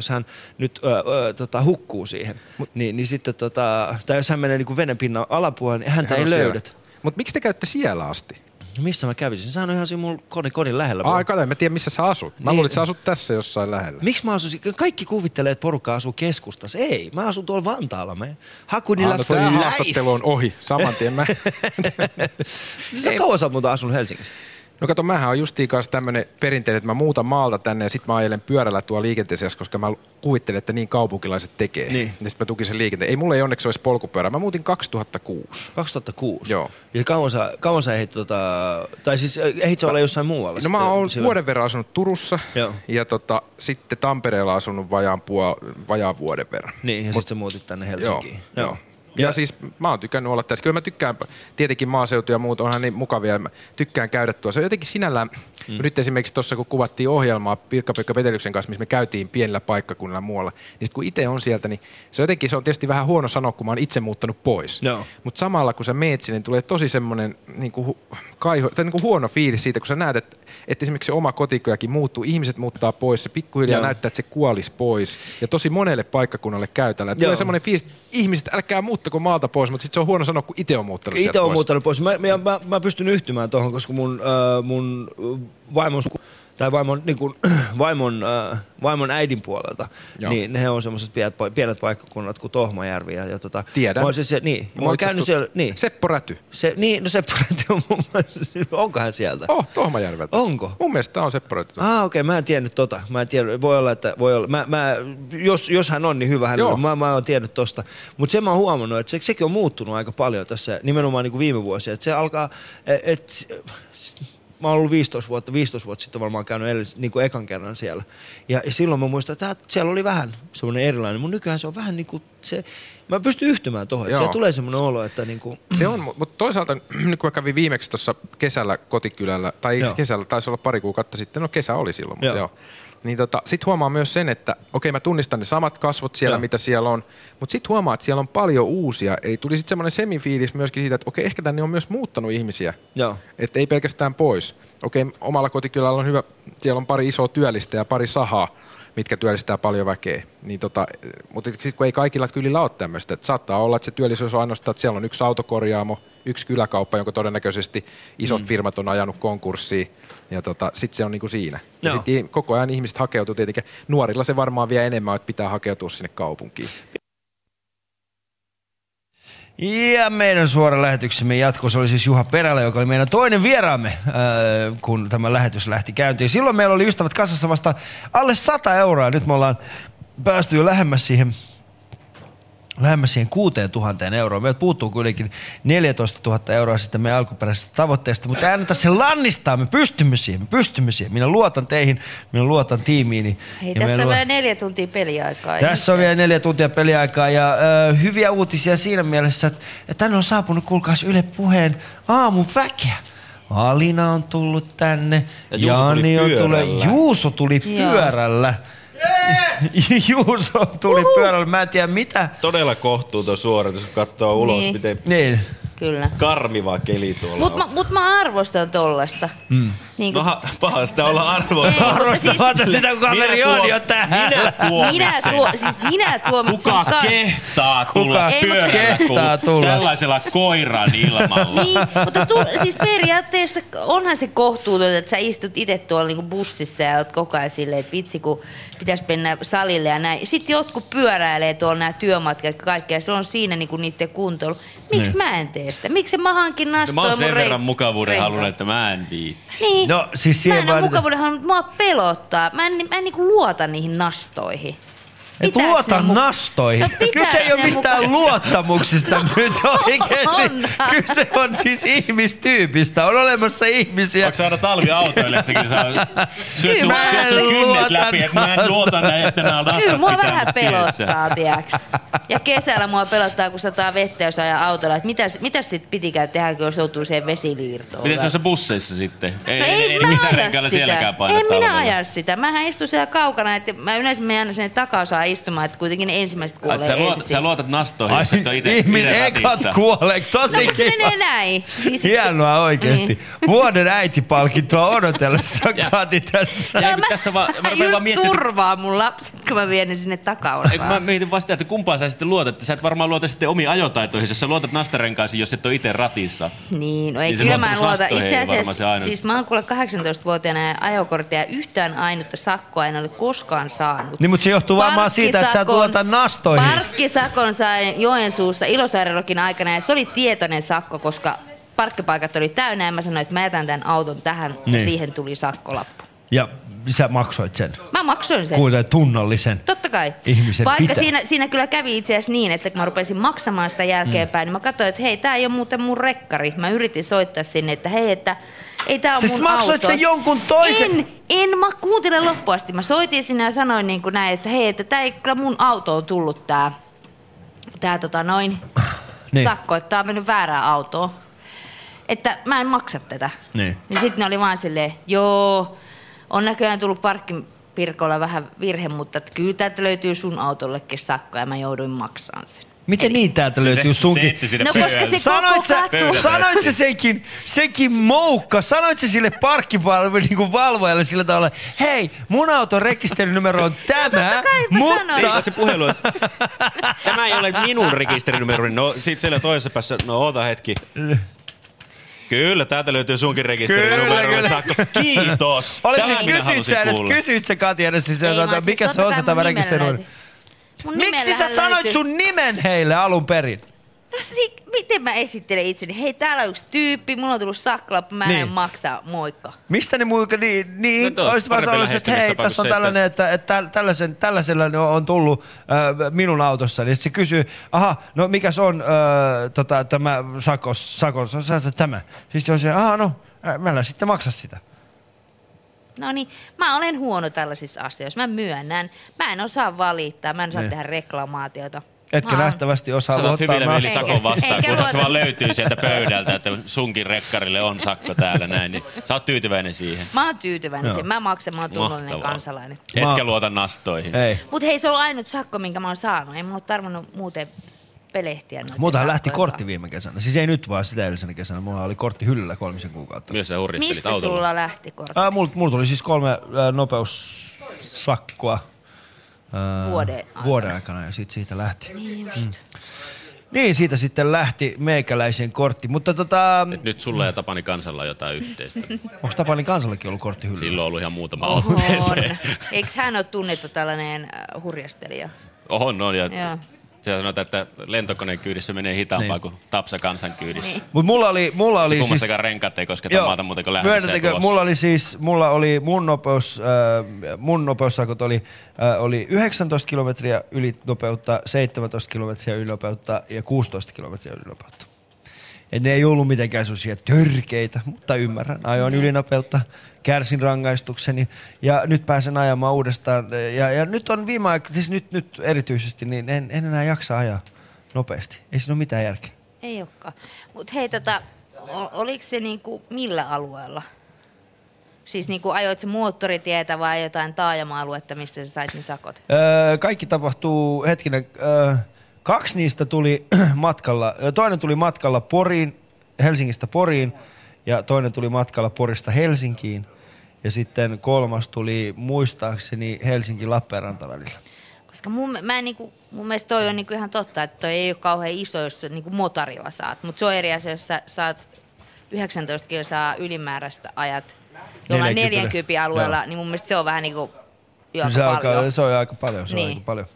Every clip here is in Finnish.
jos hän nyt ö, ö, tota, hukkuu siihen, niin, niin sitten tota, tai jos hän menee niin vedenpinnan alapuolelle, niin häntä Hän ei löydetä. Mutta miksi te käytte siellä asti? Missä mä kävisin? Sehän on ihan siinä mun kodin, kodin lähellä. Ai kato, mä tiedä missä sä asut. Mä Niin. luulin, että sä asut tässä jossain lähellä. Miksi mä asuisin? Kaikki kuvittelee, että porukka asuu keskustassa. Ei, mä asun tuolla Vantaalla. Mä. Hakunilla Ah, no for tää life. haastattelu on ohi. Saman tien mä... Niin Sä kauan sä oot muuten asunut Helsingissä? No kato, mähän on justiin kanssa tämmönen perinteinen, että mä muutan maalta tänne ja sit mä ajelen pyörällä tuolla liikenteessä, koska mä kuvittelen, että niin kaupunkilaiset tekee. Niin. Ja sit mä tukin sen liikenteen. Ei mulla ei onneksi olisi polkupyörä. Mä muutin 2006. 2006. Joo. Ja kauan sä, kauan sä ehdit, tota, tai siis äh, ehdit sä olla jossain muualla? No sitten mä oon silloin? vuoden verran asunut Turussa Joo. ja tota, sitten Tampereella asunut vajaan, puol- vajaan vuoden verran. Niin, ja sitten sä muutit tänne Joo, Helsinkiin. joo. Ja, ja siis mä oon tykännyt olla tässä. Kyllä mä tykkään, tietenkin maaseutu ja muut onhan niin mukavia. Mä tykkään käydä tuossa. Se on jotenkin sinällään, mm. nyt esimerkiksi tuossa kun kuvattiin ohjelmaa Pirkka-Pekka Petelyksen kanssa, missä me käytiin pienellä paikkakunnalla muualla, niin sit kun itse on sieltä, niin se on jotenkin, se on tietysti vähän huono sanoa, kun mä oon itse muuttanut pois. Joo. Mutta samalla kun sä meet sinne, niin tulee tosi semmoinen niin kuin, kaiho, tai niin kuin huono fiilis siitä, kun sä näet, että, että esimerkiksi se oma kotikyläkin muuttuu, ihmiset muuttaa pois, se pikkuhiljaa Joo. näyttää, että se kuolis pois. Ja tosi monelle paikkakunnalle käy tällä. Tulee semmoinen fiilis, että ihmiset, älkää muuttako maalta pois, mutta sitten se on huono sanoa, kun itse on muuttanut sieltä Itse on pois. muuttanut pois. Mä, mä, mä, mä pystyn yhtymään tuohon, koska mun, äh, mun vaimon, suku- tai vaimon, niin kuin, vaimon, äh, vaimon äidin puolelta, Joo. niin he on semmoiset pienet, pienet paikkakunnat kuin Tohmajärvi. Ja, ja tota, Tiedän. Mä oon siis, niin, mä Mä oon käynyt siellä, niin. Seppo Räty. Se, niin, no se on mun mielestä, onko hän sieltä? Oh, Tohmajärveltä. Onko? Mun mielestä on Seppo Räty. Ah, okei, okay, mä en tiennyt tota. Mä en tiennyt, voi olla, että voi olla. Mä, mä, jos, jos hän on, niin hyvä hänellä. Joo. Mä, mä oon tiennyt tosta. Mutta sen mä oon huomannut, että se, sekin on muuttunut aika paljon tässä, nimenomaan niin kuin viime vuosia. Että se alkaa, että mä oon ollut 15 vuotta, 15 vuotta sitten varmaan käynyt edellis, niin kuin ekan kerran siellä. Ja, ja silloin mä muistan, että siellä oli vähän semmoinen erilainen. Mun nykyään se on vähän niin kuin se, mä pystyn yhtymään tohon. Että tulee semmoinen olo, että niin kuin, Se on, mutta toisaalta nyt kun mä kävin viimeksi tuossa kesällä kotikylällä, tai ei Joo. kesällä, taisi olla pari kuukautta sitten, no kesä oli silloin, mutta Joo. joo. Niin tota, sit huomaa myös sen, että okei mä tunnistan ne samat kasvot siellä, Joo. mitä siellä on, mutta sit huomaa, että siellä on paljon uusia. Ei tuli sit semmoinen semifiilis myöskin siitä, että okei ehkä tänne on myös muuttanut ihmisiä. Että ei pelkästään pois. Okei, omalla kotikylällä on hyvä, siellä on pari isoa työllistä ja pari sahaa, mitkä työllistää paljon väkeä. Niin tota, mutta sitten kun ei kaikilla kylillä ole tämmöistä, että saattaa olla, että se työllisyys on ainoastaan, että siellä on yksi autokorjaamo, yksi kyläkauppa, jonka todennäköisesti isot mm. firmat on ajanut konkurssiin. Ja tota, sitten se on niinku siinä. Ja Joo. sit koko ajan ihmiset hakeutuu tietenkin. Nuorilla se varmaan vie enemmän, että pitää hakeutua sinne kaupunkiin. Ja meidän suora lähetyksemme jatkossa oli siis Juha Perälä, joka oli meidän toinen vieraamme, äh, kun tämä lähetys lähti käyntiin. Silloin meillä oli ystävät kasassa vasta alle 100 euroa. Nyt me ollaan päästy jo lähemmäs siihen lähemmäs siihen 6000 euroa. Meiltä puuttuu kuitenkin 14 000 euroa sitten meidän alkuperäisestä tavoitteesta, mutta anneta se lannistaa. Me pystymme siihen, me pystymme siihen. Minä luotan teihin, minä luotan tiimiini. Hei, Ja me tässä on luo- vielä neljä tuntia peliaikaa. tässä on vielä neljä tuntia peliaikaa ja ö, hyviä uutisia siinä mielessä, että, että tänne on saapunut, kuulkaas Yle Puheen aamun väkeä. Alina on tullut tänne, Ja Juuso tuli Jani on tullut, pyörällä. Juuso tuli Joo. Juuso tuli pyörällä, mä en tiedä mitä. Todella kohtuuton suoritus, kun katsoo ulos, Niin. miten Niin. Kyllä. karmiva keli tuolla Mut on. mä, mut mä arvostan tollasta. Mm. Niin kun, Paha, paha sitä olla mutta Arvostamatta siis- sitä, kun kaveri on jo täällä. Minä tuomitsen. minä, tuo, siis minä tuomitsen Kuka ka- kehtaa tulla Kuka pyörällä kehtaa tulla? tällaisella koiran ilmalla? Niin, mutta tu, siis periaatteessa onhan se kohtuutonta, että sä istut itse tuolla niinku bussissa ja oot koko ajan silleen, että vitsi kun pitäisi mennä salille ja näin. Sitten jotkut pyöräilee tuolla nämä työmatkat ja kaikkea se on siinä niinku niiden kuntoilu. Miksi mä en tee sitä? Miksi mä hankin No, nastoa mä oon sen verran mukavuuden halunnut, että mä en viitti. Niin. No, siis mä en ole vaaditaan- mukavuuden halunnut, mua pelottaa. Mä en, mä en niinku luota niihin nastoihin. Et luota nastoihin. No Kyse ei ole mistään muka- luottamuksista nyt oikein. Onhan. Kyse on siis ihmistyypistä. On olemassa ihmisiä. Vaikka saada talviautoillessakin, saa syöt sun, Kyllä mä syöt sun en kynnet luota läpi, että mä en luota näin, että nämä nastat Kyllä mua vähän pelottaa, tiiäks. Ja kesällä mua pelottaa, kun sataa vettä, jos ajaa autolla. Että mitäs, mitäs sit pitikään tehdä, kun jos joutuu siihen vesiliirtoon? Mites noissa busseissa sitten? Ei, No ei, ei, ei, mä ei aja sitä. sielläkään paina En minä aja sitä. Mähän istun siellä kaukana, että mä yleensä menen aina sinne takaosaan istumaan, että kuitenkin ne ensimmäiset Ai, kuolee sä, luot, ensin. sä luotat nastoihin, jos et ole ite, ihminen ekat ratissa. kuolee, no, tosi mutta kiva. menee näin. Niin Hienoa oikeesti. Niin. Vuoden äitipalkintoa odotellessa Kati tässä. Ja No, kun mä, tässä vaan- mä mä just että- turvaa mun lapset, kun mä vien ne sinne takaosaan. Mä mietin vasta, että kumpaan sä sitten luotat. Sä et varmaan luota sitten omiin ajotaitoihin, jos sä luotat nastarenkaisiin, jos et ole itse ratissa. Niin, no ei Niin se kyllä mä luota. Itse asiassa, siis mä oon kuule 18-vuotiaana ja ajokorttia ja yhtään ainutta sakkoa en ole koskaan saanut. Niin, mutta se johtuu varmaan siitä, että sä luota nastoihin. Parkkisakon sain Joensuussa Ilosaarirokin aikana ja se oli tietoinen sakko, koska parkkipaikat oli täynnä ja mä sanoin, että mä jätän tämän auton tähän Niin. ja siihen tuli sakkolappu. Ja sä maksoit sen. Mä maksoin sen. Kuitenkin tunnollisen. Totta kai. Ihmisen Vaikka pitää. siinä, siinä kyllä kävi itse asiassa niin, että kun mä rupesin maksamaan sitä jälkeenpäin, niin mä katsoin, että hei, tää ei ole muuten mun rekkari. Mä yritin soittaa sinne, että hei, että ei tää Siis mun maksoit auto. sen jonkun toisen- En, en mä kuuntele loppuun asti. Mä soitin sinne ja sanoin niin kuin näin, että hei, että tää ei kyllä mun autoon tullut tää, tää tota noin Niin. sakko, että tää on mennyt väärään autoon. Että mä en maksa tätä. Niin. Niin sitten ne oli vaan silleen, joo, on näköjään tullut parkkipirkolla vähän virhe, mutta että kyllä täältä löytyy sun autollekin sakko ja mä jouduin maksamaan sen. Miten niin täältä löytyy Se- sunkin? se No koska se Sanoit koko sä, sanoit sä senkin, senkin moukka, sanoit sä sille parkkipalvelun niin valvojalle sillä tavalla, hei, mun auton rekisterinumero on tämä, kai mä mutta... Niin, se puhelu on, tämä ei ole minun rekisterinumeroni. No sit siellä toisessa päässä, no oota hetki. Kyllä, täältä löytyy sunkin rekisterinumero. Sakko. Kiitos. Olet Tämän sä, minä kysyit sä edes, kuulla. kysyit sä Kati edes, siis, Ei, tuota, siis mikä se on se tämä rekisterinumero? Mun Miksi sä sanoit löytyy- sun nimen heille alun perin? No si- miten mä esittelen itseni? Hei, täällä on yksi tyyppi, mulla on tullut sakkolappu, mä en Niin. maksaa, moikka. Mistä ne muika, niin, niin No tuo, olisi vaan sanonut, että hei, tässä on se, tällainen, että, että täl- tällaisen, tällaisella on- tullut äh, minun autossa. Niin se kysyy, aha, no mikä se on äh, tota, tämä sakos, sakos, on se, tämä. Siis se on se, aha, no, äh, mä en sitten maksa sitä. No niin, mä olen huono tällaisissa asioissa, mä myönnän. Mä en osaa valittaa, mä en osaa Niin. tehdä reklamaatiota. Etkä oon- nähtävästi osaa Sanot luottaa hyvillä sakon vastaan, eikä kunhan se vaan löytyy sieltä pöydältä, että sunkin rekkarille on sakko täällä näin, niin sä oot tyytyväinen siihen. Mä oon tyytyväinen Joo. siihen. Mä maksan, mä oon tunnollinen Mahtavaa. kansalainen. Etkä luota nastoihin. Ei. Mut hei, se on ainut sakko, minkä mä oon saanut. Ei mulla ole tarvinnut muuten pelehtiä Multahan lähti kortti viime kesänä. Siis ei nyt vaan sitä edellisenä kesänä. Mulla oli kortti hyllyllä kolmisen kuukautta. Millä sä hurjastelit Mistä autolla? sulla lähti kortti? Äh, mulla, mulla tuli siis kolme äh, nopeussakkoa. Äh, Vuoden aikana. vuoden aikana ja sit siitä lähti. Niin just. Mm. Niin, siitä sitten lähti meikäläisen kortti. Mutta tota, Et nyt sulla ja Tapani kansalla on jotain yhteistä. onko Tapanin kansallakin ollut kortti hyllyllä? Silloin on ollut ihan muutama otteeseen. Eikö hän ole tunnettu tällainen äh, hurjastelija? On, on. Ja Joo. Se sanotaan, että lentokoneen kyydissä menee hitaampaa Niin. kuin Tapsa kansan kyydissä. Niin. Mut mulla oli, mulla oli siis... Kummassakaan renkaat ei kosketa maata muuta kuin lähdössä ja mulla oli siis, mulla oli mun nopeus, äh, mun nopeussakot oli, äh, oli 19 kilometriä ylinopeutta, 17 kilometriä ylinopeutta ja 16 kilometriä ylinopeutta. Et ne ei ollut mitenkään sellaisia törkeitä, mutta ymmärrän. Ajoin ylinopeutta, kärsin rangaistukseni ja nyt pääsen ajamaan uudestaan. Ja, ja nyt on viime aikoina, siis nyt, nyt erityisesti, niin en, en enää jaksa ajaa nopeasti. Ei siinä ole mitään järkeä. Ei olekaan. Mutta hei, tota, oliko se niinku millä alueella? Siis niinku ajoit se moottoritietä vai jotain taajama-aluetta, missä sä sait ne sakot? Öö, kaikki tapahtuu, hetkinen, öö, kaksi niistä tuli matkalla, toinen tuli matkalla Poriin, Helsingistä Poriin ja toinen tuli matkalla Porista Helsinkiin ja sitten kolmas tuli muistaakseni Helsinki-Lappeenranta välillä. Koska mun, mä en, niinku, mun mielestä toi on niinku ihan totta, että toi ei ole kauhean iso, jos niinku motorilla saat. Mutta se on eri asia, jos sä saat 19 kilsaa ylimääräistä ajat jollain 40. 40 alueella, Joo. niin mun mielestä se on vähän niinku aika se, on paljon. aika, se on aika paljon, se on Niin. aika paljon.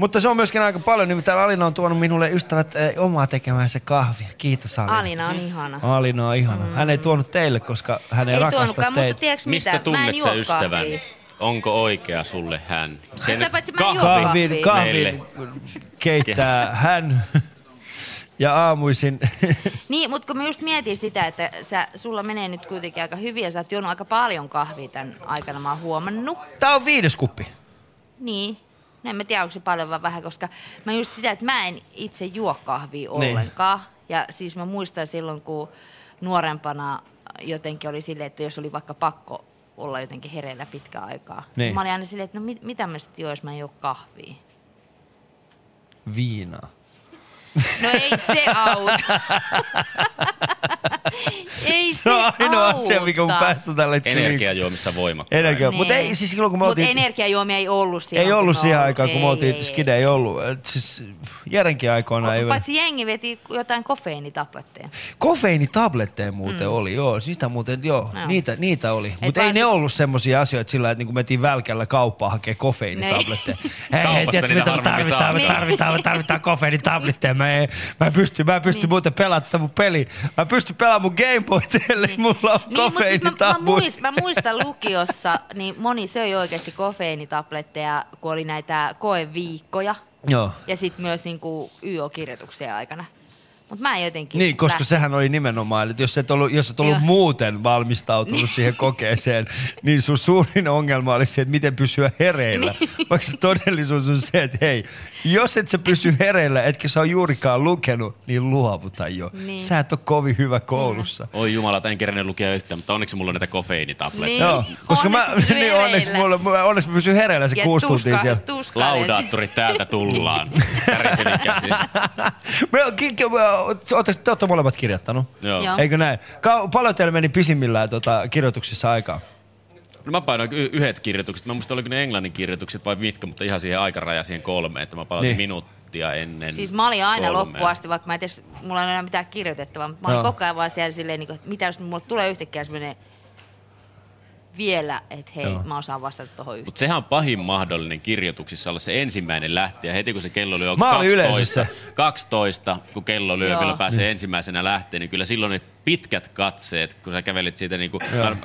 Mutta se on myöskin aika paljon, nimittäin Alina on tuonut minulle ystävät eh, omaa tekemänsä kahvia. Kiitos Alina. Alina on ihana. Alina on ihana. Hän ei tuonut teille, koska hän ei, Ei rakasta mutta teitä. tiedätkö Mistä mitä? Tunnet sä ystävän? kahvia. Onko oikea sulle hän? Sitä paitsi mä en juo kahvi. kahvin, kahvia. kahvin keittää hän ja aamuisin. Niin, mutta kun mä just mietin sitä, että sä, sulla menee nyt kuitenkin aika hyvin ja sä oot juonut aika paljon kahvia tämän aikana, mä oon huomannut. Tää on viides kuppi. Niin. No en mä tiedä, onko se paljon vai vähän, koska mä just sitä, että mä en itse juo kahvia Niin. ollenkaan. Ja siis mä muistan silloin, kun nuorempana jotenkin oli silleen, että jos oli vaikka pakko olla jotenkin hereillä pitkä aikaa. Niin. Mä olin aina silleen, että no mit, mitä mä sitten juon, jos mä en juo kahvia. Viinaa. No ei se auta. ei se, Se on ainoa auta. asia, mikä mun päästä tällä hetkellä. Energiajuomista voimakkaasti. Energia. Niin. Mutta ei, siis silloin kun me Mut oltiin... energiajuomia ei ollut siihen. Ei ollut kun siihen aikaan, kun me ei, oltiin, ei, skide ei ollut. Et Siis Jerenkin aikoina ei Ko- Paitsi jengi veti jotain kofeiinitabletteja. Kofeiinitabletteja muuten mm. oli, joo. Sitä muuten, joo, Joo. niitä, niitä oli. Mutta ei ne ollut semmosia asioita sillä, että niinku mentiin välkällä kauppaan hakee kofeiinitabletteja. Hei, hei, Kaupasta tiedätkö niitä mitä me tarvitaan? Me Niin. tarvitaan, me tarvitaan kofeiinitabletteja. Mä, en, mä en pysty, mä en pysty muuten pelaamaan mun peli. Mä en pysty pelaamaan mun Gameboy ellei mulla on Niin, mutta siis mä, mä, muistan, mä muistan lukiossa, niin moni söi oikeasti kofeiinitabletteja, kun oli näitä koeviikkoja. Joo. Ja sitten myös niinku YO-kirjoituksen aikana. Mutta mä en jotenkin... Niin, koska lähtenyt. sehän oli nimenomaan, että jos et ollut, jos et ollut Joo. muuten valmistautunut siihen kokeeseen, niin sun suurin ongelma oli se, että miten pysyä hereillä. Niin. Vaikka se todellisuus on se, että hei, jos et sä pysy hereillä, etkä sä ole juurikaan lukenut, niin luovuta jo. Niin. Sä et ole kovin hyvä koulussa. Oi jumala, en kerännyt lukea yhtään, mutta onneksi mulla on näitä kofeiinitabletteja. Niin. Joo, koska mä, Onneksi pysy niin onneksi, hereillä. mulla, onneksi mä pysyn hereillä se Ja kuusi tuska- tuntia siellä. tuskailen Laudaattorit täältä tullaan. Me, ootte, te olette molemmat kirjoittanut. Joo. Joo. Eikö näin? Ka- paljon teillä meni pisimmillään tota, kirjoituksissa aikaa? No mä painoin y- yhdet kirjoitukset. Mä muistan, oliko ne englannin kirjoitukset vai mitkä, mutta ihan siihen aikarajaan siihen kolmeen, että mä palasin Niin. niin. minuuttia ennen Siis mä olin aina kolmea. loppuun asti, vaikka mä en tiedä, mulla ei ole enää mitään kirjoitettavaa, mutta mä olin Joo. koko ajan vaan siellä silleen, niin kuin, mitä jos mulle tulee yhtäkkiä semmoinen vielä, että hei, Joo. mä osaan vastata tuohon yhteen. Mutta sehän on pahin mahdollinen kirjoituksissa olla se ensimmäinen lähtijä. Heti kun se kello lyö Mä olin 12, yleensä 12, kun kello lyö, Joo. kyllä pääsee ensimmäisenä lähteen, niin kyllä silloin ne pitkät katseet, kun sä kävelit siitä, niin kuin, mä,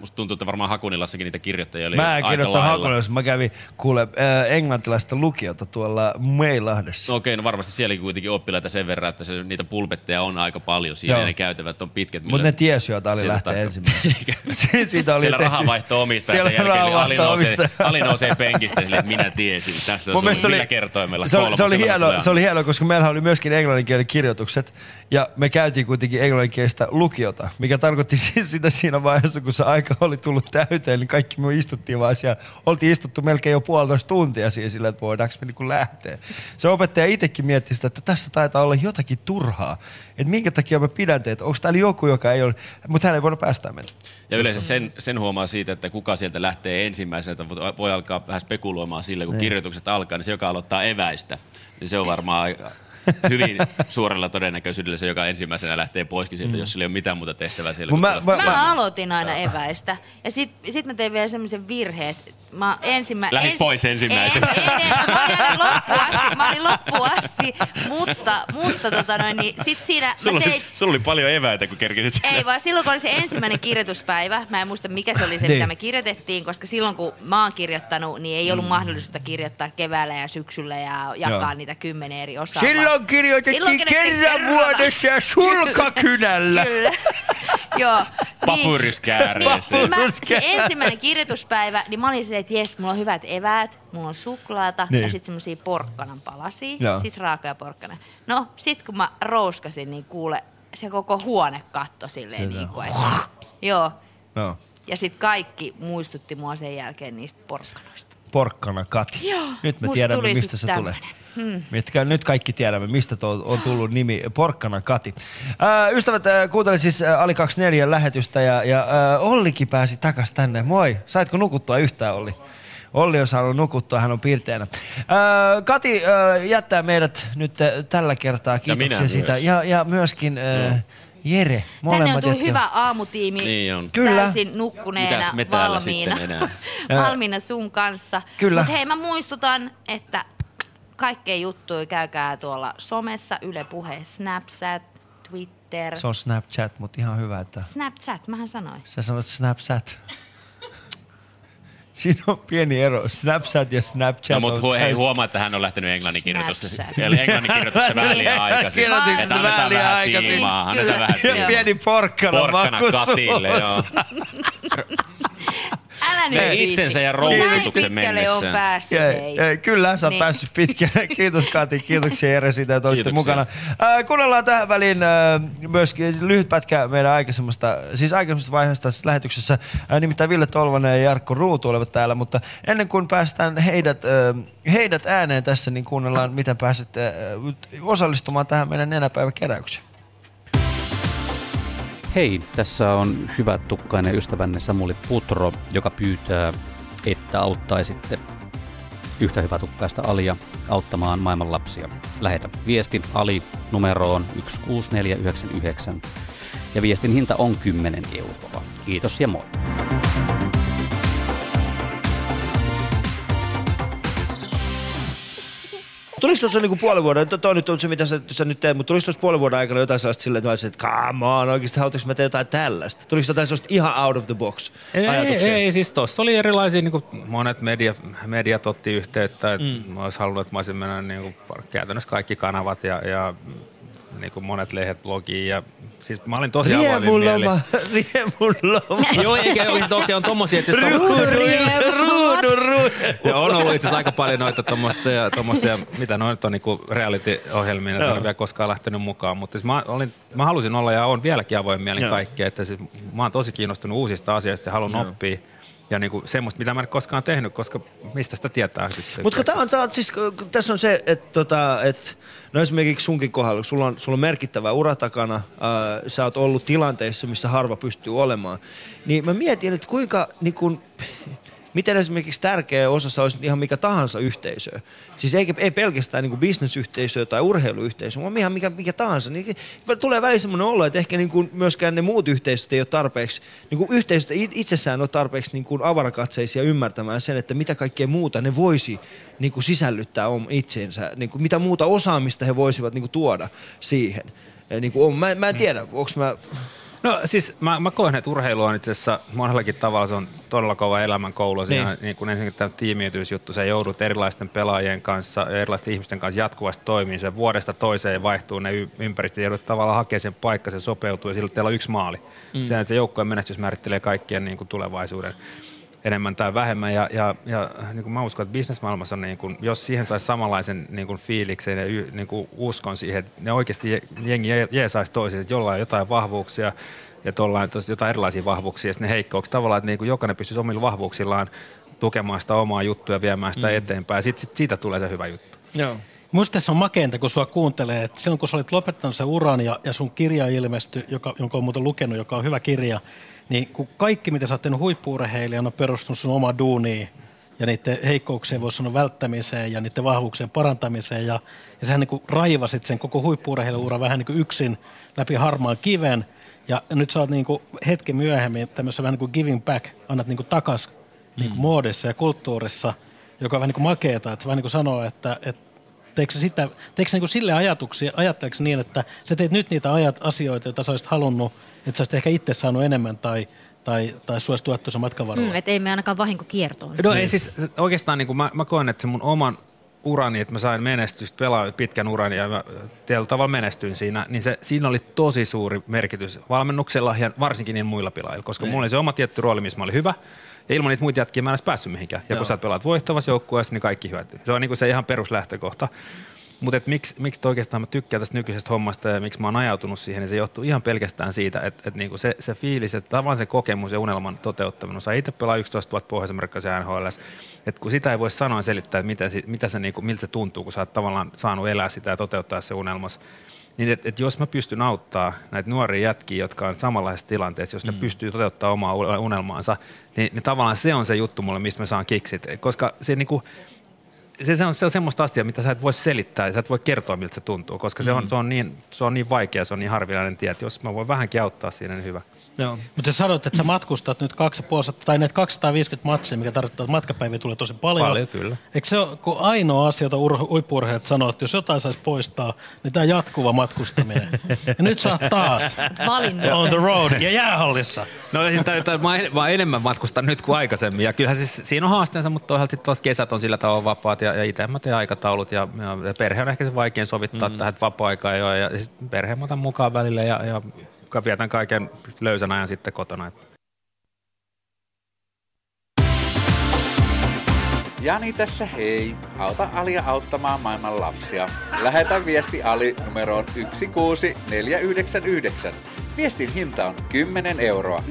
musta tuntuu, että varmaan Hakunilassakin niitä kirjoittajia oli Mä en aika kirjoittanut lailla. Hakunilassa. Mä kävin kuule äh, englantilaista lukiota tuolla Meilahdessa. No okei, no varmasti sielläkin kuitenkin oppilaita sen verran, että se, niitä pulpetteja on aika paljon siinä Joo. ja ne käytävät on pitkät. Mutta ne tiesi jo, että Ali lähtee tarkka- ensimmäisenä. Si- Siitä oli Siellä tehty- rahavaihto omistaja sen Siellä jälkeen, eli Ali nousee. Ali nousee penkistä silleen, että minä tiesin. Tässä on sun millä oli, kertoimella se, oli, se, oli hieno, se oli hieno, koska meillä oli myöskin englanninkielinen kirjoitukset ja me käytiin kuitenkin englanninkielistä lukiota, mikä tarkoitti siis sitä siinä vaiheessa, kun se aika oli tullut täyteen, niin kaikki me istuttiin vaan siellä. Oltiin istuttu melkein jo puolitoista tuntia siihen sillä, että voidaanko me niin lähteä. Se opettaja itsekin mietti sitä, että tässä taitaa olla jotakin turhaa. Että minkä takia mä pidän teitä, onko täällä joku, joka ei ole, mutta hän ei voinut päästää meitä. Ja yleensä sen, sen huomaa siitä, että kuka sieltä lähtee ensimmäisenä, että voi- alkaa vähän spekuloimaan sille, kun kirjoitukset alkaa, niin se, joka aloittaa eväistä, niin se on varmaan hyvin suurella todennäköisyydellä se, joka ensimmäisenä lähtee poiskin sieltä, jos sillä ei ole mitään muuta tehtävää siellä. Mä- mä- Mä aloitin aina eväistä. Ja sit, sit mä tein vielä semmoisen virheen, että mä ensimmä... Lähit pois ensimmäisenä. En, en, en, mä olin aina loppuun asti, mä olin loppuun asti, mutta, mutta tota noin, niin sit siinä Sulla, mä oli, tein... sulla oli paljon eväitä, kun kerkisit sinne. Ei vaan silloin, kun oli se ensimmäinen kirjoituspäivä, mä en muista mikä se oli se, Niin. mitä me kirjoitettiin, koska silloin kun mä oon kirjoittanut, niin ei ollut mahdollisuutta kirjoittaa keväällä ja syksyllä ja jakaa Joo. niitä kymmenen eri osaa. Silloin vaan- kirjoitettiin kerran vuodessa ja sulkakynällä. Kyllä. Joo. Papyryskääreeseen. Niin, mä, se ensimmäinen kirjoituspäivä, niin mä olin silleen, että jes, mulla on hyvät eväät, mulla on suklaata Niin. ja sitten semmosia porkkanan palasia, Joo. siis raakoja porkkana. No, sit kun mä rouskasin, niin kuule, se koko huone katto silleen Sitä. niin kuin, että, joo. No. Ja sitten kaikki muistutti mua sen jälkeen niistä porkkanoista. Porkkana Kati. Joo, nyt me tiedämme, mistä se tämmönen. tulee. Mitkä, nyt kaikki tiedämme, mistä tuo on tullut nimi Porkkana Kati. Ää, ystävät, ää, kuuntelin siis ää, Ali 24 lähetystä ja, ja ää, Ollikin pääsi takas tänne. Moi, saitko nukuttua yhtään Olli? Olli on saanut nukuttua, hän on piirteänä. Ää, Kati ää, jättää meidät nyt ää, tällä kertaa. Kiitoksia minä siitä. myös. Ja, ja myöskin ää, Jere. Tänne on Molemmat tullut hyvä aamutiimi. Niin on. Kyllä. Täysin nukkuneena, Mitäs me valmiina. sitten enää? valmiina sun kanssa. Kyllä. Mutta hei, mä muistutan, että kaikkea juttuja käykää tuolla somessa, Yle Puhe, Snapchat, Twitter. Se on Snapchat, mutta ihan hyvä, että Snapchat, mähän sanoin. Sä sanot Snapchat. Siinä on pieni ero. Snapchat ja Snapchat No, mutta on hu- täysin- huomaa, että hän on lähtenyt englannin kirjoitusta. Snapchat. Eli englannin kirjoitusta vähän liian aikaisin. Vähän liian aikaisin. siimaa, annetaan vähän Ja siimaa. pieni porkkana, Porkkana katille, joo. Älä nyt viitsi. itsensä ja Näin roolituksen pitkälle on mennessään. päässyt. Hei. ja, kyllä, sä oot Niin. päässyt pitkälle. Kiitos Kati, kiitoksia Jere siitä, että olitte mukana. Äh, kuunnellaan tähän väliin äh, myöskin lyhyt pätkä meidän aikaisemmasta, siis aikaisemmasta vaiheesta tässä lähetyksessä. Äh, nimittäin Ville Tolvanen ja Jarkko Ruutu olivat täällä, mutta ennen kuin päästään heidät, äh, heidät ääneen tässä, niin kuunnellaan, miten pääset äh, osallistumaan tähän meidän nenäpäiväkeräykseen. Hei, tässä on hyvä tukkainen ystävänne Samuli Putro, joka pyytää, että auttaisitte yhtä hyvä tukkaista Alia auttamaan maailman lapsia. Lähetä viesti Ali numeroon 16499 ja viestin hinta on 10 euroa. Kiitos ja moi. Tuliko tuossa niinku puolen vuoden, to, toi nyt on se mitä sä, sä nyt teet, mutta tuliko tuossa puolen vuoden aikana jotain sellaista silleen, että mä olisin, että come on, oikeasti haluatko mä teen jotain tällaista? Tuliko jotain sellaista ihan out of the box Ei, ajatuksia? ei, siis tuossa oli erilaisia, niin kuin monet media, mediat otti yhteyttä, että mm. mä olisin halunnut, että mä olisin mennä niin kuin, käytännössä kaikki kanavat ja, ja niin kuin monet lehdet blogiin ja siis mä olin tosi avoimin mieli. Riemuloma, riemuloma. Joo, eikä ole toki on tommosia, että siis Ruudu, ruudu, ruudu. ja on ollut itse asiassa aika paljon noita tommosia, tommosia mitä noita on niinku reality-ohjelmia, että en ole vielä koskaan lähtenyt mukaan, mutta siis mä, olin, mä halusin olla ja on vieläkin avoin mielin Joo. kaikkea, että siis mä oon tosi kiinnostunut uusista asioista ja haluan oppia ja niinku semmoista, mitä mä en koskaan tehnyt, koska mistä sitä tietää. Mutta tää on, tää on, siis, tässä on se, että tota, et, no esimerkiksi sunkin kohdalla, sulla on, sulla on merkittävä ura takana, ää, sä oot ollut tilanteissa, missä harva pystyy olemaan, niin mä mietin, että kuinka, niin kun, miten esimerkiksi tärkeä osassa olisi ihan mikä tahansa yhteisö. Siis ei, ei pelkästään niin bisnesyhteisö tai urheiluyhteisö, vaan ihan mikä, mikä tahansa. Niin tulee välillä semmoinen olo, että ehkä niin kuin myöskään ne muut yhteisöt ei ole tarpeeksi, niin kuin yhteisöt ei itsessään ole tarpeeksi niin kuin avarakatseisia ymmärtämään sen, että mitä kaikkea muuta ne voisi niin kuin sisällyttää om itseensä, niin kuin mitä muuta osaamista he voisivat niin kuin tuoda siihen. Niin kuin mä, mä en tiedä, onko mä... No siis mä, mä koen, että urheilu on itse asiassa monellakin tavalla se on todella kova elämänkoulu. Siinä Niin. niin. kun ensinnäkin tämä tiimiytyysjuttu, sä joudut erilaisten pelaajien kanssa ja erilaisten ihmisten kanssa jatkuvasti toimii. Se vuodesta toiseen vaihtuu ne y- ympäristöt ja joudut tavallaan hakemaan sen paikka, se sopeutuu ja silloin teillä on yksi maali. Mm. Se, että se joukkojen menestys määrittelee kaikkien niin kuin tulevaisuuden enemmän tai vähemmän. Ja, ja, ja niin kuin mä uskon, että bisnesmaailmassa niin kuin, jos siihen saisi samanlaisen niin kuin fiiliksen ja y, niin kuin uskon siihen, että ne oikeasti je- jengi je- jeesaisi toisiin, että jollain on jotain vahvuuksia ja tuollain jotain erilaisia vahvuuksia ja sitten ne heikkouksia. Tavallaan, että niin kuin jokainen pystyisi omilla vahvuuksillaan tukemaan sitä omaa juttua ja viemään sitä mm. eteenpäin. Ja sitten sit siitä tulee se hyvä juttu. Joo. Musta tässä on makeinta, kun sua kuuntelee, että silloin kun sä olit lopettanut sen uran ja, ja sun kirja ilmestyi, joka, jonka on muuten lukenut, joka on hyvä kirja, niin kun kaikki, mitä sä oot tehnyt huippuurheilijana, on perustunut sun omaan duuniin ja niiden heikkouksien voisi sanoa välttämiseen ja niiden vahvuuksien parantamiseen. Ja, ja sähän niin raivasit sen koko huippuurheiluura vähän niin yksin läpi harmaan kiven. Ja nyt sä oot niin hetki myöhemmin tämmöisessä vähän niin kuin giving back, annat niin takas niin kuin muodissa ja kulttuurissa, joka on vähän niin kuin makeeta, että vähän niin kuin sanoo, että, että teekö sitä, teekö niin kuin sille ajatuksia, ajatteleeko niin, että sä teet nyt niitä ajat, asioita, joita sä olisit halunnut, että sä olisit ehkä itse saanut enemmän tai, tai, tai sua olisi tuettu se matkavaralla? Mm, et ei me ainakaan vahinko kiertoon. No ei siis oikeastaan niin kuin mä, mä koen, että se mun oman urani, että mä sain menestystä, pelaa pitkän uran ja mä tietyllä tavalla menestyin siinä, niin se, siinä oli tosi suuri merkitys valmennuksella ja varsinkin niin muilla pelaajilla, koska mulla oli se oma tietty rooli, missä mä olin hyvä. Ja ilman niitä muita jätkiä mä en edes päässyt mihinkään. Ja kun sä pelaat voittavassa joukkueessa, niin kaikki hyötyy. Se on niin kuin se ihan peruslähtökohta. Mutta miksi, miksi oikeastaan mä tykkään tästä nykyisestä hommasta ja miksi mä oon ajautunut siihen, niin se johtuu ihan pelkästään siitä, että, että niinku se, se fiilis, että tavallaan se kokemus ja unelman toteuttaminen. Sä itse pelaa 11 vuotta Pohjois-Amerikassa NHL, että kun sitä ei voi sanoa selittää, että mitä, mitä se, niinku, miltä se tuntuu, kun sä oot tavallaan saanut elää sitä ja toteuttaa se unelmas. Niin että et jos mä pystyn auttaa näitä nuoria jätkiä, jotka on samanlaisessa tilanteessa, jos ne pystyy toteuttamaan omaa unelmaansa, niin, niin tavallaan se on se juttu mulle, mistä mä saan kiksit. Koska se niinku, se, se, on, se on semmoista asiaa, mitä sä et voi selittää ja sä et voi kertoa, miltä se tuntuu, koska se, on, se, on niin, se on niin vaikea, se on niin harvinainen tie, että jos mä voin vähänkin auttaa siinä, niin hyvä. Joo. Mutta sä sanoit, että sä matkustat nyt 250, tai näitä 250 matseja, mikä tarkoittaa, että matkapäiviä tulee tosi paljon. Paljon, kyllä. Eikö se ole kun ainoa asia, jota ur- huippu-urheilijat sanoo, että jos jotain saisi poistaa, niin tämä jatkuva matkustaminen. ja nyt sä oot taas Valinnut on the road ja jäähallissa. No siis tää, tää, mä, en, mä enemmän matkustan nyt kuin aikaisemmin. Ja kyllähän siis siinä on haasteensa, mutta toisaalta sitten tuossa kesät on sillä tavalla vapaat ja, ja itse mä teen aikataulut ja, ja, perhe on ehkä se vaikein sovittaa mm. tähän, että vapaa-aikaa ei ole. Ja, ja sitten perheen mä otan mukaan välillä ja, ja vietän kaiken löysän ajan sitten kotona. Jani niin tässä hei. Auta Alia auttamaan maailman lapsia. Lähetä viesti Ali numeroon 16499. Viestin hinta on 10 euroa.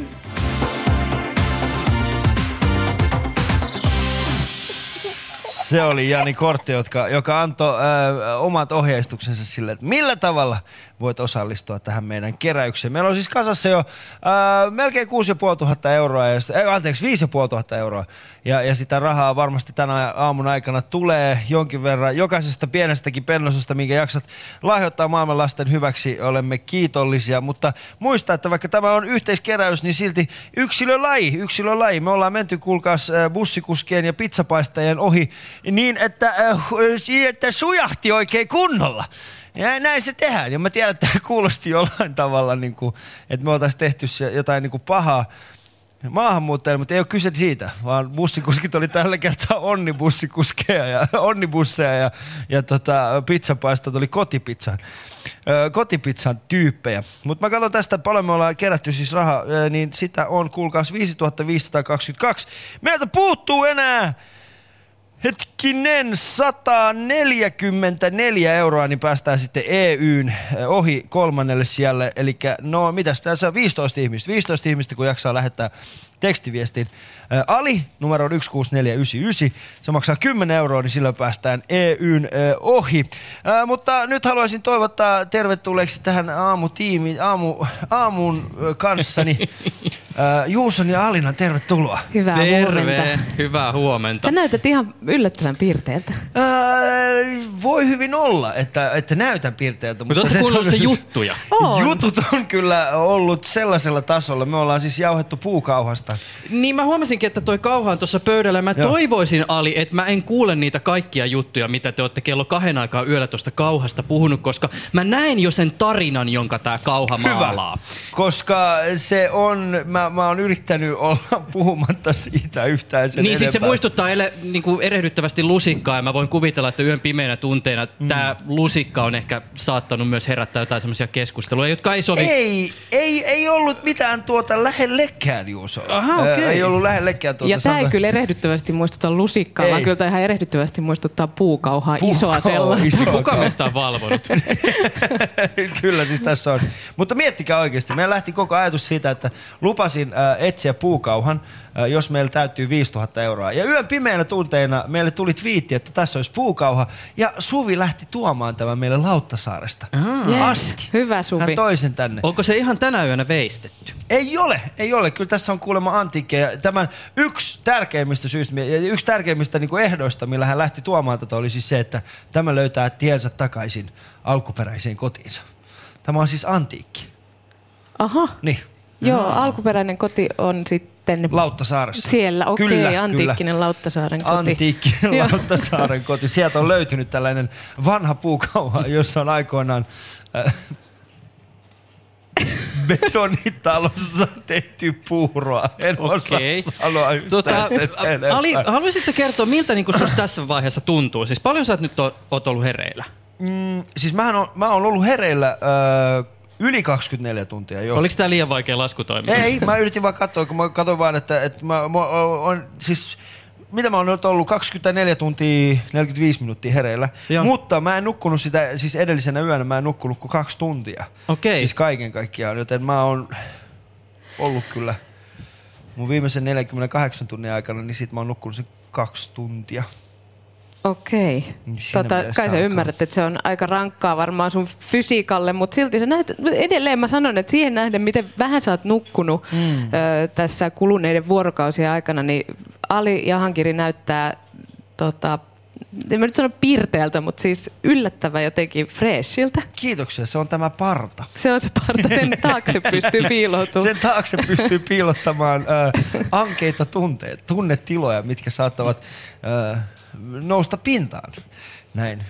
Se oli Jani Kortti, jotka, joka antoi ö, omat ohjeistuksensa sille, että millä tavalla voit osallistua tähän meidän keräykseen. Meillä on siis kasassa jo ö, melkein 6500 euroa, ja, äh, anteeksi 5500 euroa. Ja, ja sitä rahaa varmasti tänä aamun aikana tulee jonkin verran jokaisesta pienestäkin pennosesta, minkä jaksat lahjoittaa maailman lasten hyväksi. Olemme kiitollisia, mutta muista, että vaikka tämä on yhteiskeräys, niin silti yksilölaji, yksilölaji. Me ollaan menty, kuulkaas, ö, bussikuskien ja pizzapaistajien ohi niin, että, äh, niin, että sujahti oikein kunnolla. Ja näin se tehdään. Ja mä tiedän, että tämä kuulosti jollain tavalla, niin kuin, että me oltaisiin tehty jotain niin kuin pahaa maahanmuuttajille, mutta ei ole kyse siitä, vaan bussikuskit oli tällä kertaa onnibussikuskeja ja onnibusseja ja, ja tota, pizzapaistat oli kotipizzan, kotipizzan tyyppejä. Mutta mä katson tästä, paljon me ollaan kerätty siis rahaa, niin sitä on kuulkaas 5522. Meiltä puuttuu enää Hetkinen, 144 euroa, niin päästään sitten EYn eh, ohi kolmannelle sijalle. Eli no mitäs tässä on 15 ihmistä. 15 ihmistä, kun jaksaa lähettää tekstiviestin. Ä, Ali, numero on 16499. Se maksaa 10 euroa, niin sillä päästään EYn ä, ohi. Ä, mutta nyt haluaisin toivottaa tervetulleeksi tähän aamutiimiin, aamu, aamun kanssani Juuson ja Alinan. Tervetuloa. Hyvää huomenta. Terve, hyvää huomenta. Sä näytät ihan yllättävän piirteeltä. Ää, voi hyvin olla, että, että näytän piirteeltä. Mutta ootte kuullut se todennäköisyys- juttuja? On. Jutut on kyllä ollut sellaisella tasolla. Me ollaan siis jauhettu puukauhasta. Niin mä huomasinkin, että toi kauha on tuossa pöydällä. Mä Joo. toivoisin, Ali, että mä en kuule niitä kaikkia juttuja, mitä te olette kello kahden aikaa yöllä tuosta kauhasta puhunut, koska mä näen jo sen tarinan, jonka tää kauha maalaa. Koska se on, mä, mä oon yrittänyt olla puhumatta siitä yhtään sen Niin siis se enempää. muistuttaa ele, niin kuin erehdyttävästi lusikkaa ja mä voin kuvitella, että yön pimeinä tunteina mm. tämä lusikka on ehkä saattanut myös herättää jotain semmoisia keskusteluja, jotka ei sovi. Ei, ei, ei ollut mitään tuota lähellekään, Juuso. Aha, Ää, okei. Ei ollut lähellekään tuota. Ja tämä ei kyllä erehdyttävästi muistuta lusikkaa, Ei. vaan kyllä tää ihan erehdyttävästi muistuttaa puukauhaa, Puukauhaa, isoa sellaista. iso. Kuka meistä on valvonut? Kyllä siis tässä on. Mutta miettikää oikeasti. Meillä lähti koko ajatus siitä, että lupasin äh, etsiä puukauhan, jos meillä täyttyy 5000 euroa. Ja yön pimeänä tunteina meille tuli twiitti, että tässä olisi puukauha. Ja Suvi lähti tuomaan tämän meille Lauttasaaresta. Yes. Asti. Hyvä Suvi. Hän toi sen tänne. Onko se ihan tänä yönä veistetty? Ei ole, ei ole. Kyllä tässä on kuulemma antiikkeja. Tämän yksi tärkeimmistä syistä, ja yksi tärkeimmistä niin kuin ehdoista, millä hän lähti tuomaan tätä, oli siis se, että tämä löytää tiensä takaisin alkuperäiseen kotiinsa. Tämä on siis antiikki. Aha, Niin. joo, alkuperäinen koti on sitten Lauttasaaressa. siellä. Okei, Kyllä, okay, antiikkinen Lauttasaaren koti. Antiikkinen. Lauttasaaren koti. Sieltä on löytynyt tällainen vanha puukauha, jossa on aikoinaan äh, betonitalossa tehty puuroa. En osaa Okei. sanoa yhtään Tota. Ali, haluaisitko kertoa, miltä niin susta tässä vaiheessa tuntuu? Siis paljon sä nyt o- oot ollut hereillä? Mm, siis mähän on, mä oon ollut hereillä äh, yli 24 tuntia jo. Oliko tämä liian vaikea laskutoiminta? Ei, mä yritin vaan katsoa, kun mä katsoin vaan, että, että mä, mä on, siis mitä mä oon nyt ollut 24 tuntia 45 minuuttia hereillä, Joo. mutta mä en nukkunut sitä, siis edellisenä yönä mä en nukkunut kuin kaksi tuntia. Okei. Siis kaiken kaikkiaan, joten mä oon ollut kyllä mun viimeisen 48 tunnin aikana, niin sit mä oon nukkunut sen kaksi tuntia. Okei. Niin siinä Tota, kai sä ymmärrät, että se on aika rankkaa varmaan sun fysiikalle, mutta silti sä näet, edelleen mä sanon, että siihen nähden, miten vähän sä oot nukkunut mm. ö, tässä kuluneiden vuorokausien aikana, niin Ali Jahankiri näyttää, tota, en mä nyt sano piirteeltä, mutta siis yllättävän jotenkin freshiltä. Kiitoksia, se on tämä parta. Se on se parta, sen taakse pystyy piiloutumaan. Sen taakse pystyy piilottamaan äh, ankeita tunteita, tunnetiloja, mitkä saattavat äh, nousta pintaan. Näin.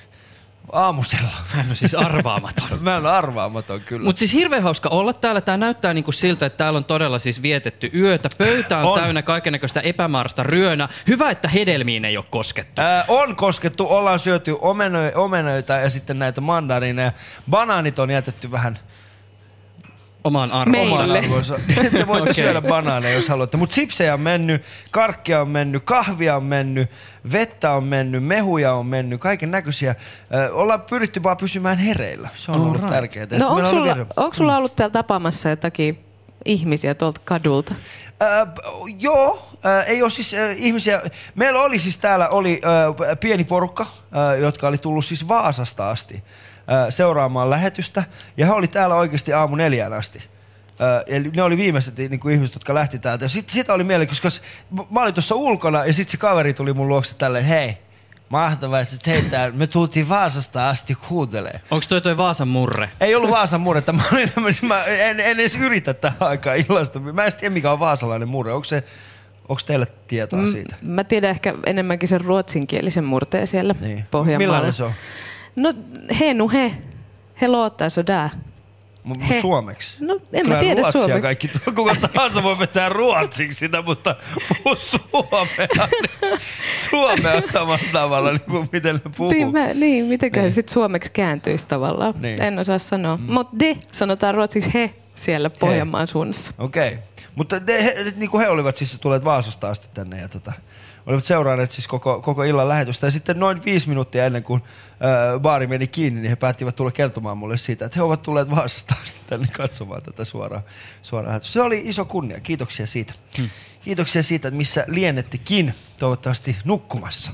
Aamusella. Hän on siis arvaamaton. Mä olen arvaamaton kyllä. Mutta siis hirveän hauska olla täällä. Tämä näyttää niinku siltä, että täällä on todella siis vietetty yötä. Pöytä on, On. täynnä kaikennäköistä epämääräistä ryönä. Hyvä, että hedelmiin ei ole koskettu. Ää, on koskettu, ollaan syöty omeno, omenoita ja sitten näitä mandariineja. Banaanit on jätetty vähän Omaan arvoonsa. Oman arvonsa. Te voitte Okei. syödä banaaneja, jos haluatte. Mutta sipsejä on mennyt, karkkia on mennyt, kahvia on mennyt, vettä on mennyt, mehuja on mennyt, kaiken näköisiä. Ollaan pyritty vaan pysymään hereillä. Se on ollut Alright. tärkeää. No onko sulla, onko Mm. sulla ollut täällä tapaamassa jotakin ihmisiä tuolta kadulta? Äh, joo, äh, ei ole siis äh, ihmisiä. Meillä oli siis täällä oli äh, pieni porukka, äh, jotka oli tullut siis Vaasasta asti seuraamaan lähetystä. Ja he oli täällä oikeasti aamu neljään asti. Eli ne oli viimeiset niin kuin ihmiset, jotka lähti täältä. Ja sit, sitä oli mielenkiintoista, koska mä olin tuossa ulkona ja sitten se kaveri tuli mun luokse tälleen, hei, mahtavaa, että tää. Me tultiin Vaasasta asti kuuntelee. Onko toi toi Vaasan murre? Ei ollut Vaasan murretta. Mä, olin, mä en, en, edes yritä tähän aikaan illasta. Mä en tiedä, mikä on vaasalainen murre. Onko, se, onko teillä tietoa Mm, siitä? Mä tiedän ehkä enemmänkin sen ruotsinkielisen murteen siellä niin. Pohjanmaalla. Millainen se on? No he nu he. He låter sådär. Mut, He. mut suomeksi? No en Kyllä mä tiedä ruotsia suomeksi. kaikki. Kuka tahansa voi vetää ruotsiksi sitä, mutta puhu suomea. niin Suomea samalla tavalla, niin kuin miten ne puhuu. Niin, mä, niin mitenköhän niin. sitten suomeksi kääntyisi tavallaan. Niin. En osaa sanoa. Mm. Mutta de sanotaan ruotsiksi he siellä Pohjanmaan suunnassa. Okei. Okay. Mutta te, he, niin kuin he olivat siis tulleet Vaasasta asti tänne ja tota, olivat seuranneet siis koko, koko illan lähetystä. Ja sitten noin viisi minuuttia ennen kuin ö, baari meni kiinni, niin he päättivät tulla kertomaan mulle siitä, että he ovat tulleet Vaasasta asti tänne katsomaan tätä suoraa, suoraa lähetystä. Se oli iso kunnia. Kiitoksia siitä. Hmm. Kiitoksia siitä, että missä lienettekin toivottavasti nukkumassa.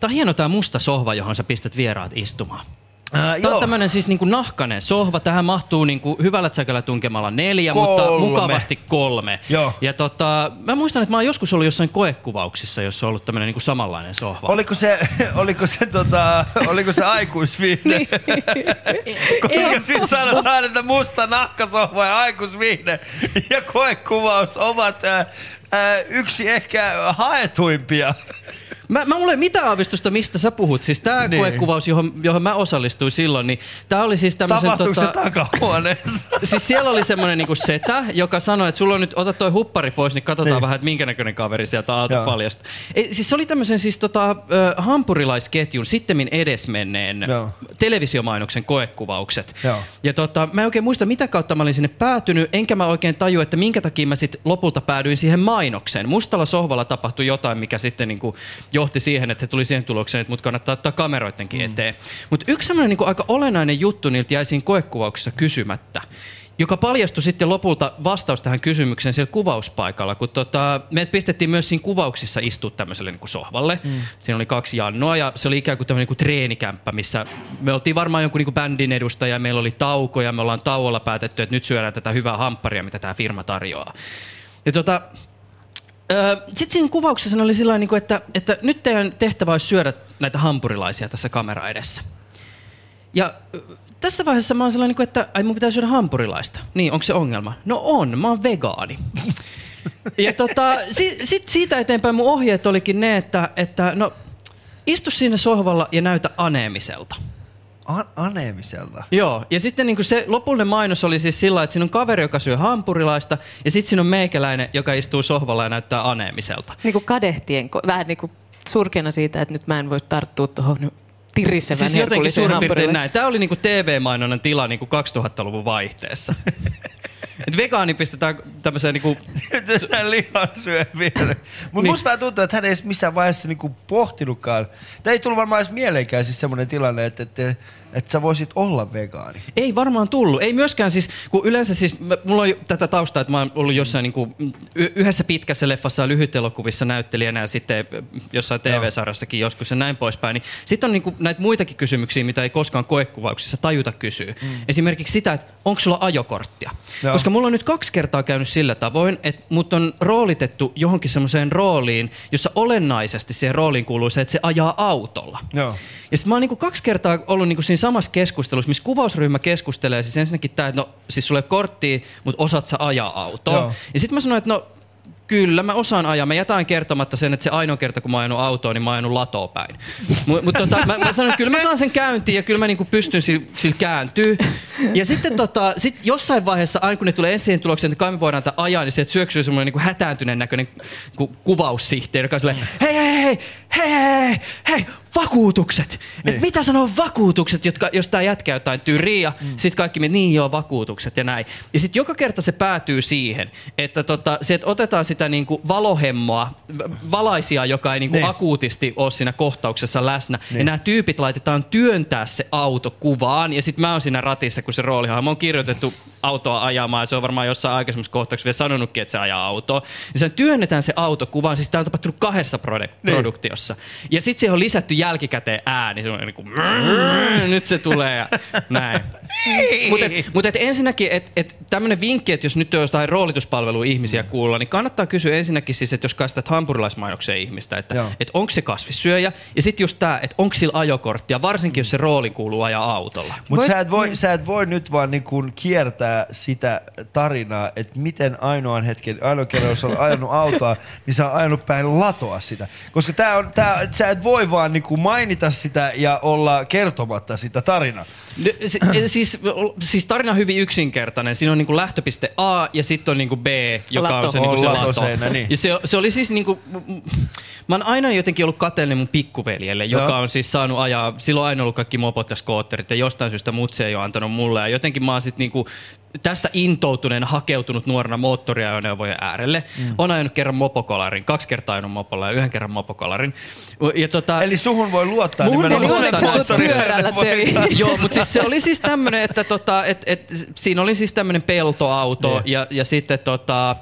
Tää on hieno tää musta sohva, johon sä pistät vieraat istumaan. Ää, Tämä on tämmöinen siis niinku nahkainen sohva. Tähän mahtuu niinku hyvällä tsäkällä tunkemalla neljä, mutta Kolme. mukavasti kolme. Joo. Ja tota, mä muistan, että mä oon joskus ollut jossain koekuvauksissa, jossa on ollut tämmöinen niinku samanlainen sohva. Oliko se, oliko se, tota, oliko se aikuisviihde? Koska siis sanotaan, että musta nahkasohva ja aikuisviihde ja koekuvaus ovat ää, ää, yksi ehkä haetuimpia. Mä, mä mulla ei mitään aavistusta, mistä sä puhut. Siis tää Niin. koekuvaus, johon, johon mä osallistuin silloin, niin tää oli siis tämmöisen... Tapahtuuko se takahuoneessa? Siis siellä oli semmoinen niinku setä, joka sanoi, että sulla on nyt, ota toi huppari pois, niin katsotaan Niin. vähän, että minkä näköinen kaveri sieltä aatu paljasta. Ei, siis se oli tämmöisen siis tota, ö, hampurilaisketjun sittemmin edesmenneen Joo. televisiomainoksen koekuvaukset. Joo. Ja tota, mä en oikein muista, mitä kautta mä olin sinne päätynyt, enkä mä oikein tajua, että minkä takia mä sitten lopulta päädyin siihen mainokseen. Mustalla sohvalla tapahtui jotain, mikä sitten niinku johti siihen, että he tuli siihen tulokseen, että mut kannattaa ottaa kameroidenkin mm. eteen. Mutta yksi semmoinen niinku aika olennainen juttu niiltä jäi siinä koekuvauksessa kysymättä joka paljastui sitten lopulta vastaus tähän kysymykseen siellä kuvauspaikalla, kun tota, meidät pistettiin myös siinä kuvauksissa istua tämmöiselle niin kuin sohvalle. Mm. Siinä oli kaksi jannoa ja se oli ikään kuin tämmöinen niin kuin treenikämppä, missä me oltiin varmaan jonkun niin kuin bändin edustaja ja meillä oli tauko ja me ollaan tauolla päätetty, että nyt syödään tätä hyvää hampparia, mitä tämä firma tarjoaa. Ja tota, sitten siinä kuvauksessa oli sillä niin että, että nyt teidän tehtävä olisi syödä näitä hampurilaisia tässä kamera edessä. Ja tässä vaiheessa mä oon sellainen, niin että ai mun pitää syödä hampurilaista. Niin, onko se ongelma? No on, mä oon vegaani. ja tota, si, sit siitä eteenpäin mun ohjeet olikin ne, että, että no, istu siinä sohvalla ja näytä aneemiselta. A- aneemiselta. Joo, ja sitten niin se lopullinen mainos oli siis sillä, että siinä on kaveri, joka syö hampurilaista, ja sitten siinä on meikäläinen, joka istuu sohvalla ja näyttää aneemiselta. Niin kuin kadehtien, vähän niin kuin surkeana siitä, että nyt mä en voi tarttua tuohon tirisevän Siis jotenkin herkulliseen suurin piirtein näin. Tämä oli niinku TV-mainonnan tila niinku 2000-luvun vaihteessa. Et vegaani pistetään tämmöiseen niinku... Hän lihan syö viereen. Mutta Niin. musta tuntuu, että hän ei missään vaiheessa niinku pohtinutkaan. Tai ei tullut varmaan edes mieleenkään siis semmoinen tilanne, että, että, että sä voisit olla vegaani. Ei varmaan tullut. Ei myöskään siis, kun yleensä siis, mulla on tätä taustaa, että mä oon ollut jossain niinku, y- yhdessä pitkässä leffassa ja lyhytelokuvissa näyttelijänä ja sitten jossain TV-sarjassakin joskus ja näin poispäin. Niin sitten on niinku näitä muitakin kysymyksiä, mitä ei koskaan koekuvauksissa tajuta kysyä. Mm. Esimerkiksi sitä, että onko sulla ajokorttia? Joo. Koska mulla on nyt kaksi kertaa käynyt sillä tavoin, että mut on roolitettu johonkin semmoiseen rooliin, jossa olennaisesti siihen rooliin kuuluu se, että se ajaa autolla. Joo. Ja sitten mä oon niinku kaksi kertaa ollut niinku siinä samassa keskustelussa, missä kuvausryhmä keskustelee. Siis ensinnäkin tämä, että no siis sulle korttia, mutta osaat sä ajaa autoa. Joo. Ja sitten mä sanoin, että no Kyllä, mä osaan ajaa. Mä jätän kertomatta sen, että se ainoa kerta, kun mä oon autoa, niin mä oon latoa päin. Mutta mut tota, mä, mä sanoin, että kyllä mä saan sen käyntiin ja kyllä mä niinku pystyn sillä sil kääntyä. Ja sitten tota, sit jossain vaiheessa, aina kun ne tulee ensin tulokseen, että kai me voidaan tätä ajaa, niin sieltä syöksyy semmoinen niinku hätääntyneen näköinen ku, kuvaussihteeri, joka on silleen, hei, hei, hei, hei, hei, hei, vakuutukset. Niin. Et mitä sanoo vakuutukset, jotka, jos tämä jätkä jotain tyrii ja mm. sitten kaikki miettii, niin joo, vakuutukset ja näin. Ja sitten joka kerta se päätyy siihen, että tota, se, että otetaan sitä niinku valohemmoa, valaisia, joka ei niinku Niin. akuutisti ole siinä kohtauksessa läsnä. Niin. Ja nämä tyypit laitetaan työntää se auto kuvaan ja sitten mä oon siinä ratissa, kun se roolihahmo on kirjoitettu autoa ajamaan ja se on varmaan jossain aikaisemmassa kohtauksessa vielä sanonutkin, että se ajaa autoa. Ja sen työnnetään se auto kuvaan, siis tämä on tapahtunut kahdessa prode- Niin. produktiossa. Ja sitten siihen on lisätty jälkikäteen ääni, se on niin kuin, nyt se tulee ja näin. Mutta et, mut et ensinnäkin, että et tämmöinen vinkki, että jos nyt on jostain roolituspalvelua ihmisiä kuulla, niin kannattaa kysyä ensinnäkin siis, että jos kastat hampurilaismainokseen ihmistä, että et onko se kasvissyöjä, ja sitten just tämä, että onko sillä ajokorttia, varsinkin jos se rooli kuuluu ajaa autolla. Mutta sä, et voi, sä et voi nyt vaan niin kuin kiertää sitä tarinaa, että miten ainoan hetken, ainoan kerran, jos olet ajanut autoa, niin sä oot ajanut päin latoa sitä. Koska tää on, tää, sä et voi vaan niin kuin mainita sitä ja olla kertomatta sitä tarinaa. N- si- siis, siis tarina on hyvin yksinkertainen. Siinä on niinku lähtöpiste A ja sitten on niinku B, joka Lato. on se, niinku On se lato. latoseinä, niin. Ja se, se oli siis niinku, m- m- mä oon aina jotenkin ollut kateellinen mun pikkuveljelle, joka Joo. on siis saanut ajaa, silloin on aina ollut kaikki mopot ja skootterit ja jostain syystä mutsi ei ole antanut mulle. Ja jotenkin mä oon sit niinku tästä intoutuneen hakeutunut nuorena moottoriajoneuvojen äärelle. Mm. On ajanut kerran mopokolarin, kaksi kertaa ajanut mopolla ja yhden kerran mopokolarin. Ja tota, Eli suhun voi luottaa Muhun nimenomaan tulet pyörällä töihin. Joo, mutta siis se oli siis tämmöinen, että tota, et, et, siinä oli siis tämmöinen peltoauto Niin. ja, ja sitten tota,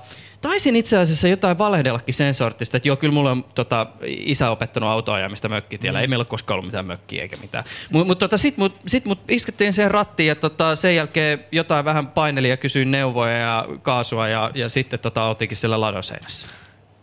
Taisin itse asiassa jotain valehdellakin sen sortista, että joo, kyllä mulla on tota, isä opettanut autoajamista mökkitiellä. Mm. Ei meillä ole koskaan ollut mitään mökkiä eikä mitään. Mutta mut, tota, sitten mut, sit mut iskettiin siihen rattiin ja tota, sen jälkeen jotain vähän paineli ja kysyin neuvoja ja kaasua ja, ja sitten tota, oltiinkin siellä ladonseinässä.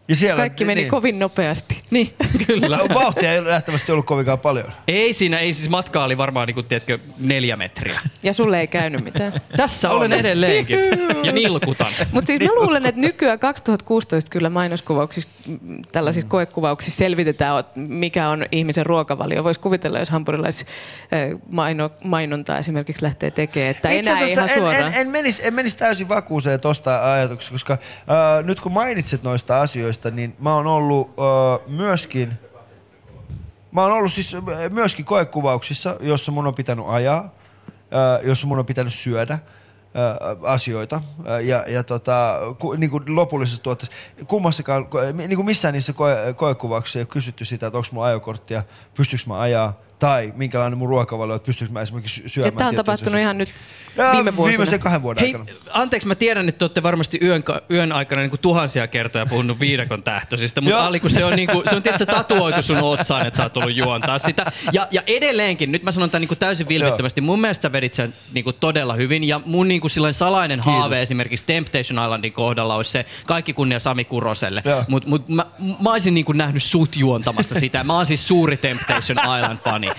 Ja siellä, Kaikki meni niin. kovin nopeasti. Niin, kyllä. Vauhtia ei nähtävästi ollut kovinkaan paljon. Ei siinä, ei siis matka oli varmaan niin kuin, tiedätkö, neljä metriä. Ja sulle ei käynyt mitään. Tässä olen edelleenkin. Ja nilkutan. Mutta siis mä luulen, että nykyään 2016 kyllä mainoskuvauksissa, mm, tällaisissa koekuvauksissa selvitetään, että mikä on ihmisen ruokavalio. Voisi kuvitella, jos hampurilais äh, maino, mainontaa esimerkiksi lähtee tekemään, että Itse enää ihan en, suoraan. en, en, menisi, en menisi täysin vakuuseen tuosta ajatuksesta, koska äh, nyt kun mainitsit noista asioista, niin mä oon ollut äh, myöskin, mä oon ollut siis myöskin koekuvauksissa, jossa mun on pitänyt ajaa, äh, jossa mun on pitänyt syödä asioita ja, ja tota, ku, niin kuin lopullisessa tuotteessa, kummassakaan, niin kuin missään niissä koe, koekuvauksissa ei ole kysytty sitä, että onko mulla ajokorttia, pystyykö mä ajaa tai minkälainen mun ruokavalio, että pystyykö mä esimerkiksi syömään. tämä on tapahtunut ihan nyt viime vuosina. Viimeisen kahden vuoden Hei, aikana. anteeksi, mä tiedän, että te olette varmasti yön, yön aikana niin kuin tuhansia kertoja puhunut viidakon tähtöisistä, mutta. Ali, kun se on, niin kuin, se on tietysti tatuoitu sun otsaan, että sä oot ollut juontaa sitä. Ja, ja edelleenkin, nyt mä sanon tämän niin kuin täysin vilpittömästi, mun mielestä sä vedit sen niin kuin todella hyvin, ja mun niin kuin salainen Kiitos. haave esimerkiksi Temptation Islandin kohdalla olisi se kaikki kunnia Sami Kuroselle. Mutta mut mä, mä olisin niin kuin nähnyt sut juontamassa sitä. Mä oon siis suuri Temptation Island-fani.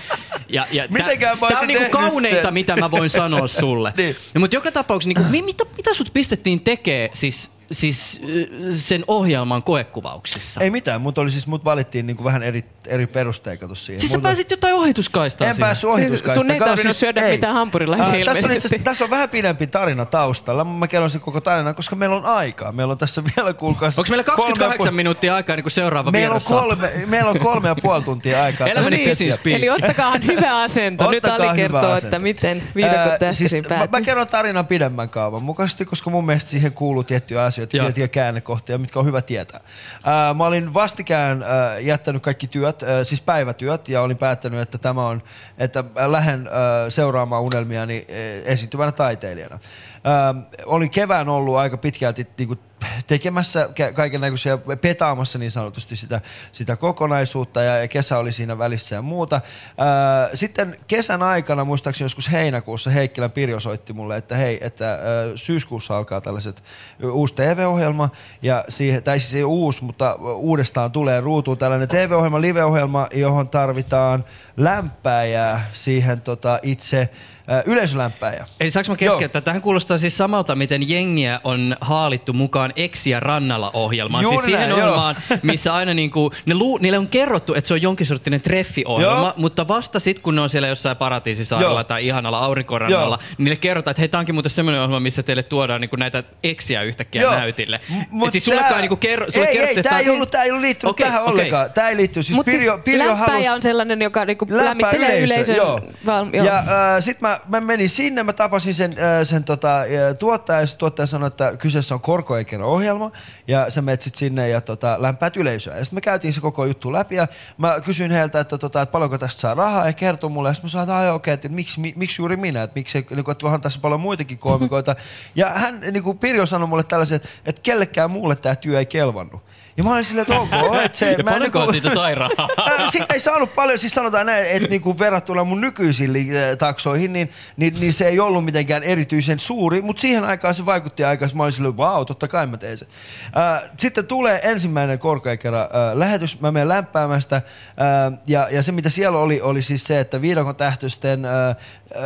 Ja, ja Mitenkään mä tää on niinku tehnyt kauneita, sen. mitä mä voin sanoa sulle. Niin. No, mutta joka tapauksessa, niin kuin, mi, mitä, mitä sut pistettiin tekee siis, siis äh, sen ohjelman koekuvauksissa? Ei mitään, mut, oli siis, mut valittiin niinku vähän eri, eri perustein kato siihen. Siis sä Mut- pääsit jotain ohituskaistaan En siihen. päässyt ohituskaista. Siis sun ei tarvinnut syödä mitään hampurilaisia Ah, tässä, on itse tässä on vähän pidempi tarina taustalla. Mä kerron sen koko tarinan, koska meillä on aikaa. Meillä on tässä vielä kuulkaas... Onko meillä kolme ja 28 puoli- minuuttia aikaa, niin kuin seuraava Meillä on, kolme, meillä on kolme ja puoli tuntia aikaa. Elämäni settiä. speed. Eli ottakaa hyvä asento. Nyt Ali kertoo, asento. että miten viidakon Ää, tähtäisiin siis, mä, päätyy. mä kerron tarinan pidemmän kaavan mukaisesti, koska mun mielestä siihen kuuluu tiettyjä asioita, Joo. tiettyjä käännekohtia, mitkä on hyvä tietää. Ää, mä olin vastikään ää, jättänyt kaikki työt, ää, siis päivätyöt, ja olin päättänyt, että tämä on, että lähden ää, seuraamaan unelmiani ää, esiintyvänä taiteilijana. Ää, olin kevään ollut aika pitkälti niin kuin, tekemässä kaiken näköisiä, petaamassa niin sanotusti sitä, sitä kokonaisuutta ja, ja kesä oli siinä välissä ja muuta. Ää, sitten kesän aikana, muistaakseni joskus heinäkuussa, Heikkilän Pirjo soitti mulle, että hei, että ää, syyskuussa alkaa tällaiset uusi TV-ohjelma, ja siihen, tai siis ei uusi, mutta uudestaan tulee ruutuun tällainen TV-ohjelma, live-ohjelma, johon tarvitaan lämpääjää siihen tota, itse ää, yleisölämpääjä. Ei saanko mä keskeyttää? Tähän kuulostaa siis samalta, miten jengiä on haalittu mukaan Eksiä rannalla ohjelmaan. Juuri siis siihen näin, joo. ohjelmaan, missä aina niinku, ne lu, niille on kerrottu, että se on jonkin sorttinen treffiohjelma, Joo. mutta vasta sitten kun ne on siellä jossain paratiisisaarella Joo. tai ihanalla aurinkorannalla, Joo. niin niille kerrotaan, että hei, tämä onkin muuten semmoinen ohjelma, missä teille tuodaan niinku näitä eksiä yhtäkkiä Joo. näytille. M- Et mut siis sullekaan tää- niinku kerro, sulle ei, ei, että tää ei, on- ollut, tää ei ollut liittynyt Okei, tähän okei. ollenkaan. Tää ei liittyy. Siis Mutta siis Pirjo, Pirjo läppäjä halusi... on sellainen, joka niinku lämmittelee yleisön. joo. Val, joo. Ja äh, sit mä, mä, menin sinne, mä tapasin sen, äh, sen tota, äh, tuottaja, ja se tuottaja sanoi, että kyseessä on korkoikäinen ohjelma, ja sä menet sit sinne ja tota, lämpäät yleisöä. Ja sitten me käytiin se koko juttu läpi, ja mä kysyin heiltä, että, tota, että paljonko tästä saa rahaa, ja kertoi mulle, ja sitten mä sanoin, että "Ai, okei, että miksi, mi, miksi juuri minä, että, miksi, ei- niinku, että onhan tässä paljon muitakin koomikoita. ja hän, niinku Pirjo sanoi mulle tällaiset, että, että kellekään muulle tämä työ ei kelvannut. Ja mä olin silleen, että ok, että se... Ja mä niinku- siitä sai rahaa? Äh, Siitä ei saanut paljon, siis sanotaan näin, että niinku verrattuna mun nykyisiin taksoihin, niin, niin, niin, se ei ollut mitenkään erityisen suuri, mutta siihen aikaan se vaikutti aika, mä olin silleen, vau, totta kai mä teen sen. Äh, Sitten tulee ensimmäinen korkeakerran äh, lähetys, mä menen lämpäämästä, äh, ja, ja se mitä siellä oli, oli siis se, että viidakon tähtösten äh, äh,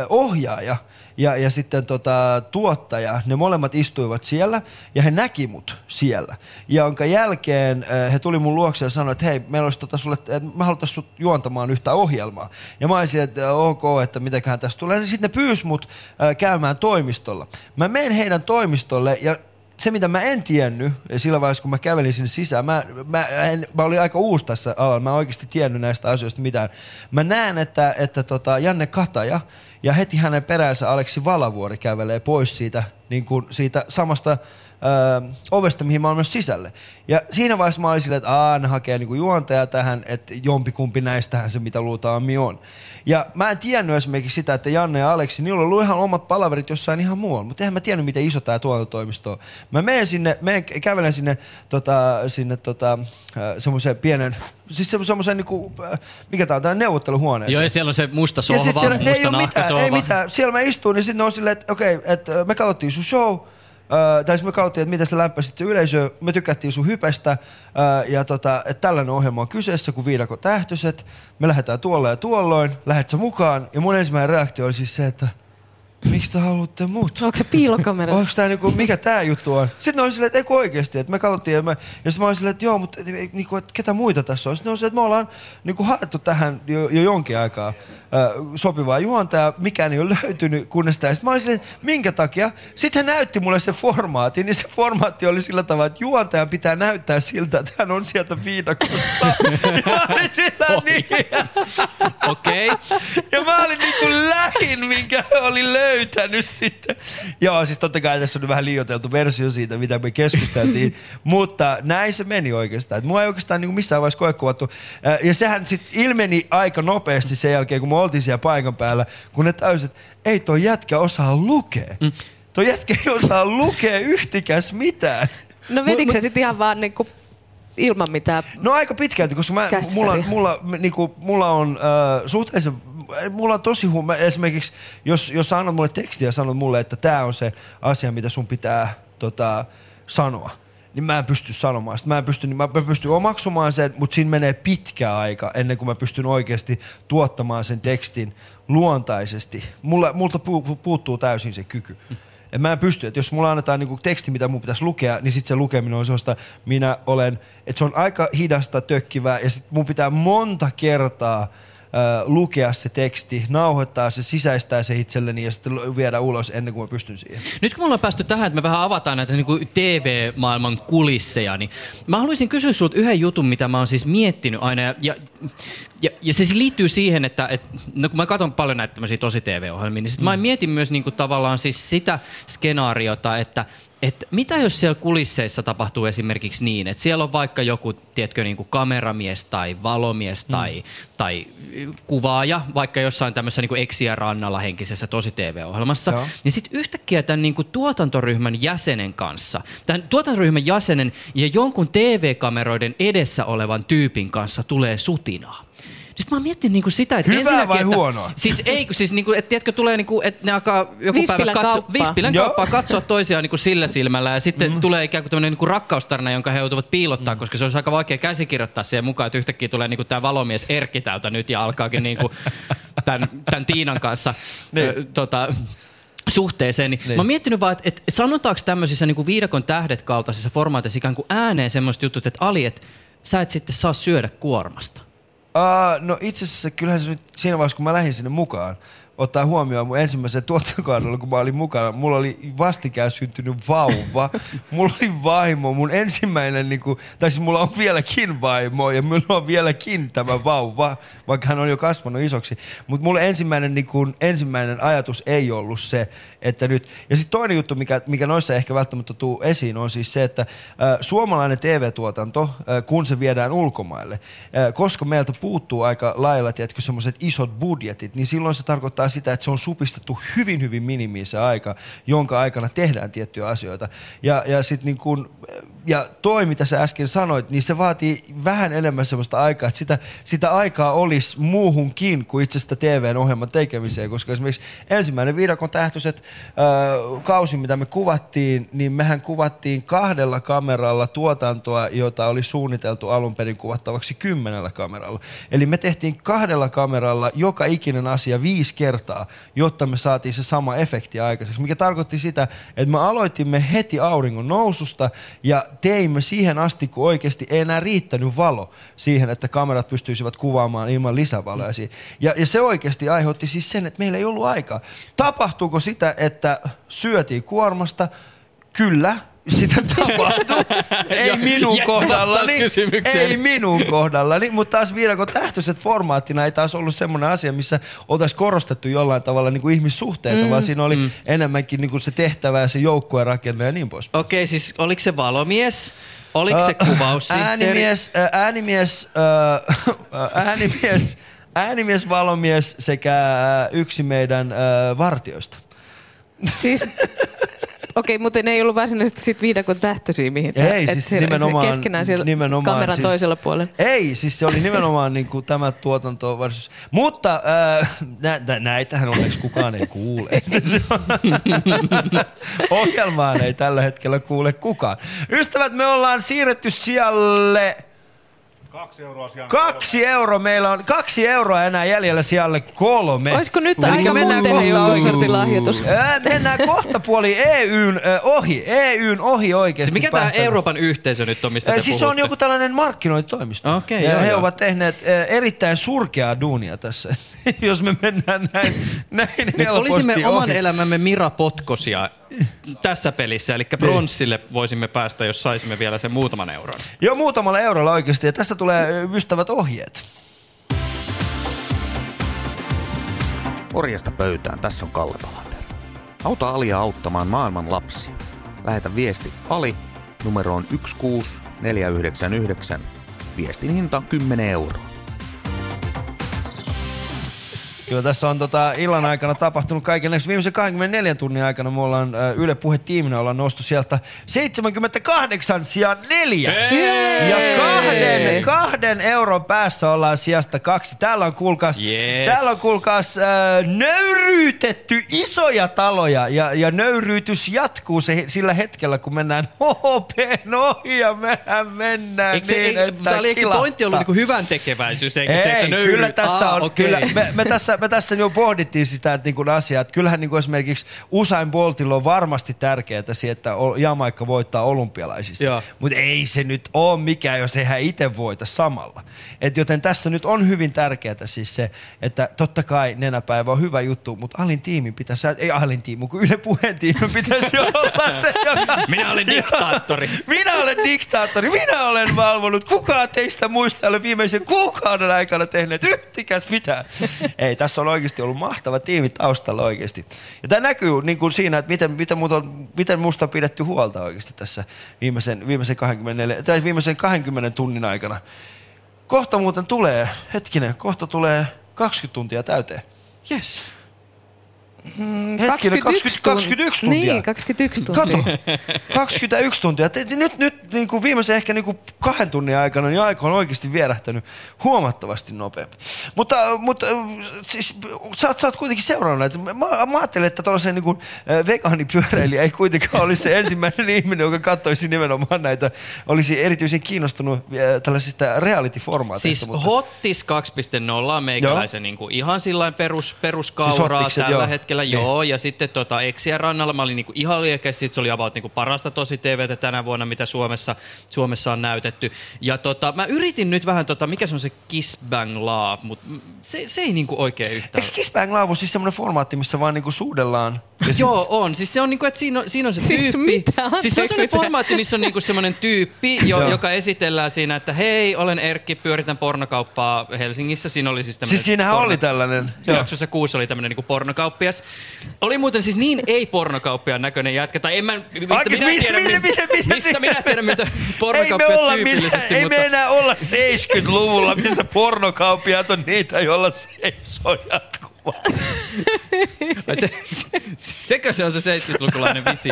ohjaaja, ja, ja sitten tota, tuottaja, ne molemmat istuivat siellä ja he näki mut siellä. Ja jonka jälkeen äh, he tuli mun luokse ja sanoi, että hei, meillä olisi tota sulle, että me haluttaisiin sut juontamaan yhtä ohjelmaa. Ja mä olisin, että ok, että mitäköhän tästä tulee. Ja sitten ne pyysi mut äh, käymään toimistolla. Mä menen heidän toimistolle ja se, mitä mä en tiennyt, sillä vaiheessa kun mä kävelin sinne sisään, mä, mä, en, mä olin aika uusi tässä alalla, mä en oikeasti tiennyt näistä asioista mitään. Mä näen, että, että tota Janne Kataja ja heti hänen peräänsä Aleksi Valavuori kävelee pois siitä, niin kuin siitä samasta ö, ovesta, mihin mä olen myös sisälle. Ja siinä vaiheessa mä olin silleen, että aah, ne hakee niin juontaja tähän, että jompikumpi näistähän se, mitä luultaan on. Ja mä en tiennyt esimerkiksi sitä, että Janne ja Aleksi, niillä on ollut ihan omat palaverit jossain ihan muualla, mutta eihän mä tiennyt, miten iso tämä tuotantotoimisto on. Mä menen sinne, menen, kävelen sinne, tota, sinne tota, semmoiseen pienen, siis semmoiseen niinku, mikä tää on, tää neuvotteluhuoneeseen. Joo, ja siellä on se musta Ja sohva, sit siellä musta ei ole mitään, ei mitään. Siellä mä istuin, niin sitten on silleen, että okei, että me katsottiin sun show, Öö, tai me katsottiin, että miten sä lämpäsit yleisöä, me tykättiin sun hypestä, öö, ja tota, että tällainen ohjelma on kyseessä, kun viidakon tähtöiset, me lähdetään tuolla ja tuolloin, lähet sä mukaan, ja mun ensimmäinen reaktio oli siis se, että miksi te haluatte mut? Onko se piilokamerassa? Onko tää niinku, mikä tää juttu on? Sitten ne oli silleen, että eikö oikeesti, että me katsottiin ja, me, ja sitten mä olin silleen, että joo, mutta et- niinku, että ketä muita tässä on? Sitten ne oli silleen, että me ollaan niinku haettu tähän jo, jo jonkin aikaa äh, sopivaa juontajaa, mikään ei ole löytynyt kunnes tää. Sitten mä olin silleen, että minkä takia? Sitten hän näytti mulle se formaatin, niin se formaatti oli sillä tavalla, että juontajan pitää näyttää siltä, että hän on sieltä viidakosta. Ja mä olin sillä niin. Okei. Ja mä olin niinku lähin, minkä oli löytänyt sitten. Joo, siis totta kai tässä on vähän liioiteltu versio siitä, mitä me keskusteltiin. mutta näin se meni oikeastaan. Et mua ei oikeastaan niinku missään vaiheessa koekuvattu. Äh, Ja sehän sitten ilmeni aika nopeasti sen jälkeen, kun me oltiin siellä paikan päällä, kun ne täysin, että ei toi jätkä osaa lukea. Mm. Toi jätkä ei osaa lukea yhtikäs mitään. No vedikö se sitten ihan vaan niinku ilman mitään? No aika pitkälti, koska mä, Kässäriä. mulla, mulla, niinku, mulla on äh, suhteellisen, mulla on tosi hu- mä esimerkiksi, jos, jos sä annat mulle tekstiä ja sanot mulle, että tämä on se asia, mitä sun pitää tota, sanoa, niin mä en pysty sanomaan sitä. Mä en pysty, niin mä, mä pystyn omaksumaan sen, mutta siinä menee pitkä aika ennen kuin mä pystyn oikeasti tuottamaan sen tekstin luontaisesti. Mulla, multa pu, pu, puuttuu täysin se kyky. Et mä en pysty, että jos mulla annetaan niinku teksti, mitä mun pitäisi lukea, niin sitten se lukeminen on sellaista, minä olen, että se on aika hidasta, tökkivää, ja sit mun pitää monta kertaa lukea se teksti, nauhoittaa se, sisäistää se itselleni ja sitten viedä ulos ennen kuin mä pystyn siihen. Nyt kun me ollaan päästy tähän, että me vähän avataan näitä niin kuin TV-maailman kulisseja, niin mä haluaisin kysyä sinulta yhden jutun, mitä mä oon siis miettinyt aina. Ja, ja, ja, ja se siis liittyy siihen, että et, no kun mä katson paljon näitä tämmöisiä tosi TV-ohjelmia, niin sit mä mietin myös niin kuin tavallaan siis sitä skenaariota, että että mitä jos siellä kulisseissa tapahtuu esimerkiksi niin, että siellä on vaikka joku, tiedätkö, niin kuin kameramies tai valomies tai, tai kuvaaja, vaikka jossain tämmöisessä niin kuin Eksiä rannalla henkisessä tosi TV-ohjelmassa, Joo. niin sitten yhtäkkiä tämän niin kuin tuotantoryhmän jäsenen kanssa, tämän tuotantoryhmän jäsenen ja jonkun TV-kameroiden edessä olevan tyypin kanssa tulee sutinaa. Sitten mä oon miettinyt niinku sitä, että Hyvää ensinnäkin, vai että, huonoa? Siis ei, kun siis niinku, että tiedätkö, tulee niinku, että ne alkaa joku Vispilän päivä katso, kauppaa. vispilän Joo. kauppaa katsoa toisiaan niinku sillä silmällä ja sitten mm. tulee ikään kuin tämmöinen niinku rakkaustarina, jonka he joutuvat piilottaa, mm. koska se olisi aika vaikea käsikirjoittaa siihen mukaan, että yhtäkkiä tulee niinku tämä valomies Erkki täältä nyt ja alkaakin niinku tämän, tämän Tiinan kanssa Niin. ö, tota, suhteeseen. Niin Niin. niin. Mä oon miettinyt vaan, että, että sanotaanko tämmöisissä niin kuin viidakon tähdet kaltaisissa formaateissa ikään kuin ääneen semmoista jutut, että Ali, että sä et sitten saa syödä kuormasta. Uh, no itse asiassa kyllähän se nyt siinä vaiheessa, kun mä lähdin sinne mukaan, ottaa huomioon mun ensimmäisen tuottokaudella, kun mä olin mukana, mulla oli vastikään syntynyt vauva, mulla oli vaimo, mun ensimmäinen, niin kuin, tai siis mulla on vieläkin vaimo ja mulla on vieläkin tämä vauva, vaikka hän on jo kasvanut isoksi. Mutta mulle ensimmäinen, niin kuin, ensimmäinen ajatus ei ollut se, että nyt, ja sitten toinen juttu, mikä, mikä noissa ehkä välttämättä tuu esiin, on siis se, että äh, suomalainen TV-tuotanto, äh, kun se viedään ulkomaille, äh, koska meiltä puuttuu aika lailla, tiedätkö, semmoiset isot budjetit, niin silloin se tarkoittaa sitä, että se on supistettu hyvin, hyvin minimiin se aika, jonka aikana tehdään tiettyjä asioita. Ja, ja sitten niin kun, ja toi, mitä sä äsken sanoit, niin se vaatii vähän enemmän semmoista aikaa, että sitä, sitä aikaa olisi muuhunkin kuin itse sitä TVn ohjelman tekemiseen, koska esimerkiksi ensimmäinen viidakon tähtöiset äh, kausi, mitä me kuvattiin, niin mehän kuvattiin kahdella kameralla tuotantoa, jota oli suunniteltu alun perin kuvattavaksi kymmenellä kameralla. Eli me tehtiin kahdella kameralla joka ikinen asia viisi kertaa, jotta me saatiin se sama efekti aikaiseksi, mikä tarkoitti sitä, että me aloitimme heti auringon noususta ja teimme siihen asti, kun oikeasti ei enää riittänyt valo siihen, että kamerat pystyisivät kuvaamaan ilman lisävaloja. siihen. Ja, ja se oikeasti aiheutti siis sen, että meillä ei ollut aikaa. Tapahtuuko sitä, että syötiin kuormasta? Kyllä, sitä tapahtui. ei minun yes, kohdallani. Ei minun kohdallani, mutta taas viidakon tähtöiset formaattina ei taas ollut semmoinen asia, missä oltaisiin korostettu jollain tavalla niin kuin ihmissuhteita, mm, vaan siinä oli mm. enemmänkin niin kuin se tehtävä ja se joukkueen rakenne ja niin pois. Okei, siis oliko se valomies? Oliko se kuvaussihteeri? Äänimies, äh, äänimies, äänimies, äänimies, valomies sekä yksi meidän äh, vartioista. Siis, okei, mutta ne ei ollut varsinaisesti sit viidakon tähtöisiä, mihin Ei, et siis se- nimenomaan, keskenään siellä nimenomaan kameran siis, toisella puolella. Ei, siis se oli nimenomaan niin kuin tämä tuotanto versus. Mutta äh, nä, nä, näitähän onneksi kukaan ei kuule. Ohjelmaan ei tällä hetkellä kuule kukaan. Ystävät, me ollaan siirretty sijalle Kaksi euroa sijaan Kaksi euroa meillä on, kaksi euroa enää jäljellä sijalle kolme. Olisiko nyt Elikkä aika mennään jo kohta lahjoitus? Ää, Mennään kohta puoli EYn ö, ohi, EYn ohi oikeasti. Mikä tämä. Euroopan yhteisö nyt on, mistä te Siis se on joku tällainen markkinointitoimisto. Okei, ja joo, he joo. ovat tehneet erittäin surkeaa duunia tässä, jos me mennään näin, näin Nyt helposti olisimme oman ohi. elämämme Mira Potkosia tässä pelissä, eli bronssille voisimme päästä, jos saisimme vielä sen muutaman euron. Joo, muutamalla eurolla oikeasti. Ja tästä tulee ystävät ohjeet. Orjasta pöytään, tässä on Kalle Palander. Auta Alia auttamaan maailman lapsia. Lähetä viesti Ali numeroon 16499. Viestin hinta 10 euroa. Kyllä tässä on tota, illan aikana tapahtunut kaiken. Viimeisen 24 tunnin aikana me ollaan Yle Puhe tiiminä ollaan noustu sieltä 78 sijaan neljä. Hei! Ja kahden, kahden euron päässä ollaan sijasta kaksi. Täällä on kuulkaas, Yes. täällä on kuulkaas äh, nöyryytetty isoja taloja ja, ja nöyryytys jatkuu se, sillä hetkellä, kun mennään HPn ohi ja mehän mennään Eikö se, niin, ei, että tää oli, eikö pointti ollut niinku hyvän tekeväisyys, eikä Ei, se, että nöyry... kyllä tässä Aa, on, okei. kyllä, me, me, tässä, me tässä jo pohdittiin sitä että niin asiaa, että kyllähän niin kuin esimerkiksi Usain Boltilla on varmasti tärkeää se, että Jamaikka voittaa olympialaisissa. Mutta ei se nyt ole mikään, jos ei hän itse voita samalla. Et joten tässä nyt on hyvin tärkeää siis se, että totta kai nenäpäivä on hyvä juttu, mutta Alin tiimin pitäisi, ei Alin tiimi, kun Yle Puheen tiimi pitäisi olla se, joka... Minä olen diktaattori. Minä olen diktaattori, minä olen valvonut. Kukaan teistä muista ei ole viimeisen kuukauden aikana tehneet yhtikäs mitään. Ei, tässä on oikeasti ollut mahtava tiimi taustalla oikeasti. Ja tämä näkyy niin kuin siinä, että miten, miten, on, miten musta on pidetty huolta oikeasti tässä viimeisen, viimeisen, 24, tai viimeisen 20 tunnin aikana. Kohta muuten tulee, hetkinen, kohta tulee 20 tuntia täyteen. Yes. Mm, Hetkinen, 20, 21 tuntia. Niin, 21 tuntia. Kato, 21 tuntia. Te- te- Nyt, nyt niin kuin viimeisen ehkä niin kuin kahden tunnin aikana niin aika on oikeasti vierähtänyt huomattavasti nopeammin. Mutta, mutta siis, sä, oot, sä oot kuitenkin seurannut näitä. Mä, mä ajattelin, että tuollaisen niin kuin, äh, vegaanipyöräilijä ei kuitenkaan olisi se ensimmäinen ihminen, joka katsoisi nimenomaan näitä, olisi erityisen kiinnostunut äh, tällaisista reality-formaateista. Siis mutta- Hottis 2.0 on meikäläisen niin kuin ihan sillain perus, peruskauraa Siis Hottikset, tällä joo. Hetkellä. hetkellä, joo. Ja sitten tota Eksien rannalla mä olin niinku ihan liekeä, sit se oli about niinku parasta tosi TVtä tänä vuonna, mitä Suomessa, Suomessa on näytetty. Ja tota, mä yritin nyt vähän, tota, mikä se on se Kiss Bang Law, mutta se, se ei niinku oikein yhtään. Eikö Kiss Bang Love ole siis semmoinen formaatti, missä vaan niinku suudellaan? Ja sit- Joo, on. Siis se on niinku, että siinä on, siinä on se Siis tyyppi. mitä? Siis se on mitä? formaatti, missä on niinku semmoinen tyyppi, jo, joka esitellään siinä, että hei, olen Erkki, pyöritän pornokauppaa Helsingissä. Siinä oli siis tämmöinen... Siis siinähän oli tällainen. Joo. Jaksossa kuusi oli tämmöinen niinku pornokauppias. Oli muuten siis niin ei-pornokauppian näköinen jätkä, tai en mä, mistä minä tiedän, mitä- mi- mitä- mitä- mistä minä tiedän, mitä Ei me, olla minä, tyypillisesti, ei mutta... me enää olla 70-luvulla, missä pornokauppiat on niitä, joilla. Ai se, se, sekö se on se 70-lukulainen visi?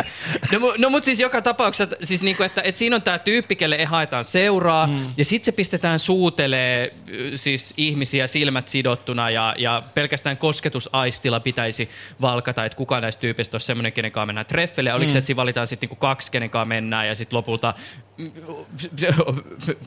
No, mu- no mutta siis joka tapauksessa, siis niinku, että, että siinä on tämä tyyppi, kelle e haetaan seuraa, mm. ja sitten se pistetään suutelee siis ihmisiä silmät sidottuna, ja, ja pelkästään kosketusaistilla pitäisi valkata, että kuka näistä tyypistä on semmoinen, kenen kanssa mennään treffelle, ja oliko Mm. se, että siinä valitaan sitten niinku kaksi, kenen kanssa mennään, ja sitten lopulta mm,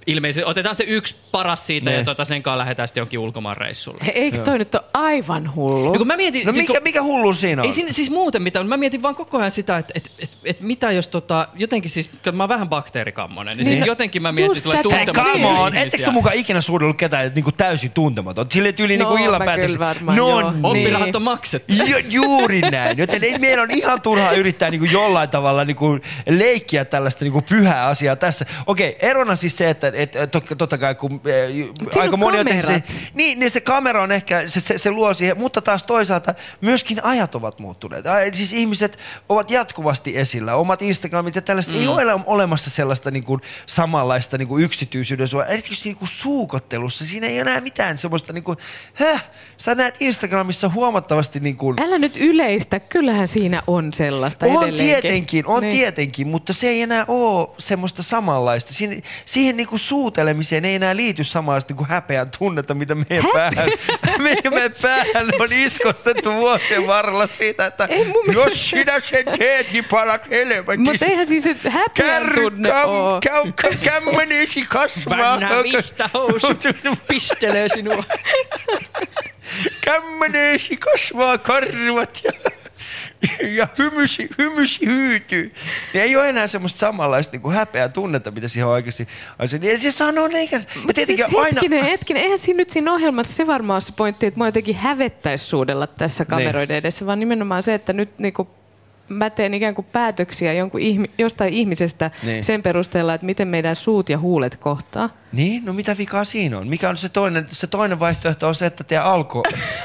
ilmeisesti otetaan se yksi paras siitä, Ne. ja tota, sen kanssa lähdetään sitten jonkin ulkomaanreissulle. Eikö toi nyt ole aivan hullu? No kun mä mietin, No siis mikä, kun- mikä hullu siinä on? ei siinä, siis muuten mitään, mutta mä mietin vaan koko ajan sitä, että et, et, et mitä jos tota, jotenkin siis, kun mä oon vähän bakteerikammonen, niin, Niin. jotenkin mä mietin sillä tuntematon come on! ihmisiä. Ettekö te mukaan ikinä suudellut ketään niinku täysin tuntematon? Sille tyyli niinku No, illan mä päätteeksi. kyllä varmaan, No joo. niin. Oppirahat on maksettu. Ju, juuri näin. Joten ei meidän on ihan turhaa yrittää niinku jollain tavalla niinku leikkiä tällaista niinku pyhää asiaa tässä. Okei, erona siis se, että et, tot, totta kai kun äh, aika on moni on tehnyt se, niin, niin se kamera on ehkä, se, se, se luo siihen, mutta taas toisaalta myöskin ajat ovat muuttuneet. Siis ihmiset ovat jatkuvasti esillä. Omat Instagramit ja tällaiset. Mm. Ei ole olemassa sellaista niinku samanlaista niinku yksityisyyden suojaa. Erityisesti niinku suukottelussa. Siinä ei enää mitään semmoista, niinku, häh, sä näet Instagramissa huomattavasti niinku, Älä nyt yleistä, kyllähän siinä on sellaista on edelleenkin. tietenkin, on Niin. tietenkin, mutta se ei enää ole semmoista samanlaista. Siihen, siihen niinku suutelemiseen ei enää liity samanlaista niinku häpeän tunnetta, mitä meidän päähän, meidän päähän on iskostettu vuosien varrella siitä, että Ei mun jos sinä sen teet, niin palat helvetissa. Mutta eihän siis se häpeän tunne kam, kam, kämmenesi kasvaa. Vannä vihtahousut pistelee sinua. Kämmenesi kasvaa karvat ja, ja hymysi, hymysi hyytyy. Niin ei ole enää semmoista samanlaista niin kuin häpeää tunnetta, mitä siihen on oikeasti. Niin se sanoo, eikä... Ja Mutta tietenkin siis aina... hetkinen, hetkinen, eihän siinä nyt siinä ohjelmassa se varmaan se pointti, että mua jotenkin hävettäisi suudella tässä Niin. kameroiden edessä, vaan nimenomaan se, että nyt niinku mä teen ikään kuin päätöksiä jonkun ihmi, jostain ihmisestä Niin. sen perusteella, että miten meidän suut ja huulet kohtaa. Niin, no mitä vikaa siinä on? Mikä on se toinen, se toinen vaihtoehto on se, että teidän alko,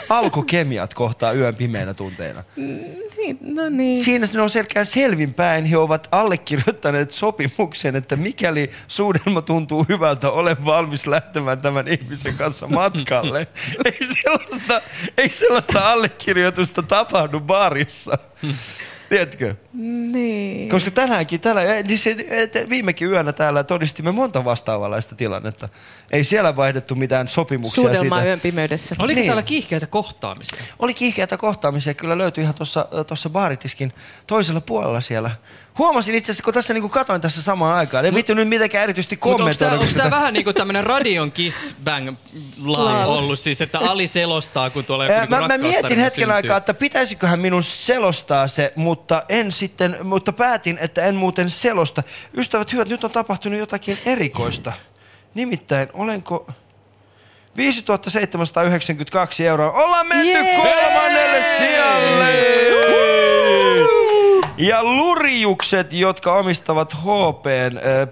alkokemiat kohtaa yön pimeinä tunteina. Niin, no niin. Siinä ne on selkeä selvinpäin. He ovat allekirjoittaneet sopimuksen, että mikäli suudelma tuntuu hyvältä, olen valmis lähtemään tämän ihmisen kanssa matkalle. ei, sellaista, ei sellaista allekirjoitusta tapahdu baarissa. Tiedätkö? Niin. Koska tänäänkin, tänä, niin se, et viimekin yönä täällä todistimme monta vastaavanlaista tilannetta. Ei siellä vaihdettu mitään sopimuksia Suudelmaa siitä. yön pimeydessä. Oliko Niin. täällä kiihkeitä kohtaamisia? Oli kiihkeitä kohtaamisia, kyllä löytyi ihan tuossa tossa baaritiskin toisella puolella siellä. Huomasin itse asiassa, kun tässä niinku katoin tässä samaan aikaan. En vittu nyt mitenkään erityisesti kommentoida. tämä, onko tämä vähän niin kuin tämmöinen radion kiss bang live ollut siis, että Ali selostaa, kun tuolla joku niinku Mä, mä mietin hetken syntyy. aikaa, että pitäisiköhän minun selostaa se, mutta en sitten, mutta päätin, että en muuten selosta. Ystävät hyvät, nyt on tapahtunut jotakin erikoista. Nimittäin, olenko... 5792 euroa. Ollaan menty Jee! kolmannelle sijalle! Ja lurjukset, jotka omistavat HPn äh,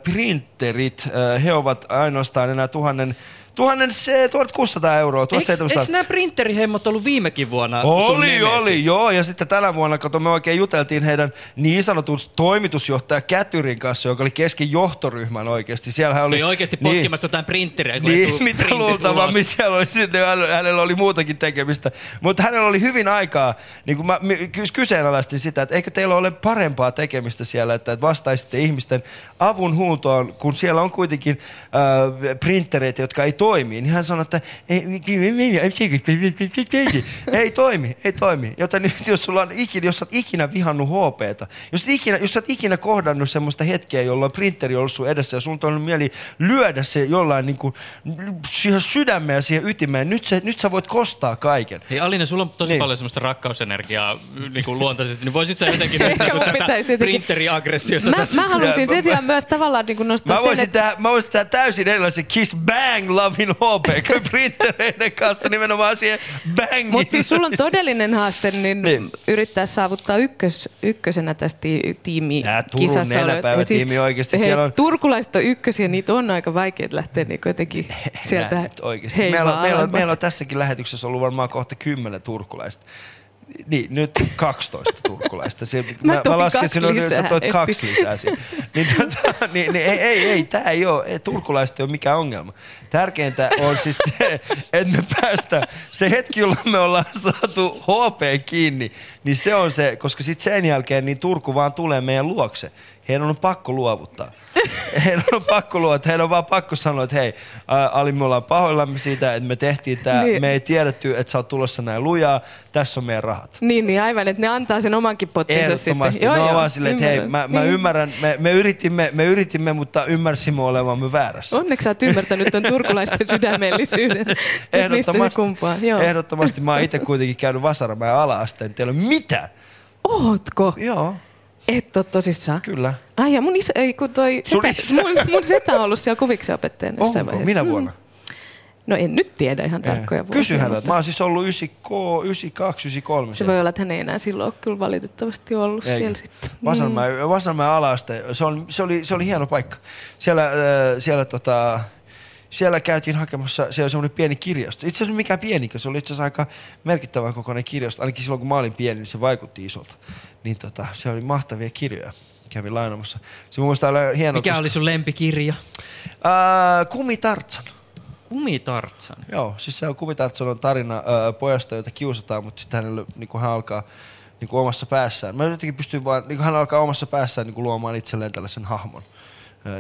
äh, he ovat ainoastaan enää tuhannen, 1600 euroa, Eikö, 1700. eikö nämä printerihemmot ollut viimekin vuonna Oli, oli, joo. Ja sitten tänä vuonna, kato, me oikein juteltiin heidän niin sanotun toimitusjohtaja Kätyrin kanssa, joka oli kesken johtoryhmän oikeasti. Siellähän oli... oli oikeasti potkimassa jotain printeriä, kun Niin, mitä luultavammin ulos. siellä oli sinne, hän- hänellä oli muutakin tekemistä. Mutta hänellä oli hyvin aikaa, niin kuin mä kyseenalaistin sitä, että eikö teillä ole parempaa tekemistä siellä, että vastaisitte ihmisten avun huutoon, kun siellä on kuitenkin äh, printtereitä, jotka ei toimii, niin hän sanoi, että ei, ei toimi, ei toimi. Joten nyt jos sulla on ikinä, jos sä oot ikinä vihannut HPta, jos, ikinä, jos sä oot ikinä kohdannut semmoista hetkeä, jolloin printeri on ollut sun edessä ja sun on mieli lyödä se jollain niin kuin, siihen sydämeen ja siihen ytimeen, nyt, se, nyt sä voit kostaa kaiken. Hei Alina, sulla on tosi Niin. niin. paljon semmoista rakkausenergiaa niin kuin luontaisesti, niin voisit sä jotenkin Ehkä niin mun tätä pitäisi jotenkin- printeriaggressiota Mä, tässä? mä haluaisin sen sijaan myös tavallaan niin nostaa Mä sen, että tehdä, mä voisin tehdä täysin erilaisen Kiss Bang Lovin HP kuin printereiden kanssa nimenomaan siihen bangiin. Mutta siis sulla on todellinen haaste niin Niin. yrittää saavuttaa ykkös, ykkösenä tässä ti, tiimi Tää Turun nenäpäivä olet. tiimi oikeesti, hei, siellä on- Turkulaiset on ykkösiä, niitä on aika vaikea lähteä niin jotenkin sieltä Näin oikeasti. Meillä on, meillä, on, meillä on tässäkin lähetyksessä ollut varmaan kohta kymmenen turkulaista. Niin, nyt 12 turkulaista. Se, Mä toin lasken kaksi silloin, lisää, sä toit kaksi lisää. Niin, tota, niin, niin, ei, ei, ei, tää ei ole, ei, turkulaiset ei ole mikään ongelma. Tärkeintä on siis se, että me päästään, se hetki, jolloin me ollaan saatu HP kiinni, niin se on se, koska sitten sen jälkeen niin Turku vaan tulee meidän luokse. Heidän on pakko luovuttaa. Heidän on pakko luovuttaa, heidän on vaan pakko sanoa, että hei, Ali, me ollaan pahoillamme siitä, että me tehtiin tämä, Niin. me ei tiedetty, että sä oot tulossa näin lujaa, tässä on meidän rahat. Niin, niin aivan, että ne antaa sen omankin pottinsa Ehdottomasti. sitten. ne on vaan silleen, että hei, mä, mä Niin. ymmärrän, me, me, yritimme, me yritimme, mutta ymmärsimme olevamme väärässä. Onneksi sä oot ymmärtänyt ton turkulaisten sydämellisyyden. Ehdottomasti, kumpuaa. Joo. ehdottomasti mä oon itse kuitenkin käynyt Vasaramäen ala-asteen, teillä ei ole mitään. Ootko? Joo. Et oo tosissaan? Kyllä. Ai ja mun isä, ei kun toi setä, isä? mun, mun setä on ollut siellä kuviksen opettajana jossain Onko? vaiheessa. Minä Mm. vuonna? No en nyt tiedä ihan tarkkoja vuosia. Kysy häneltä. mutta Mä oon siis ollut 92, 92, 93. Se voi olla, että hän ei enää silloin ole kyllä valitettavasti ollut Eikö? siellä sitten. Vasanmäen, Vasanmäen ala-aste, se, on, se, oli, se oli hieno paikka. Siellä, äh, siellä, tota, siellä käytiin hakemassa, siellä on semmoinen pieni kirjasto. Itse asiassa mikään pienikö, se oli itse asiassa aika merkittävän kokoinen kirjasto. Ainakin silloin kun mä olin pieni, niin se vaikutti isolta. Niin tota, se oli mahtavia kirjoja. Kävin lainaamassa. Se mun mielestä oli hieno. Mikä oli sun lempikirja? Äh, Kumitartsan. Kumitartsan. Joo, siis se on Kumitartsan on tarina äh, pojasta, jota kiusataan, mutta sitten hänellä, niin hän alkaa niin kuin omassa päässään. Mä jotenkin pystyn vaan, niin kuin hän alkaa omassa päässään niin kuin luomaan itselleen tällaisen hahmon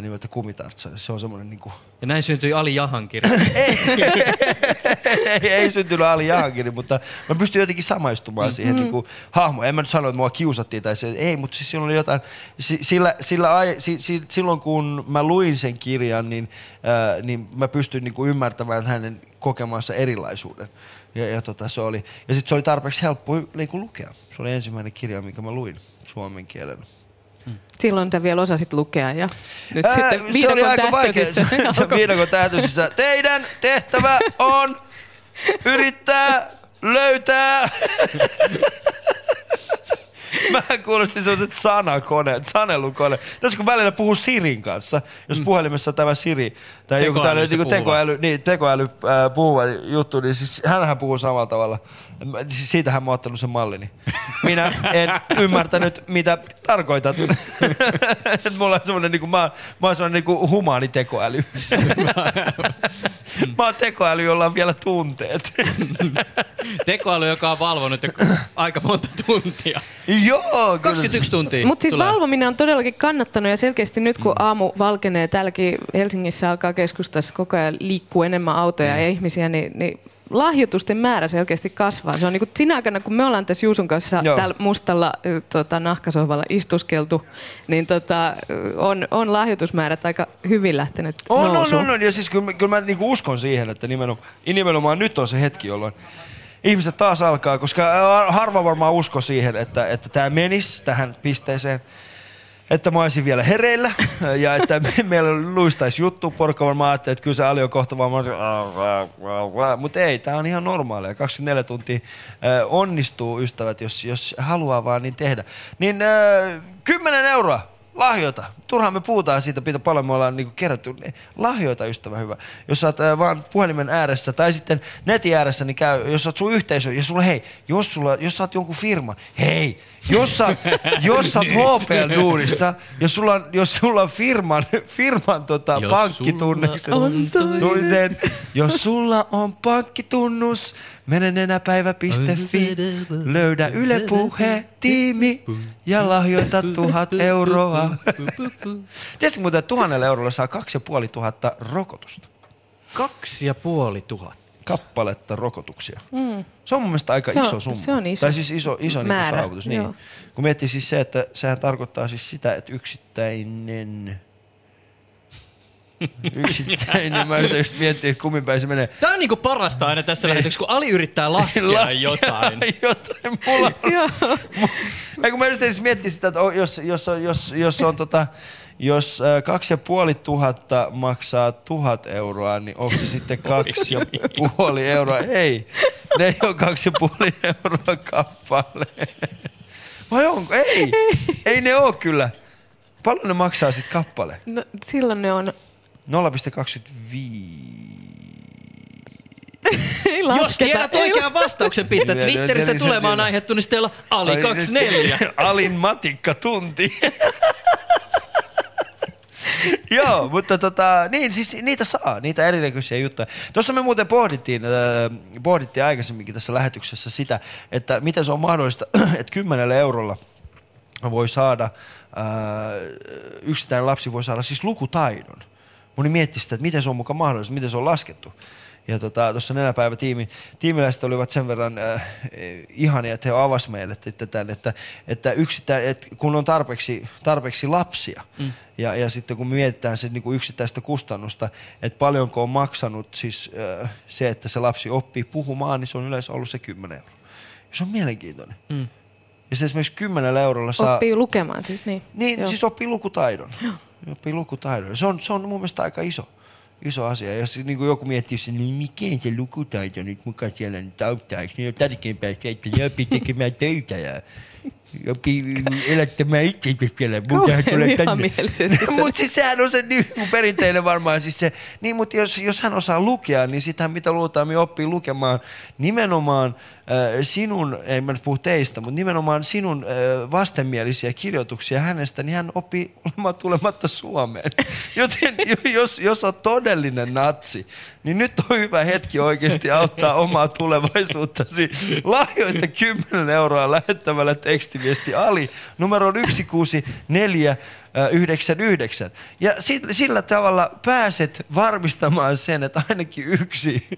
nimeltä Kumitartsan. Se on semmoinen niin kuin, Ja näin syntyi Ali Jahan kirja. ei, ei syntynyt Ali Jahankiri, mutta mä pystyn jotenkin samaistumaan Mm. siihen Mm. niin kuin, hahmoon. En mä nyt sano, että mua kiusattiin tai se, ei, mutta siis silloin oli jotain, si, sillä, sillä, ai, si, si, silloin kun mä luin sen kirjan, niin, äh, niin mä pystyin niin kuin ymmärtämään hänen kokemansa erilaisuuden. Ja, ja, tota, se oli, ja sitten se oli tarpeeksi helppo niin kuin lukea. Se oli ensimmäinen kirja, minkä mä luin suomen kielellä. Silloin sä vielä osasit lukea ja nyt Ää, sitten se oli viidakon aika vaikea. Se, se viidakon tähtöisissä. Teidän tehtävä on yrittää löytää... Mä kuulostin sellaiset sanakoneet, sanelukone. Tässä kun välillä puhuu Sirin kanssa, jos puhelimessa on tämä Siri, tai joku Tekoäly tällainen niin tekoäly, niin, tekoäly äh, puhuva juttu, niin siis hänhän puhuu samalla tavalla. Siis siitähän mä oon ottanut sen mallini. Minä en ymmärtänyt, mitä tarkoitat. Et mulla on semmoinen, niin kuin, mä, mä oon semmoinen niin kuin humaani tekoäly. mä oon tekoäly, jolla on vielä tunteet. Tekoäly, joka on valvonut jo aika monta tuntia. Joo, 21 tuntia. Mutta siis tulee. valvominen on todellakin kannattanut ja selkeästi nyt kun aamu valkenee, täälläkin Helsingissä alkaa keskustassa koko ajan liikkuu enemmän autoja ja ihmisiä, niin, niin lahjoitusten määrä selkeästi kasvaa. Se on niin kuin sinä aikana, kun me ollaan tässä Juusun kanssa Joo. täällä mustalla tota, nahkasohvalla istuskeltu, niin tota, on, on lahjoitusmäärät aika hyvin lähtenyt On, on, nousuun. on, on. Ja siis kyllä, mä- kyllä mä niinku uskon siihen, että nimenomaan, nimenomaan nyt on se hetki, jolloin ihmiset taas alkaa, koska harva varmaan usko siihen, että, että tämä menisi tähän pisteeseen, että mä olisin vielä hereillä ja että me- meillä luistaisi juttu. Porukka varmaan ajattelee, että kyllä se Ali on kohta vaan, mutta ei, tämä on ihan normaalia. 24 tuntia onnistuu ystävät, jos, jos haluaa vaan niin tehdä. Niin ää, 10 euroa lahjoita. Turhaan me puhutaan siitä, mitä paljon me ollaan niinku kerätty. Lahjoita, ystävä hyvä. Jos sä oot äh, vaan puhelimen ääressä tai sitten netin ääressä, niin käy, jos sä oot sun yhteisö, ja sulla, hei, jos, sulla, jos sä oot jonkun firma, hei, jos sä, jos sä oot HPL-duunissa, jos sulla on, jos sulla on firman, firman tota, Jos pankkitunnukset, sulla on toinen. tunnen, jos sulla on pankkitunnus, mene nenäpäivä.fi, löydä Yle Puhe, tiimi ja lahjoita tuhat euroa. Tiesitkö muuten, että tuhannella eurolla saa kaksi ja puoli tuhatta rokotusta? Kaksi ja puoli tuhatta. Kappaletta rokotuksia. Mm. Se on mun mielestä aika Se on- iso summa. se on iso Tai siis iso, iso niin määrä, saavutus. Niin. joo. Kun miettii siis se, että sehän tarkoittaa siis sitä, että yksittäinen... yksittäinen, mä yritän just miettiä, että kummin päin se menee. Tää on niinku parasta aina tässä lähetyksessä, kun Ali yrittää laskea, Laskea jotain. jotain. Mulla on, Ei, kun mä yritän siis miettiä sitä, että jos, jos, on, jos, jos on tota, jos äh, kaksi ja puoli tuhatta maksaa tuhat euroa, niin onko se sitten kaksi ja puoli euroa? Ei, ne ei ole kaksi ja puoli euroa kappale. Vai onko? Ei, ei ne ole kyllä. Paljon ne maksaa sitten kappale? No, silloin ne on... 0,25. Ei Jos tiedät oikean vastauksen, pistä Twitterissä tulemaan tiedän. aihetunnisteella Ali Ai, 24. nyt- Alin matikkatunti. Joo, mutta tota, niin siis niitä saa, niitä erinäköisiä juttuja. Tuossa me muuten pohdittiin, äh, pohdittiin aikaisemminkin tässä lähetyksessä sitä, että miten se on mahdollista, että kymmenellä eurolla voi saada, äh, yksittäinen lapsi voi saada siis lukutaidon. Moni mietti sitä, että miten se on mukaan mahdollista, miten se on laskettu. Ja tota, tuossa nenäpäivä tiimi, tiimiläiset olivat sen verran äh, ihania, että he avasivat meille että, tämän, että, että, että kun on tarpeeksi, tarpeeksi lapsia, Mm. ja, ja sitten kun mietitään se niin kuin yksittäistä kustannusta, että paljonko on maksanut siis äh, se, että se lapsi oppii puhumaan, niin se on yleensä ollut se 10 euroa. Ja se on mielenkiintoinen. Mm. Ja se esimerkiksi 10 eurolla saa... Oppii lukemaan siis, niin. Niin, Joo. siis oppii lukutaidon. Oppii lukutaidon. Se on, se on mun mielestä aika iso, iso asia. Ja niin kuin joku miettii, että niin mikä se lukutaito nyt mukaan siellä nyt auttaa? Eikö ne ole tärkeämpää se, että ne oppii tekemään töitä ja oppii elättämään itsensä siellä. Kauhean vihamielisesti se- Mutta siis sehän on se niin kuin perinteinen varmaan. Siis se, niin, mutta jos, jos hän osaa lukea, niin sitähän mitä luultaan, me oppii lukemaan nimenomaan sinun, ei mä nyt puhu teistä, mutta nimenomaan sinun vastenmielisiä kirjoituksia hänestä, niin hän oppii olemaan tulematta Suomeen. Joten jo- jos, jos on todellinen natsi, niin nyt on hyvä hetki oikeasti auttaa omaa tulevaisuuttasi. Lahjoita 10 euroa lähettämällä tekstiviesti Ali numero 16499. Ja sillä, sillä tavalla pääset varmistamaan sen, että ainakin yksi,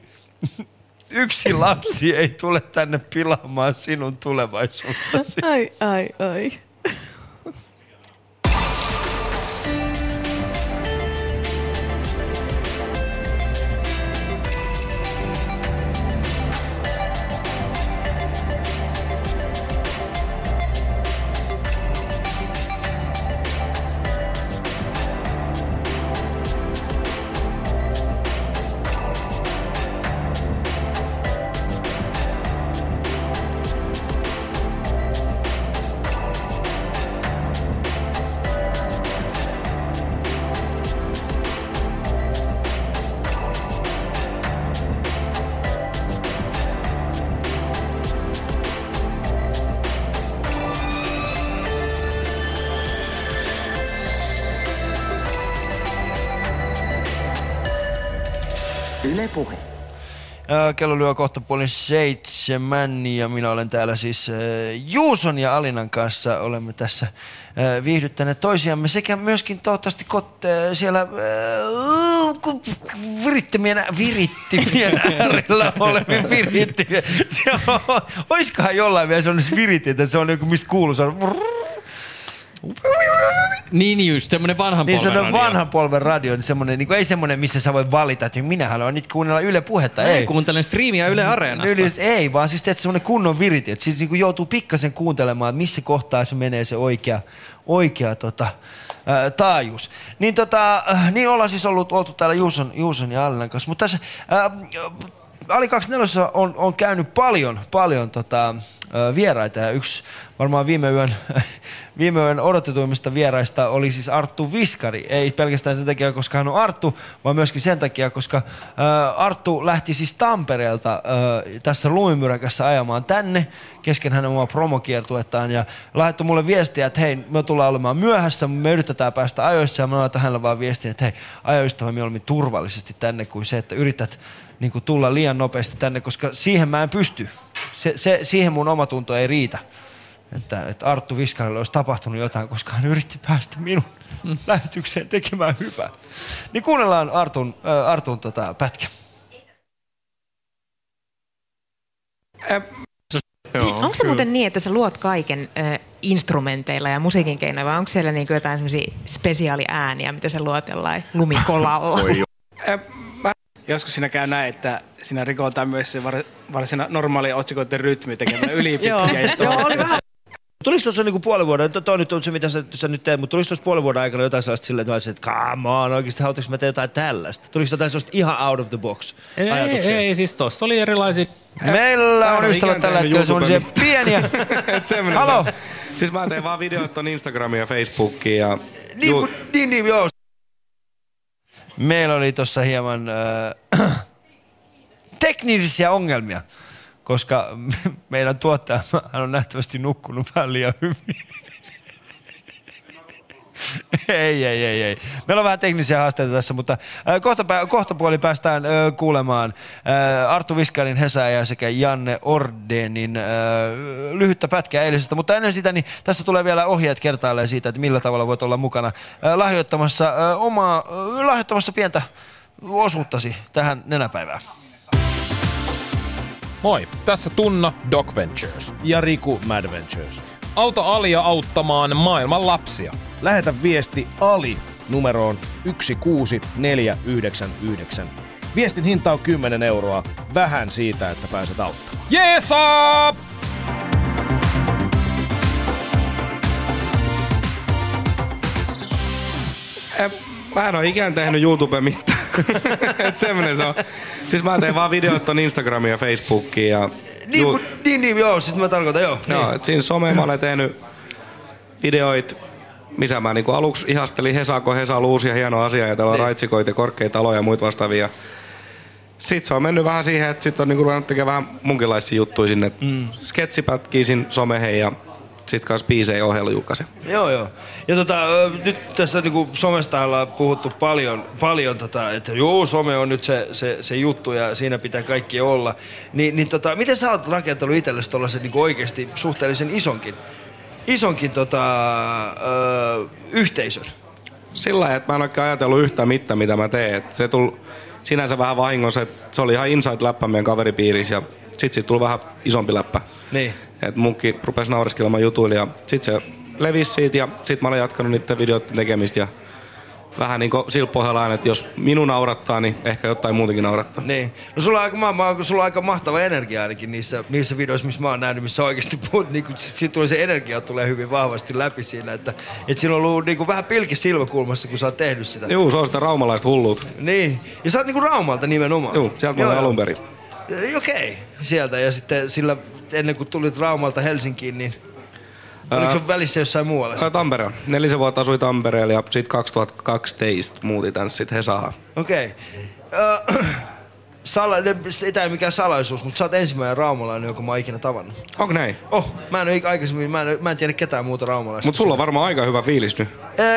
yksi lapsi ei tule tänne pilaamaan sinun tulevaisuuttasi. Ai, ai, ai. Kello lyö kohta puoli seitsemän ja minä olen täällä siis ää, Juuson ja Alinan kanssa. Olemme tässä ää, viihdyttäneet toisiamme sekä myöskin toivottavasti kot, ää, siellä virittimien, virittimien äärellä olemme virittimien. On, oiskohan jollain vielä sellainen viritti, että se on joku mistä kuuluu. Se on Niin just, semmoinen vanhan niin polven se on radio. vanhan polven radio, niin semmoinen, niin kuin, ei semmoinen, missä sä voit valita, että minä haluan nyt kuunnella Yle Puhetta. Mä Ei, kuuntelen striimiä Yle Areenasta. Yli, ei, vaan siis teet semmoinen kunnon viriti, että siis niin joutuu pikkasen kuuntelemaan, että missä kohtaa se menee se oikea, oikea tota, ää, taajuus. Niin, tota, niin ollaan siis ollut, oltu täällä Juuson, Juuson ja Allinan kanssa, mutta tässä ää, Ali 24 on, on käynyt paljon, paljon tota, vieraita. Ja yksi varmaan viime yön, viime yön odotetuimmista vieraista oli siis Arttu Viskari. Ei pelkästään sen takia, koska hän on Arttu, vaan myöskin sen takia, koska Arttu lähti siis Tampereelta tässä lumimyräkässä ajamaan tänne. Kesken hänen omaa promokiertuettaan ja laittoi mulle viestiä, että hei, me tullaan olemaan myöhässä, me yritetään päästä ajoissa. Ja mä laitan hänelle vaan viestiä, että hei, ajoistava mieluummin turvallisesti tänne kuin se, että yrität niin kuin tulla liian nopeasti tänne, koska siihen mä en pysty. Se, se, siihen mun omatunto ei riitä. että, että Arttu Viskarille olisi tapahtunut jotain, koska hän yritti päästä minun mm. lähetykseen tekemään hyvää. Niin kuunnellaan Artun, äh, Artun tota, pätkä. Onko se muuten niin, että sä luot kaiken ö, instrumenteilla ja musiikin keinoilla, vai onko siellä niinku jotain semmoisia spesiaaliääniä, mitä sä luot jollain lumikolalla? Joskus siinä käy näin, että siinä rikotaan myös se var, varsina normaali otsikoiden rytmi tekemällä ylipitkiä juttuja. Tuliko tuossa niinku puolen vuoden, to, toi nyt on se mitä sä, sä nyt teet, mutta tuliko tuossa puolen vuoden aikana jotain sellaista silleen, että mä olisin, että come on, oikeasti haluatko mä teen jotain tällaista? Tuliko jotain sellaista ihan out of the box Ei, ajatuksia? ei, siis tossa oli erilaisia... Meillä on ystävät tällä hetkellä semmoisia pieniä. Halo? Siis mä teen vaan videot ton Instagramiin ja Facebookiin ja... Niin, mut- niin, niin, joo. Meillä oli tuossa hieman äh, teknisiä ongelmia, koska meidän tuottaja on nähtävästi nukkunut vähän liian hyvin. ei, ei, ei, ei. Meillä on vähän teknisiä haasteita tässä, mutta kohta, kohta puoli päästään kuulemaan äh, Arttu Viskarin, Hesa ja sekä Janne Ordenin lyhyttä pätkää eilisestä. Mutta ennen sitä, niin tässä tulee vielä ohjeet kertaalleen siitä, että millä tavalla voit olla mukana lahjoittamassa omaa, lahjoittamassa pientä osuuttasi tähän nenäpäivään. Moi, tässä Tunna Doc Ventures. Ja Riku Mad Ventures. Auta Alia auttamaan maailman lapsia. Lähetä viesti Ali numeroon 16499. Viestin hinta on 10 euroa. Vähän siitä, että pääset auttamaan. Jeesa! Mä en oo ikään tehnyt YouTube mitään. Et semmonen se on. Siis mä teen vaan videot ton Instagramiin ja Facebookiin ja... Niin, mut, niin, niin, joo, sit mä tarkoitan, joo. Joo, niin. et siinä some mä olen tehnyt videoit, missä mä niinku aluksi ihastelin Hesaa, kun Hesa on uusi ja hieno asia ja täällä on Niin. raitsikoita, korkeita taloja ja muita vastaavia. Sitten se on mennyt vähän siihen, että sitten on niinku ruvennut tekemään vähän munkinlaisia juttuja sinne. Mm. Sketsipätkiä sinne somehen ja sitten kanssa biisejä ohjailu julkaisen. Joo, joo. Ja tota, nyt tässä niinku somesta ollaan puhuttu paljon, paljon tota, että joo, some on nyt se, se, se juttu ja siinä pitää kaikki olla. Ni, niin tota, miten sä oot rakentanut itsellesi tollasen niinku oikeasti suhteellisen isonkin, isonkin tota, ö, yhteisön? Sillä lailla, että mä en oikein ajatellut yhtään mitään, mitä mä teen. Et se tuli sinänsä vähän vahingossa, että se oli ihan inside-läppä meidän kaveripiirissä ja sit siitä tuli vähän isompi läppä. Niin. Et munkin rupesi naureskelemaan jutuille ja sit se levisi siitä ja sit mä olen jatkanut niiden videoiden tekemistä ja vähän niin kuin sillä pohjalla aina, että jos minun naurattaa, niin ehkä jotain muutakin naurattaa. Niin. No sulla on aika, ma- ma- sulla on aika mahtava energia ainakin niissä, niissä videoissa, missä mä oon nähnyt, missä oikeasti puhut, niin kuin, siitä tulee se energia tulee hyvin vahvasti läpi siinä, että, että siinä on ollut niin kuin vähän pilkki silmäkulmassa, kun sä oot tehnyt sitä. Juu, se on sitä raumalaista hulluutta. Niin. Ja sä oot niinku Raumalta nimenomaan. Juu, sieltä mä Joo, olen joo. alun perin. Okei, sieltä. Ja sitten sillä, ennen kuin tulit Raumalta Helsinkiin, niin oliko se välissä jossain muualla? Ää, Tampere. Nelisen vuotta asui Tampereella ja sit 2012 muutin tänne sit Hesahaan. Okei. Okay. Sala, ei tää ei mikään salaisuus, mutta sä oot ensimmäinen raumalainen, jonka mä oon ikinä tavannut. Onko näin? Oh, mä en, ole ik- aikaisemmin, mä en, mä en tiedä ketään muuta raumalaista. Mut sulla on varmaan aika hyvä fiilis nyt.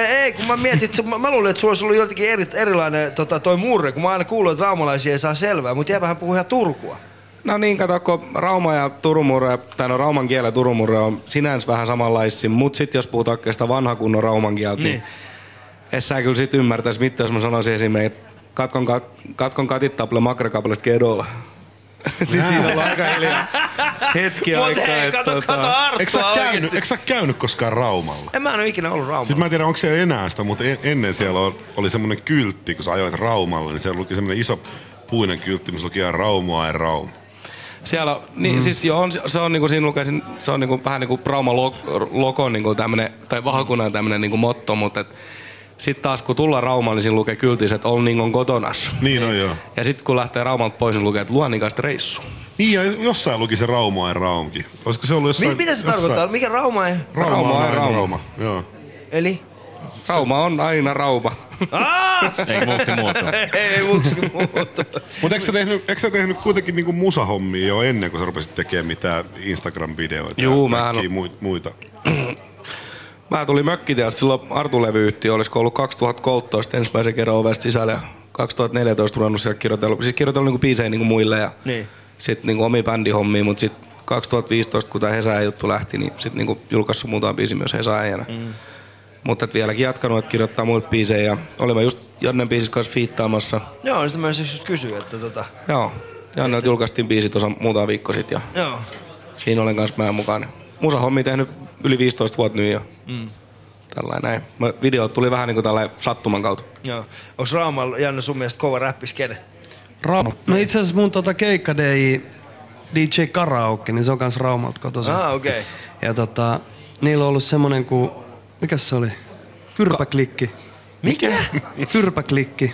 Ei, kun mä mietin, että mä, mä luulin, että sulla olisi ollut jotenkin eri, erilainen tota, toi murre, kun mä aina kuullut, että raumalaisia ei saa selvää, mutta jääpähän puhua ihan Turkua. No niin, kato, kun Rauma ja Turumurre, tai no Rauman kieli ja Turumurre on sinänsä vähän samanlaisia, mutta sitten jos puhutaan sitä vanha kunnon Rauman kieltä, niin, Niin. et sä kyllä sit ymmärtäis mitään, jos mä sanoisin esimerkiksi, että katkon, kat, katkon katittable makrekappaleesta kedolla. niin siinä on aika hiljaa hetki Mut aikaa. hei, että kato, tota- kato Arttua Eikö sä, käynyt, eikö sä käynyt koskaan Raumalla? En mä en ole ikinä ollut Raumalla. Siis mä en tiedä, onko siellä enää sitä, mutta en, ennen siellä on, oli semmoinen kyltti, kun sä ajoit Raumalle, niin siellä luki semmoinen iso puinen kyltti, missä luki ihan Raumua ja Rauma. Siellä on, niin mm. siis joo, on, se on niinku siinä lukesin, se on niinku vähän niinku Rauma logo niinku tämmönen, tai vahakunnan tämmönen niinku motto, mutta et, sitten taas kun tullaan Raumaan, niin siinä lukee kyltissä, että on niin on kotonas. Niin on joo. Ja sitten kun lähtee Raumalta pois, niin lukee, että luonnikasta reissu. Niin ja jossain luki se Rauma ja Raumkin. Olisiko se ollut jossain... Mi- mitä se jossain... tarkoittaa? Mikä Rauma ei? Rauma, Rauma ja Rauma. Rauma. Joo. Eli? Rauma on aina Rauma. Ei muuksi muutu. ei muuksi muutu. Mutta eikö sä tehnyt, eikö sä tehnyt kuitenkin niinku musahommia jo ennen kuin sä rupesit tekemään mitään Instagram-videoita Juu, ja mähän mui- muita? Mä tulin mökkiteos silloin Artu-levyyhtiö, olisiko ollut 2013 ensimmäisen kerran ovesta sisällä ja 2014 ruvennut siellä kirjoitella, siis kirjoitella niinku biisejä niinku muille ja Niin. sitten niinku omia bändihommia, mutta sitten 2015, kun tämä Hesa juttu lähti, niin sitten niinku julkaissut muutama biisi myös Hesa äijänä. Mm. Mutta et vieläkin jatkanut, että kirjoittaa muille biisejä ja olemme just Jannen biisin kanssa fiittaamassa. Joo, niin sitä mä siis just kysyä, että tota... Joo, Jannelta julkaistiin biisi tuossa muutama viikko sitten ja Joo. siinä olen kanssa mä mukana. Musa hommi tehnyt yli 15 vuotta nyt ja Mm. tällainen näin. Mä- Video tuli vähän niin kuin tällainen sattuman kautta. Joo. Onks Raumalla, Janne, sun mielestä kova räppiskene? Rauma. No itse asiassa mun tota keikka DJ, DJ Karaoke, niin se on kans Raumalta kotoisin. Ah, okei. Okay. Ja tota, niillä on ollut semmonen kuin, mikä se oli? Kyrpäklikki. Mikä? Kyrpäklikki.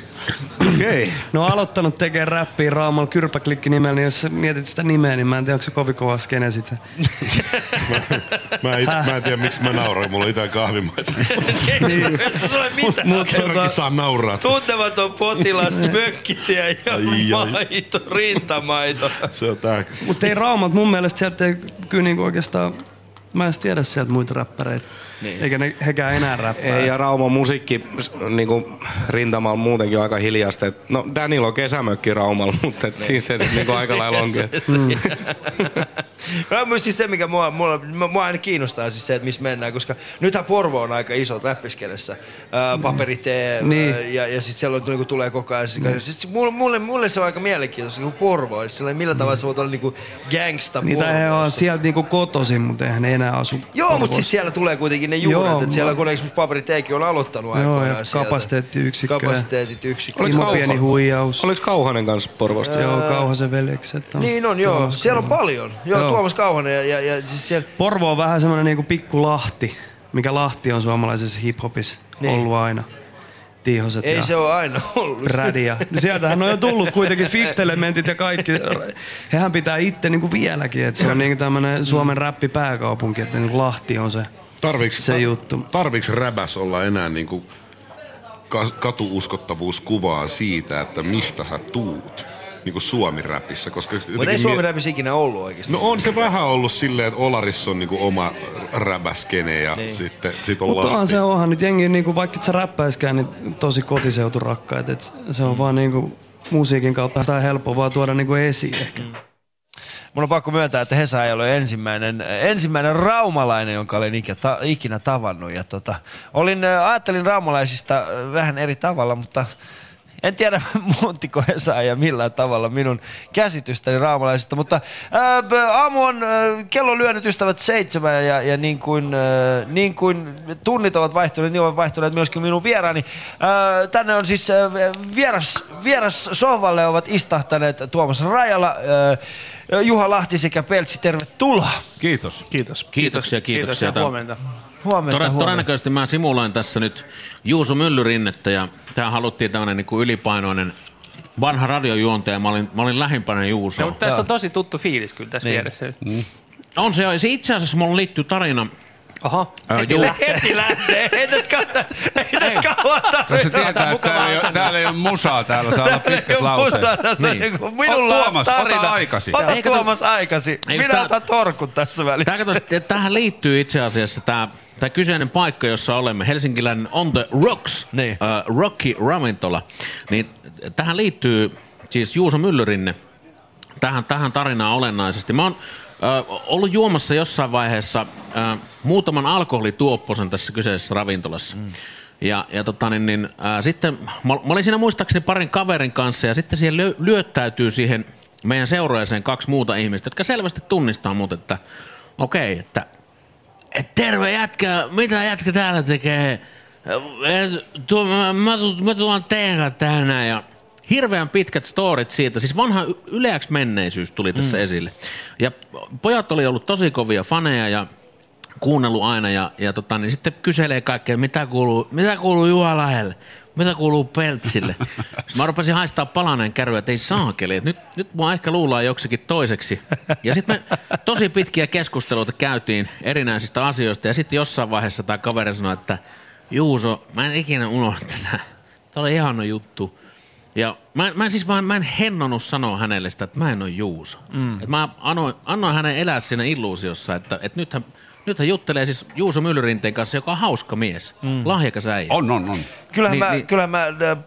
Okei. Okay. Ne on aloittanut tekemään räppiä Raumalla Kyrpäklikki nimellä, niin jos mietit sitä nimeä, niin mä en tiedä, onko se kovin kova skene sitä. Mä en, mä en tiedä, miksi mä nauroin. Mulla on itään kahvimaita. niin. Se ole mitään. Mut Kerrankin saa nauraa. Tuntematon potilas, mökkitie ja Ai, ai. maito, rintamaito. Se on tää. Mutta ei Raumat, mun mielestä sieltä ei kyllä niinku oikeastaan, mä en tiedä sieltä muita räppäreitä. Niin. Eikä ne, hekään enää räppää. Ei, ja Rauman musiikki niin kuin rintamalla muutenkin on aika hiljasta. Et, no Danil on kesämökki Raumalla, mutta et siinä se niin kuin aika lailla onkin. Se- se- No, mutta siis se, mikä mua, mua, mua aina kiinnostaa, siis se, että missä mennään, koska nythän Porvo on aika iso räppiskenessä. Ää, paperitee Niin. ja, ja sitten siellä on, niinku, tulee koko ajan. Siis, siis mulle, mulle, mulle, se on aika mielenkiintoista, niin Porvo. Siis sellainen, millä tavalla se voit olla niinku gangsta Niitä he on sieltä niinku kotoisin, mutta eihän ne enää asu Joo, mutta siis siellä tulee kuitenkin ne juuret, Joo, että siellä mä- kun esimerkiksi paperiteekin on aloittanut Joo, aikoinaan ja sieltä. kapasiteettiyksikkö. Kapasiteetit yksikkö. Oliko Imo pieni huijaus. Oliko Kauhanen kanssa Porvosta? Joo, Kauhasen veljekset on. Niin on, joo. Tuomas Siellä on paljon. Joo, Joo. Tuomas Kauhanen ja, ja, ja siis siellä... Porvo on vähän semmoinen niinku pikku Lahti, mikä Lahti on suomalaisessa hiphopissa Niin. ollut aina. Tiihoset Ei ja se ole aina ollut. Rädiä. Sieltähän on jo tullut kuitenkin Fifth Elementit ja kaikki. Hehän pitää itse niinku vieläkin, että se on niinku tämmönen Suomen räppipääkaupunki, että niinku Lahti on se, Tarviiks, se juttu. Tarviiks räbäs olla enää niinku ka- katuuskottavuus kuvaa siitä, että mistä sä tuut? Niinku Suomi-räpissä, koska Mutta ei jotenkin Suomen mie- räpissä ikinä ollut oikeasti. No on se vähän ollut silleen, että Olarissa on niinku oma räbäskene ja Niin. sitten sit on Mutta onhan Lahti. se onhan nyt jengi, niinku, vaikka et sä räppäiskään, niin tosi kotiseuturakkaat. Et se on vaan niinku, musiikin kautta sitä helppo vaan tuoda niinku esiin ehkä. Mun on pakko myöntää, että Hesa ei ole ensimmäinen, ensimmäinen raumalainen, jonka olen ikinä, ta, ikinä tavannut. Ja tota, olin, ä, ajattelin raumalaisista ä, vähän eri tavalla, mutta en tiedä muuttiko Hesa ja millään tavalla minun käsitystäni raamalaisista, mutta ää, b- aamu on, ää, kello on lyönyt ystävät seitsemän ja, ja niin, kuin, ää, niin kuin tunnit ovat vaihtuneet, niin ovat vaihtuneet myöskin minun vieraani. Ää, tänne on siis ää, vieras, vieras sohvalle ovat istahtaneet Tuomas Rajala, ää, Juha Lahti sekä Peltsi, tervetuloa. Kiitos. Kiitos. Kiitoksia, kiitoksia. Kiitos ja huomenta. Huomenta, Todennä- huomenta. Todennäköisesti mä simuloin tässä nyt Juuso Myllyrinnettä ja tää haluttiin tämmönen niin ylipainoinen vanha radiojuontaja. Mä olin, mä olin lähimpänä Juusoa. Ja, mutta tässä on tosi tuttu fiilis kyllä tässä Niin. vieressä. On se, se itse asiassa mulla liittyy tarina. Aha. Heti, lä- heti lähtee. Ei tässä katso, ei tässä kauan No se tietää, että täällä ei, ole, täällä ei ole musaa, täällä saa olla Täällä ei pitkät ole lauseet. musaa, tässä on niinku- minulla on Tuomas, tarina. ota aikasi. Ota Eikö Tuomas aikasi. Eikö Minä tää- otan torkut tässä välissä. Tää, kato, että tähän liittyy itse asiassa tämä Tämä kyseinen paikka, jossa olemme, helsinkiläinen On the Rocks, niin. uh, Rocky Ravintola, niin tähän liittyy siis Juuso Myllyrinne tähän, tähän tarinaan olennaisesti. Mä oon ollut juomassa jossain vaiheessa uh, muutaman alkoholituopposen tässä kyseisessä ravintolassa. Mm. Ja, ja tota, niin, niin, ää, sitten mä, mä olin siinä muistaakseni parin kaverin kanssa ja sitten siihen lyö, lyöttäytyy siihen meidän seuraajaseen kaksi muuta ihmistä, jotka selvästi tunnistaa mut, että okei, okay, että et terve jätkä, mitä jätkä täällä tekee? Et, tuo, mä, mä, mä tulen teidän kanssa tähän näin ja hirveän pitkät storit siitä, siis vanha y- yleäks menneisyys tuli tässä mm. esille. Ja pojat oli ollut tosi kovia faneja ja kuunnellut aina ja, ja tota, niin sitten kyselee kaikkea, mitä kuuluu, mitä kuuluu Juha Lähelle, mitä kuuluu Peltsille. Sitten mä rupesin haistaa palaneen kärryä, että ei saakeli, nyt, nyt mua ehkä luullaan joksikin toiseksi. Ja sitten me tosi pitkiä keskusteluita käytiin erinäisistä asioista ja sitten jossain vaiheessa tämä kaveri sanoi, että Juuso, mä en ikinä unohda tätä. Tämä oli ihana juttu. Ja mä, mä en siis vaan, mä en hennonut sanoa hänelle sitä, että mä en ole Juuso. Mm. Et mä annoin, annoin hänen elää siinä illuusiossa, että, että nythän, nythän juttelee siis Juuso Myllyrinteen kanssa, joka on hauska mies, mm. lahjakas äijä. On, on, on. Kyllähän Niin, mä, niin. kyllähän mä äh,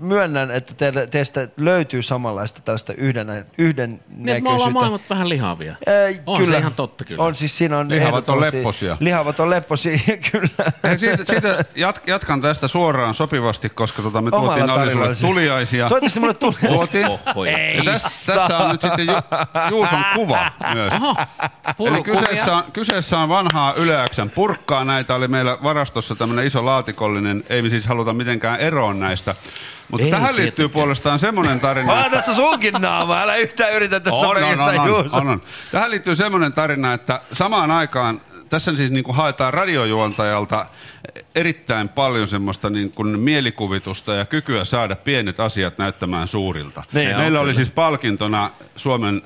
myönnän, että teille, teistä löytyy samanlaista tällaista yhden, yhden Niin, että me ollaan molemmat vähän lihavia. Ei, on kyllä. se ihan totta kyllä. On siis siinä on Lihavat on lepposia. Lihavat on lepposia, kyllä. Hei, siitä, siitä jat, jatkan tästä suoraan sopivasti, koska tota, me Omalla tuotiin Ali sulle tarinalla. tuliaisia. Se mulle tuliaisia? Tuotiin. Oho, ei ja tässä, tässä on nyt sitten Ju, Juuson kuva myös. Eli purukuvia. kyseessä on, kyseessä on vanhaa Yleäksän purkkaa. Näitä oli meillä varastossa tämmöinen iso laatikollinen. Ei me siis haluta mitenkään eroon näistä. Mutta Ei tähän liittyy tietenkään. puolestaan semmoinen tarina. Onhan tässä sunkin naama, älä yhtään yritä tässä on, on, on, on, on, on. Tähän liittyy semmoinen tarina, että samaan aikaan tässä siis niin kuin haetaan radiojuontajalta erittäin paljon semmoista niin kuin mielikuvitusta ja kykyä saada pienet asiat näyttämään suurilta. Niin, Meillä on oli kyllä. siis palkintona Suomen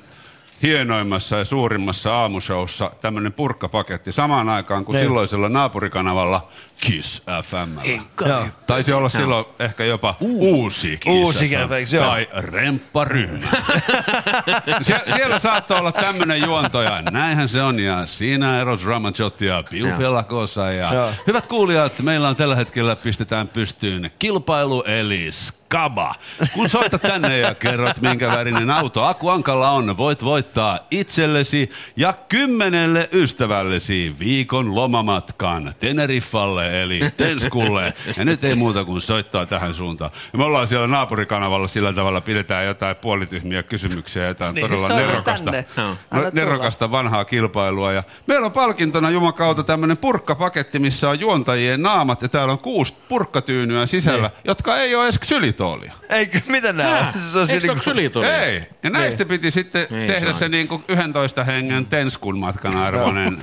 hienoimmassa ja suurimmassa aamushowssa tämmöinen purkkapaketti samaan aikaan kuin Niin. silloisella naapurikanavalla Kiss FM. Joo. Taisi olla silloin ehkä jopa uusi Kiss Uusi FM, Kiss FM, joo. tai rempparyhmä. Sie- siellä saattoi olla tämmöinen juontoja. Näinhän se on. Ja siinä Eros Ramazotti ja Piu. Pelakosa. Ja Joo. hyvät kuulijat, meillä on tällä hetkellä pistetään pystyyn kilpailu eli Skaba. Kun soitat tänne ja kerrot, minkä värinen auto Akuankalla on, voit voittaa itsellesi ja kymmenelle ystävällesi viikon lomamatkan Teneriffalle eli Tenskulle. Ja nyt ei muuta kuin soittaa tähän suuntaan. Ja me ollaan siellä naapurikanavalla sillä tavalla, pidetään jotain puolityhmiä kysymyksiä, jotain Niin, todella nerokasta, no, nerokasta vanhaa kilpailua. Ja meillä on palkintona Jumakauta tämmöinen purkkapaketti, missä on juontajien naamat ja täällä on kuusi purkkatyynyä sisällä, jotka ei ole edes ksylitoolia. Eikö, mitä nää on? Se on siinä niinku- Ei. Ja näistä Niin. piti sitten Niin, tehdä se se niin kuin 11 hengen tenskun matkan arvoinen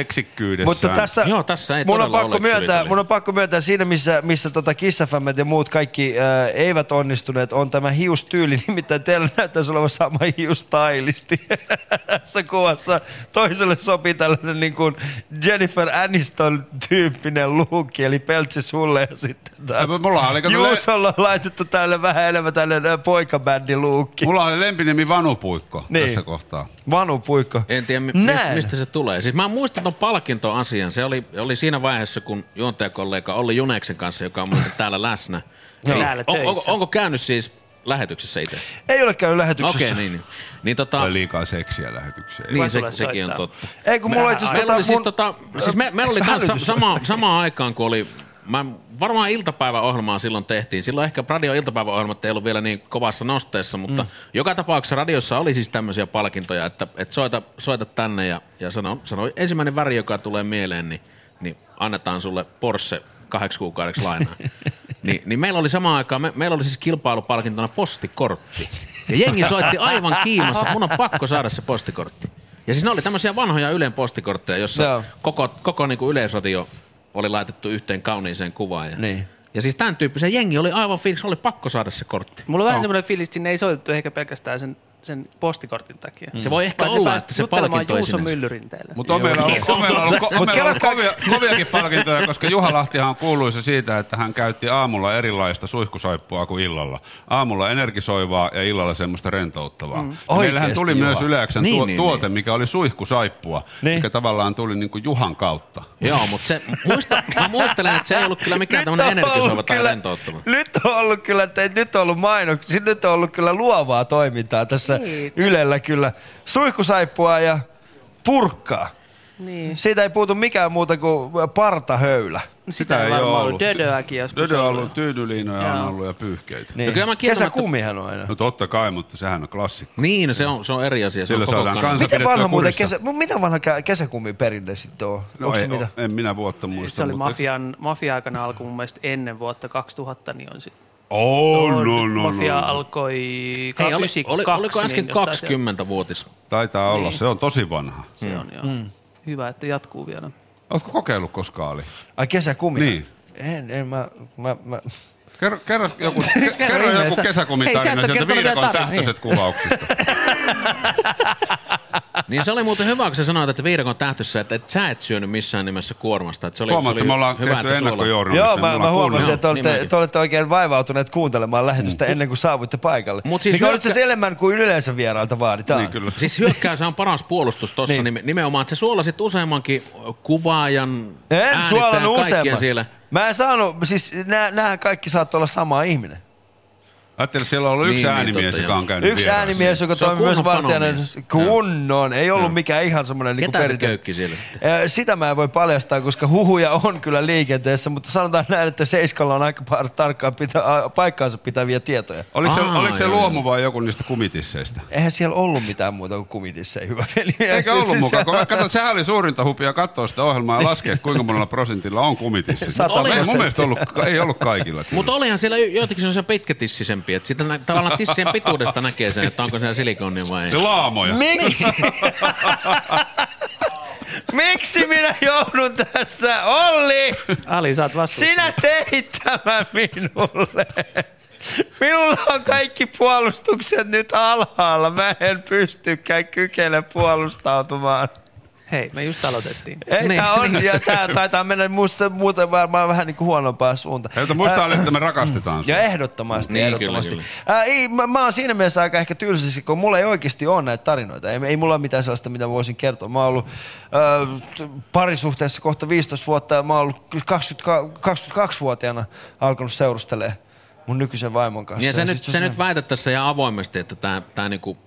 seksikkyydessään. Mutta tässä, Joo, tässä ei mun on pakko myöntää, mun on pakko myöntää siinä, missä, missä tota Kiss FM ja muut kaikki äh, eivät onnistuneet, on tämä hiustyyli. Nimittäin teillä näyttäisi olevan sama hiustylisti tässä kuvassa. Toiselle sopii tällainen niin kuin Jennifer Aniston-tyyppinen luukki, eli peltsi sulle ja sitten taas le- Juusolla on laitettu tälle vähän enemmän tällainen poikabändiluukki. Mulla oli lempinimi Vanupuikko Niin. tässä kohtaa. Vanu Puikko. En tiedä, mi- mistä, mistä se tulee. Siis mä muistan ton palkintoasian. Se oli, oli siinä vaiheessa, kun juontajakollega Olli Juneksen kanssa, joka on muuten täällä läsnä. Joo. Eli Täällä on, onko, töissä. onko käynyt siis lähetyksessä itse? Ei ole käynyt lähetyksessä. Okei, niin, niin. niin tota, Oli liikaa seksiä lähetykseen. Niin, se, sekin on totta. Ei, kun mulla itse asiassa Meillä tota oli siis, mun- tota, siis me, meillä oli Hälytys. sama, samaan aikaan, kun oli, mä, varmaan iltapäiväohjelmaa silloin tehtiin. Silloin ehkä radio iltapäiväohjelmat ei ollut vielä niin kovassa nosteessa, mutta mm. joka tapauksessa radiossa oli siis tämmöisiä palkintoja, että, että soita, soita tänne ja, ja sano, sano, ensimmäinen väri, joka tulee mieleen, niin, niin annetaan sulle Porsche kahdeksi kuukaudeksi lainaa. Niin, niin meillä oli samaan aikaan, me, meillä oli siis kilpailupalkintona postikortti. Ja jengi soitti aivan kiimassa, mun on pakko saada se postikortti. Ja siis ne oli tämmöisiä vanhoja Ylen postikortteja, jossa Joo. koko, koko niin kuin yleisradio oli laitettu yhteen kauniiseen kuvaan. Ja, Niin. ja siis tämän tyyppisen jengi oli aivan fiilis, oli pakko saada se kortti. Mulla on vähän No. semmoinen fiilis, että sinne ei soitettu ehkä pelkästään sen, sen postikortin takia. Se voi ehkä olla, että se palkintoi Juuso sinne. Myllyrinteellä. Mutta on meillä ollut, on meillä ollut, on meillä ollut kovia, koviakin palkintoja, koska Juha Lahtihan on kuuluisa siitä, että hän käytti aamulla erilaista suihkusaippua kuin illalla. Aamulla energisoivaa ja illalla semmoista rentouttavaa. Mm. Mm. Meillähän Oikeesti, tuli myös Juha? Yleäksän Niin, tuo, niin, tuote, mikä oli suihkusaippua, Niin. mikä tavallaan tuli niin kuin Juhan kautta. Joo, mutta se, muista, mä muistelen, että se ei ollut kyllä mikään Nyt tämmöinen energisoiva tai kyllä- rentouttava. Nyt on ollut kyllä, että nyt on ollut mainoksia, nyt on ollut kyllä luovaa toimintaa tässä Ylellä kyllä. Suihkusaippua ja purkkaa. Niin. Siitä ei puutu mikään muuta kuin partahöylä. Sitä ei varmaan ollut. Dödöäkin joskus Dödö on ollut. ollut, tyynyliinoja on ollut ja pyyhkeitä. Niin. kyllä mä kieltämättä- Kesäkumihan on aina. No totta kai, mutta sehän on klassikko. Niin, se on, se on eri asia. Se Sillä on koko saadaan kansa Miten vanha muuten kesä, mitä vanha kesäkumin perinne sitten on? No ei, mitä? en minä vuotta muista. Se oli mutta- mafian, mafia-aikana alku mun mielestä ennen vuotta 2000, niin on sitten. Oh, no, no, no, Mafia no. alkoi Hei, oli, 92. oli, oliko äsken niin jostain 20-vuotis? Taitaa olla, Niin. se on tosi vanha. Se, se on joo. Mm. Hyvä, että jatkuu vielä. Oletko kokeillut koskaan Ali? Ai kesäkumi? Niin. En, en mä, mä, mä. Kerro, kerro joku, ke, kerro joku kesäkumitarina sieltä viidakon tähtöiset kuvauksista. Niin se oli muuten hyvä, kun sä sanoit, että viidakon tähtössä, että, että sä et syönyt missään nimessä kuormasta. Että se oli, Huomaat, se että oli me ollaan hyvä, tehty ennakkojournalismia. Joo, me mä, ollaan mä huomasin, että Niin olette, mäkin. te olette oikein vaivautuneet kuuntelemaan lähetystä ennen kuin saavuitte paikalle. Mut siis Mikä on hyökkä- itse asiassa enemmän kuin yleensä vierailta vaaditaan. Niin kyllä. Siis hyökkäys on paras puolustus tuossa Niin. niin. nimenomaan, että sä suolasit useammankin kuvaajan, En äänittäjän, suolannut kaikkien useamman. siellä. Mä en saanut, siis näähän kaikki saattoi olla sama ihminen. Ajattelin, että siellä on ollut yksi Niin, niin, äänimies, totta, joka on käynyt Yksi vieraissa. äänimies, joka Se on toimi myös panomies. Kunnon. Ei ollut Joo. mikään ihan semmoinen niin Ketä se perinte. köykki siellä sitten? Sitä mä en voi paljastaa, koska huhuja on kyllä liikenteessä, mutta sanotaan näin, että Seiskalla on aika par- tarkkaan pitä, paikkaansa pitäviä tietoja. Oliko se, Aa, oliko se luomu vai joku niistä kumitisseistä? Eihän siellä ollut mitään muuta kuin kumitissa, hyvä veli. Eikä Siis- ollut siis- mukaan. Kun katsot, sehän oli suurinta hupia katsoa sitä ohjelmaa ja laskea, kuinka monella prosentilla on kumitissi. Mun mielestä ollut, ei ollut kaikilla. Mutta olihan siellä joitakin sellaisia pitkätissisempiä, että sitä nä- tavallaan tissien pituudesta näkee sen, että onko siellä silikonia vai ei. Se laamoja. Miksi? Miksi minä joudun tässä? Olli! Ali, saat vastuussa. Sinä teit tämän minulle. Minulla on kaikki puolustukset nyt alhaalla. Mä en pystykään kykene puolustautumaan. Hei, me just aloitettiin. Ei, Niin, tää on, niin. ja tää taitaa mennä musta, muuten varmaan vähän niin kuin huonompaan suuntaan. Mutta muista oli, että me rakastetaan sua. Ja ehdottomasti, Niin, ehdottomasti. kyllä, Ää, ei, mä, mä oon siinä mielessä aika ehkä tylsäsi, kun mulla ei oikeasti ole näitä tarinoita. Ei, ei mulla ole mitään sellaista, mitä voisin kertoa. Mä oon ollut ää, parisuhteessa kohta 15 vuotta ja mä oon ollut 20, 22-vuotiaana alkanut seurustelemaan mun nykyisen vaimon kanssa. Ja sä, Ja nyt, sit se sä nyt väität tässä ihan avoimesti, että tämä tää niinku,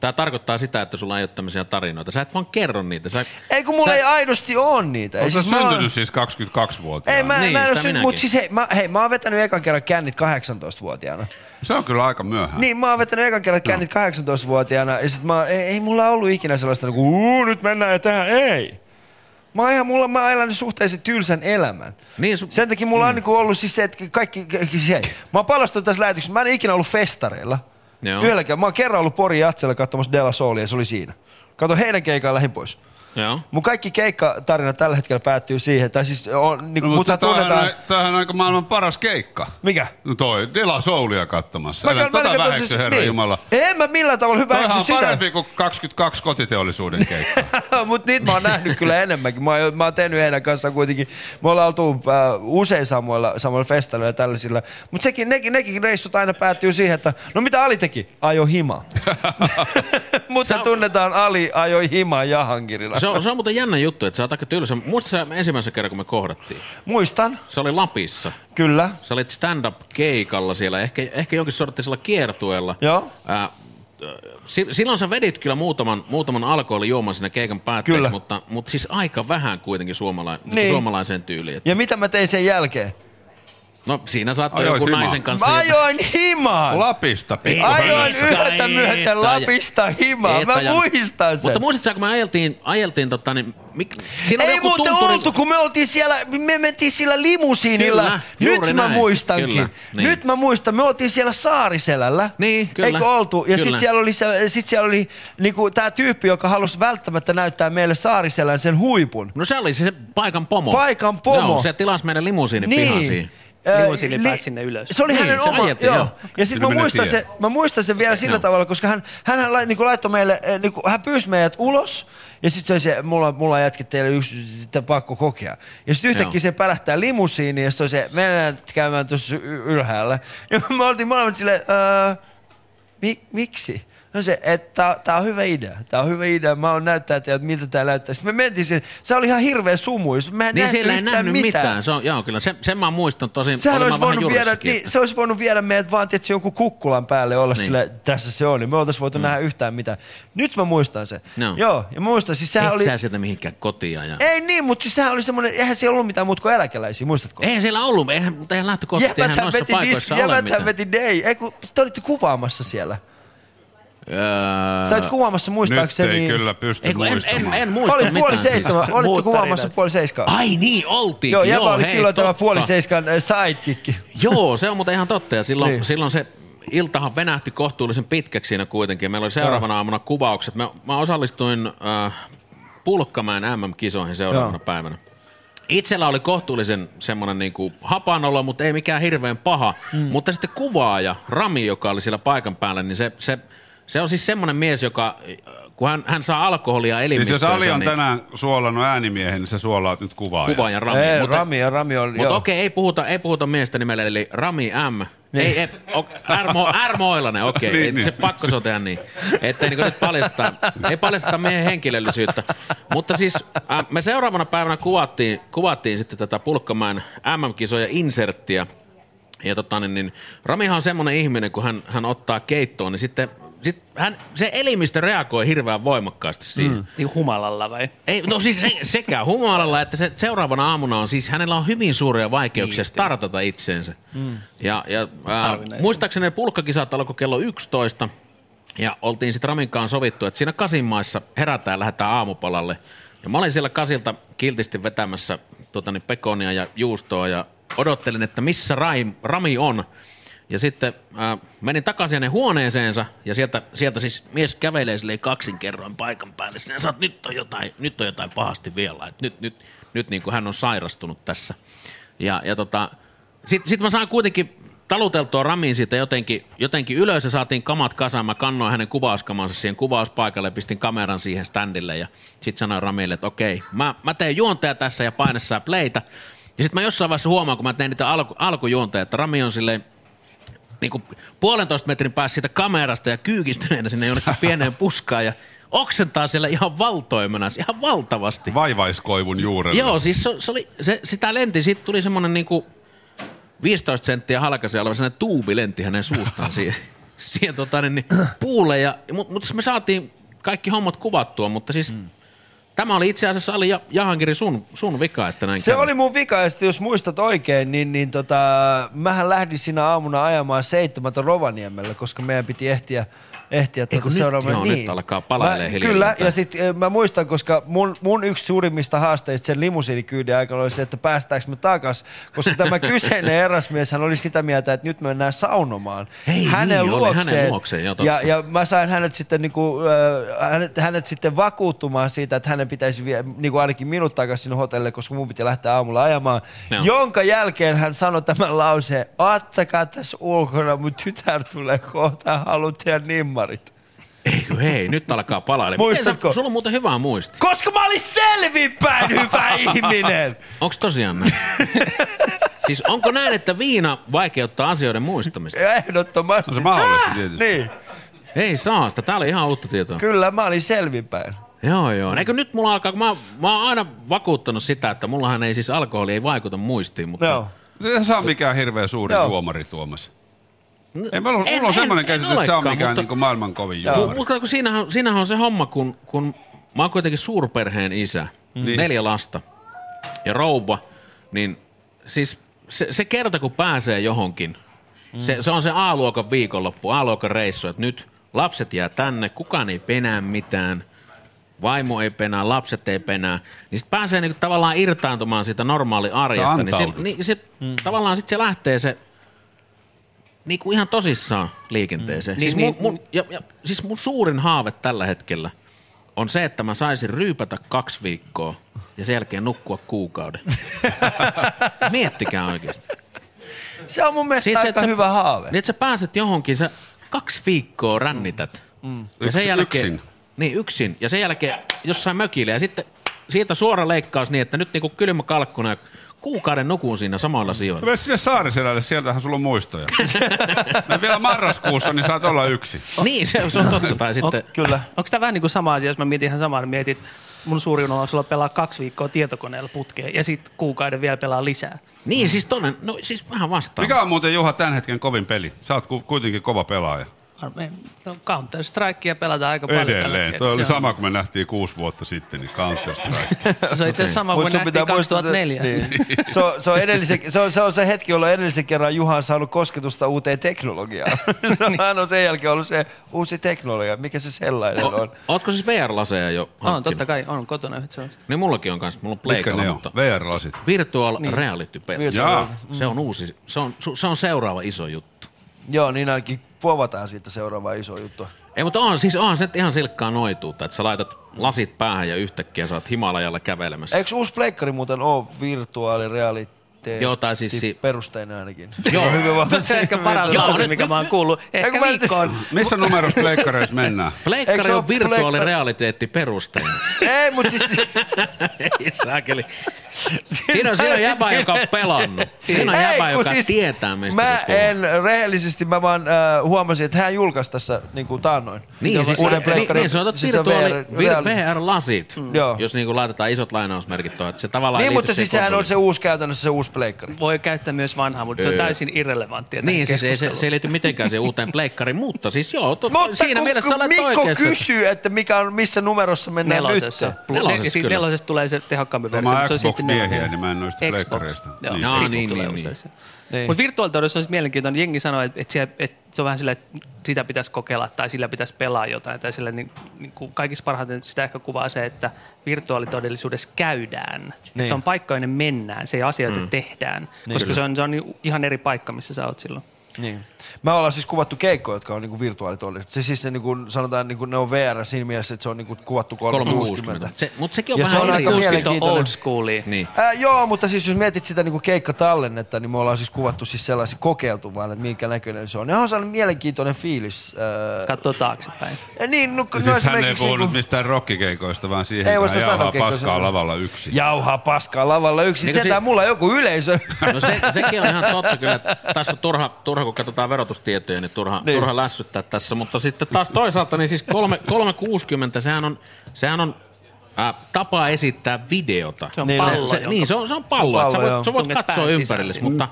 tää tarkoittaa sitä, että sulla ei ole tämmöisiä tarinoita. Sä et vaan kerro niitä. Sä, Ei kun mulla sä, ei aidosti ole niitä. Ei, Onko se siis syntynyt siis 22-vuotiaana? Ei, mä, Niin, mä en ole syntynyt, mutta siis hei mä, hei, mä oon vetänyt ekan kerran kännit 18-vuotiaana. Se on kyllä aika myöhään. Niin, mä oon vetänyt ekan kerran kännit 18-vuotiaana ja sit mä, ei, ei mulla ollut ikinä sellaista niinku, uu, nyt mennään ja tähän, ei. Mä oon ihan, mulla, mä oon elänyt suhteellisen tylsän elämän. Niin, su- Sen takia mulla on niinku ollut siis se, että kaikki, kaikki se, hei, mä oon paljastunut tässä lähetyksessä, mä en ikinä ollut festareilla. Yhdelläkään. Mä oon kerran ollut Pori Jatsella katsomassa Della Soulia ja se oli siinä. Kato heidän keikan lähin pois. Joo. Mun kaikki keikkatarinat tällä hetkellä päättyy siihen, tai siis on, niin No, mutta tämähän, tunnetaan... on- tämähän on aika maailman paras keikka. Mikä? No toi, Dela Soulia katsomassa. Mä Älä mä tota väheksy, siis- herra niin. Jumala. En mä millään tavalla hyvä Toihan on sitä. parempi kuin 22 kotiteollisuuden keikka. Mutta niitä mä oon nähnyt kyllä enemmänkin. Mä oon, mä oon tehnyt heidän kanssaan kuitenkin. Me ollaan oltu äh, usein samoilla, samoilla festareilla ja tällaisilla. Mutta sekin, nekin, nekin reissut aina päättyy siihen, että no mitä Ali teki? Ajo hima. Mutta tunnetaan Ali ajoi himaa Jahankirilla. Se on, se on muuten jännä juttu, että sä oot aika tylsä. Muistatko sä ensimmäisen kerran, kun me kohdattiin? Muistan. Se oli Lapissa. Kyllä. Sä olit stand-up-keikalla siellä, ehkä, ehkä jonkin sorttisella kiertueella. Joo. Si- silloin sä vedit kyllä muutaman, muutaman alkoholijuoman siinä keikan päätteeksi, Kyllä. mutta, mutta siis aika vähän kuitenkin suomala- Niin. suomalaiseen tyyliin. Ja mitä mä tein sen jälkeen? No siinä saattoi Ajoit joku himaan. naisen kanssa... Mä ajoin himaan. Lapista. Ajoin yhtä myöten Lapista himaan. Mä muistan sen. Mutta muistatko, kun me ajeltiin, ajeltiin tota, niin, mik, siinä oli Ei joku muuten tunturi... oltu, kun me oltiin siellä, me mentiin sillä limusiinilla. Kyllä, Nyt mä näin. muistankin. Kyllä, niin. Nyt mä muistan, me oltiin siellä Saariselällä. Niin, kyllä. Eikö oltu? Ja Kyllä. sit siellä oli, se, sit siellä oli niinku, tää tyyppi, joka halusi välttämättä näyttää meille Saariselän sen huipun. No se oli se paikan pomo. Paikan pomo. Joo, se tilasi meidän limusiinin niin. Limusiini li- pääsi sinne ylös. Se oli Niin, hänen se oma, ajettiin, joo. joo. Ja sitten mä muistan, se, mä muistan sen vielä sillä Joo. tavalla, koska hän, hän lai, niin laittoi meille, eh, niin hän pyysi meidät ulos, ja sitten se oli se, mulla, mulla on jätket teille yksi, sitä pakko kokea. Ja sitten yhtäkkiä Joo. se pälähtää limusiiniin, ja se on se, mennään käymään tuossa ylhäällä. Ja me oltiin molemmat silleen, öö, mi, miksi? No se, että tää on hyvä idea. Tää on hyvä idea. Mä oon näyttää teille, että miltä tää näyttää. Sitten me mentiin sinne. Se oli ihan hirveä sumuis. Mä en Niin siellä ei nähnyt mitään. mitään. Se on, joo, kyllä. Sen, sen mä oon muistanut tosin. Sehän olisi voinut viedä, niin, se olisi voinut viedä meidät vaan tietysti jonkun kukkulan päälle olla Niin. sille, tässä se on, niin me oltaisiin voitu mm. nähdä yhtään mitään. Nyt mä muistan sen. Joo. Joo, ja muistan, siis sehän Et oli... sä sieltä mihinkään kotiin. Ja... Ei niin, mutta siis sehän oli semmoinen, eihän siellä ollut mitään muuta kuin eläkeläisiä, muistatko? Eihän siellä ollut, eihän, mutta eihän lähtökohtaisesti eihän Jäbäthän noissa paikoissa jäbäthän veti day. Ei kun, te olitte kuvaamassa siellä. Öö, Sä olit kuvaamassa muistaakseni... Nyt ei kyllä pysty Ei, en, en, en muista Oli mitään puoli siis. seitsemän, olitte Muut kuvaamassa tarinat. puoli seiskaa. Ai niin, oltiin. Joo, jäbä oli hei, silloin tämä totta. puoli seiskan äh, sidekick. Joo, se on muuten ihan totta. Ja silloin, Niin. niin. silloin se iltahan venähti kohtuullisen pitkäksi siinä kuitenkin. Meillä oli seuraavana aamuna kuvaukset. Mä, mä osallistuin äh, Pulkkamäen MM-kisoihin seuraavana Joo. päivänä. Itsellä oli kohtuullisen semmoinen niinku hapanolo, mutta ei mikään hirveän paha. Mm. Mutta sitten kuvaaja, Rami, joka oli siellä paikan päällä, niin se, se, se on siis semmoinen mies, joka kun hän, hän saa alkoholia Siis elimistöönsä, jos Ali on niin tänään suolannut äänimiehen, niin sä suolaat nyt kuvaajan. kuvaaja Rami. Ei, Mutta- Rami ja Rami on... Mutta okei, ei puhuta, ei puhuta miestä nimellä, eli Rami M. Niin. Ei, ei, o, Ärmo, Ärmoilanen, okei. Niin, niin, niin. Se pakko se on tehdä niin. Että ei, niin nyt paljasteta, ei paljasteta miehen henkilöllisyyttä. Mutta siis äh, me seuraavana päivänä kuvattiin, kuvattiin sitten tätä Pulkkamäen MM-kisoja inserttiä. Ja tota, niin, niin, Ramihan on semmoinen ihminen, kun hän, hän ottaa keittoon, niin sitten sit hän, se elimistö reagoi hirveän voimakkaasti siihen. Mm. Niin humalalla vai? Ei, no siis se, sekä humalalla että se seuraavana aamuna on siis, hänellä on hyvin suuria vaikeuksia startata itseensä. Mm. Ja, ja ää, muistaakseni ne pulkkakisat alkoi kello 11 ja oltiin sitten Raminkaan sovittu, että siinä kasinmaissa herätään ja lähdetään aamupalalle. Ja mä olin siellä kasilta kiltisti vetämässä tota, niin pekonia ja juustoa ja odottelin, että missä Rai, Rami on. Ja sitten äh, menin takaisin hänen huoneeseensa ja sieltä, sieltä siis mies kävelee silleen kaksin kerroin paikan päälle. Sinä saat, nyt on jotain, nyt on jotain pahasti vielä. Et nyt nyt, nyt niin kuin hän on sairastunut tässä. Ja, ja tota, sitten sit mä saan kuitenkin taluteltua Ramin siitä jotenkin, jotenkin ylös ja saatiin kamat kasaan. Mä kannoin hänen kuvauskamansa siihen kuvauspaikalle, pistin kameran siihen standille ja sitten sanoin Ramille, että okei, mä, mä teen juonteja tässä ja paine sä playtä. Ja sitten mä jossain vaiheessa huomaan, kun mä teen niitä alku, alkujuonteja, että Rami on silleen niin kuin puolentoista metrin päässä siitä kamerasta ja kyykistyneenä sinne jonnekin pieneen puskaan ja oksentaa siellä ihan valtoimena, ihan valtavasti. Vaivaiskoivun juurella. Joo, siis se, se oli, se, sitä lenti, siitä tuli semmoinen niinku 15 senttiä halkaisen oleva sellainen tuubi lenti hänen suustaan siihen, siihen tota, niin, niin, puulle. Ja, mutta mut siis me saatiin kaikki hommat kuvattua, mutta siis mm. Tämä oli itse asiassa Ali ja Jahankiri sun, sun vika, että näin Se kävi. oli mun vika, ja sitten jos muistat oikein, niin, niin tota, mähän lähdin siinä aamuna ajamaan seitsemältä Rovaniemellä, koska meidän piti ehtiä, ehtiä tuota nyt? Joo, nyt alkaa palailee Mä- hiljalleen Kyllä, ja sitten mä muistan, koska mun, mun yksi suurimmista haasteista sen limusiinikyydin aikana oli se, että päästäänkö me takas, koska tämä kyseinen erasmies hän oli sitä mieltä, että nyt me mennään saunomaan Hei, hänen niin, luokseen. hänen luokseen, totta. ja, ja mä sain hänet sitten, niinku, äh, hänet, hänet sitten vakuuttumaan siitä, että hänen pitäisi vie, niinku ainakin minut takaisin sinne hotellille, koska mun piti lähteä aamulla ajamaan. Joo. Jonka jälkeen hän sanoi tämän lauseen, ottakaa tässä ulkona, mun tytär tulee kohta, haluan tehdä nimmarit. Eikö hei, nyt alkaa. Miten Muistatko? Sä, sulla on muuten hyvä muisti. Koska mä olin selvinpäin hyvä ihminen. Onko tosiaan näin? siis onko näin, että viina vaikeuttaa asioiden muistamista? Ehdottomasti. On se mahdollista tietysti. Niin. Ei saa sitä. Tää oli ihan uutta tietoa. Kyllä, mä olin selvinpäin. Joo, joo. Eikö nyt mulla alkaa, kun mä, mä oon aina vakuuttanut sitä, että mullahan ei siis alkoholi ei vaikuta muistiin, mutta... Joo. Se saa mikään hirveän suuri Joo. juomari Tuomas. Ei, mulla, En- mulla on en- semmoinen en käsitys, että se on mikään mutta- niinku maailman kovin Joo. juomari. Mutta kun siinähän, siinähän on se homma, kun, kun mä oon kuitenkin suurperheen isä, Niin. niin. neljä lasta ja rouva, niin siis se, se kerta kun pääsee johonkin, mm. se, se on se A-luokan viikonloppu, A-luokan reissu, että nyt lapset jää tänne, kukaan ei penää mitään, vaimo ei penää, lapset ei penää, niin sitten pääsee niinku tavallaan irtaantumaan siitä normaali arjesta, niin, se, antaudut. niin se, mm. tavallaan sitten se lähtee se niinku ihan tosissaan liikenteeseen. Mm. Siis, Niin, mun, niin- mun, ja, ja, siis mun suurin haave tällä hetkellä on se, että mä saisin ryypätä kaksi viikkoa ja sen jälkeen nukkua kuukauden. Miettikää oikeasti. Se on mun mielestä aika että sä- hyvä haave. Niin, että sä pääset johonkin, sä kaksi viikkoa rännität. Mm. Ja sen jälkeen, yksin. Niin, yksin. Ja sen jälkeen jossain mökillä. Ja sitten siitä suora leikkaus niin, että nyt niinku kylmä kalkkuna ja kuukauden nukun siinä samoilla sijoilla. Mene sinne Saariselälle, sieltähän sulla on muistoja. Mä vielä marraskuussa, niin saat olla yksi. Niin, se, se on totta. Tai sitten... Kyllä. Onko tämä vähän niin kuin sama asia, jos mä mietin ihan samaa, niin mietin, että mun suuri uno on sulla pelaa kaksi viikkoa tietokoneella putkeen ja sitten kuukauden vielä pelaa lisää. Niin, siis tonnen, no siis vähän vastaan. Mikä on muuten Juha tämän hetken kovin peli? Sä oot ku- kuitenkin kova pelaaja. No, Counter Strikea pelataan aika paljon. Edelleen. Tuo oli on- sama, kun me nähtiin kuusi vuotta sitten, niin Counter Strike. Se on itse asiassa sama kuin sun nähtiin pitää muistaa 2004. Se, niin. se, on, se, on edellisen, se, on, se on se hetki, jolloin edellisen kerran Juha on saanut kosketusta uuteen teknologiaan. se on, hän on sen jälkeen ollut se uusi teknologia. Mikä se sellainen on? Ootko siis VR-laseja jo On, hankkinut? totta kai, on kotona yhdet sellaista. Niin mullakin on kanssa, mulla on Mitkä pleikalla, ne on? mutta VR-lasit. virtual Niin. reality peli. Virtual- Jaa. Se on uusi, se on, se on seuraava iso juttu. Joo, niin ainakin povataan siitä seuraava iso juttu. Ei, mutta on, siis on se ihan silkkaa noituutta, että sä laitat lasit päähän ja yhtäkkiä sä oot Himalajalla kävelemässä. Eikö uusi pleikkari muuten ole virtuaalirealiteetti? Joo, tai siis si- Perusteinen ainakin. Joo. hyvin vahvasti. Se on ehkä paras Joo, lause, mikä mä oon kuullut. Ehkä viikkoon. Missä numerossa pleikkareissa mennään? Pleikkari on ole virtuaali pleikkari- realiteetti perusteena. Ei, mutta siis... Ei saakeli. Siinä on, siinä on jäbä, joka on pelannut. Siinä on Ei, jäbä, joka siis tietää, mistä Mä se tulee. en rehellisesti, mä vaan äh, huomasin, että hän julkaisi tässä niin kuin taannoin. Niin, siis, uuden niin, niin, sanotaan siis virtuaali, VR-lasit, Mm. Joo. jos niinku laitetaan isot lainausmerkit tuohon, että se tavallaan Niin, ei mutta siis sehän on se uusi käytännössä se uusi pleikkari. Voi käyttää myös vanhaa, mutta se on Öö. täysin irrelevanttia. Niin, siis ei, se, se ei liity mitenkään siihen uuteen pleikkariin, mutta siis joo, tot, Mutta siinä kun, mielessä kun olet Mikko oikeassa. kysyy, että mikä on, missä numerossa mennään Nelosessa. nyt. Nelosessa Siitä kyllä. nelosesta tulee se tehokkaampi No, versio. mä oon mutta se on sitten Xbox-miehiä, niin mä en noista pleikkareista. Joo, Niin. Niin, niin, usein niin. Mutta virtuaalitodellisuus olisi mielenkiintoinen. Jengi sanoi, että, että, siellä- että se on vähän sillä, että sitä pitäisi kokeilla tai sillä pitäisi pelaa jotain. Tai sillä, niin, niin kuin kaikista parhaiten sitä ehkä kuvaa se, että virtuaalitodellisuudessa käydään. Niin. Niin. Se on paikka, jonne mennään. Se ei asioita Mm. tehdään. Niin. Koska Kyllä. se on, se on ihan eri paikka, missä sä oot silloin. Niin. Me ollaan siis kuvattu keikkoja, jotka on niinku virtuaalitodellisuus. Se siis se niinku, sanotaan, niinku, ne on VR siinä mielessä, että se on niinku kuvattu 360. 360. Se, mutta sekin on Ja vähän se on eri aika mielenkiintoinen. Old schoolia. Niin. Ää, joo, mutta siis jos mietit sitä niinku keikkatallennetta, niin me ollaan siis kuvattu siis sellaisia kokeiltu vaan, että minkä näköinen se on. Ne on saanut mielenkiintoinen fiilis. Ää, Katsoo taaksepäin. ja niin, no, Ja no siis hän ei puhunut niinku- mistään rokkikeikoista, vaan siihen, Ei että jauhaa paskaa lavalla yksin. Jauhaa paskaa lavalla yksin. Niin Sentään si- mulla joku yleisö. No se, sekin on ihan totta kyllä, että tässä on turha, turha kun katsotaan verotustietoja, niin turha, Niin. niin. turha lässyttää tässä. Mutta sitten taas toisaalta, niin siis kolme, 360, sehän on, sehän on äh, tapa esittää videota. Se on pallo, se, joka- niin, se on, se on Se pallo. on että pallo, sä joo. voit, sä voit Tunget katsoa pään ympärillesi, sisään. mutta,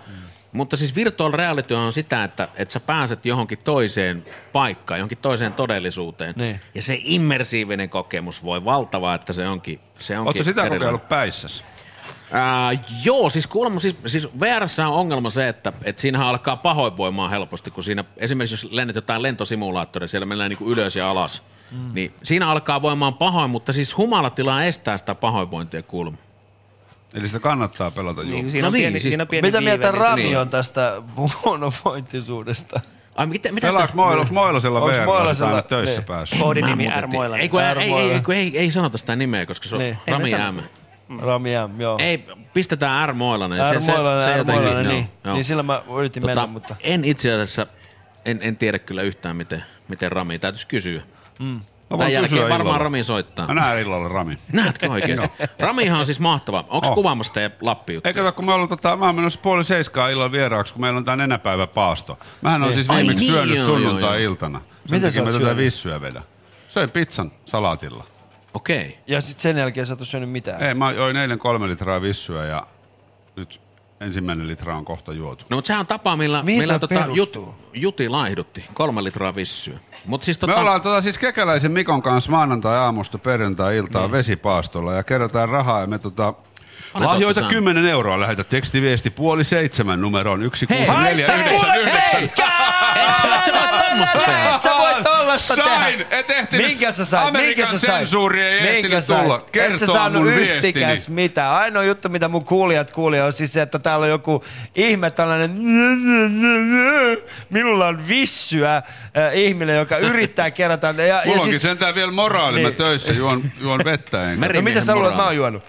mutta siis virtual reality on sitä, että, että sä pääset johonkin toiseen paikkaan, johonkin toiseen todellisuuteen. Niin. Ja se immersiivinen kokemus voi valtavaa, että se onkin, se onkin Oletko sitä erilainen. kokeillut päissäsi? Ää, joo, siis kuulemma, siis, siis VRssä on ongelma se, että, että siinähän alkaa pahoinvoimaa helposti, kun siinä esimerkiksi jos lennät jotain lentosimulaattoria, siellä mennään niin kuin ylös ja alas, mm. niin siinä alkaa voimaan pahoin, mutta siis humalatila estää sitä pahoinvointia kuulemma. Eli sitä kannattaa pelata Niin, siinä on No niin, pieni, siis- siinä on pieni Mitä viive, mieltä niin Rami se- on tästä huonovointisuudesta? Ai, mitä, mitä Pelaaks Moilo, Moilosella VR, Moilosella- aina töissä niin. päässyt? Koodinimi R. Ei, ei, ei, ei, ei, ei sanota sitä nimeä, koska se on Niin. Rami M. Rami M, joo. Ei, pistetään R. Moilanen. R. Moilanen, R. jotenkin- Moilanen, joo, niin. joo. Niin sillä mä yritin Tota, mennä, mutta... En itse asiassa, en, en tiedä kyllä yhtään, miten, miten Rami, täytyisi kysyä. Mm. Mä Tämän jälkeen kysyä varmaan illalla. Rami soittaa. Mä näen illalla Rami. Näetkö oikeesti? Ramihan on siis mahtava. Onko Oh. kuvaamassa teidän lappi Ei kato, kun me ollaan, tota, mä oon menossa puoli seiskaa illalla vieraaksi, kun meillä on tää nenäpäivä paasto. Mähän on Niin. siis Ai viimeksi niin, syönyt sunnuntai-iltana. Sen Mitä takia sä mä oot tätä vissyä vedän. Söin pizzan salaatilla. Okei. Ja sitten sen jälkeen sä et oo syönyt mitään. Ei, mä join eilen kolme litraa vissyä ja nyt ensimmäinen litra on kohta juotu. No mutta sehän on tapa, millä, Mihin millä tota, jut, Juti laihdutti. Kolme litraa vissyä. Mut siis Me tota, ollaan tota, siis kekäläisen Mikon kanssa maanantai-aamusta perjantai-iltaan Niin. vesipaastolla ja kerätään rahaa ja me tota, lahjoita olette 10 euroa, lähetä tekstiviesti puoli seitsemän numeroon Hei, 16499. et sä voit tollasta tehdä. Et ehtinyt. Minkä sä sait? Amerikan Minkä sä sait? sensuuri ei Minkä ehtinyt sait? tulla Et sä saanut mun yhtikäs mitään. Ainoa juttu, mitä mun kuulijat kuulee, on siis se, että täällä on joku ihme tällainen minulla on vissyä äh, ihminen, joka yrittää kerätä. Ja, ja Mulla onkin siis, sentään vielä moraali, mä Niin. töissä juon, juon vettä enkä. no mitä sä luulet, mä oon juonut?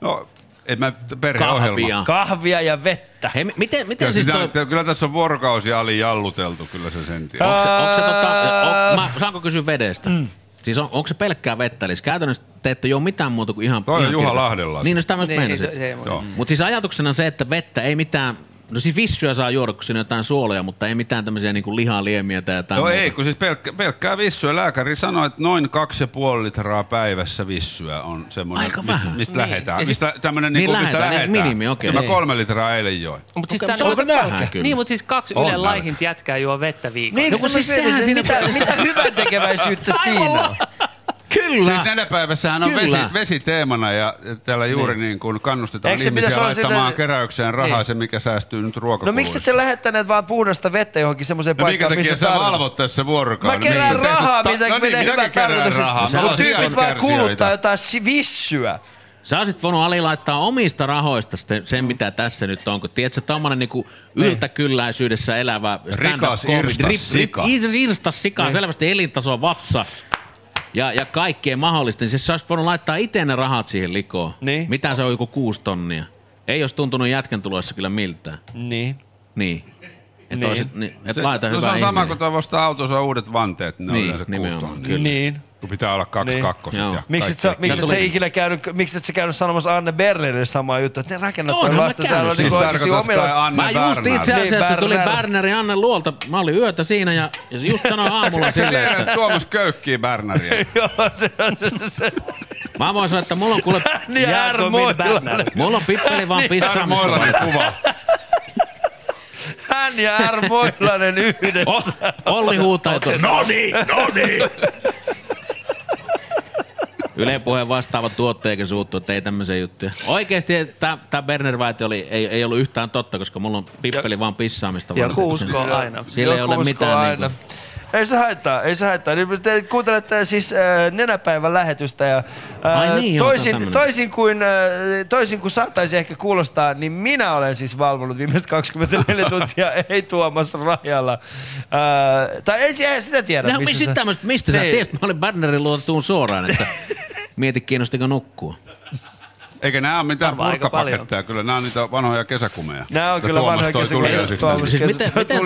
No, en mä perheohjelma. Kahvia. Kahvia ja vettä. Hei, mi- miten, miten Kyllä, siis sitä, toi... kyllä tässä on vuorokausi ali jalluteltu, kyllä se sen tiedät. Onko se, onko se tota, on, mä, saanko kysyä vedestä? Mm. Siis on, onko se pelkkää vettä? Eli käytännössä te ette juo mitään muuta kuin ihan... Toi on ihan Juha kirkasta. Lahdella. Niin, no sitä mä just Niin, meinasin. se- se- Joo. Mutta siis ajatuksena se, että vettä ei mitään... No siis vissyä saa juoda, kun siinä on jotain suoloja, mutta ei mitään tämmöisiä niinku lihaliemiä tai jotain No muuta. ei, kun siis pelkkä, pelkkää vissyä. Lääkäri sanoi, että noin kaksi ja puoli litraa päivässä vissyä on semmoinen, Aika mistä, vähän. mistä Niin. lähetään. Sit- Mistä, tämmönen, Niin niin kuin, mistä lähetään, niin lähetään. minimi, okei. Ja mä Niin. kolme litraa eilen join. Mutta siis tää- se on onko nälkä? kyllä. Niin, mutta siis kaksi On Ylen laihinta jätkää juo vettä viikossa. Niin, No siis siis sehän siinä- mitä, mitä hyvän tekeväisyyttä siinä on? Kyllä! Siis nenäpäivässähän on vesi, Kyllä. vesi teemana ja täällä juuri niin kuin kannustetaan Eikö ihmisiä laittamaan sitä- keräykseen rahaa Niin. se, mikä säästyy nyt No ruokakuluissa. miksi ette lähettäneet vaan puhdasta vettä johonkin semmoiseen No minkä paikkaan, takia missä sä tarvitaan? valvot tässä vuorokauden? Mä kerään Miksi te- rahaa, ta- mitä, no niin, hyvä kerään tarkoitus. rahaa. Mutta tyypit vaan kuluttaa jotain vissyä. Sä olisit voinut Ali laittaa omista rahoista sitten sen, mitä tässä nyt on. Kun tiedätkö, tommonen niinku yltäkylläisyydessä elävä Rikas stand-up irstas comedy, sika. ir- irstas sika, Niin. selvästi elintaso vatsa ja, ja kaikkeen mahdollista. Niin siis sä olisit voinut laittaa itse ne rahat siihen likoon. Niin. Mitä se on joku kuusi tonnia? Ei olisi tuntunut jätkän tulossa kyllä miltään. Niin. Niin. Et, Niin. Olisit, niin, et Se, laita no hyvä se on sama ihminen. kuin tuo ostaa autonsa uudet vanteet, ne on Niin, yleensä kuusi tonnia. kyllä. Niin. Kun pitää olla kaksi Niin. kakkoset ja Miksi et sä, miksi et sä ikinä käynyt, miksi et sä käynyt sanomassa Anne Bernerille samaa juttua, että ne rakennat toi Onhan mä lasten käynyt. niin Siis tarkoitas kai Mä just itse asiassa Niin, tulin Berner. Bernerin Anne luolta. Mä olin yötä siinä ja, ja just sanoin aamulla Sä silleen, tiedät, että... Tuomas köykkii Berneriä. Joo, se on se, se, se. Mä voin sanoa, että mulla on kuule... Niin, Moilanen. Mulla on pippeli vaan Niin, pissaamista. Varten. kuva. Hän ja R. Moilanen yhdessä. Olli huutaa, että no niin, no niin. Yle puheen vastaava tuottajakin suuttu, että ei tämmöisiä juttuja. Oikeesti tämä Berner oli, ei, ei ollut yhtään totta, koska mulla on pippeli vaan pissaamista varten. Joku uskoo aina. Sillä ei ole mitään aina. niinku. Ei se haittaa, ei se haittaa. Niin Te kuuntelette siis äh, nenäpäivän lähetystä ja äh, Ai niin, toisin, toisin, kuin, äh, toisin kuin saattaisi ehkä kuulostaa, niin minä olen siis valvonut viimeiset 24 tuntia, ei Tuomas Rajalla. Äh, tai en si- sitä tiedä. No, missä mistä, se- tämmöstä, mistä sä Niin. tiesit? Mä olin Bernerin luota tuun suoraan, että mieti kiinnostiko nukkua. Eikä nämä ole mitään Varmaan aika purkkapaketteja, kyllä nämä on niitä vanhoja kesäkumeja. Nämä on kyllä vanhoja kesäkumeja. Tuomas. Siis miten, miten,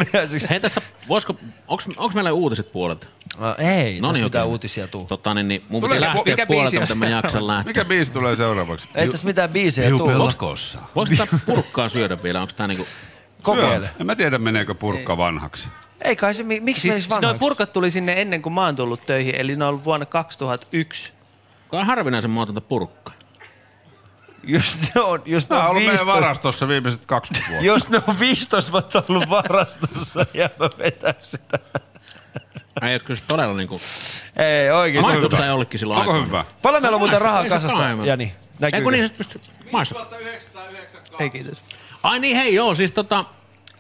hei tästä, voisiko, onks, onks meillä uutiset puolelta? No, ei, no tästä mitään uutisia tuu. Tota, niin, niin mun se- lähteä mikä puolelta, mutta mä jaksan lähteä. Mikä biisi tulee seuraavaksi? Ei tässä mitään biisejä Hiu tuu. pelkossa. Voisiko tää purkkaa syödä vielä? Onko tää niinku... Kokeile. En mä tiedä, meneekö purkka vanhaksi. Ei kai se, mi- miksi Siis, menisi siis vanhaksi? purkat tuli sinne ennen kuin mä oon tullut töihin, eli ne on ollut vuonna 2001. On harvinaisen muotonta purkkaa. Jos ne on, jos ne Nämä on on ollut meidän 15, varastossa viimeiset 20 vuotta. jos ne on 15 vuotta ollut varastossa ja mä vetän sitä. Ei, kyllä se todella niinku... Ei oikeesti. Maistuuko tää jollekin silloin Onko aikaan? hyvä? Paljon meillä on muuten rahaa ei kasassa. Jani? Ei Näkyykö? kun niin, se pystyy... Maistu. Ei kiitos. Ai niin, hei joo, siis tota...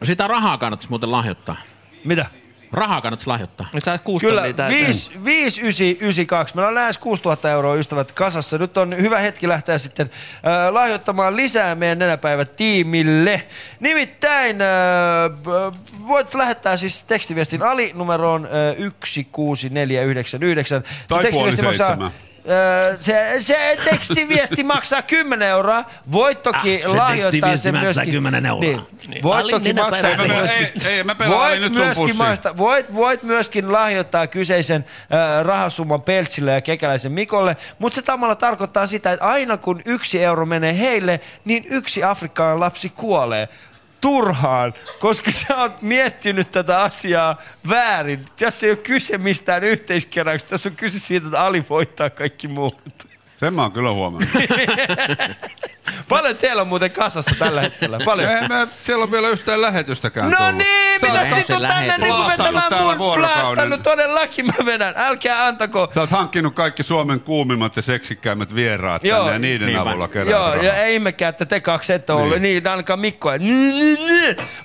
Sitä rahaa kannattaisi muuten lahjoittaa. Mitä? Rahaa kannattaisi lahjoittaa. Nyt saa kuusi Kyllä, tonnia täyteen. 5992. Meillä on lähes 6000 euroa ystävät kasassa. Nyt on hyvä hetki lähteä sitten äh, lahjoittamaan lisää meidän nenäpäivä-tiimille. Nimittäin äh, voit lähettää siis tekstiviestin Ali numeroon äh, 16499. Se Tai tekstiviesti puoli maksaa-. Öö, se, se tekstiviesti maksaa 10 euroa. Voit toki Ah, se lahjoittaa tekstiviesti sen maksaa myöskin. 10 euroa. Niin. Niin. Voit toki maksaa sen Ei, myöskin. ei, ei, mä Voit nyt myöskin, maista, voit, voit myöskin lahjoittaa kyseisen äh, rahasumman Peltsille ja Kekäläisen Mikolle, mutta se samalla tarkoittaa sitä, että aina kun yksi euro menee heille, niin yksi afrikkalainen lapsi kuolee turhaan, koska sä oot miettinyt tätä asiaa väärin. Tässä ei ole kyse mistään yhteiskeräyksestä, tässä on kyse siitä, että Ali voittaa kaikki muut. Sen mä oon kyllä huomannut. Paljon teillä on muuten kasassa tällä hetkellä? Paljon. Ei mä, siellä on vielä yhtään lähetystäkään No tullut. niin, mitä sit on tänne niinku Plaastanut vetämään mun vuorokauden. plaastanut todellakin mä vedän. Älkää antako. Sä oot hankkinut kaikki Suomen kuumimmat ja seksikkäimmät vieraat tänne ja niiden niin avulla kerää Joo, rahaa. ja ei ihmekään, että te kaksi ette ollut. Niin, niin ainakaan Mikko.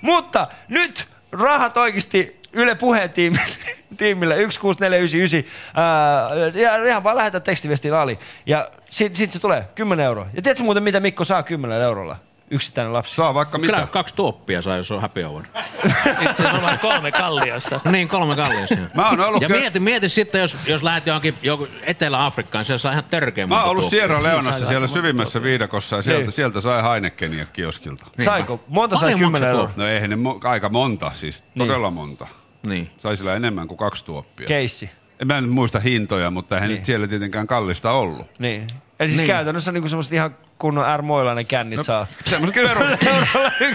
Mutta nyt rahat oikeasti Yle Puheen tiimille, tiimille 16499. Ää, ja ihan vaan lähetä tekstiviestiin Ali. Ja sit, sit se tulee 10 euroa. Ja tiedätkö muuten, mitä Mikko saa 10 eurolla? Yksittäinen lapsi. Saa vaikka Kyllä mitä. kaksi tuoppia saa, jos on happy hour. Itse asiassa kolme kalliosta. niin, kolme kalliosta. Mä oon ollut ja ke- mieti, mieti sitten, jos, jos lähdet johonkin joku Etelä-Afrikkaan, se saa ihan törkeä Mä oon ollut tuoppia. Sierra Leonassa Niin, siellä sai- syvimmässä viidakossa ja sieltä, Niin. sieltä sai Heinekenia kioskilta. Saiko? Monta sai Paljon 10 maksoi euroa? No eihän ne mo- aika monta, siis Niin. todella monta. Niin. Sai sillä enemmän kuin kaksi tuoppia. Keissi. En mä en muista hintoja, mutta eihän Niin. nyt siellä tietenkään kallista ollut. Niin. Eli siis Niin. käytännössä niinku semmoset ihan kunnon R. Moilainen kännit No, saa. semmoset perus-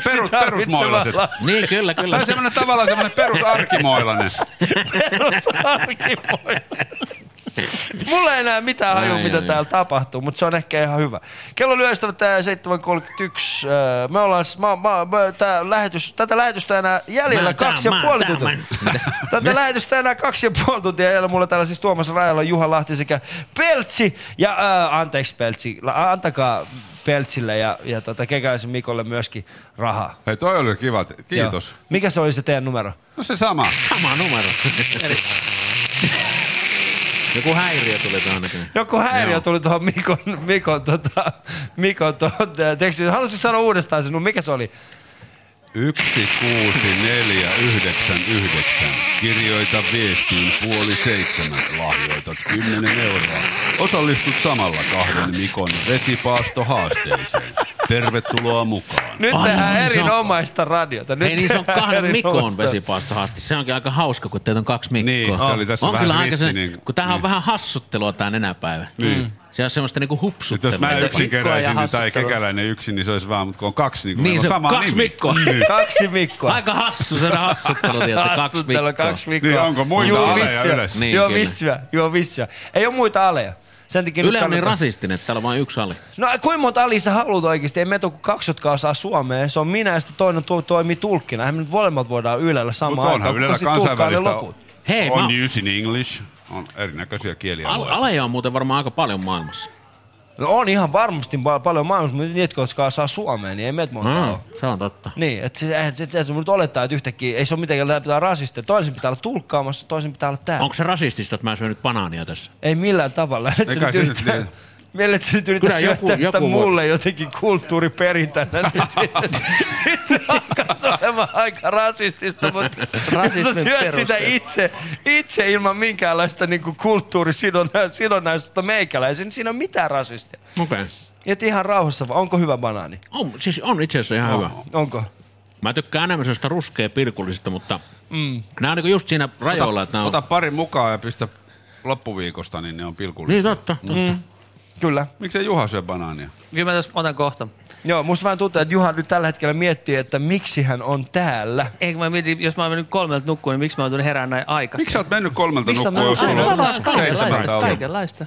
perus- perusmoilaiset. Niin, kyllä, kyllä. Tai semmoinen tavallaan semmoinen perusarkimoilainen. Perusarkimoilainen. Mulla ei enää mitään hajua, Ai, mitä ai, täällä tapahtuu, mutta se on ehkä ihan hyvä. Kello lyöstävät tää 7.31. öö, Me ollaan, mä, mä, mä, tää lähetys, tätä lähetystä enää jäljellä Mä kaksi ja tämän, puoli mä tuntia. tämän. Tätä lähetystä enää kaksi ja puoli tuntia jäljellä. Mulla täällä siis Tuomas Rajala, Juha Lahti sekä Peltsi. Ja äh, anteeksi Peltsi, La- antakaa Peltsille ja, ja tota, Kekäisen Mikolle myöskin rahaa. Hei, toi oli kiva. Kiitos. Joo. Mikä se oli se teidän numero? No se sama. Sama numero. Joku häiriö tuli tuohon näköjään. Joku häiriö Joo. tuli tuohon Mikon, Mikon, tota, Mikon tuohon tekstiin. Haluaisin sanoa uudestaan sen, mikä se oli? 16499. Kirjoita viestiin puoli seitsemän. Lahjoitat 10 euroa. Osallistut samalla kahden Mikon vesipaastohaasteeseen. Tervetuloa mukaan. Nyt Ai, tehdään niin on- erinomaista radiota. Nyt Ei niin se on kahden Mikon vesipaastohaaste. Se onkin aika hauska, kun teitä on kaksi Mikkoa. Niin, se oli tässä on vähän kyllä se aika vitsi, se, niin- kun tämähän on niin. vähän hassuttelua tää nenäpäivä. Niin. Se on semmoista niinku Nyt jos hupsuttelua. mä yksin keräisin niin, tai kekäläinen yksin, niin se olisi vaan, mutta kun on kaksi, niin, Niin, se on on sama kaksi nimi. Mikkoa. Niin. Kaksi Mikkoa. Aika hassu se hassuttelu, tiedätkö, kaksi Mikkoa. kaksi Mikkoa. Niin, onko muita Joo, aleja yleensä? Niin, Joo, vissyä. Joo, vissyä. Ei ole muita aleja. Sen takia Yle on niin rasistinen, että täällä on vain yksi ali. No kuinka monta alia sä haluat oikeasti? Ei meitä ole kuin kaksi, jotka osaa suomea. Se on minä ja sitten toinen to- toimii tulkkina. Eihän me nyt molemmat voidaan Ylellä samaan Mutta aikaan. onhan Ylellä kansainvälistä loput? Hei, on mä- News in English, on erinäköisiä kieliä. Al- aleja on muuten varmaan aika paljon maailmassa. No on ihan varmasti pa- paljon maailmassa, mutta niitä, jotka osaa suomea, niin ei meitä monta Mm, ole. se on totta. Niin, että se, eihän se, se, se, nyt olettaa, että yhtäkkiä ei se ole mitenkään pitää rasisteja. Toisen pitää olla tulkkaamassa, toisen pitää olla täällä. Onko se rasistista, että mä syön nyt banaania tässä? Ei millään tavalla. Eikä se nyt se niin. Meille se nyt Kyllä yrittää joku- syöttää sitä joku voi- mulle jotenkin kulttuuriperintänä, niin sitten sit se alkaisi olemaan aika rasistista, mutta jos sä syöt sitä perusteet. itse, itse ilman minkäänlaista niin kulttuurisidonnaisuutta meikäläisen, niin siinä on mitään rasistia. Okei. Okay. Et ihan rauhassa vaan. Onko hyvä banaani? On, siis on itse asiassa ihan hyvä. Onko? Mä tykkään enemmän sellaista ruskea pirkullisesta, mutta Mm. nämä on niinku just siinä rajoilla, että nämä on... Ota pari mukaan ja pistä loppuviikosta, niin ne on pilkullisia. Niin totta, totta. Mm. Kyllä. Miksei Juha syö banaania? Kyllä mä tässä otan kohta. Joo, musta vähän tuntuu, että Juha nyt tällä hetkellä miettii, että miksi hän on täällä. Eikö mä mietin, jos mä oon mennyt kolmelta nukkuun, niin miksi mä oon tullut herään näin aikaisin? Miksi sä oot mennyt kolmelta Miksi sä nukkua, jos oot sulla mennyt- on Kaikenlaista, kaikenlaista.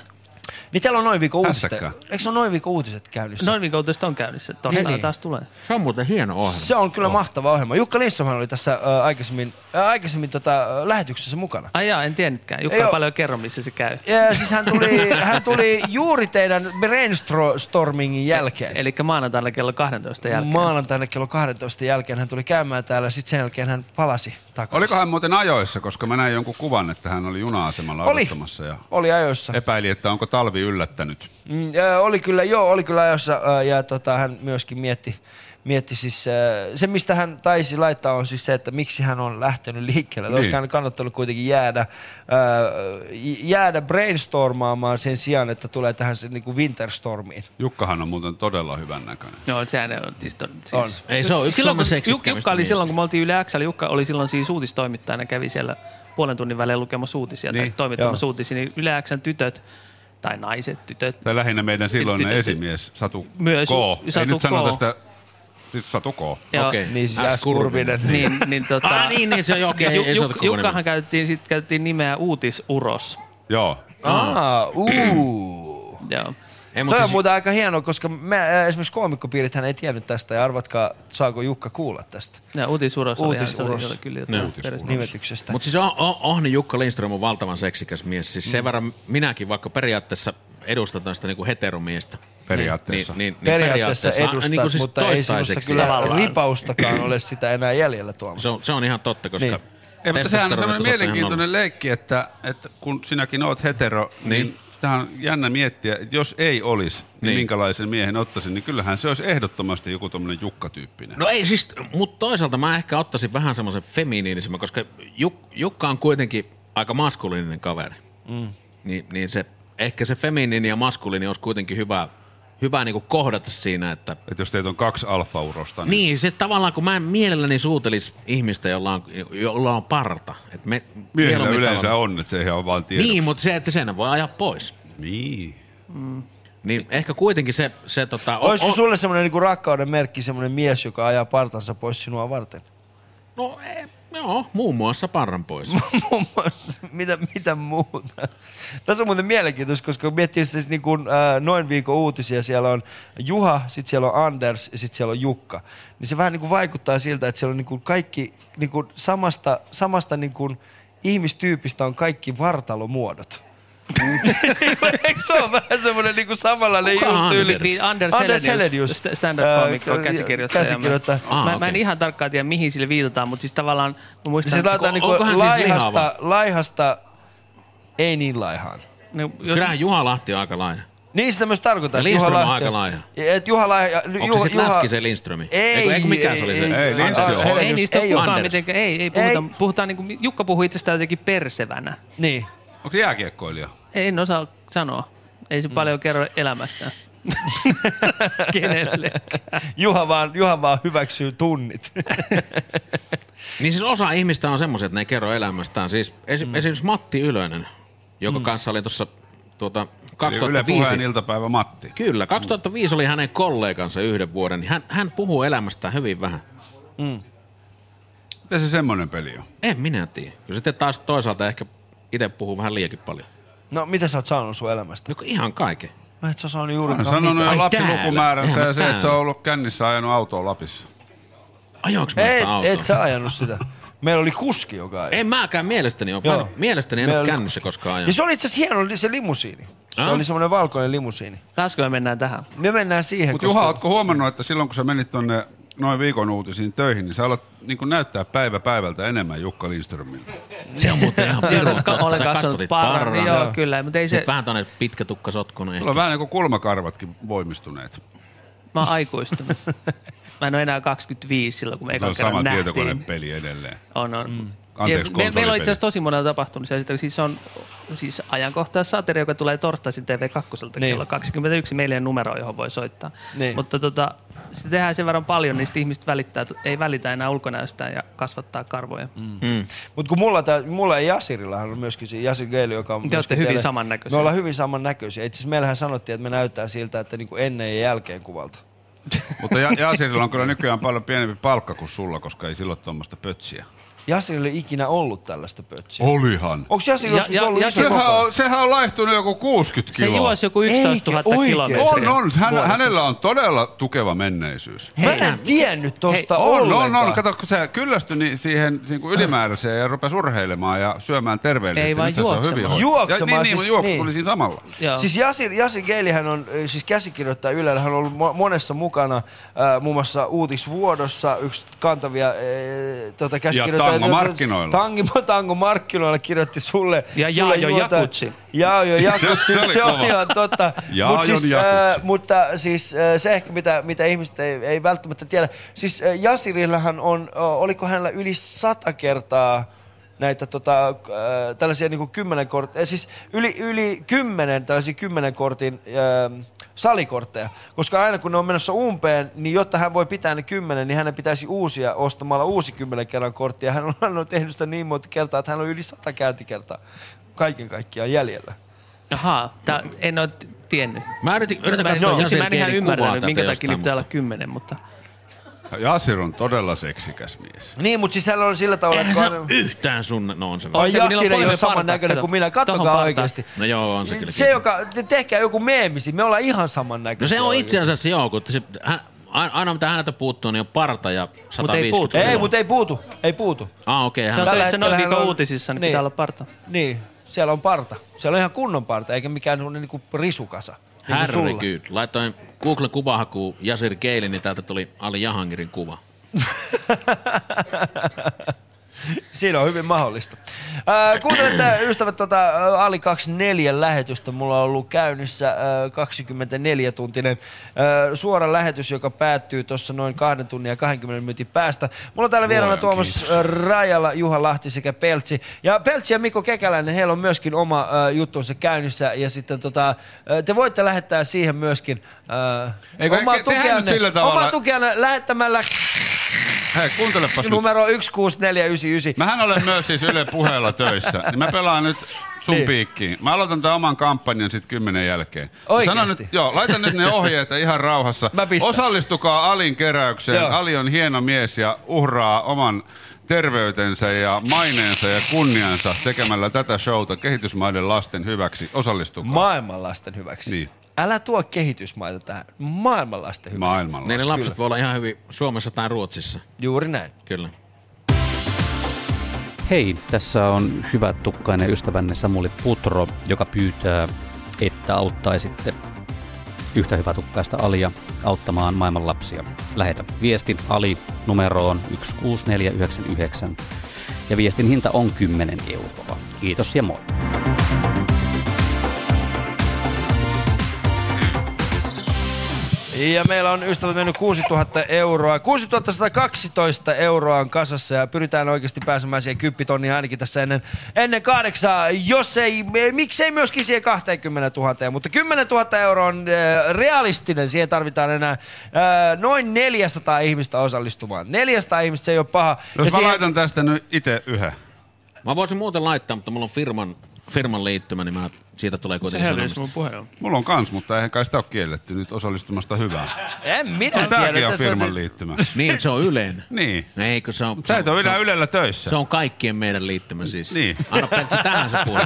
Niin täällä on noin viikon uutiset. Eikö se ole noin viikon uutiset käynnissä? Noin viikon uutiset on käynnissä. Torstaina Niin, niin. taas tulee. Se on muuten hieno ohjelma. Se on kyllä mahtava ohjelma. Jukka Lindström oli tässä äh, aikaisemmin, äh, aikaisemmin tota, äh, lähetyksessä mukana. Ai jaa, en tiennytkään. Jukka Ei paljon kerro, missä se käy. Ja siis hän tuli, hän tuli juuri teidän brainstormingin jälkeen. Eli maanantaina kello 12 jälkeen. Maanantaina kello 12 jälkeen hän tuli käymään täällä, sitten sen jälkeen hän palasi takaisin. Oliko hän muuten ajoissa, koska mä näin jonkun kuvan, että hän oli juna-asemalla Oli. odottamassa ja Oli ajoissa. epäili, että onko talvi yllättänyt. Mm, oli kyllä, joo, oli kyllä ajossa ja tota, hän myöskin mietti, mietti siis, se mistä hän taisi laittaa on siis se, että miksi hän on lähtenyt liikkeelle. Niin. Niin. Olisiko hän kannattanut kuitenkin jäädä, ää, jäädä brainstormaamaan sen sijaan, että tulee tähän se niinku winterstormiin. Jukkahan on muuten todella hyvän näköinen. Joo, sehän on siis... To, siis On. Ei se on yksi silloin, kun Suomen Juk, seksikkäimmistä Jukka oli silloin, kun me oltiin Yle X, Jukka oli silloin siis uutistoimittajana, kävi siellä puolen tunnin välein lukemassa uutisia tai Niin, toimittamassa joo. uutisia, niin Yle Xn tytöt tai naiset, tytöt, Tai lähinnä meidän silloinen Tytö- esimies Satu Myös K. Ei Satu nyt sanota sitä, siis Satu K. Joo. Okei. Niin siis S. Kurvinen. niin, niin, tota, Ah, niin, niin, se on, okei, ei- ei Juk- ole koko Jukkahan käytettiin, sit käytettiin nimeä Uutisuros. Joo. Aa, uu. Joo. Ei, Toi mutta on siis, muuten aika hienoa, koska me, ää, esimerkiksi koomikkopiirithän ei tiennyt tästä ja arvatkaa, saako Jukka kuulla tästä Ja Uutisuros oli, ihan- se oli, Uutisuros. oli kyllä jotain nimetyksestä. Mut siis on, on, on Jukka Lindström on valtavan seksikäs mies. Siis Mm. sen verran minäkin, vaikka periaatteessa edustetaan sitä niinku heteromiestä. Periaatteessa. Niin, niin, niin Periaatteessa edustat, niinku siis mutta ei sinussa kyllä tavallaan. ripaustakaan ole sitä enää jäljellä Tuomas. Se on, se on ihan totta, koska... Niin. Ei, mutta sehän on sellainen mielenkiintoinen leikki, että, että kun sinäkin oot hetero, niin, Niin. Sitähän on jännä miettiä, että jos ei olisi, niin, Niin. minkälaisen miehen ottaisin, niin kyllähän se olisi ehdottomasti joku tommonen Jukka-tyyppinen. No ei siis, mutta toisaalta mä ehkä ottaisin vähän semmoisen feminiinisemman, koska Juk, Jukka on kuitenkin aika maskuliininen kaveri. Mm. Niin, niin se, ehkä se feminiini ja maskuliini olisi kuitenkin hyvä, hyvä niinku kohdata siinä, että Että jos teitä on kaksi alfaurosta, niin, Niin, se tavallaan kun mä en mielelläni suutelis ihmistä, jolla on, jolla on parta. Et me, miehillä yleensä tavallaan- on, että se ihan vaan tiedoksi. Niin, mutta se, että sen voi ajaa pois. Niin. Niin ehkä kuitenkin se, se tota... o- Olisiko sulle semmoinen niinku rakkauden merkki, semmoinen mies, joka ajaa partansa pois sinua varten? No, ei, joo, muun muassa parran pois. Muun muassa, mitä, mitä muuta? Tässä on muuten mielenkiintoista, koska miettii siis niin kuin, äh, noin viikon uutisia, siellä on Juha, sitten siellä on Anders ja sitten siellä on Jukka. Niin se vähän niin kuin vaikuttaa siltä, että siellä on niin kuin kaikki niin kuin samasta, samasta niin kuin ihmistyypistä on kaikki vartalomuodot. Eikö se ole vähän semmoinen niin kuin samanlainen Kuka just Anders? yli? Niin Anders, Helenius, st- stand-up-koomikko, Ää, käsikirjoittaja. käsikirjoittaja. Mä, mä, mä en ihan tarkkaan tiedä, mihin sille viitataan, mutta siis tavallaan mä muistan... Siis laitetaan niin onkohan siis laihasta, lihava? laihasta, ei niin laihaan. No, jos, Kyllähän Juha Lahti on aika laaja. Niin sitä myös tarkoitan. Ja että Lindström Juha on aika laaja. Et Juha Laiha, Onko se sit läski se Lindströmi? Ei, Eikö, eikö mikä ei, se oli ei, se? ei, Lindström Anders. on- ei niistä ole ei ole kukaan Anders. mitenkään, ei, ei puhuta, puhutaan niin kuin, Jukka puhuu itsestään jotenkin persevänä. Niin. Onko se jääkiekkoilija? En osaa sanoa. Ei se paljon kerro elämästään. Kenellekään. Juha vaan, Juha vaan hyväksyy tunnit. Niin siis osa ihmistä on semmoisia, että ne ei kerro elämästään. Siis esi- Mm. esimerkiksi Matti Ylönen, joka Mm. kanssa oli tuossa tuota, Yle 2005. Puheen iltapäivä Matti. Kyllä, 2005 oli hänen kollegansa yhden vuoden. niin Hän, hän puhuu elämästään hyvin vähän. Mm. Miten se semmoinen peli on? En minä tiedä. Sitten taas toisaalta ehkä itse puhuu vähän liiankin paljon. No, mitä sä oot saanut sun elämästä? No, ihan kaiken. No et sä saanut juurikaan sanonut mitään. jo lapsilukumääränsä ja se, mä että se on täällä. ollut kännissä ajanut autoa Lapissa. Ajoinko mä Et, sitä autoa? et sä ajanut sitä. Meillä oli kuski, joka ajoi. En mäkään mielestäni ole. Joo. Mielestäni en Meillä ole kännissä koskaan Ja ajanut. se oli itse asiassa hieno se limusiini. Se Ah? oli semmoinen valkoinen limusiini. Taasko me mennään tähän? Me mennään siihen, Mutta Juha, ootko huomannut, että silloin kun sä menit tonne noin viikon uutisiin töihin, niin sä alat niin näyttää päivä päivältä enemmän Jukka Lindströmiltä. Se on muuten ihan pirun Olen totta. Sä kasvanut parran. Joo, kyllä, mutta ei se... Sitten vähän tuonne pitkä tukka sotkunen Sulla on vähän niin kuin kulmakarvatkin voimistuneet. Mä oon aikuistunut. Mä en ole enää 25 silloin, kun me Se ekan on kerran sama nähtiin. tietokonepeli edelleen. On, on. Mm. Ja Anteeksi, me, meillä on itse asiassa tosi monella tapahtumisia. Sitten siis on siis ajankohtaissateri, joka tulee torstaisin TV2 Niin. kello 21 meidän numero, johon voi soittaa. Niin. Mutta tota, sitä tehdään sen verran paljon, niin sitten ihmiset välittää, että ei välitä enää ulkonäöstään ja kasvattaa karvoja. Mm. Mutta kun mulla, tää, mulla ja Jasirillahan on myöskin se Jasir Geili, joka on Te olette myöskin hyvin teille- samannäköisiä. Me ollaan hyvin samannäköisiä. Itse asiassa meillähän sanottiin, että me näyttää siltä, että niinku ennen ja jälkeen kuvalta. Mutta ja- Jasirilla on kyllä nykyään paljon pienempi palkka kuin sulla, koska ei silloin tuommoista pötsiä. Jasirilla ei ikinä ollut tällaista pötsiä. Olihan. Onko Jasir joskus ollut iso sehän, koko? on, sehän on laihtunut joku 60 Se kiloa. juosi joku 11 000 Eikä kilometriä. On, on. Hän, hänellä on todella tukeva menneisyys. Mä en tiennyt tosta on, on, ollenkaan. on. Kato, kun se kyllästyi niin siihen niin kuin ylimääräiseen ja rupesi urheilemaan ja syömään terveellisesti. Ei vaan Nythän se on hyvin juoksemaan. Ja, Juoksemaan niin, niin, siis, juoksu niin. tuli siinä samalla. Joo. Siis Jasir, Jasir Geilihän on siis käsikirjoittaja Ylellä. Hän on ollut mo- monessa mukana, äh, muun muassa Uutisvuodossa, yksi kantavia äh, tota, käsikirjoittajia. Tango markkinoilla. Tango, tango markkinoilla kirjoitti sulle. Ja sulle Jaajo juonta- Jakutsi. Jaajo Jakutsi, Se- se oli se, on ihan totta. Mut siis, Jakutsi. mutta siis äh, se ehkä, mitä, mitä ihmiset ei, ei välttämättä tiedä. Siis äh, Jasirillahan on, äh, oliko hänellä yli sata kertaa näitä tota, äh, tällaisia niin kymmenen kortteja, siis yli, yli kymmenen tällaisia kymmenen kortin äh, salikortteja. Koska aina kun ne on menossa umpeen, niin jotta hän voi pitää ne kymmenen, niin hänen pitäisi uusia ostamalla uusi kymmenen kerran korttia. Hän on, hän on tehnyt sitä niin monta kertaa, että hän on yli sata käyntikertaa kaiken kaikkiaan jäljellä. Ahaa, tää, en ole tiennyt. Mä yritin, yritän mä, en- katsoa no, Jasir mä en ihan ymmärtänyt, minkä takia pitää olla kymmenen, mutta... Jasir on todella seksikäs mies. Niin, mutta siis hän on sillä tavalla, Eihän että se hän- yhtään sun... No on se. Ai on Jasir ei ole saman näköinen kuin minä. Kattokaa partaan. oikeasti. No joo, on se kyllä. Se, joka, te tehkää joku meemisi, me ollaan ihan saman No näköisiä. se on itse asiassa joo, kun se, hän, aina mitä häneltä puuttuu, niin on parta ja 150 puutu. Ei, mutta ei puutu, ei puutu. Ah, okei. Se on töissä noin hetkellä viikon hän on- uutisissa, niin niin. pitää olla parta. Niin, siellä on parta. Siellä on ihan kunnon parta, eikä mikään semmonen niinku risukasa. Niin kuin. Härrykyyt. Laitoin Googlen kuvahakuun Jasir Geili, niin täältä tuli Ali Jahangirin kuva. Siinä on hyvin mahdollista. Äh, kuuntelette ystävät tota, äh, Ali 24 lähetystä. Mulla on ollut käynnissä äh, 24-tuntinen äh, suora lähetys, joka päättyy tuossa noin kahden tunnin ja 20 minuutin päästä. Mulla on täällä vieraana Tuomas kiitos. Rajala, Juha Lahti sekä Peltsi. Ja Peltsi ja Mikko Kekäläinen, heillä on myöskin oma äh, juttunsa käynnissä. Ja sitten tota, äh, te voitte lähettää siihen myöskin äh, Eikö omaa tavalla- omaa tukeanne lähettämällä Hei, kuuntelepas nyt. numero 16499. Mähän olen myös siis Yle puheella töissä, niin mä pelaan nyt sun Niin. piikkiin. Mä aloitan tämän oman kampanjan sitten kymmenen jälkeen. Oikeesti? Sano nyt, joo, laita nyt ne ohjeet ihan rauhassa. Mä pistän. Osallistukaa Alin keräykseen. Joo. Ali on hieno mies ja uhraa oman terveytensä ja maineensa ja kunniansa tekemällä tätä showta kehitysmaiden lasten hyväksi. Osallistukaa. Maailman lasten hyväksi. Niin. Älä tuo kehitysmaita tähän. Maailman lasten hyväksi. Maailmalla. Neidän lapset Kyllä. voi olla ihan hyvin Suomessa tai Ruotsissa. Juuri näin. Kyllä. Hei, tässä on hyvä tukkainen ystävänne Samuli Putro, joka pyytää, että auttaisitte yhtä hyvä tukkaista Alia auttamaan maailman lapsia. Lähetä viesti Ali numeroon 16499 ja viestin hinta on 10 euroa. Kiitos ja moi. Ja meillä on ystävät mennyt 6000 euroa. 6112 euroa on kasassa ja pyritään oikeasti pääsemään siihen kyppitonniin ainakin tässä ennen, ennen kahdeksaa. Jos ei, miksei myöskin siihen 20 000. Mutta 10 000 euroa on äh, realistinen. Siihen tarvitaan enää äh, noin 400 ihmistä osallistumaan. 400 ihmistä se ei ole paha. Jos Ja mä siihen- laitan tästä nyt itse yhden. Mä voisin muuten laittaa, mutta mulla on firman, firman liittymä, niin mä, siitä tulee kuitenkin sanomista. puhelu. Mulla on kans, mutta eihän kai sitä ole kielletty nyt osallistumasta hyvää. En minä No, tääkin tiedä, on se on firman nyt- liittymä. Niin, se on Ylen. Niin. Eikö se on... Sä et ole se enää Ylellä töissä. Se on kaikkien meidän liittymä siis. Niin. Anna Pentti tähän se puoli.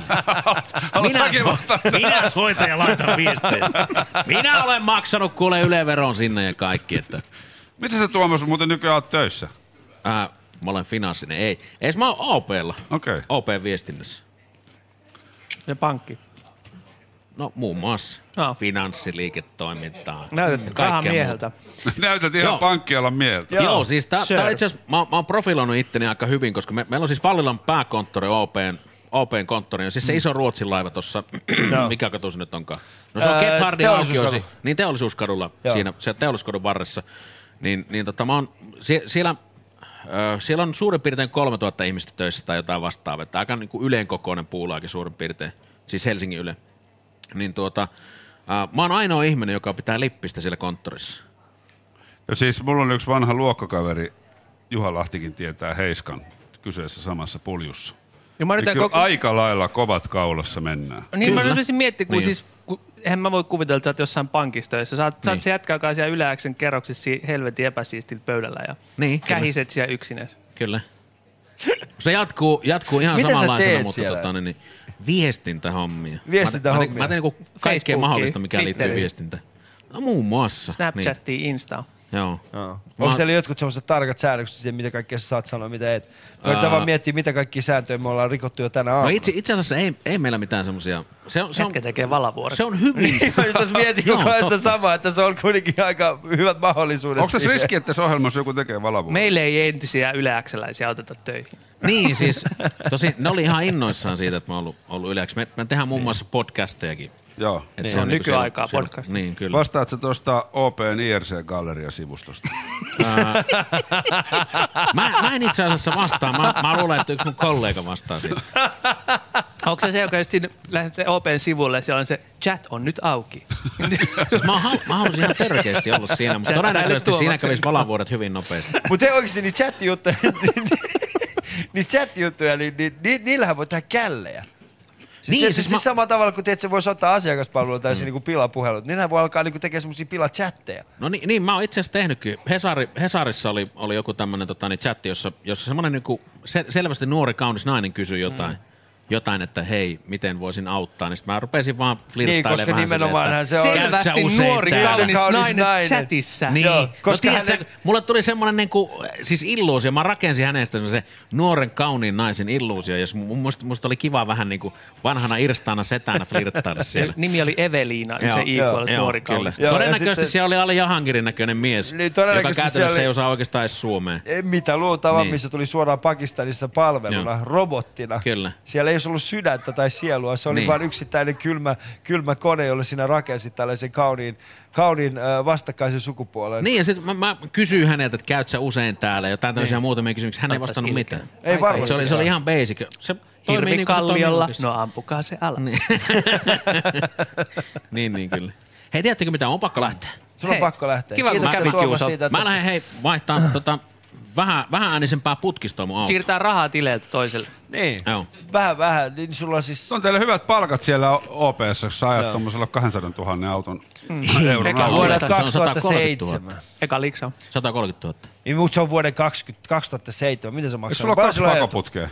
Ottaa? minä soitan ja laitan viestejä. Minä olen maksanut kuule Yle-veron sinne ja kaikki. Että... Mitä sä Tuomas muuten nykyään oot töissä? Äh, mä olen finanssinen. Ei. Ees mä oon OPlla. Okei. Okay. OP-viestinnässä. Ja pankki. No muun muassa. No. Finanssiliiketoimintaa. Näytät Kaikkea rahaa muuta. mieheltä. Näytät ihan Joo. pankkialan mieltä. Joo, Joo siis tää, Sure. tää itse asiassa, mä, mä oon profiloinut itteni aika hyvin, koska me, meillä on siis Vallilan pääkonttori OPn, OPn konttori, ja siis se iso Ruotsin laiva tuossa, mikä katu se nyt onkaan? No se on Gebhardin aukiosi, niin teollisuuskadulla, Joo. siinä se teollisuuskadun varressa. Niin, niin tota, mä oon, sie, siellä, ö, siellä on suurin piirtein 3000 ihmistä töissä tai jotain vastaavaa, että aika niin kuin yleen kokoinen puulaakin suurin piirtein, siis Helsingin Yle. Niin tuota, ää, mä oon ainoa ihminen, joka pitää lippistä siellä konttorissa. Ja siis mulla on yksi vanha luokkakaveri, Juha Lahtikin tietää Heiskan, kyseessä samassa puljussa. Ja mä Niin kyllä koko... aika lailla kovat kaulassa mennään. Niin mä yritin miettiä, kun Niin. siis kun, eihän mä voi kuvitella, että sä oot jossain pankissa töissä. Sä oot, sä oot Niin. se jätkä, joka on siellä yläksen kerroksessa helvetin epäsiistillä pöydällä ja Niin, kyllä. kähiset siellä yksinäs. Kyllä. Se jatkuu, jatkuu ihan Mitä samanlaisena, mutta tota, niin, niin, viestintähommia. Viestintähommia. Mä, teen- mä teen niinku kaikkea mahdollista, mikä liittyy Twitteriin. viestintään. No muun muassa. Snapchattiin. Niin. Joo. Joo. Onko teillä jotkut semmoiset tarkat säännökset siihen, mitä kaikkea sä saat sanoa, mitä et? Yritän Ää. vaan miettiä, mitä kaikki sääntöjä me ollaan rikottu jo tänä No aamuna. itse, itse asiassa ei, ei meillä mitään semmosia. Se on, se on, tekee valavuoret. se on hyvin. Niin, mä just mietin koko Joo, ajan sitä samaa, että se on kuitenkin aika hyvät mahdollisuudet Onko siihen. riski, että tässä ohjelmassa joku tekee valavuutta? Meille ei entisiä yleäkseläisiä oteta töihin. Niin siis, tosi, ne oli ihan innoissaan siitä, että mä oon ollut, ollut yleensä. Me, me tehdään muun muassa podcastejakin. Joo. Et Niin, se on niinku nykyaikaa siellä- podcast. siellä- Niin, kyllä. Vastaat sä tuosta OPn IRC-galleria-sivustosta? Mä, mä en itse asiassa vastaa. Mä, mä luulen, että yksi mun kollega vastaa siitä. Onko se se, joka just lähtee Open sivulle ja siellä on se chat on nyt auki. Siis mä, hal, mä halusin ihan törkeästi olla siinä, mutta todennäköisesti siinä kävisi valavuodet hyvin nopeasti. Mutta ei oikeasti niitä chattijuttuja, niitä chattijuttuja, niin, niin, niin, niillähän voi tehdä källejä. Siis, Niin, niin, siis, siis siis mä- samalla tavalla kuin tiedät, se voisi ottaa asiakaspalvelua täysin mm. niin pilapuhelut. Niinhän voi alkaa niin tekemään semmoisia pilachatteja. No niin, niin mä oon itse asiassa tehnytkin. Hesari, Hesarissa oli, oli joku tämmöinen tota, niin chatti, jossa, jossa semmoinen niinku, se, selvästi nuori kaunis nainen kysyi jotain. Mm. Jotain, että hei, miten voisin auttaa. Niin sit mä rupesin vaan flirttailemaan Niin, koska nimenomaan silleen, se on- Selvästi nuori täällä? kaunis, Kaunis nainen, nainen. chatissa. Niin, Joo, Joo, koska no, tiedätkö, hänen- mulle tuli semmoinen niinku, siis illuusio. Mä rakensin hänestä se nuoren kauniin naisen illuusio. Ja mun- musta, musta oli kiva vähän niinku vanhana irstaana setänä flirttailla siellä. Nimi oli Eveliina, niin se equals nuori kaunis. Joo, Todennäköisesti sitten- siellä oli Ali Jahangirin näköinen mies, Niin, joka todennäköisesti käytännössä siellä ei oli- osaa oikeastaan edes suomea. Ei Mitä luultavammin Niin. se tuli suoraan Pakistanissa palveluna, Joo. robottina. Kyllä. Siellä ei olisi ollut sydäntä tai sielua, se oli Niin. niin. vain yksittäinen kylmä, kylmä kone, jolle sinä rakensit tällaisen kauniin, kauniin äh, vastakkaisen sukupuolen. Niin, ja sitten mä, mä kysyin häneltä, että käyt sä usein täällä, jotain tämmöisiä niin. muutamia kysymyksiä. Hän ei vastannut ilkeä. mitään. Ei varmasti. Se oli, se oli ihan basic. Se toimii Hirvi niin kuin se toimii kalliolla, oikeasti. no ampukaa se alas. Niin. niin, niin kyllä. Hei, tiedättekö mitä? On pakko lähteä. Sun on Hei, pakko lähteä. kiva, kun Kiitoksia kävit Tuomas kiusalla. siitä, että... Mä lähden hei vaihtaa tota, vähän, vähän äänisempää putkistoa mun auto. Siirtää rahaa tileiltä toiselle. Niin. Joo. Vähän, vähän. Niin sulla siis... On teille hyvät palkat siellä OPS, jos sä ajat tuommoisella 200 000 auton euron Eikä autolla. Vuodelta Se on 2007. 000. Eka liksa. 130 000. Niin, mutta se on vuoden 20, 2007. Miten se maksaa? Eikö sulla kaksi on ajettu? pakoputkea?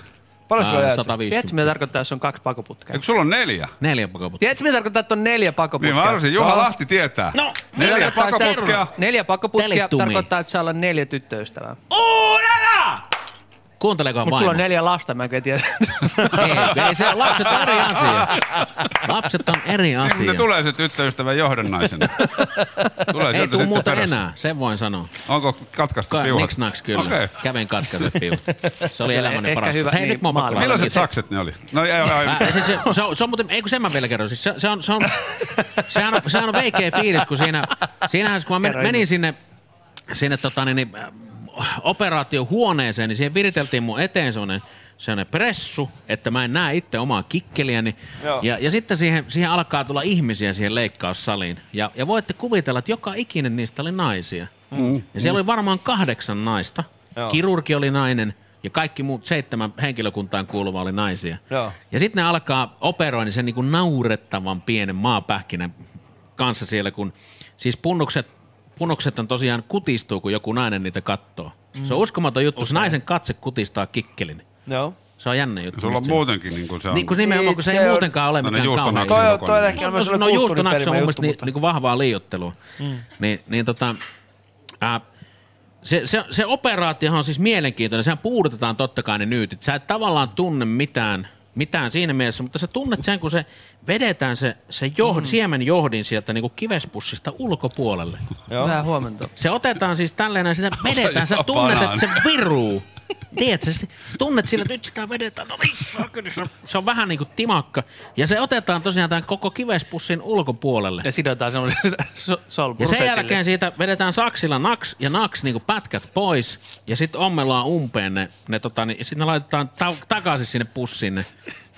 Paljon sulla on Ää, ajettu? 150. Tiedätkö, mitä tarkoittaa, jos on kaksi pakoputkea? Eikö sulla on neljä? Neljä pakoputkea. Tiedätkö, mitä tarkoittaa, että on neljä Niin pakoputkea? mä arvasin, Juha Oho. Lahti tietää. No, Neljä sitä- pakoputkea. Neljä pakoputkea me. tarkoittaa, että saa olla neljä tyttöystävää. Uudella! Kuunteleeko Mutta vaimo? sulla on neljä lasta, mä en tiedä. Ei, ei se, lapset on eri asia. Lapset on eri Niin, asia. ne tulee se tyttöystävän johdannaisena. Tulee Ei sitten muuta perässä. enää, sen voin sanoa. Onko katkaistu Ka- piuhat? Niks naks kyllä. Okei. Kävin katkaiset piuhat. Se oli elämäni Ehkä parasta. hyvä, Hei, niin, nyt laittaa. Millaiset sakset ne oli? No ei, ei, ei. Ää, siis se, se, on, se on muuten, ei kun sen mä vielä kerron. Siis se, se, on, se, on, sehän, on, sehän on veikeä fiilis, kun siinä, siinähän kun mä menin sinne, sinne tota, niin, niin, operaatiohuoneeseen, niin siihen viriteltiin mun eteen sellainen, sellainen pressu, että mä en näe itse omaa kikkeliäni. Joo. Ja, ja sitten siihen, siihen alkaa tulla ihmisiä siihen leikkaussaliin. Ja, ja voitte kuvitella, että joka ikinen niistä oli naisia. Mm. Ja siellä oli varmaan kahdeksan naista. Joo. Kirurgi oli nainen ja kaikki muut seitsemän henkilökuntaan kuuluva oli naisia. Joo. Ja sitten ne alkaa operoida sen niinku naurettavan pienen maapähkinän kanssa siellä, kun siis punnukset, punnukset on tosiaan kutistuu, kun joku nainen niitä kattoo. Se on uskomaton juttu. Se naisen katse kutistaa kikkelin. Joo. Se on jännä juttu. Sulla on muutenkin niin kuin se on. Niin kuin nimenomaan, kun se, Se ei on- muutenkaan ole No mikään kauhean. Toi on- toi on ehkä No, myös no, no juustonaksu on mun mielestä juttu, ni, niinku vahvaa liiottelua. Mm. Niin, niin tota, ää, se, se, se operaatio on siis mielenkiintoinen. Sehän puudutetaan totta kai ne nyytit. Sä et tavallaan tunne mitään, mitään siinä mielessä, mutta sä tunnet sen, kun se vedetään se, se johd, mm. siemen johdin sieltä niinku kivespussista ulkopuolelle. Joo. Hyvää huomenta. Se otetaan siis tälleen ja sitä vedetään. Sä tunnet, että se viruu. Tiedätkö, sä tunnet sillä, että nyt sitä vedetään. No missä? Se on- Se on vähän niin kuin timakka. Ja se otetaan tosiaan tämän koko kivespussin ulkopuolelle. Ja sidotaan semmoisen so, Ja sen jälkeen siitä vedetään saksilla naks ja naks niin pätkät pois. Ja sitten ommellaan umpeen ne, ne tota, niin, sitten ne laitetaan ta- takaisin sinne pussiin ne,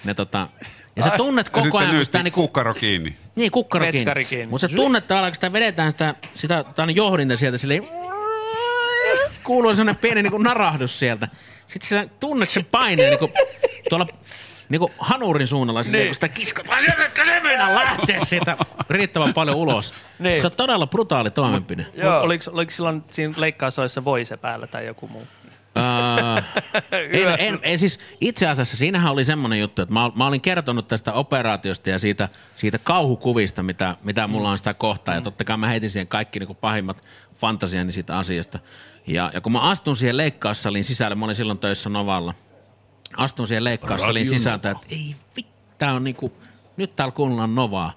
ne tota, ja sä tunnet ja koko ajan, kun sitä niinku, kukkaro kiinni. niin kukkaro kiinni. kiinni. Mutta sä tunnet tavallaan, kun sitä vedetään sitä, sitä tai johdinta sieltä silleen, kuuluu sellainen pieni niin kuin narahdus sieltä. Sitten sä tunnet sen paineen niin kuin, tuolla niin kuin hanurin suunnalla, niin. kun sitä kiskotaan, sieltä se mennä lähteä siitä riittävän paljon ulos. Niin. Se on todella brutaali toimenpide. Joo. Oliko, oliko silloin siinä leikkausoissa voise päällä tai joku muu? En, en, en, siis itse asiassa siinähän oli semmoinen juttu, että mä, mä olin kertonut tästä operaatiosta ja siitä, siitä kauhukuvista, mitä, mitä mulla on sitä kohtaa. Ja totta kai mä heitin siihen kaikki niin pahimmat fantasiani siitä asiasta. Ja, ja kun mä astun siihen leikkaussaliin sisälle, mä olin silloin töissä Novalla. Astun siihen leikkaussaliin Radio sisältä, että ei vittu, tää on niinku, nyt täällä kuunnellaan Novaa.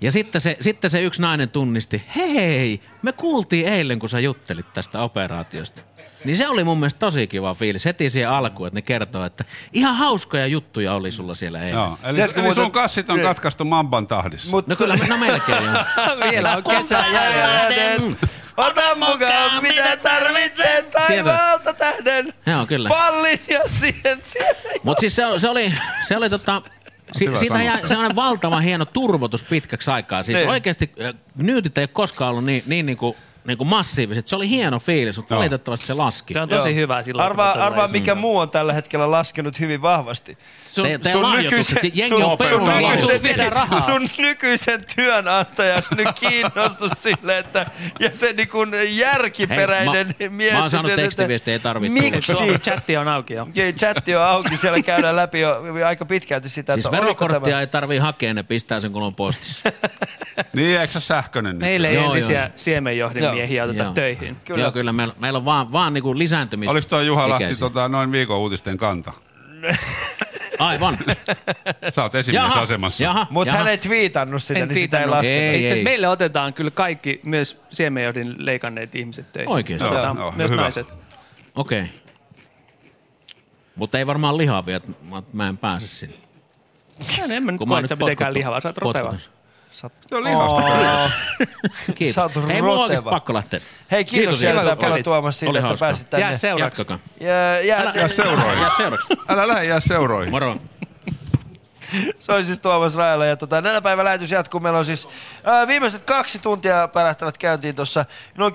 Ja sitten se, sitten se yksi nainen tunnisti, hei, me kuultiin eilen, kun sä juttelit tästä operaatiosta. Niin se oli mun mielestä tosi kiva fiilis heti siihen alkuun, että ne kertoo, että ihan hauskoja juttuja oli sulla siellä eilen. Joo, eli, Tiedätkö eli muuten- sun kassit on Niin. katkaistu mamban tahdissa. Mut, No kyllä, no melkein. Vielä on kesä Tähden, ota mukaan mitä tarvitsen taivaalta tähden. Joo, kyllä. Pallin ja siihen, siihen. Mutta siis se, se oli, se oli tota, si, siitä sanoa. jäi sellainen valtavan hieno turvotus pitkäksi aikaa. Siis Niin. oikeasti äh, nyytit ei ole koskaan ollut niin, niin, niin kuin, niin kuin massiiviset. Se oli hieno fiilis, mutta valitettavasti se laski. Se on tosi Joo. hyvä silloin. Arvaa, arvaa mikä muu on tällä hetkellä laskenut hyvin vahvasti. Sun, Te, teidän lahjoitukset, jengi sun, on sun, nykyisen, rahaa. sun nykyisen työnantajan nyt kiinnostus sille, että ja se niin kuin järkiperäinen Hei, mä- oon saanut sen, että tekstiviestejä, ei tarvitse. Miksi? Tuo chatti on auki jo. Okei, chatti on auki, siellä käydään läpi jo aika pitkälti sitä, Siis että verokorttia tämä... ei tarvii hakea, ne pistää sen kun on postissa. Niin, eikö se sähköinen? Meille ei entisiä joo. siemenjohdinmiehiä oteta töihin. Kyllä. Kyllä, Joo, kyllä meillä, meillä on vaan, vaan niinku lisääntymis Oliko toi Juha Lahti tota, noin viikon uutisten kanta? Aivan. Sä oot esimiesasemassa. jaha, Mutta jaha. hän ei tviitannut sitä, En niin sitä ei twiitannut. lasketa. Ei, Itse ei. meille otetaan kyllä kaikki, myös siemenjohdin leikanneet ihmiset töihin. Oikeesti? Joo, joo, myös hyvä. naiset. Okei. Okay. Mutta ei varmaan lihavia, että mä, en pääse sinne. En, en mä nyt koe, että mitenkään potkuttu- lihava. Sä oot roteva. potkutus. Se on lihasta. Oo. Kiitos. Sä oot Ei mulla roteva. oikeasti pakko lähteä. Hei, kiitoksia Kiitos, Jari. paljon Olit- Tuomas siitä, oli että pääsit tänne. Jää ja, Älä- Jää seuroihin. Jää seuraavaksi. Älä lähde jää seuroihin. Moro. Se on siis Tuomas Rajala ja tota, tänä päivän lähetys jatkuu. Meillä on siis ää, viimeiset kaksi tuntia pärähtävät käyntiin tuossa noin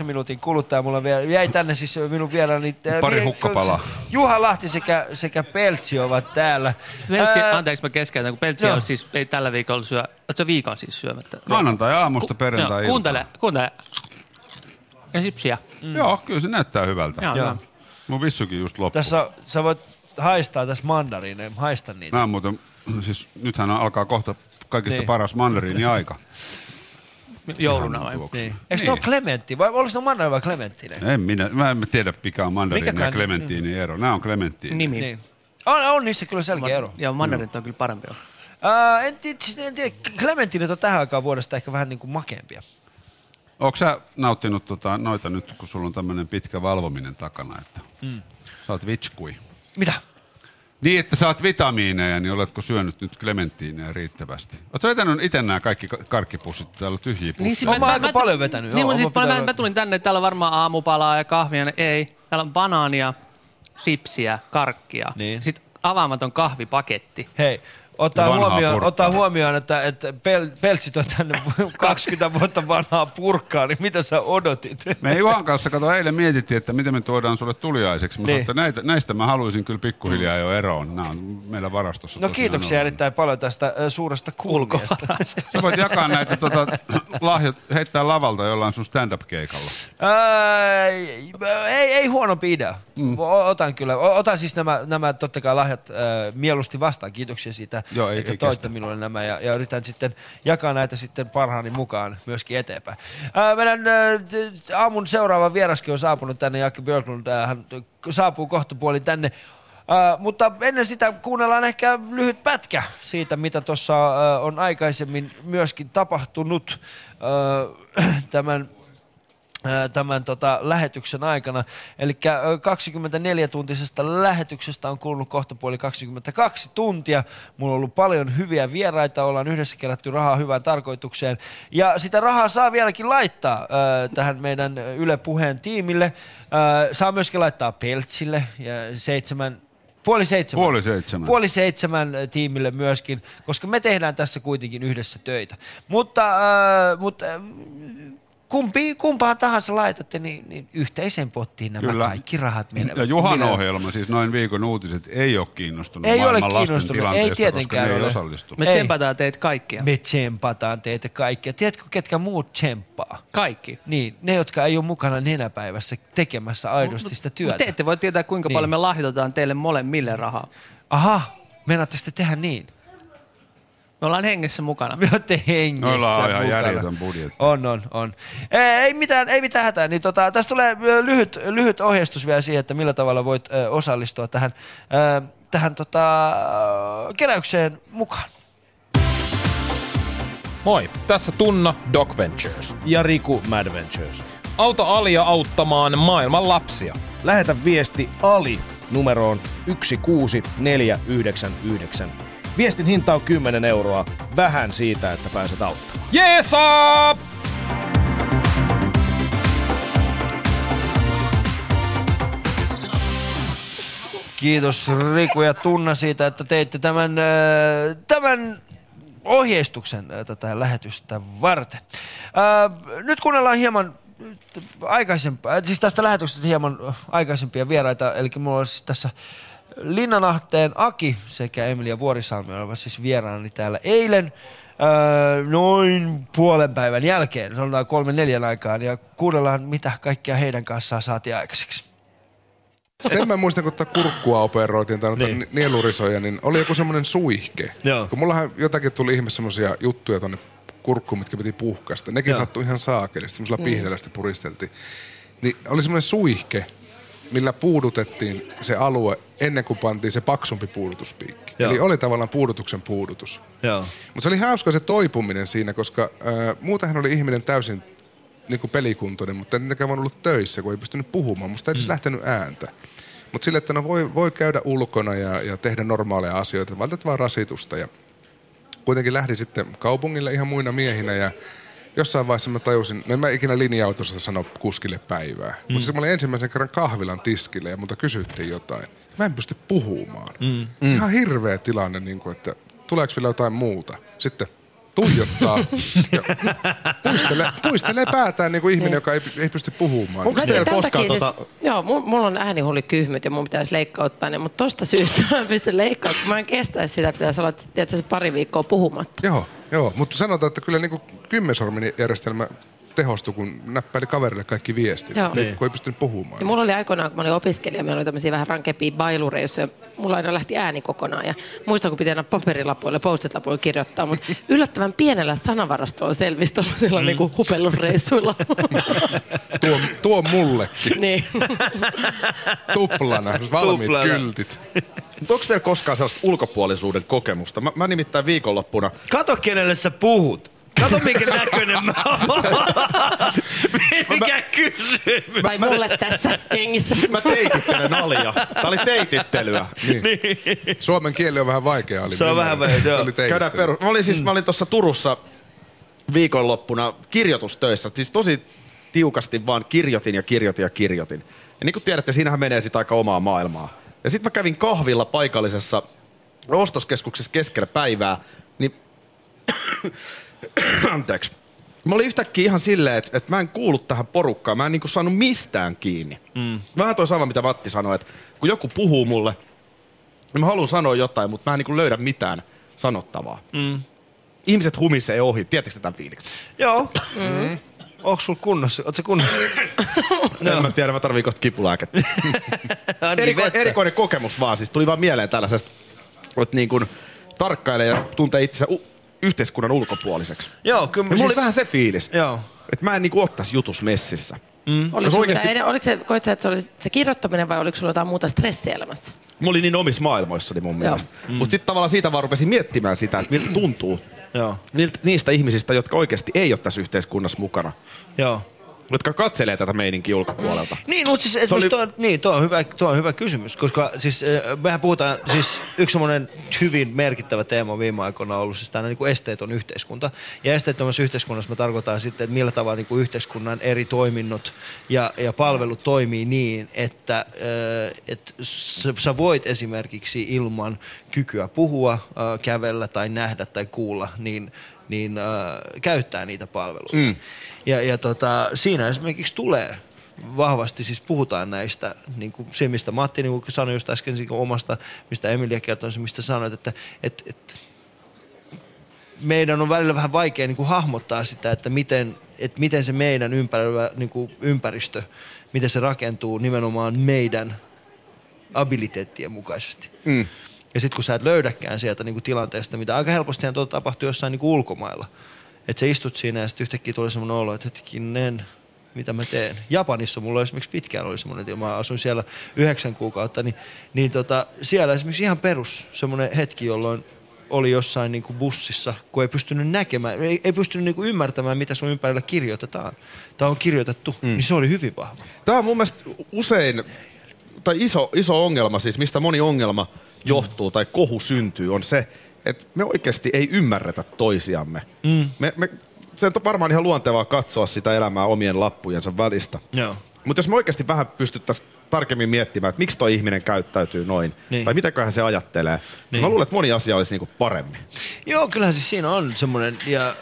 10-9 minuutin kuluttua. Mulla vielä, jäi tänne siis minun vieraani. ää, Pari vie- hukkapalaa. Juha Lahti sekä, sekä Peltsi ovat täällä. Peltsi, Ää, anteeksi mä keskeytän, kun Peltsi joo. on siis, ei tällä viikolla syö, oot viikon siis syömättä? Maanantai aamusta perjantai Joo, kuuntele, kuuntele. Ja sipsiä. Mm. Joo, kyllä se näyttää hyvältä. Joo, Joo. Mun vissukin just loppui. Tässä sä voit haistaa tässä mandariineja, haista niitä. Mä muuten, siis nythän alkaa kohta kaikista Niin. niin. paras mandariini aika. Jouluna vai? tuoksu. Niin. Eikö ne ole Clementti vai oliko se mandarini vai Clementine? En minä, mä en tiedä mikä on mandariini ja Mikäkään- clementiini ero. Nämä on clementiini. Nimi. Niin. On, on niissä kyllä selkeä ero. Joo, mandarinit on kyllä parempi. Uh, en, tiedä, siis en tiedä, Clementinit on tähän aikaan vuodesta ehkä vähän niin kuin makeampia. Onko sä nauttinut tota, noita nyt, kun sulla on tämmöinen pitkä valvominen takana, että Mm. sä oot vitskui? Mitä? Niin, että saat vitamiineja, niin oletko syönyt nyt clementiineja riittävästi? Oletko vetänyt itse nämä kaikki ka- karkkipussit? Täällä on tyhjiä pusseja. Niin, siis mä, aika paljon vetänyt, Niin, joo, mutta siis mä mä, mä tulin tänne, täällä on varmaan aamupalaa ja kahvia. niin Ei, täällä on banaania, sipsiä, karkkia. Niin. Sitten avaamaton kahvipaketti. Hei, ottaa huomioon, ottaa huomioon, että, että pel, peltsit on tänne 20 vuotta vanhaa purkkaa, niin mitä sä odotit? Me Juhan kanssa, kato, eilen mietittiin, että miten me tuodaan sulle tuliaiseksi. Mä Niin. niin. että näitä, näistä mä haluaisin kyllä pikkuhiljaa jo eroon. Nämä on meillä varastossa No kiitoksia ollut. erittäin paljon tästä suuresta kunniasta. Sä voit jakaa näitä tota, lahjat, heittää lavalta jollain sun stand-up-keikalla. Ää, ei, ei huonompi idea. Mm. Otan kyllä. Otan siis nämä, nämä totta kai lahjat äh, mieluusti vastaan. Kiitoksia siitä, Joo, ei- että ei toitte minulle nämä ja, ja yritän sitten jakaa näitä sitten parhaani mukaan myöskin eteenpäin. Äh, meidän äh, t- aamun seuraava vieraskin on saapunut tänne, Jaakki Björklund. Äh, hän saapuu kohta puolin tänne. Uh, mutta ennen sitä kuunnellaan ehkä lyhyt pätkä siitä, mitä tuossa on aikaisemmin myöskin tapahtunut uh, tämän ää, tämän tota, lähetyksen aikana. Eli 24-tuntisesta lähetyksestä on kulunut kohta puoli 22 tuntia. Mulla on ollut paljon hyviä vieraita, ollaan yhdessä kerätty rahaa hyvään tarkoitukseen. Ja sitä rahaa saa vieläkin laittaa ää, tähän meidän Yle Puheen tiimille. Ää, saa myöskin laittaa Peltsille ja seitsemän Puoli seitsemän. Puoli seitsemän. Puoli seitsemän äh, tiimille myöskin, koska me tehdään tässä kuitenkin yhdessä töitä. Mutta, äh, mutta äh, kumpi, kumpaan tahansa laitatte, niin, niin yhteiseen pottiin nämä Kyllä. kaikki rahat menevät. Ja Juhan Minä- ohjelma, siis noin viikon uutiset, ei ole kiinnostunut Ei ole maailman lasten kiinnostunut, ei tilanteesta, tietenkään koska ne ole. ei osallistu. Me Ei. tsempataan teitä kaikkia. Me tsempataan teitä kaikkia. Tiedätkö, ketkä muut tsemppaa? Kaikki. Niin, ne, jotka ei ole mukana nenäpäivässä tekemässä aidosti sitä työtä. Mutta te ette voi tietää, kuinka Niin. paljon me lahjoitetaan teille molemmille rahaa. Aha, meinaatte sitten tehdä niin? Me ollaan hengessä mukana. Me olette hengessä Noilla on ihan mukana. järjetön budjetti. On, on, on. Ei, mitään, ei mitään hätää. Niin tota, tästä tulee lyhyt, lyhyt ohjeistus vielä siihen, että millä tavalla voit osallistua tähän, tähän tota, keräykseen mukaan. Moi, tässä Tunna Doc Ventures. Ja Riku Mad Ventures. Auta Alia auttamaan maailman lapsia. Lähetä viesti Ali numeroon 16499. Viestin hinta on 10 euroa. Vähän siitä, että pääset auttamaan. Jeesa! Kiitos Riku ja Tunna siitä, että teitte tämän, ö, tämän ohjeistuksen ö, tätä lähetystä varten. Ö, Nyt kuunnellaan hieman aikaisempaa, siis tästä lähetyksestä hieman aikaisempia vieraita, eli mulla on siis tässä Linnanahteen Aki sekä Emilia Vuorisalmi olivat siis vieraani täällä eilen öö, noin puolen päivän jälkeen, sanotaan kolmen neljän aikaan, ja kuunnellaan mitä kaikkea heidän kanssaan saatiin aikaiseksi. Sen mä muistan, kun tätä kurkkua operoitiin tai niin. Nielurisoja, niin oli joku semmoinen suihke. Joo. Kun mullahan jotakin tuli ihme semmoisia juttuja tonne kurkkuun, mitkä piti puhkaista. Nekin Joo. sattui ihan saakelisti, semmoisella Mm. sitten puristeltiin. Niin oli semmoinen suihke, millä puudutettiin se alue ennen kuin pantiin se paksumpi puudutuspiikki. Joo. Eli oli tavallaan puudutuksen puudutus. Mutta se oli hauska se toipuminen siinä, koska äh, muutenhan oli ihminen täysin niin kuin pelikuntoinen, mutta en voinut olla töissä, kun ei pystynyt puhumaan. Musta ei edes lähtenyt ääntä. Mutta sille, että no voi, voi käydä ulkona ja, ja tehdä normaaleja asioita, vältät vaan rasitusta. Ja kuitenkin lähdin sitten kaupungille ihan muina miehinä ja jossain vaiheessa mä tajusin, no en mä ikinä linja-autossa sano kuskille päivää. Mm. Mutta sitten mä olin ensimmäisen kerran kahvilan tiskille ja multa kysyttiin jotain. Mä en pysty puhumaan. Mm. Mm. Ihan hirveä tilanne, niin kuin, että tuleeko vielä jotain muuta. Sitten tuijottaa ja puistelee, puistelee päätään niin kuin ihminen, joka ei, ei pysty puhumaan. Mä teen tämän takia Siis, joo, mulla, on äänihuuli kyhmyt ja mun pitäisi leikkauttaa ne, mutta tosta syystä mä en pysty leikkauttamaan. Mä en kestä sitä, että pitäisi olla tiedätkö, se pari viikkoa puhumatta. Joo, joo, mutta sanotaan, että kyllä niin kuin kymmensormin järjestelmä tehostui, kun näppäili kaverille kaikki viestit, Joo. niin. Niin. kun ei pystynyt puhumaan. Ja mulla oli aikoinaan, kun mä olin opiskelija, meillä oli tämmöisiä vähän rankempia bailureissuja. Mulla aina lähti ääni kokonaan ja muistan, kun piti aina paperilapuille, post-it-lapuille kirjoittaa, mutta yllättävän pienellä sanavarastolla selvisi tuollaisilla mm. niinku hupellusreissuilla. Tuo, tuo mullekin. niin. Tuplana, valmiit Tuplana. kyltit. Onko teillä koskaan sellaista ulkopuolisuuden kokemusta? Mä, mä nimittäin viikonloppuna... Kato, kenelle sä puhut. Kato, minkä näköinen mä oon. Mikä kysymys? Tai mulle tässä hengissä. Mä teitittelen Alia. Tää oli teitittelyä. Niin. Suomen kieli on vähän vaikea. Oli Se on vähän vaikea, Se joo. oli Käydään teitittely. peru... Mä olin siis, mä olin tuossa Turussa viikonloppuna kirjoitustöissä. Siis tosi tiukasti vaan kirjoitin ja kirjoitin ja kirjoitin. Ja niin kuin tiedätte, siinähän menee sitä aika omaa maailmaa. Ja sitten mä kävin kahvilla paikallisessa ostoskeskuksessa keskellä päivää, niin... Anteeksi. Mä olin yhtäkkiä ihan silleen, että, että mä en kuulu tähän porukkaan. Mä en niinku saanut mistään kiinni. Mm. Vähän toi sama, mitä Vatti sanoi, että kun joku puhuu mulle, niin mä haluan sanoa jotain, mutta mä en niinku löydä mitään sanottavaa. Mm. Ihmiset humisee ohi. Tiedättekö tämän fiiliksen? Joo. Mm. Onko sulla kunnossa? Oot sä kunnossa? No. En mä tiedä, mä tarviin kohta kipulääkettä. Eriko, erikoinen kokemus vaan, siis tuli vaan mieleen tällaisesta, että niin kuin tarkkailee ja tuntee itsensä u- yhteiskunnan ulkopuoliseksi. Joo, kyllä. Ja mulla oli vähän se fiilis, Joo. että mä en niinku ottais jutus messissä. Mm. Oliko, oikeasti- mitään, oliko se, koit sä, että se oli se kirjoittaminen vai oliko sulla jotain muuta stressielämässä? Mä olin niin omissa maailmoissani mun mielestä. Mm. Mutta sitten tavallaan siitä vaan rupesin miettimään sitä, että miltä tuntuu Joo. Miltä, niistä ihmisistä, jotka oikeasti ei ole tässä yhteiskunnassa mukana. Joo. Jotka katselee tätä meininkiä ulkopuolelta. Niin, mutta siis esimerkiksi oli- tuo, on- niin, tuo, on hyvä, tuo on hyvä kysymys, koska siis äh, mehän puhutaan, siis yksi semmoinen hyvin merkittävä teema viime aikoina on ollut siis tämä niin esteeton yhteiskunta. Ja esteettömässä yhteiskunnassa me tarkoitan sitten, että millä tavalla niin kuin yhteiskunnan eri toiminnot ja, ja palvelut toimii niin, että, äh, että sä, sä voit esimerkiksi ilman kykyä puhua, äh, kävellä tai nähdä tai kuulla, niin niin äh, käyttää niitä palveluita. Mm. Ja, ja tota, siinä esimerkiksi tulee vahvasti, siis puhutaan näistä, niin kuin se mistä Matti niin kuin sanoi just äsken siitä omasta, mistä Emilia kertoi, mistä sanoit, että, että, että meidän on välillä vähän vaikea niin kuin hahmottaa sitä, että miten, että miten se meidän ympäröivä niin kuin ympäristö, miten se rakentuu nimenomaan meidän abiliteettien mukaisesti. Mm. Ja sitten kun sä et löydäkään sieltä niin kuin tilanteesta, mitä aika helpostihan tuota tapahtuu jossain niin kuin ulkomailla. Että sä istut siinä ja sitten yhtäkkiä tulee semmoinen olo, että hetkinen, mitä mä teen. Japanissa mulla esimerkiksi pitkään oli semmoinen tila, mä asuin siellä yhdeksän kuukautta, niin, niin tota, siellä esimerkiksi ihan perus semmoinen hetki, jolloin oli jossain niin kuin bussissa, kun ei pystynyt näkemään, ei, ei pystynyt niin kuin ymmärtämään, mitä sun ympärillä kirjoitetaan. Tai on kirjoitettu, mm. niin se oli hyvin vahva. Tämä on mun mielestä usein, tai iso, iso ongelma siis, mistä moni ongelma johtuu tai kohu syntyy, on se, että me oikeasti ei ymmärretä toisiamme. Mm. Me, me, se on varmaan ihan luontevaa katsoa sitä elämää omien lappujensa välistä. Joo. Mutta jos me oikeasti vähän pystyttäisiin tarkemmin miettimään, että miksi toi ihminen käyttäytyy noin, Niin. tai mitäköhän se ajattelee, niin. Niin. mä luulen, että moni asia olisi niinku paremmin. Joo, kyllähän siis siinä on semmoinen, ja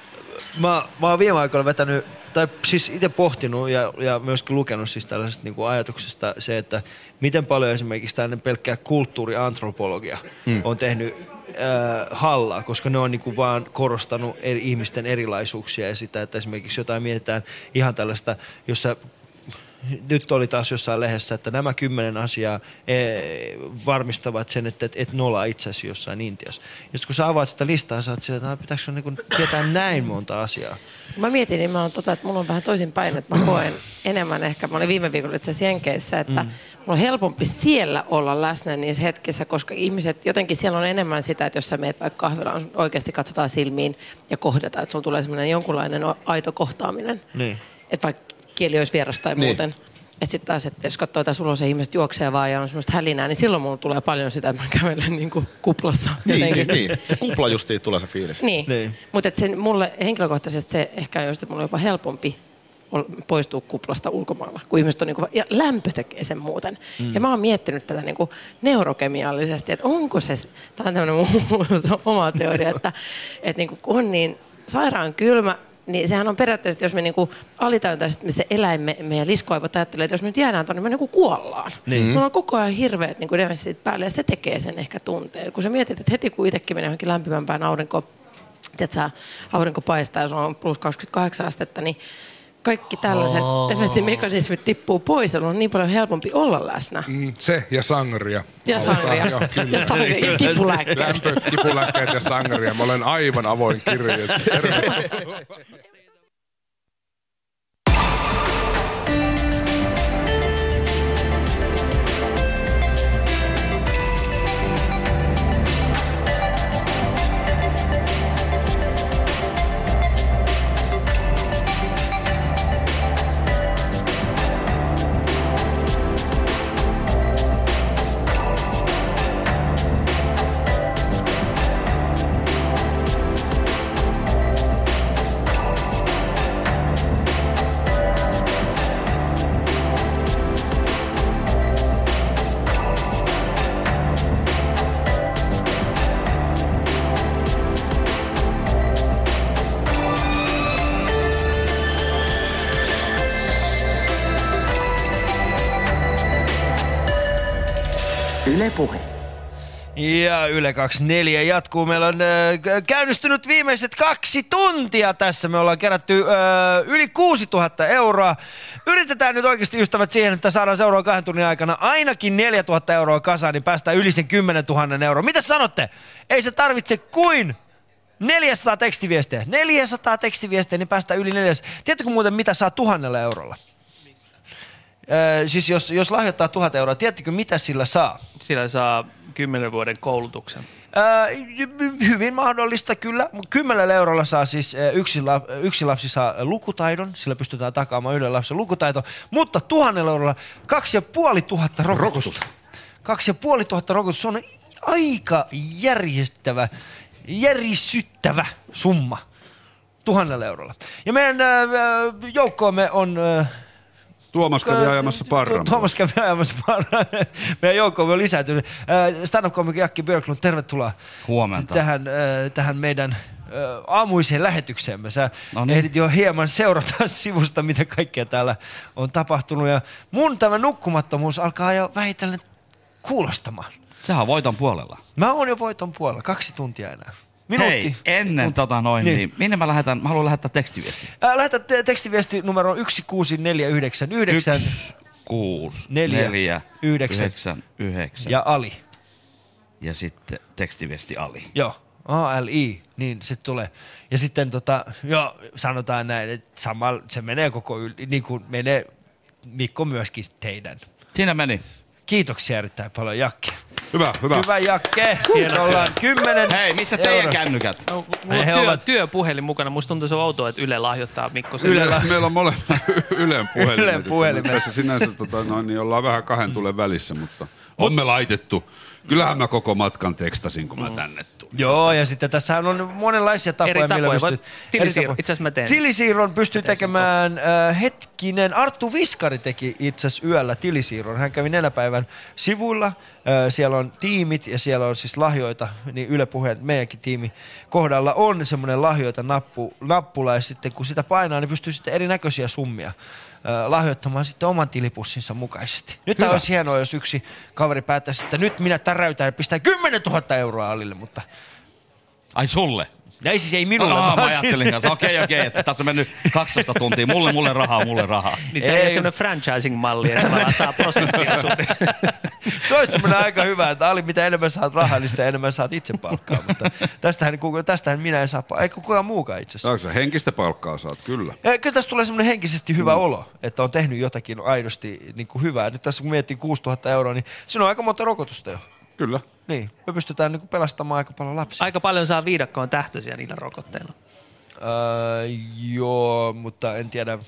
mä, mä oon viime aikoina vetänyt, tai siis itse pohtinut ja, ja myöskin lukenut siis tällaisesta niin kuin ajatuksesta se, että miten paljon esimerkiksi tällainen pelkkää kulttuuriantropologia Mm. mm. on tehnyt äh, hallaa, koska ne on niin kuin vaan korostanut eri ihmisten erilaisuuksia ja sitä, että esimerkiksi jotain mietitään ihan tällaista, jossa nyt oli taas jossain lehdessä, että nämä kymmenen asiaa ee, varmistavat sen, että et, et nolaa itsesi jossain Intiassa. Ja sitten kun sä avaat sitä listaa, sä oot sillä, että "Ah, pitäisikö sun niin tietää näin monta asiaa. Mä mietin nimenomaan tota, että mulla on vähän toisin päin, että mä koen enemmän ehkä, mä olin viime viikolla itse asiassa Jenkeissä, että mm. mulla on helpompi siellä olla läsnä niissä hetkissä, koska ihmiset, jotenkin siellä on enemmän sitä, että jos sä meet vaikka kahvilaan, oikeasti katsotaan silmiin ja kohdataan, että sulla tulee semmoinen jonkunlainen aito kohtaaminen. Niin. Että vaikka kieli olisi vierasta tai Niin. muuten. Että sitten taas, että jos katsoo jotain suloisia ihmiset juoksee vaan ja on semmoista hälinää, niin silloin mulla tulee paljon sitä, että mä kävelen niin kuin kuplassa. Niin, jotenkin. niin, niin. Se kupla just siitä tulee se fiilis. Niin. niin. Mutta mulle henkilökohtaisesti se ehkä on just, että mulla on jopa helpompi poistua kuplasta ulkomailla, kun ihmiset on niinku, ja lämpö tekee sen muuten. Mm. Ja mä oon miettinyt tätä niinku neurokemiallisesti, että onko se, tämä on tämmöinen oma teoria, että, että niinku, kun on niin sairaan kylmä, niin sehän on periaatteessa, jos me niinku alitajuntaisesti me se eläin, me, meidän liskoaivot ajattelee, että jos me nyt jäädään tuonne, me niinku kuollaan. Niin. Mulla on koko ajan hirveät niinku demenssit päälle ja se tekee sen ehkä tunteen. Kun sä mietit, että heti kun itsekin menee johonkin lämpimämpään aurinko, tiedätkö, aurinko paistaa ja sulla on plus 28 astetta, niin kaikki tällaiset Oh. mekanismit tippuu pois, on niin paljon helpompi olla läsnä. Mm, se ja sangria. Ja sangria. Joo, kyllä. Ja sangria ja kipulääkkeet. Lämpö, kipulääkkeet ja sangria. Mä olen aivan avoin kirja. Yle Puhe. Ja Yle 24 jatkuu. Meillä on äh, käynnistynyt viimeiset kaksi tuntia tässä. Me ollaan kerätty äh, yli 6000 euroa. Yritetään nyt oikeasti ystävät siihen, että saadaan seuraavan kahden tunnin aikana ainakin 4000 euroa kasaan, niin päästään yli sen 10 000 euroa. Mitä sanotte? Ei se tarvitse kuin 400 tekstiviestejä. 400 tekstiviestejä, niin päästään yli 400. Tiedättekö muuten, mitä saa tuhannella eurolla? Öö, siis jos, jos lahjoittaa tuhat euroa, tiedättekö mitä sillä saa? Sillä saa 10 vuoden koulutuksen. Öö, hy- hyvin mahdollista kyllä. Kymmenellä eurolla saa siis ö, yksi, la, yksi lapsi saa lukutaidon, sillä pystytään takaamaan yhden lapsen lukutaito, mutta tuhannella eurolla kaksi ja puoli tuhatta rokotusta. Kaksi ja puoli tuhatta rokotusta, se on aika järjestävä, järisyttävä summa tuhannella eurolla. Ja meidän ö, ö, joukkoomme on... Tuomas kävi ajamassa parran. Tuomas kävi ajamassa parran. Meidän joukkoomme on lisääntynyt. Äh, Stand-up-komikko Jakki Björklund, tervetuloa Huomenta. tähän, äh, tähän meidän äh, aamuiseen lähetykseemme. Sä No niin. ehdit jo hieman seurata sivusta, mitä kaikkea täällä on tapahtunut. Ja mun tämä nukkumattomuus alkaa jo vähitellen kuulostamaan. Sehän on voiton puolella. Mä oon jo voiton puolella, kaksi tuntia enää. Minuutti. Hei, ennen tota noin, Niin. niin. minne mä lähetän, mä haluan lähettää tekstiviesti. Äh, lähetä te- tekstiviesti numero 16499 Yksi, kuusi, Neljä, neljä, yhdeksän. yhdeksän, yhdeksän. ja Ali. ja sitten tekstiviesti Ali. Joo, ALI, niin se tulee. Ja sitten tota, joo, sanotaan näin, että samalla se menee koko yli, niin kuin menee Mikko myöskin teidän. Siinä meni. Kiitoksia erittäin paljon, Jakke. Hyvä, hyvä. Hyvä, Jakke. Hieno ollaan kymmenen Hei, missä teidän euroa. kännykät? No, mulla He on työ, ovat- työpuhelin mukana. Musta tuntuu se on outoa, että Yle lahjoittaa Mikko sen. Meillä, meillä on molemmat Ylen puhelimet. Ylen puhelimet. Tässä sinänsä tota, noin, niin ollaan vähän kahden tulen välissä, mutta on me laitettu. Kyllähän mä koko matkan tekstasin, kun mä tänne tulin. Joo, ja sitten tässä on monenlaisia tapoja, Eri tapoja. millä Voit- pystyy... tilisiirro. eri tapoja. Itse asiassa mä teen. Tilisiirron pystyy tekemään äh, hetkinen. Arttu Viskari teki itse asiassa yöllä tilisiirron. Hän kävi nenäpäivän sivuilla. Äh, siellä on tiimit ja siellä on siis lahjoita. Niin Yle Puheen meidänkin tiimi kohdalla on semmoinen lahjoita nappu, nappula. Ja sitten kun sitä painaa, niin pystyy sitten erinäköisiä summia lahjoittamaan sitten oman tilipussinsa mukaisesti. Nyt Hyvä. olisi hienoa, jos yksi kaveri päättäisi, että nyt minä täräytän ja pistää 10 000 euroa Alille, mutta Ai sulle? Ei siis ei minulle, vaan mä ajattelin siis- kanssa, okei okei, että tässä on mennyt 12 tuntia, mulle mulle rahaa, mulle rahaa. Niin tämä ei sellainen franchising-malli, että tavallaan saa prosenttia sun. Se olisi semmoinen aika hyvä, että Ali, mitä enemmän saat rahaa, niin sitä enemmän saat itse palkkaa. Mutta tästähän, kuka- tästähän minä en saa, pa- ei kukaan muukaan itse asiassa. Saatko sä henkistä palkkaa saat? Kyllä. Ja kyllä tässä tulee semmoinen henkisesti hyvä mm. olo, että on tehnyt jotakin aidosti niin kuin hyvää. Nyt tässä kun miettii 6000 euroa, niin siinä on aika monta rokotusta jo. Kyllä. Niin, me pystytään niin kuin pelastamaan aika paljon lapsia. Aika paljon saa viidakkoon tähtöisiä niillä rokotteilla. Öö, joo, mutta en tiedä.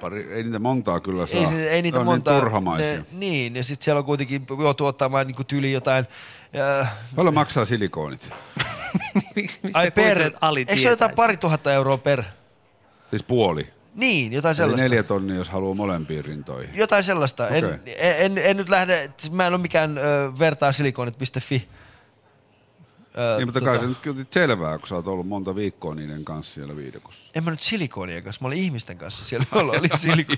Pari, ei niitä montaa kyllä saa. Ei, se- ei niitä ne on monta. Niin turhamaisia. Ne, niin, ja sitten siellä on kuitenkin joutuu ottamaan niin tyli jotain. Äh, Paljon maksaa silikoonit? ai per, eikö se jotain pari tuhatta euroa per? Siis puoli. Niin, jotain Eli sellaista. neljä tonnia, jos haluaa molempiin rintoihin. Jotain sellaista. En, Okei. en, en, en nyt lähde, mä en ole mikään ö, vertaa silikonit.fi. Ö, Niin, mutta kai se nyt kyllä selvää, kun sä oot ollut monta viikkoa niiden kanssa siellä viidakossa. En mä nyt silikonien kanssa, mä olin ihmisten kanssa siellä, jolla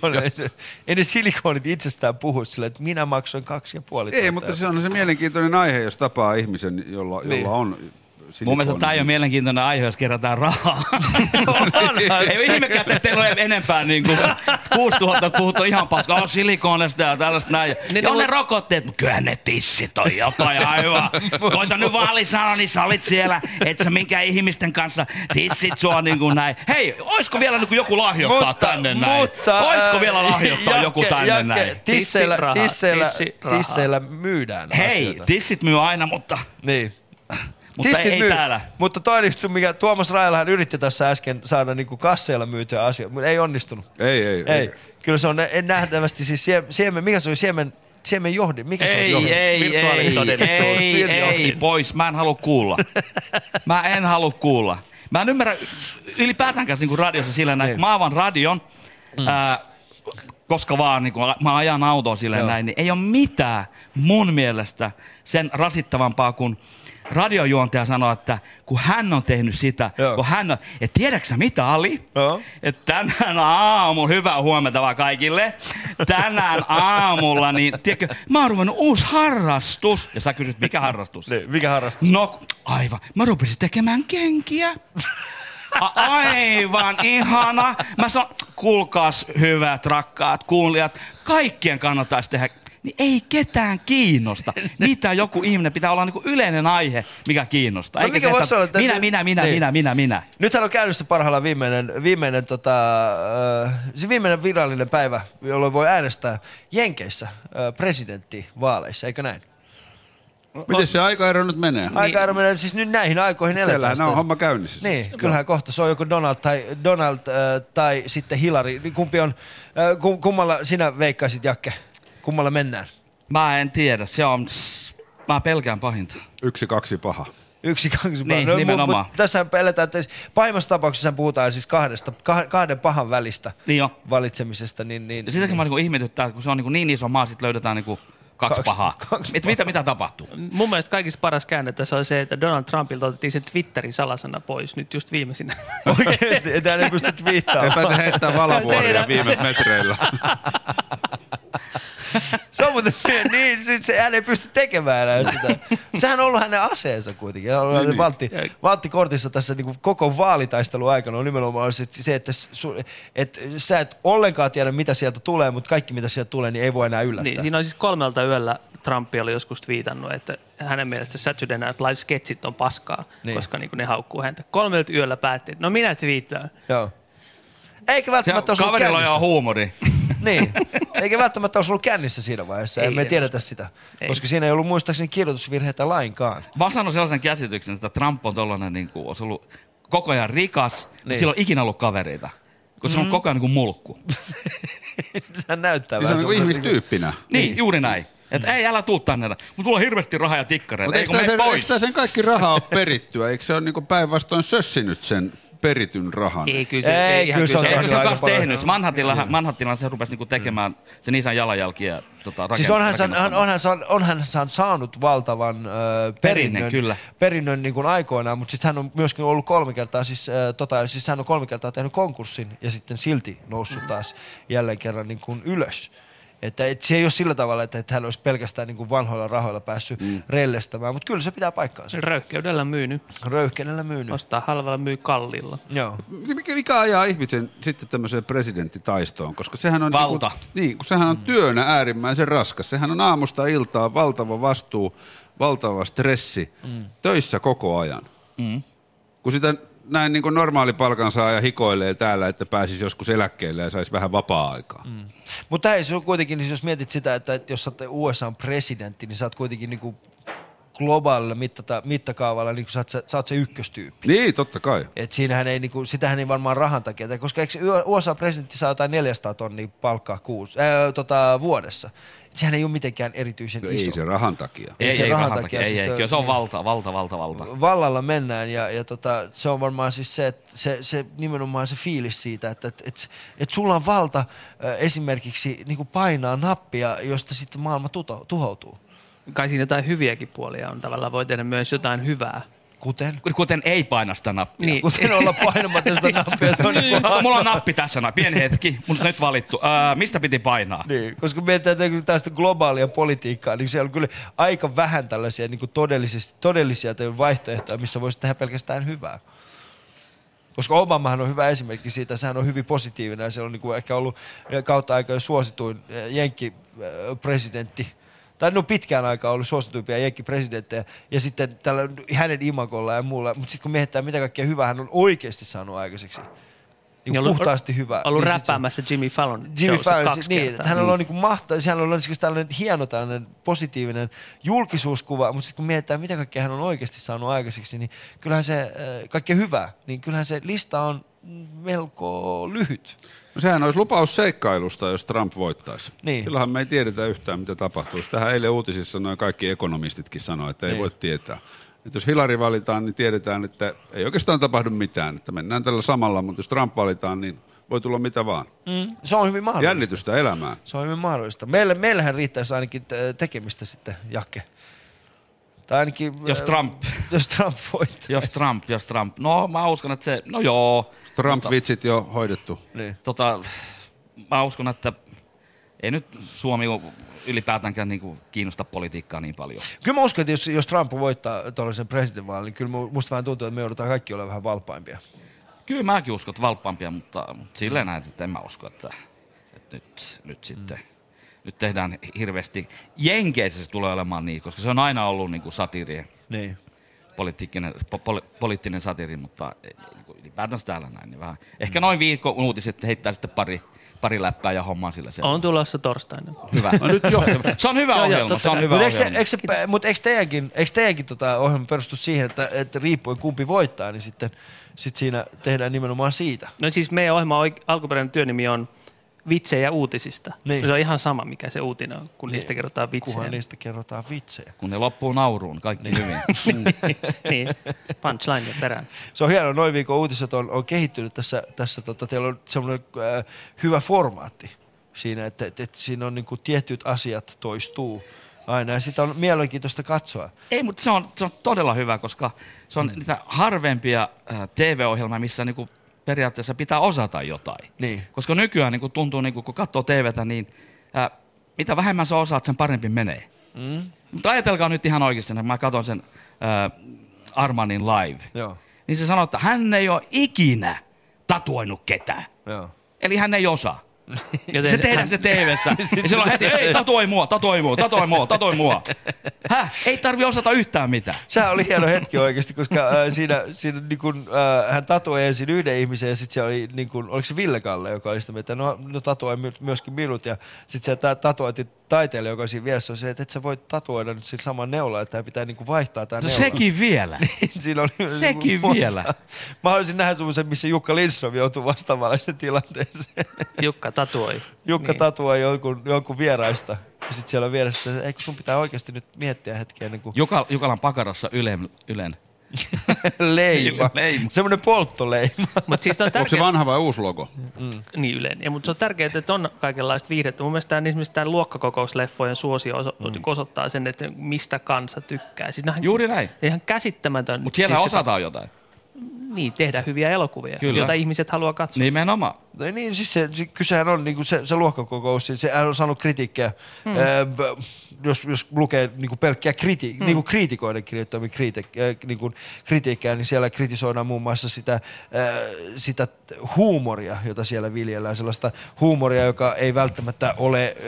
oli. Ei se- Ei ne silikonit itsestään puhu sillä, että minä maksoin kaksi ja puoli. Ei, mutta se on se mielenkiintoinen aihe, jos tapaa ihmisen, jolla, Niin. jolla on silikoni. Mun mielestä tämä ei ole mielenkiintoinen aihe, jos kerätään rahaa. ei ihmekään, että teillä on enempää niin kuin 6000 puhuttu ihan paskaa, oh, silikonesta ja tällaista näin. Niin ja on ne rokotteet, mutta kyllä ne tissit on jotain aivan. Koita nyt vaan sanoa, niin sä olit siellä, et sä minkään ihmisten kanssa tissit sua niin kuin näin. Hei, oisko vielä niin kuin joku lahjoittaa Mutta- tänne näin? mutta, oisko ää, vielä lahjoittaa Jakke- joku tänne Jakke, näin? Tisseillä, tisseillä, tisseillä myydään Hei, asioita. tissit myy aina, mutta, Niin. Mutta ei, ei täällä. Mutta toinen juttu, mikä Tuomas Railahan yritti tässä äsken saada niinku kasseilla myytyä asioita, mutta ei onnistunut. Ei, ei, ei. Kyllä se on nä- nähtävästi siis sie- siemen, mikä se oli siemen, siemen johdi? Mikä se Ei, on ei, ei, Virtuaalitodellisuus. ei, ei, Virtuaalitodellisuus. pois. Mä en halua kuulla. Mä en halua kuulla. Mä en ymmärrä ylipäätäänkään niin radiossa sillä näin, kun mä avaan radion, Mm. ää, koska vaan niin kun mä ajan autoa silleen Joo. näin, niin ei ole mitään mun mielestä sen rasittavampaa kuin radiojuontaja sanoo, että kun hän on tehnyt sitä, Joo. kun hän on, että tiedätkö mitä Ali? Joo. Että tänään aamulla, hyvää huomenta vaan kaikille, tänään aamulla, niin tiedätkö, mä oon ruvennut uusi harrastus. Ja sä kysyt, mikä harrastus? Niin, mikä harrastus? No, aivan. Mä rupesin tekemään kenkiä. A- aivan ihana. Mä sanon, kuulkaas hyvät rakkaat kuulijat, kaikkien kannattaisi tehdä niin ei ketään kiinnosta. Mitä joku ihminen pitää olla niinku yleinen aihe, mikä kiinnostaa. No Eikä mikä se, että olla, että- minä, minä, minä, Niin. minä, minä, minä. Nythän on käynnissä parhaillaan viimeinen, viimeinen, tota, se viimeinen virallinen päivä, jolloin voi äänestää Jenkeissä presidenttivaaleissa, eikö näin? Miten se aikaero nyt menee? Aika menee siis nyt näihin aikoihin eletään. Siellähän on homma käynnissä. Niin, kyllähän kohta se on joko Donald tai, Donald, äh, tai sitten Hillary. Niin Kumpi on, äh, kum, kummalla sinä veikkaisit, Jakke? Kummalla mennään? Mä en tiedä, se on... Mä pelkään pahinta. Yksi, kaksi paha. Yksi, kaksi, Niin, mu- nimenomaan. Mut, tässä eletään, että pahimmassa tapauksessa puhutaan siis kahdesta, kah- kahden pahan välistä Niin jo. valitsemisesta. Niin, niin, Ja sitäkin mä niinku ihmetyttää, että kun se on niinku niin iso maa, sit löydetään niinku kaksi, Kaksi- pahaa. kaksi Et mitä, mitä tapahtuu? Mun mielestä kaikista paras käänne tässä on se, että Donald Trumpilta otettiin se Twitterin salasana pois nyt just viimeisinä. Oikeesti, että hän ei pysty twiittaamaan. Ei pääse heittämään valavuoria viime metreillä. Se on muuten niin, siis se, hän ei pysty tekemään enää sitä. Sehän on ollut hänen aseensa kuitenkin. Hän on ollut Niin, valtti, valttikortissa tässä niin koko vaalitaistelun aikana on nimenomaan se, se että, su, että sä et ollenkaan tiedä, mitä sieltä tulee, mutta kaikki, mitä sieltä tulee, niin ei voi enää yllättää. Niin, siinä on siis kolmelta yöllä Trump oli joskus viitannut, että hänen mielestä Saturday Night Live sketsit on paskaa, Niin. niin. koska niin ne haukkuu häntä. Kolmelta yöllä päätti, että no minä twiittaan. Joo. Eikä välttämättä ollut Kaverilla on huumori. Niin. Eikä välttämättä olisi ollut kännissä siinä vaiheessa. Ei, Ei me ei tiedetä sitä. Ei. Koska siinä ei ollut muistaakseni kirjoitusvirheitä lainkaan. Mä oon saanut sellaisen käsityksen, että Trump on tollanen, niin kuin, olisi ollut koko ajan rikas, niin. mutta sillä on ikinä ollut kavereita. Kun se on Mm. koko ajan niin kuin mulkku. Sehän näyttää Niin se on vähän semmoiselta- ihmistyyppinä. Niin, juuri näin. Että ei, älä tuu tänne. Mutta mulla on hirveästi rahaa ja tikkareita. Mutta Ei eikö mene sen, pois. eikö sen kaikki raha ole perittyä? Eikö se ole niinku päinvastoin sössinyt sen perityn rahan? Ei, kyllä se, Ei, ei, ihan kyllä se on tehnyt se aika kanssa paljon. tehnyt? Manhattillahan, Manhattillahan se rupesi niinku tekemään sen isän jalanjälkiä tota, rakent- Siis onhan, hän, rakennuttamaan. onhan, hän, onhan hän saanut valtavan ö, perinnön, kyllä. perinnön niin kuin aikoinaan, mutta sitten hän on myöskin ollut kolme kertaa, siis, ö, tota, siis hän on kolme kertaa tehnyt konkurssin ja sitten silti noussut taas jälleen kerran niin kuin ylös. Että et se ei ole sillä tavalla, että, että hän olisi pelkästään niin kuin vanhoilla rahoilla päässyt mm. rellestämään, mutta kyllä se pitää paikkaansa. Röyhkeydellä myynyt. Röyhkeydellä myynyt. Ostaa halvalla, myy kalliilla. Joo. Mikä, mikä ajaa ihmisen sitten tämmöiseen presidenttitaistoon? Koska sehän on, Valta. Niinku, niin, kun sehän on työnä äärimmäisen raskas. Sehän on aamusta iltaa valtava vastuu, valtava stressi, mm. töissä koko ajan. Mm. Kun sitä näin niin kuin normaali palkansaaja hikoilee täällä, että pääsisi joskus eläkkeelle ja saisi vähän vapaa-aikaa. Mm. Mutta se on kuitenkin, niin jos mietit sitä, että, jos oot USA presidentti, niin sä oot kuitenkin niin kuin globaalilla mittata, mittakaavalla, niin kuin sä, oot, se- sä oot se ykköstyyppi. Niin, totta kai. Et siinähän ei, niinku, sitähän ei varmaan rahan takia, tee, koska eikö USA-presidentti saa jotain 400 tonnia palkkaa kuusi, ää, tota, vuodessa. Et sehän ei ole mitenkään erityisen No iso. ei se rahan takia. Ei, se ei, rahan rahan takia, takia. Ei, siis ei, se- kyllä se on niin. valta, valta, valta, valta. Vallalla mennään ja, ja tota, se on varmaan siis se, että se, se nimenomaan se fiilis siitä, että et, et, et sulla on valta äh, esimerkiksi niin painaa nappia, josta sitten maailma tuto, tuhoutuu. Kai siinä jotain hyviäkin puolia on tavallaan. Voi tehdä myös jotain hyvää Kuten? Kuten ei paina sitä nappia. Niin. Kuten olla painamatta sitä nappia. Se on niin kuin Mulla on nappi tässä, näin. pieni hetki, mutta nyt valittu. Ää, mistä piti painaa? Niin, koska mietitään tätä- tästä globaalia politiikkaa, niin siellä on kyllä aika vähän tällaisia niin kuin todellisesti, todellisia vaihtoehtoja, missä voisi tehdä pelkästään hyvää. Koska Obamahan on hyvä esimerkki siitä, sehän on hyvin positiivinen ja se on niin kuin ehkä ollut kautta aikojen suosituin eh, jenkki-presidentti. Tai no pitkään aikaa ollut suosituimpia jenkki-presidenttejä ja sitten tällä hänen imagolla ja muulla. Mutta sitten kun mietitään, mitä kaikkea hyvää hän on oikeasti saanut aikaiseksi. Niin Ollut- puhtaasti hyvää. Ollut niin räppäämässä Jimmy Fallon Jimmy Fallon, kaksi siis niin, kertaa. että hänellä on niin mahtaa, hänellä on siis tällainen hieno tällainen positiivinen julkisuuskuva, mutta sitten kun mietitään, mitä kaikkea hän on oikeasti saanut aikaiseksi, niin kyllähän se, äh, kaikkea hyvää, niin kyllähän se lista on melko lyhyt. No sehän olisi lupaus seikkailusta, jos Trump voittaisi. Niin. Silloinhan me ei tiedetä yhtään, mitä tapahtuisi. Tähän eilen uutisissa noin kaikki ekonomistitkin sanoivat, että ei Niin. voi tietää. Että jos Hillary valitaan, niin tiedetään, että ei oikeastaan tapahdu mitään. Että mennään tällä samalla, mutta jos Trump valitaan, niin voi tulla mitä vaan. Mm, se on hyvin mahdollista. Jännitystä elämään. Se on hyvin mahdollista. Meille, meillähän riittäisi ainakin te- tekemistä sitten, Jakke. Tai ainakin... Jos äh, Trump. Jos Trump voittaa. Jos Trump, jos Trump. No mä uskon, että se, no joo. Trump-vitsit jo hoidettu. Niin. Tota, mä uskon, että ei nyt Suomi ylipäätäänkään niinku kiinnosta politiikkaa niin paljon. Kyllä mä uskon, että jos, jos Trump voittaa tuollaisen presidentinvaalin, niin kyllä mu- musta vähän tuntuu, että me joudutaan kaikki olemaan vähän valppaimpia. Kyllä mäkin uskon, että valppaampia, mutta, mutta silleen näin, että en mä usko, että, että nyt, nyt sitten nyt tehdään hirveästi. Jenkeissä se tulee olemaan niin, koska se on aina ollut niin kuin satiiri, Niin. poliittinen, po, poli, poliittinen satiiri, mutta ei- niin ylipäätänsä täällä näin. Niin vähän. Ehkä noin viikko uutiset heittää sitten pari, pari läppää ja hommaa sillä se. On tulossa torstaina. Hyvä. No nyt jo. Se on hyvä Joo, joo, ohjelma, totta se on hyvä Mutta eikö, ohjelma. eikö, mut eikö teidänkin, eikö teidänkin tota ohjelma perustu siihen, että, että riippuen kumpi voittaa, niin sitten sit siinä tehdään nimenomaan siitä? No siis meidän ohjelman oik- alkuperäinen työnimi on vitsejä uutisista. Niin. Se on ihan sama, mikä se uutinen on, kun niistä kerrotaan vitsejä. Kunhan niistä kerrotaan vitsejä. Kun ne loppuu nauruun, kaikki hyvin. niin, punchline perään. Se on hienoa, noin viikon uutiset on, on kehittynyt tässä, tässä tota, teillä on semmoinen äh, hyvä formaatti siinä, että, että, että siinä on niin kuin tietyt asiat toistuu aina ja sitä on mielenkiintoista katsoa. Ei, mutta se on, se on todella hyvä, koska se on mm. niitä harvempia äh, TV-ohjelmia, missä niinku periaatteessa pitää osata jotain. Niin. Koska nykyään niinku tuntuu, niinku, kun katsoo TVtä, niin äh, mitä vähemmän sä osaat, sen parempi menee. Mm. Mutta ajatelkaa nyt ihan oikeasti, että mä katson sen äh, Armanin live. Joo. Niin se sanoo, että hän ei ole ikinä tatuoinut ketään. Joo. Eli hän ei osaa. Joten se tehdään se TVssä. ja silloin heti, ei, tatoi mua, tatoi mua, tatoi mua, tatoi mua. Häh? Ei tarvi osata yhtään mitään. Sehän oli hieno hetki oikeasti, koska äh, siinä, siinä niin kun, äh, hän tatuoi ensin yhden ihmisen ja sitten se oli, niin kun, oliko se Ville Kalle, joka oli sitä mieltä, että no, no tatuoi my- myöskin minut ja sitten se ta- tatuoitti taiteilija, joka siinä vieressä, on se, että et sä voit tatuoida nyt sillä saman neula, että tämä pitää niin vaihtaa tämä No neula. sekin vielä. Niin, siinä oli Sekin monta. vielä. Mä haluaisin nähdä semmoisen, missä Jukka Lindström joutuu vastaamaan sen tilanteeseen. Jukka tatuoi. Jukka Niin. tatuoi jonkun, jonkun vieraista. Ja sitten siellä vieressä, että eikö sun pitää oikeasti nyt miettiä hetkeä ennen kuin Juka, Jukalan pakarassa Ylen, Ylen. leima. leima. Semmoinen polttoleima. Mut siis on Onko se tärkeä, vanha vai uusi logo? mm. niin Ylen. Ja, mutta se on tärkeää, että on kaikenlaista viihdettä. Mun mielestä tämän, esimerkiksi tämän luokkakokousleffojen suosio oso- Mm. osoittaa sen, että mistä kansa tykkää. Siis Juuri näin. Ihan käsittämätön. Mutta siellä siis osataan jotain. Niin, tehdä hyviä elokuvia, Kyllä. joita ihmiset haluaa katsoa. Nimenomaan. No niin, siis se, se kysehän on niin se, se luokkakokous, siis se on saanut kritiikkiä, Mm. mm. äh, jos, jos lukee niin pelkkiä kriti, Mm. mm. niin kriitikoiden kirjoittamia kriti, äh, niin kritiikkiä, niin siellä kritisoidaan muun muassa sitä, äh, sitä huumoria, jota siellä viljellään, sellaista huumoria, joka ei välttämättä ole äh,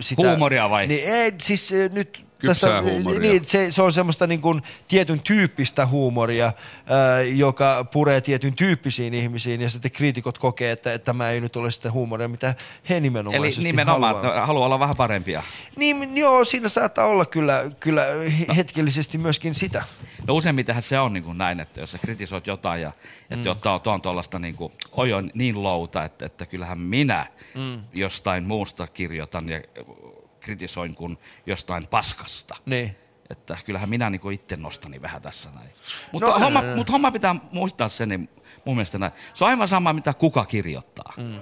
sitä... Huumoria vai? Niin, ei, siis äh, nyt Kypsää huumoria. Niin, se, se on semmoista niin kuin tietyn tyyppistä huumoria, ää, joka puree tietyn tyyppisiin ihmisiin ja sitten kriitikot kokee, että, että tämä ei nyt ole sitä huumoria, mitä he Eli nimenomaisesti nimenomaan, haluaa. että haluaa olla vähän parempia. Niin, joo, siinä saattaa olla kyllä, kyllä he- hetkellisesti myöskin sitä. No useimmitenhän se on niin kuin näin, että jos sä kritisoit jotain ja että Mm. ottaa tuon tuollaista niin kuin, oi on niin louta, että, että kyllähän minä Mm. jostain muusta kirjoitan ja kritisoin kuin jostain paskasta. Niin. Että kyllähän minä niin itse nostani vähän tässä näin. Mutta, No, homma, no, no. mutta homma pitää muistaa se, niin mun mielestä näin. Se on aivan sama, mitä kuka kirjoittaa. Mm.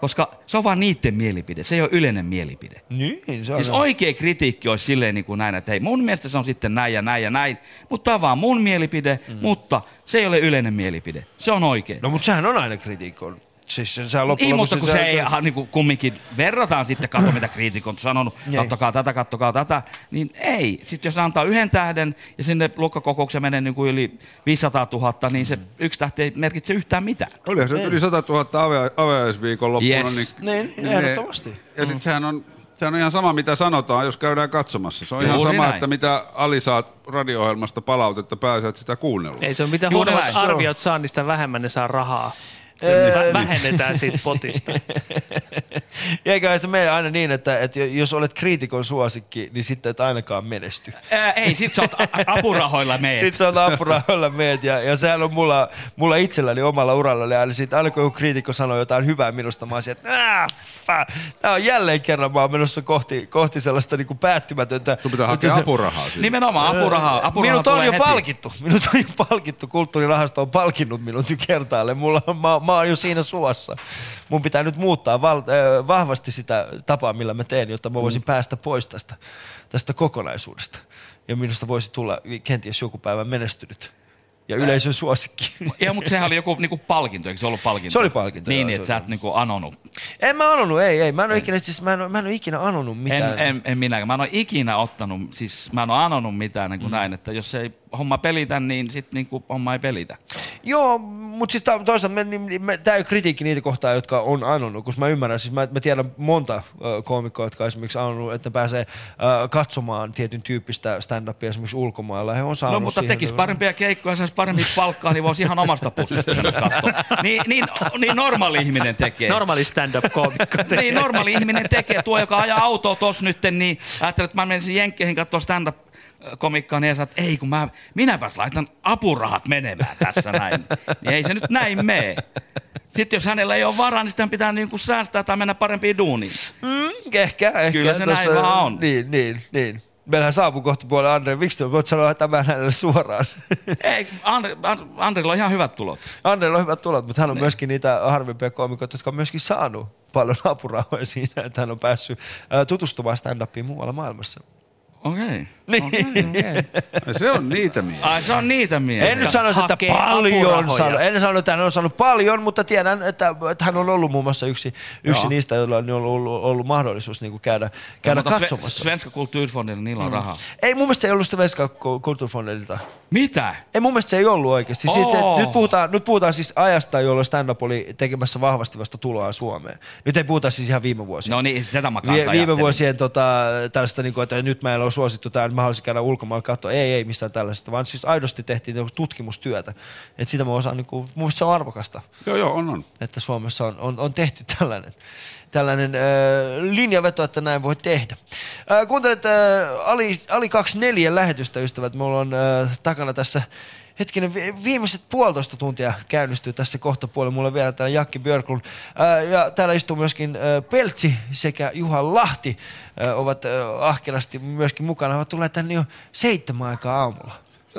Koska se on vaan niiden mielipide, se ei ole yleinen mielipide. Niin, se on. Siis oikea kritiikki olisi silleen niin kuin näin, että hei mun mielestä se on sitten näin ja näin ja näin, mutta tämä on vaan mun mielipide, mm. mutta se ei ole yleinen mielipide. Se on oikein. No mutta sehän on aina kritiikko. Siis se, loppujen Niin, mutta kun se ei ihan niin kuin kumminkin verrataan sitten, katso mitä kriitikot on sanonut, Niin. kattokaa tätä, kattokaa tätä, niin ei. Sitten jos antaa yhden tähden ja sinne luokkakokoukseen menee niin kuin yli 500 000, niin se yksi tähti ei merkitse yhtään mitään. Olihan se yli 100 000 avea- avajaisviikon loppuna. Yes. Niin, Niin, ehdottomasti. Ja sitten sehän on, sehän on ihan sama, mitä sanotaan, jos käydään katsomassa. Se on ihan Juuri sama, näin. että mitä Ali saat radio-ohjelmasta palautetta, pääset sitä kuunnella. Ei se ole mitä Juuri huonommat arviot saa, niin sitä vähemmän ne saa rahaa. Vä- vähennetään siitä potista. Eiköhän se mene aina niin, että, että jos olet kriitikon suosikki, niin sitten et ainakaan menesty. Ää, ei, sit sä oot apurahoilla meet. Sitten sä oot apurahoilla meet ja, ja sehän on mulla, mulla itselläni omalla urallani aina siitä, aina kun joku kriitikko sanoo jotain hyvää minusta, mä oon että "Ah, fa, tää on jälleen kerran, mä oon menossa kohti, kohti sellaista niinku päättymätöntä. Sun pitää hakea apurahaa siitä. Nimenomaan apurahaa. apurahaa Minut on jo heti. palkittu. Minut on jo palkittu. Kulttuurirahasto on palkinnut minut jo kertaalleen. Mulla on, mä, mä oon jo siinä suossa. Mun pitää nyt muuttaa val, äh, vahvasti sitä tapaa, millä mä teen, jotta mä voisin Mm. päästä pois tästä, tästä kokonaisuudesta. Ja minusta voisi tulla kenties joku päivä menestynyt ja yleisön suosikki. Ja, mutta sehän oli joku niinku palkinto, eikö se ollut palkinto? Se oli palkinto, Niin, joo, niin että sä et niinku anonut. En mä anonut, ei, ei. Mä en ole ikinä, siis mä en, mä en ole ikinä anonut mitään. En, en, en minäkään. Mä en ole ikinä ottanut, siis mä en ole anonut mitään niin kuin Mm. näin, että jos ei homma pelitä, niin sit niin kuin homma ei pelitä. Joo, mutta siis ta- toisaalta niin- tämä ei ole kritiikki niitä kohtaa, jotka on anonut, koska mä ymmärrän, siis mä, mä tiedän monta ö, koomikkoa, jotka esimerkiksi anonut, että ne pääsee ö, katsomaan tietyn tyyppistä stand-upia esimerkiksi ulkomailla. He on saanut No mutta siihen- tekis parempia keikkoja, saisi paremmin palkkaa, niin voisi ihan omasta pussista katsomaan. Niin, niin, niin normaali ihminen tekee. Normaali stand-up-koomikko tekee. niin normaali ihminen tekee. Tuo, joka ajaa autoa tossa nyt, niin ajattelee, että mä menisin Jenkkeihin katsoa stand-up komikkaa, niin sä että ei kun mä, minäpäs laitan apurahat menemään tässä näin. Niin ei se nyt näin mene. Sitten jos hänellä ei ole varaa, niin sitä pitää niin kuin säästää tai mennä parempiin duuniin. Mm, ehkä, ehkä. Kyllä se näin vaan on. Niin, niin, niin. Meillähän saapuu kohta puolella Andre Wikström. Voit sanoa tämän hänelle suoraan. Ei, Andre, Andre- Andrilla on ihan hyvät tulot. Andrella on hyvät tulot, mutta hän on myöskin niitä harvimpia koomikoita, jotka on myöskin saanut paljon apurahoja siinä, että hän on päässyt ää, tutustumaan stand-upiin muualla maailmassa. Okei. Niin. Se on niitä miehiä. Ai se on niitä miehiä. En nyt sanoisi, että Hakee paljon sano. En sano, että hän on saanut paljon, mutta tiedän, että, että hän on ollut muun muassa yksi, yksi Joo. niistä, joilla on ollut, ollut, ollut mahdollisuus niin kuin käydä, käydä Sve- katsomassa. Svenska Kulturfondilla niillä on Mm. rahaa. Ei mun mielestä se ei ollut sitä Venska Kulturfondilta. Mitä? Ei mun mielestä se ei ollut oikeasti. Siis se, Oo. nyt, puhutaan, nyt puhutaan siis ajasta, jolloin stand-up oli tekemässä vahvasti vasta tuloa Suomeen. Nyt ei puhuta siis ihan viime vuosina. No niin, sitä mä kanssa Vie, viime ajattelin. vuosien tota, tällaista, niin kuin, että nyt meillä on suosittu tämä, että mä haluaisin käydä ulkomailla katsoa. Ei, ei missään tällaisesta, vaan siis aidosti tehtiin tutkimustyötä. Että sitä mä osaan, niin kuin, mun se on arvokasta. Joo, joo, on, on. Että Suomessa on, on, on tehty tällainen, tällainen äh, linjaveto, että näin voi tehdä. Äh, kuuntelet äh, Ali, Ali 24 lähetystä, ystävät. Mulla on äh, takana tässä hetkinen, vi- viimeiset puolitoista tuntia käynnistyy tässä kohta puolella. Mulla on vielä täällä Jakki Björklund. Äh, ja täällä istuu myöskin äh, Peltsi sekä Juha Lahti äh, ovat ahkerasti myöskin mukana. He ovat tulleet tänne jo seitsemän aikaa aamulla.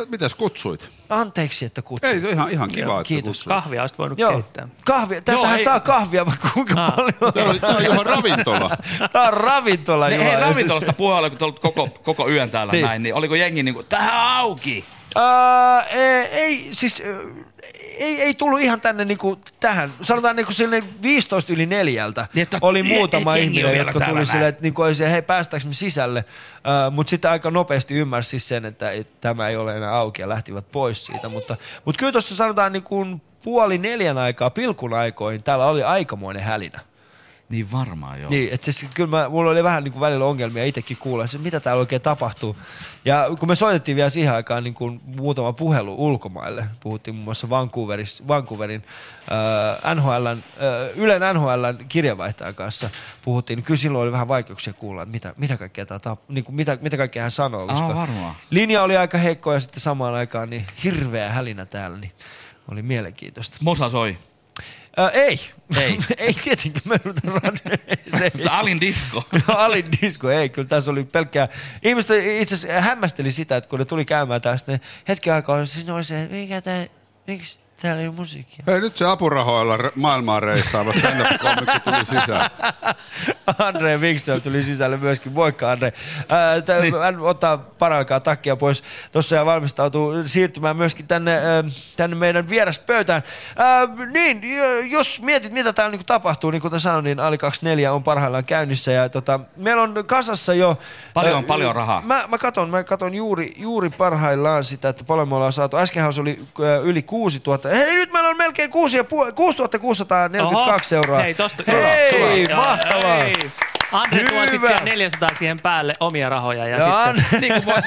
Mitäs kutsuit? Anteeksi, että kutsuit. Ei, se on ihan, ihan kiva, Joo, että kiitos. kutsuit. Kahvia olisit voinut Joo, keittää. kahvia. Täältähän ei- saa kahvia vaikka kuinka paljon. Tää on- tää on Juha ravintola. Tää on ravintola, Juha. hei, ravintolasta puheella, kun te olette koko, koko yön täällä Niin. näin, niin oliko jengi niin kuin, tähän auki? Uh, ei, siis äh, ei, ei tullut ihan tänne niinku tähän. Sanotaan niinku silleen 15 yli neljältä Niin, että- oli niin, muutama et ihminen, jotka tuli silleen, että niinku hei päästäänkö me sisälle. Uh, mutta sitten aika nopeasti ymmärsi siis sen, että, että tämä ei ole enää auki ja lähtivät pois siitä. Mutta, mutta kyllä tuossa sanotaan niinku puoli neljän aikaa, pilkun aikoihin, täällä oli aikamoinen hälinä. Niin varmaan joo. Niin, että siis, kyllä mä, mulla oli vähän niin kuin välillä ongelmia itsekin kuulla, että mitä täällä oikein tapahtuu. Ja kun me soitettiin vielä siihen aikaan niin kuin muutama puhelu ulkomaille, puhuttiin muun muassa Vancouverin äh, NHLn, äh, Ylen NHLn kirjavaihtajan kanssa puhuttiin, niin kyllä silloin oli vähän vaikeuksia kuulla, että mitä, mitä kaikkea, tää tap, niin kuin mitä, mitä kaikkea hän sanoo. Aa, varmaan. linja oli aika heikko ja sitten samaan aikaan niin hirveä hälinä täällä, niin oli mielenkiintoista. Mosa soi. Ei. Ei. ei tietenkin. Mä se, Se Alin disco. Alin disco, ei. Kyllä tässä oli pelkkää. Ihmiset itse asiassa hämmästeli sitä, että kun ne tuli käymään tästä, ne hetken aikaa ne oli se, mikä tää, miksi, Täällä ei ole musiikkia. Hei, nyt se apurahoilla re- maailmaa reissaava stand komikko tuli sisään. Andre Wikström tuli sisälle myöskin. Moikka Andre. Ää, tä- Niin. Hän ottaa paraikaa takkia pois tuossa ja valmistautuu siirtymään myöskin tänne, tänne meidän vieraspöytään. Ää, niin, jo- jos mietit mitä täällä niinku tapahtuu, niin kuten sanoin, niin Ali 24 on parhaillaan käynnissä ja tota, meillä on kasassa jo... Paljon, ää, paljon rahaa. Mä, mä katon, mä katon juuri, juuri parhaillaan sitä, että paljon me ollaan saatu. Äskenhän se oli yli 6000. Hei, nyt meillä on melkein 6 6642 Oho. euroa. Hei, tosta. Hei, Joo, mahtavaa. hei. Andre tuo sitten vielä 400 siihen päälle omia rahoja. Ja Joo, sitten... niin kuin voit,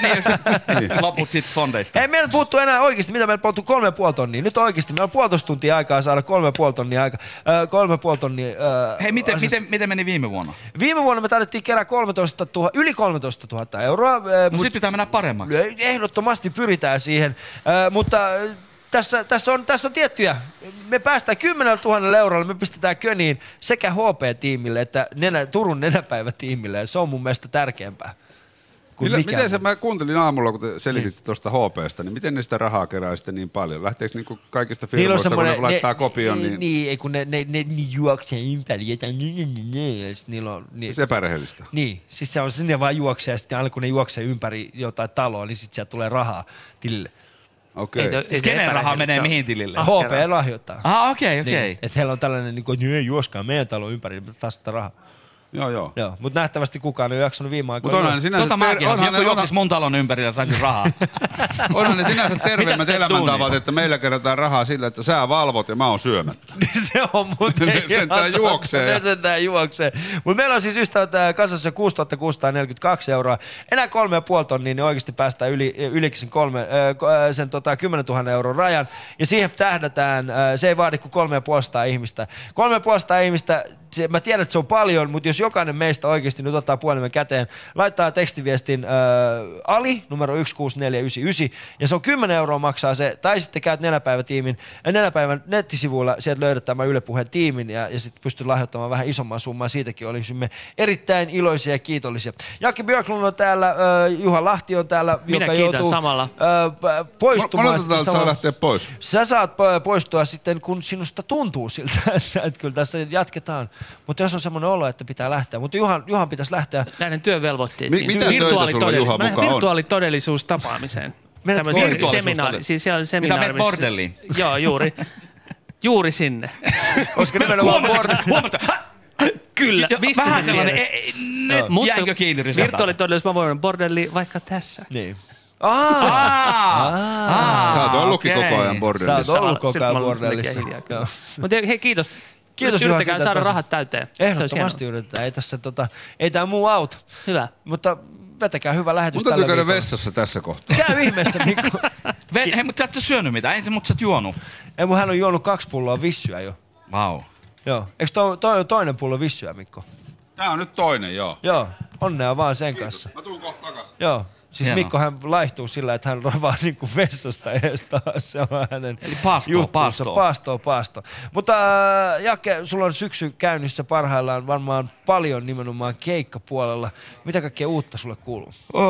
niin, loput sitten fondeista. Hei, meillä puuttuu enää oikeasti, mitä meillä puuttuu kolme ja puoli tonnia. Nyt oikeasti, meillä on puolitoista tuntia aikaa saada kolme ja puoli tonnia aika. Äh, kolme ja puoli tonnia. Äh, Hei, miten, miten, miten meni viime vuonna? Viime vuonna me tarvittiin kerää 13 000, yli 13 000 euroa. Äh, No sit pitää mennä paremmaksi. Ehdottomasti pyritään siihen, äh, mutta tässä, tässä, on, tässä on tiettyjä. Me päästään 10 000 eurolla, me pistetään köniin sekä HP-tiimille että nenä, Turun nenäpäivätiimille. Se on mun mielestä tärkeämpää. kuin Millä, miten se, mä kuuntelin aamulla, kun te selititte tuosta HPstä, niin miten ne sitä rahaa kerää sitten niin paljon? Lähteekö niinku kaikista firmoista, kun ne semmoinen, laittaa ne, kopion, ne, niin, niin, ei kun ne, ne, ne, ne juoksee ympäri jotain, niin, niin, niin, niillä on, niin, se epärehellistä? niin, siis se on sinne vaan juoksee, ja sitten aina kun ne juoksee ympäri jotain taloa, niin sitten sieltä tulee rahaa tilille. Okei. Ei ei Siis kenen raha menee mihin tilille? HP lahjoittaa. Ah, okei, okei. Niin, että heillä on tällainen, niin kuin, että juoskaa meidän talon ympäri, taas sitä rahaa. Joo, joo. Joo, mutta nähtävästi kukaan ei jaksanut viime aikoina. Mut onhan sinänsä Tota mäkin, jos onhan joku juoksisi mun talon ympäri ja saisi rahaa. onhan ne sinänsä terveemmät elämäntavat, että meillä kerätään rahaa sillä, että sä valvot ja mä oon syömättä. se on muuten Ne sentään ihan juoksee Ne sentään juoksee. Mutta meillä on siis ystävät äh, kasassa 6642 euroa. Enää kolme ja puoli tonnia, niin oikeasti päästään yli, ylikin sen, kolme, äh, äh, sen tota, 10 000 euron rajan. Ja siihen tähdätään, äh, se ei vaadi kuin kolme ja puolesta ihmistä. Kolme ja puolesta ihmistä, se, mä tiedän, että se on paljon, mutta jos jokainen meistä oikeasti nyt ottaa puhelimen käteen, laittaa tekstiviestin äh, Ali, numero 16499, ja se on 10 euroa maksaa se, tai sitten käyt nenäpäivätiimin, äh, nenäpäivän nettisivuilla, sieltä löydät tämän Yle Puheen tiimin, ja, ja sitten pystyt lahjoittamaan vähän isomman summan, siitäkin olisimme erittäin iloisia ja kiitollisia. Jaki Björklund on täällä, äh, Juha Lahti on täällä, Minä joka joutuu samalla. Äh, poistumaan. Sitten täältä saa lähteä pois. Sä saat po- poistua sitten, kun sinusta tuntuu siltä, että, että kyllä tässä jatketaan. Mutta jos on semmoinen olo, että pitää lähteä. Mutta Juhan, Juhan pitäisi lähteä. Näiden työvelvoitteisiin. Mi- mitä töitä sulla, Virtuaalitodellisuus- Juha, Mennään mukaan on? virtuaalitodellisuus tapaamiseen. Virtuaalisuus- seminaari, siis siellä on seminaari. missä- bordelliin? Joo, juuri. Juuri sinne. Koska nimenomaan Huomasin, huomasin. Kyllä. Jo, mistä vähän sellainen, tiedät? e- e- nyt Mutta jäinkö kiinni? Virtuaalitodellisuus, mä voin bordelli vaikka tässä. Niin. Aa, Sä oot ollutkin okei. koko ajan Sä bordellissa. oot ollut koko Sitten ajan mä olen bordellissa. Mutta hei, kiitos. Kiitos Nyt Juha Yrittäkää siitä, saada rahat täyteen. Ehdottomasti yritetään. Ei tässä tota, ei tää muu auta. Hyvä. Mutta vetäkää hyvä lähetys Mun tällä käydä vessassa tässä kohtaa. Käy ihmeessä, Mikko. Ve- Hei, mutta sä et sä syönyt mitään, ensin, mutta sä oot juonut. Ei, mun hän on juonut kaksi pulloa vissyä jo. Vau. Joo. Eikö toi, toi on toinen pullo vissyä, Mikko? Tää on nyt toinen, joo. Joo. Onnea vaan sen kanssa. Mä tuun kohta takas. Joo. Siis Hienoa. Mikko hän laihtuu sillä, että hän rovaa niinku vessasta ees taas. Se on hänen Eli paastoa, juttuunsa. paastoa. Paastoa, paasto. Mutta äh, Jake, sulla on syksy käynnissä parhaillaan varmaan paljon nimenomaan keikkapuolella. Mitä kaikkea uutta sulle kuuluu? Öö,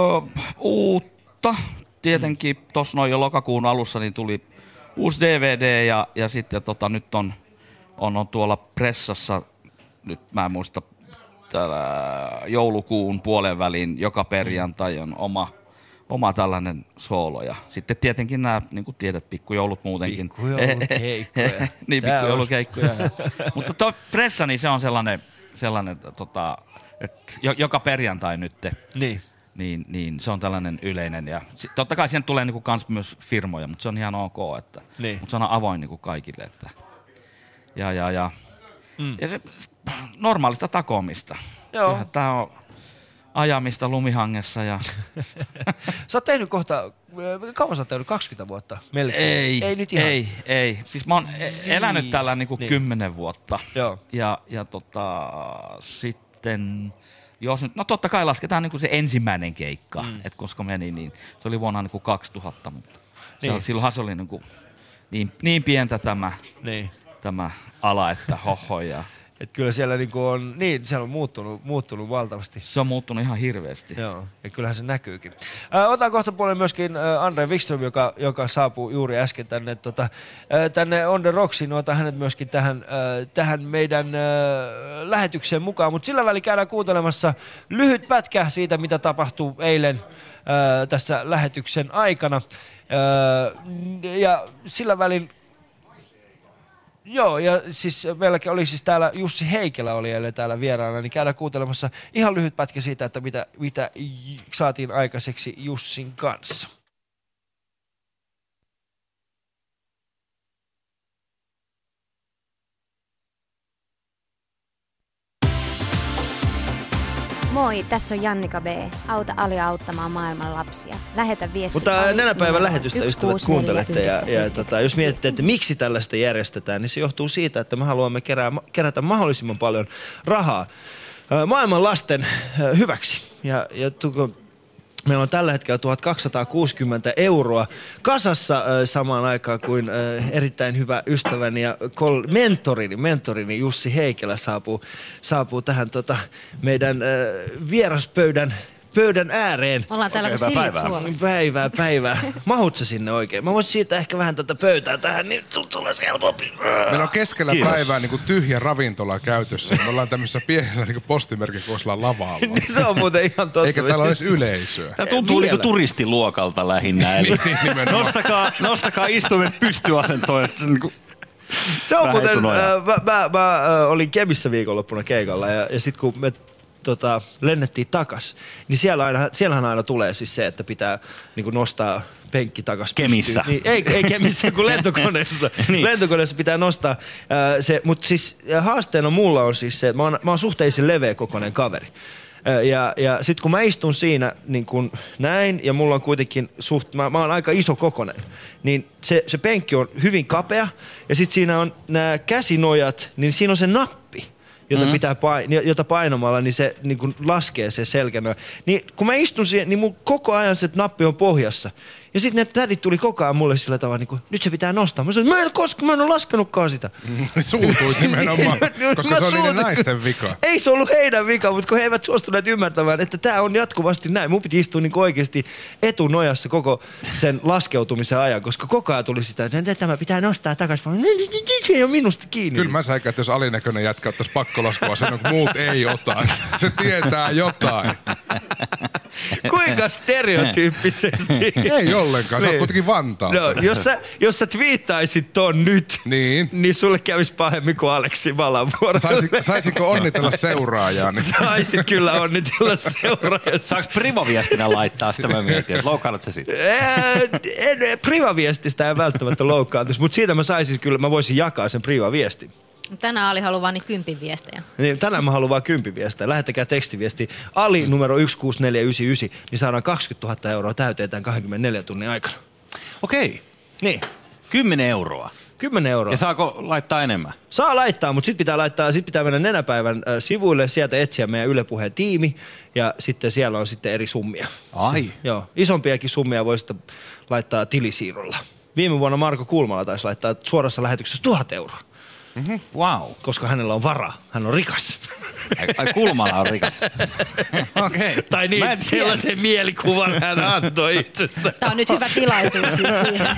uutta. Tietenkin tuossa noin jo lokakuun alussa niin tuli uusi DVD ja, ja sitten tota, nyt on, on, on tuolla pressassa, nyt mä en muista, täällä joulukuun puolen väliin joka perjantai on oma, oma tällainen soolo. Ja sitten tietenkin nämä, niin kuin tiedät, pikkujoulut muutenkin. Pikkujoulukeikkoja. niin, Tää pikkujoulukeikkoja. ja- Mutta tuo pressa, niin se on sellainen, sellainen tota, että jo, joka perjantai nyt Niin. niin, niin se on tällainen yleinen. Ja sit, totta kai siihen tulee niinku kans myös firmoja, mutta se on ihan ok. Että, Niin. Mutta se on avoin niinku kaikille. Että, ja, ja, ja, Mm. ja se, normaalista takomista. Joo. Tää on ajamista lumihangessa ja Sä oot tehnyt kohta, kauan sä oot tehnyt? 20 vuotta? Melkein. ei, Ei nyt ihan. ei, ei. Siis mä oon e- elänyt tällä niinku Niin. kymmenen vuotta. Joo. Ja, ja tota, sitten, jos nyt, no totta kai lasketaan niinku se ensimmäinen keikka, mm. että koska meni, niin se oli vuonna niinku 2000, mutta niin. se, Niin. silloinhan se oli niinku niin, niin pientä tämä, Niin. tämä ala, että hoho ja Et kyllä siellä niinku on, niin siellä on muuttunut, muuttunut valtavasti. Se on muuttunut ihan hirveästi. Joo, ja kyllähän se näkyykin. Äh, otan kohta puolen myöskin äh, Andre Wikström, joka, joka saapuu juuri äsken tänne, tota, äh, tänne On The Rocksiin. Otan hänet myöskin tähän, äh, tähän meidän äh, lähetykseen mukaan. Mutta sillä välin käydään kuuntelemassa lyhyt pätkä siitä, mitä tapahtuu eilen äh, tässä lähetyksen aikana. Äh, ja sillä välin Joo, ja siis meilläkin oli siis täällä Jussi Heikelä oli eilen täällä vieraana, niin käydään kuuntelemassa ihan lyhyt pätkä siitä, että mitä, mitä saatiin aikaiseksi Jussin kanssa. Moi, tässä on Jannika B. Auta Ali auttamaan maailman lapsia. Lähetä viesti. Mutta Ali nenäpäivän numero lähetystä ystävät kuuntelette ja, ja tota, jos mietitte, että miksi tällaista järjestetään, niin se johtuu siitä, että me haluamme kerää, kerätä mahdollisimman paljon rahaa maailman lasten hyväksi. Ja, ja tuko, Meillä on tällä hetkellä 1260 euroa kasassa samaan aikaan kuin erittäin hyvä ystäväni ja mentorini, mentorini Jussi Heikelä saapuu, saapuu tähän tota, meidän vieraspöydän pöydän ääreen. Ollaan täällä kuin silit Suomessa. Päivää, päivää. Mahut sä sinne oikein? Mä voisin siitä ehkä vähän tätä pöytää tähän, niin sun sulle olisi helpompi. Meillä on keskellä Kiitos. päivää niin kuin tyhjä ravintola käytössä. Me ollaan tämmöisessä pienellä niin postimerkin koosilla lavalla. niin se on muuten ihan totta. Eikä täällä ole edes yleisöä. Tämä tuntuu niinku turistiluokalta lähinnä. Eli Niin, nostakaa, nostakaa istuimet pystyasentoon. ja sitten Niinku, Se on vähän muuten, äh, mä, mä, mä äh, olin Kemissä viikonloppuna keikalla ja, ja sitten kun me tota, lennettiin takas, niin siellä aina, siellähän aina tulee siis se, että pitää niin nostaa penkki takas Kemissä. pystyyn. Niin, ei, ei Kemissä, kun lentokoneessa. niin. Lentokoneessa pitää nostaa äh, se, mutta siis äh, haasteena mulla on siis se, että mä oon, mä oon suhteellisen leveä kokoinen kaveri. Ö, Ja, ja sitten kun mä istun siinä niin kun näin, ja mulla on kuitenkin suht, mä, mä oon aika iso kokonen, niin se, se penkki on hyvin kapea, ja sitten siinä on nämä käsinojat, niin siinä on se nappi, jota, mm-hmm. pitää pain, jota painamalla niin se niin kun laskee se selkänoja. Niin kun mä istun siihen, niin mun koko ajan se nappi on pohjassa. Ja sitten ne tädit tuli koko ajan mulle sillä tavalla, niin kuin, nyt se pitää nostaa. Mä sanoin, mä en koskaan, mä en ole laskenutkaan sitä. Suutuit nimenomaan, koska Mä se oli naisten vika. Ei se ollut heidän vika, mutta kun he eivät suostuneet ymmärtämään, että tämä on jatkuvasti näin. Mun piti istua niin oikeasti etunojassa koko sen laskeutumisen ajan, koska koko ajan tuli sitä, että tämä pitää nostaa takaisin. Se ei ole minusta kiinni. Kyllä mä säikään, että jos alinäköinen jätkä ottaisi pakkolaskua sen, kun muut ei ota. Se tietää jotain. Kuinka stereotyyppisesti? Ei ollenkaan, se on Niin. kuitenkin Vantaalta. No, jos sä, jos sä twiittaisit ton nyt, niin, niin sulle kävisi pahemmin kuin Aleksi Valavuorolle. Saisi, saisiko onnitella seuraajaa? Niin? Saisit kyllä onnitella seuraajaa. Saanko privaviestinä laittaa sitä mä mietin, että loukkaannut se siitä? Eh, en, privaviestistä ei välttämättä loukkaantuisi, mutta siitä mä saisin kyllä, mä voisin jakaa sen privaviestin. Tänään Ali haluaa niitä kympin viestejä. Niin, tänään mä haluan vaan kympiviestejä. Lähettäkää tekstiviesti Ali numero 16499, niin saadaan 20 000 euroa täyteen tämän 24 tunnin aikana. Okei. Niin. 10 euroa. 10 euroa. Ja saako laittaa enemmän? Saa laittaa, mutta sitten pitää laittaa, sit pitää mennä nenäpäivän äh, sivuille, sieltä etsiä meidän Yle Puheen tiimi ja sitten siellä on sitten eri summia. Ai. Joo, isompiakin summia voi sitten laittaa tilisiirrolla. Viime vuonna Marko Kulmala taisi laittaa suorassa lähetyksessä tuhat euroa. Mm-hmm. Wow. Koska hänellä on varaa. Hän on rikas. Ai, ai Kulmala on rikas. Okei. Okay. Tai niin, sellaisen mielikuvan hän antoi itsestä. Tämä on nyt hyvä tilaisuus siis siihen.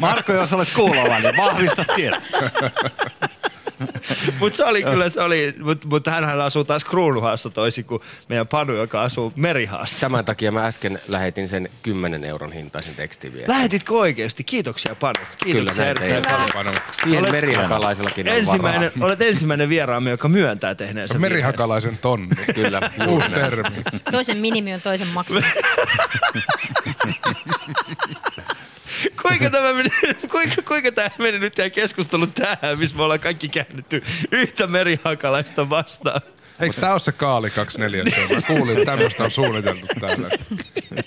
Marko, jos olet kuulolla, niin vahvista tiedot. mutta se oli kyllä, se oli, mutta mut hänhän asuu taas Kruunuhaassa toisin kuin meidän Panu, joka asuu Merihaassa. Tämän takia mä äsken lähetin sen 10 euron hintaisen tekstiviestin. Lähetitkö oikeasti? Kiitoksia Panu. Kiitoksia Kyllä, erittäin näin paljon. Siihen Olet- merihakalaisellakin on ensimmäinen, varaa. Olet ensimmäinen vieraamme, joka myöntää tehneensä merihakalaisen tonni. Kyllä. Uusi termi. Toisen minimi on toisen maksu. kuinka tämä meni, kuinka, kuinka tämä meni nyt tämä keskustelu tähän, missä me ollaan kaikki käännytty yhtä merihakalaista vastaan? Eikö tää ole se Kaali 24? Mä kuulin, että tämmöistä on suunniteltu täällä.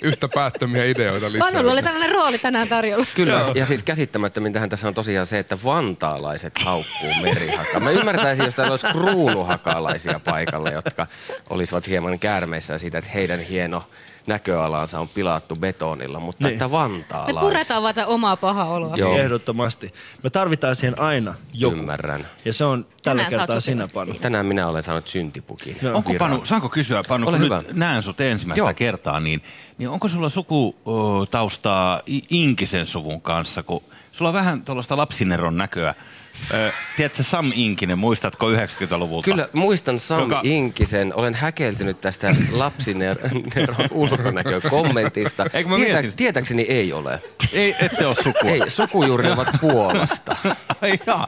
Yhtä päättömiä ideoita lisää. Panulla oli tällainen rooli tänään tarjolla. Kyllä, ja siis käsittämättömintähän tässä on tosiaan se, että vantaalaiset haukkuu merihaka. Mä ymmärtäisin, jos täällä olisi kruunuhakalaisia paikalla, jotka olisivat hieman käärmeissä siitä, että heidän hieno näköalansa on pilattu betonilla, mutta Niin. että Me vantaalaiset. puretaan vaan omaa pahaa oloa. Joo. Ehdottomasti. Me tarvitaan siihen aina joku. Ymmärrän. Ja se on tällä Tänään kertaa sinä, Panu. siitä. Tänään minä olen saanut syntipukin. Onko Panu, saanko kysyä Panu, Ole kun hyvä. nyt näen sut ensimmäistä Joo. Kertaa, niin, niin onko sulla sukutaustaa Inkisen suvun kanssa, kun sulla on vähän tuollaista lapsineron näköä. Ö, tiedätkö Sam Inkinen, muistatko 90-luvulta? Kyllä, muistan Sam Joka-. Inkisen. Olen häkeltynyt tästä lapsineron ulkonäkökommentista. Mä Tietä, mietin? tietääkseni ei ole. Ei, ette ole sukua. Ei, sukujuuri ovat Puolasta. Jaa.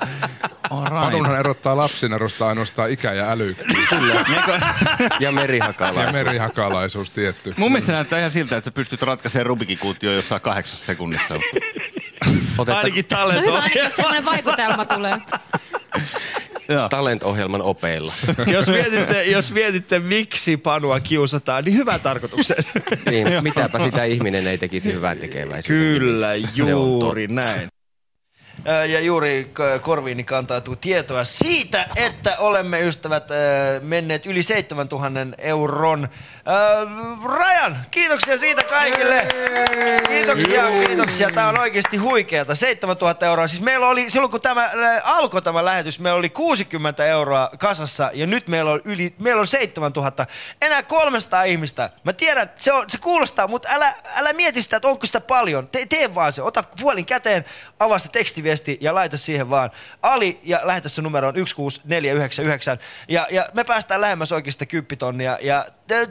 Panunhan erottaa lapsinerosta ainoastaan ikä ja älykkyys. Kyllä. ja Ja merihakalaisuus. merihakalaisuus tietty. Mun mielestä näyttää ihan siltä, että sä pystyt ratkaisemaan Rubikin kuutio jossain kahdeksassa sekunnissa. Ainakin No talento. hyvä, semmoinen vaikutelma tulee. Talent-ohjelman opeilla. jos, mietitte, jos mietitte, miksi Panua kiusataan, niin hyvä tarkoitukseen. niin, mitäpä sitä ihminen ei tekisi hyvän tekeväisyyden Kyllä, juuri näin. Ja juuri korviini kantautuu tietoa siitä, että olemme ystävät menneet yli 7000 euron rajan. Kiitoksia siitä kaikille. Kiitoksia, kiitoksia. Tämä on oikeasti huikeata. 7000 euroa. Siis meillä oli, silloin kun tämä alkoi tämä lähetys, meillä oli 60 euroa kasassa ja nyt meillä on, yli, meillä on 7000. Enää 300 ihmistä. Mä tiedän, se, on, se kuulostaa, mutta älä, älä mieti sitä, että onko sitä paljon. Te, tee vaan se. Ota puolin käteen, avaa se tekstiviesti ja laita siihen vaan Ali ja lähetä se numeroon 16499. Ja, ja me päästään lähemmäs oikeasta kymppitonnia. Ja te,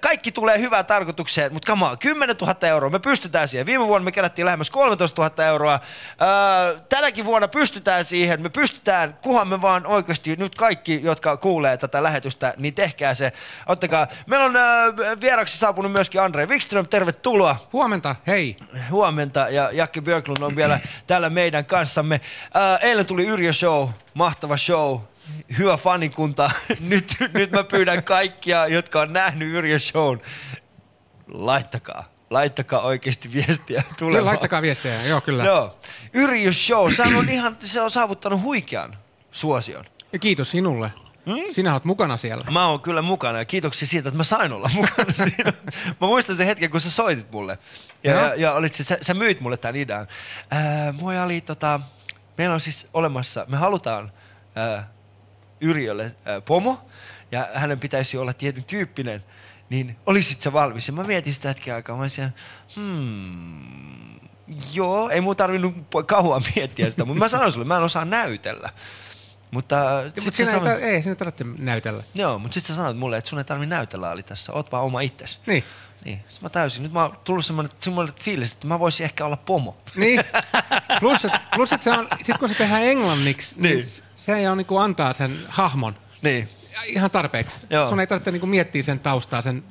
kaikki tulee hyvään tarkoitukseen, mutta on, 10 000 euroa, me pystytään siihen. Viime vuonna me kerättiin lähemmäs 13 000 euroa. Öö, tänäkin vuonna pystytään siihen, me pystytään, kuhan me vaan oikeasti nyt kaikki, jotka kuulee tätä lähetystä, niin tehkää se. Ottakaa. Meillä on öö, vieraksi saapunut myöskin Andre Wikström, tervetuloa. Huomenta, hei. Huomenta ja Jakke Björklund on vielä täällä meidän kanssamme. Öö, eilen tuli Yrjö Show, mahtava show. Hyvä fanikunta. Nyt, nyt mä pyydän kaikkia, jotka on nähnyt Yrjö Shown, laittakaa. Laittakaa oikeasti viestiä tulemaan. laittakaa viestejä, joo kyllä. Joo. Yrjö Show, se on, ihan, se on saavuttanut huikean suosion. Ja kiitos sinulle. Hmm? Sinä olet mukana siellä. Mä oon kyllä mukana ja kiitoksia siitä, että mä sain olla mukana siinä. Mä muistan sen hetken, kun sä soitit mulle. Ja, Joo. ja, ja olit se, sä, sä myit mulle tämän idean. Ää, oli tota, meillä on siis olemassa, me halutaan ää, Yrjölle ää, pomo ja hänen pitäisi olla tietyn tyyppinen. Niin olisit sä valmis? Ja mä mietin sitä hetken aikaa. Mä olisin, hmm, joo, ei mun tarvinnut kauan miettiä sitä, mutta mä sanoin sulle, mä en osaa näytellä. Mutta Mutta sit sinä sä ei, sinä tarvitse näytellä. Joo, mutta sitten sä sanoit mulle, että sun ei tarvi näytellä Ali tässä. Oot vaan oma itsesi. Niin. Niin. Sitten mä täysin. Nyt mä oon tullut semmoinen, semmoinen fiilis, että mä voisin ehkä olla pomo. Niin. Plus, että plus, et se on, sit kun se tehdään englanniksi, niin, Niin. Se on niinku antaa sen hahmon Niin. ihan tarpeeksi. Joo. Sun ei tarvitse niinku miettiä sen taustaa sen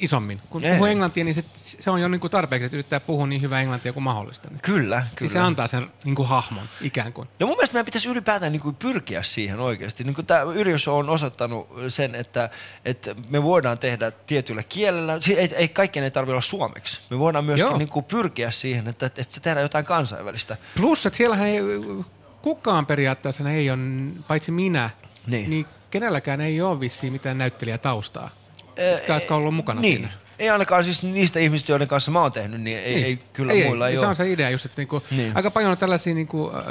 isommin. Kun Ei. puhuu englantia, niin se, se on jo niinku tarpeeksi, että yrittää puhua niin hyvää englantia kuin mahdollista. Niin. Kyllä, Niin kyllä. se antaa sen niinku hahmon ikään kuin. Ja mun mielestä meidän pitäisi ylipäätään niin kuin pyrkiä siihen oikeasti. Niin kuin tämä Yrjös on osoittanut sen, että, että me voidaan tehdä tietyllä kielellä. Si- Ei, ei kaikkien ei tarvitse olla suomeksi. Me voidaan myöskin Joo. niin kuin pyrkiä siihen, että, että tehdään jotain kansainvälistä. Plus, että siellähän ei, kukaan periaatteessa ei ole, paitsi minä, Niin. niin kenelläkään ei ole vissiin mitään näyttelijätaustaa. Jotka on ollut mukana niin. siinä. Ei ainakaan siis niistä ihmistä, joiden kanssa mä oon tehnyt, niin ei, Niin. ei kyllä muilla ei, ei ole. Se on se idea just, että niinku, Niin. aika paljon on tällaisia niinku, äh,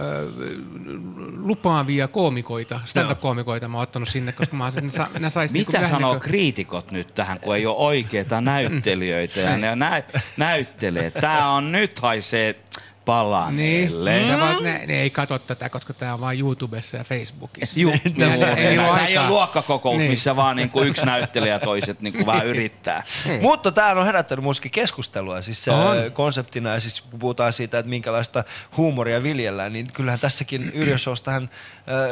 lupaavia koomikoita, stand-up-koomikoita mä oon ottanut sinne, koska mä oon, ne, sa, ne sais niinku Mitä vähän sanoo niinku- kriitikot nyt tähän, kun ei ole oikeita näyttelijöitä ja ne nä- näyttelee? Tää on nyt haisee Niin, palaneelle. ne, vaan, ne, ne, ei katso tätä, koska tää on vaan YouTubessa ja Facebookissa. Juu, Niin, juu. ei niillä ole Tämä ei ole luokkakokous, Niin. missä vaan niinku yksi näyttelijä ja toiset niinku vähän yrittää. Mutta tämä on herättänyt myöskin keskustelua, siis se On. konseptina, ja siis kun puhutaan siitä, että minkälaista huumoria viljellään, niin kyllähän tässäkin Yrjösostahan...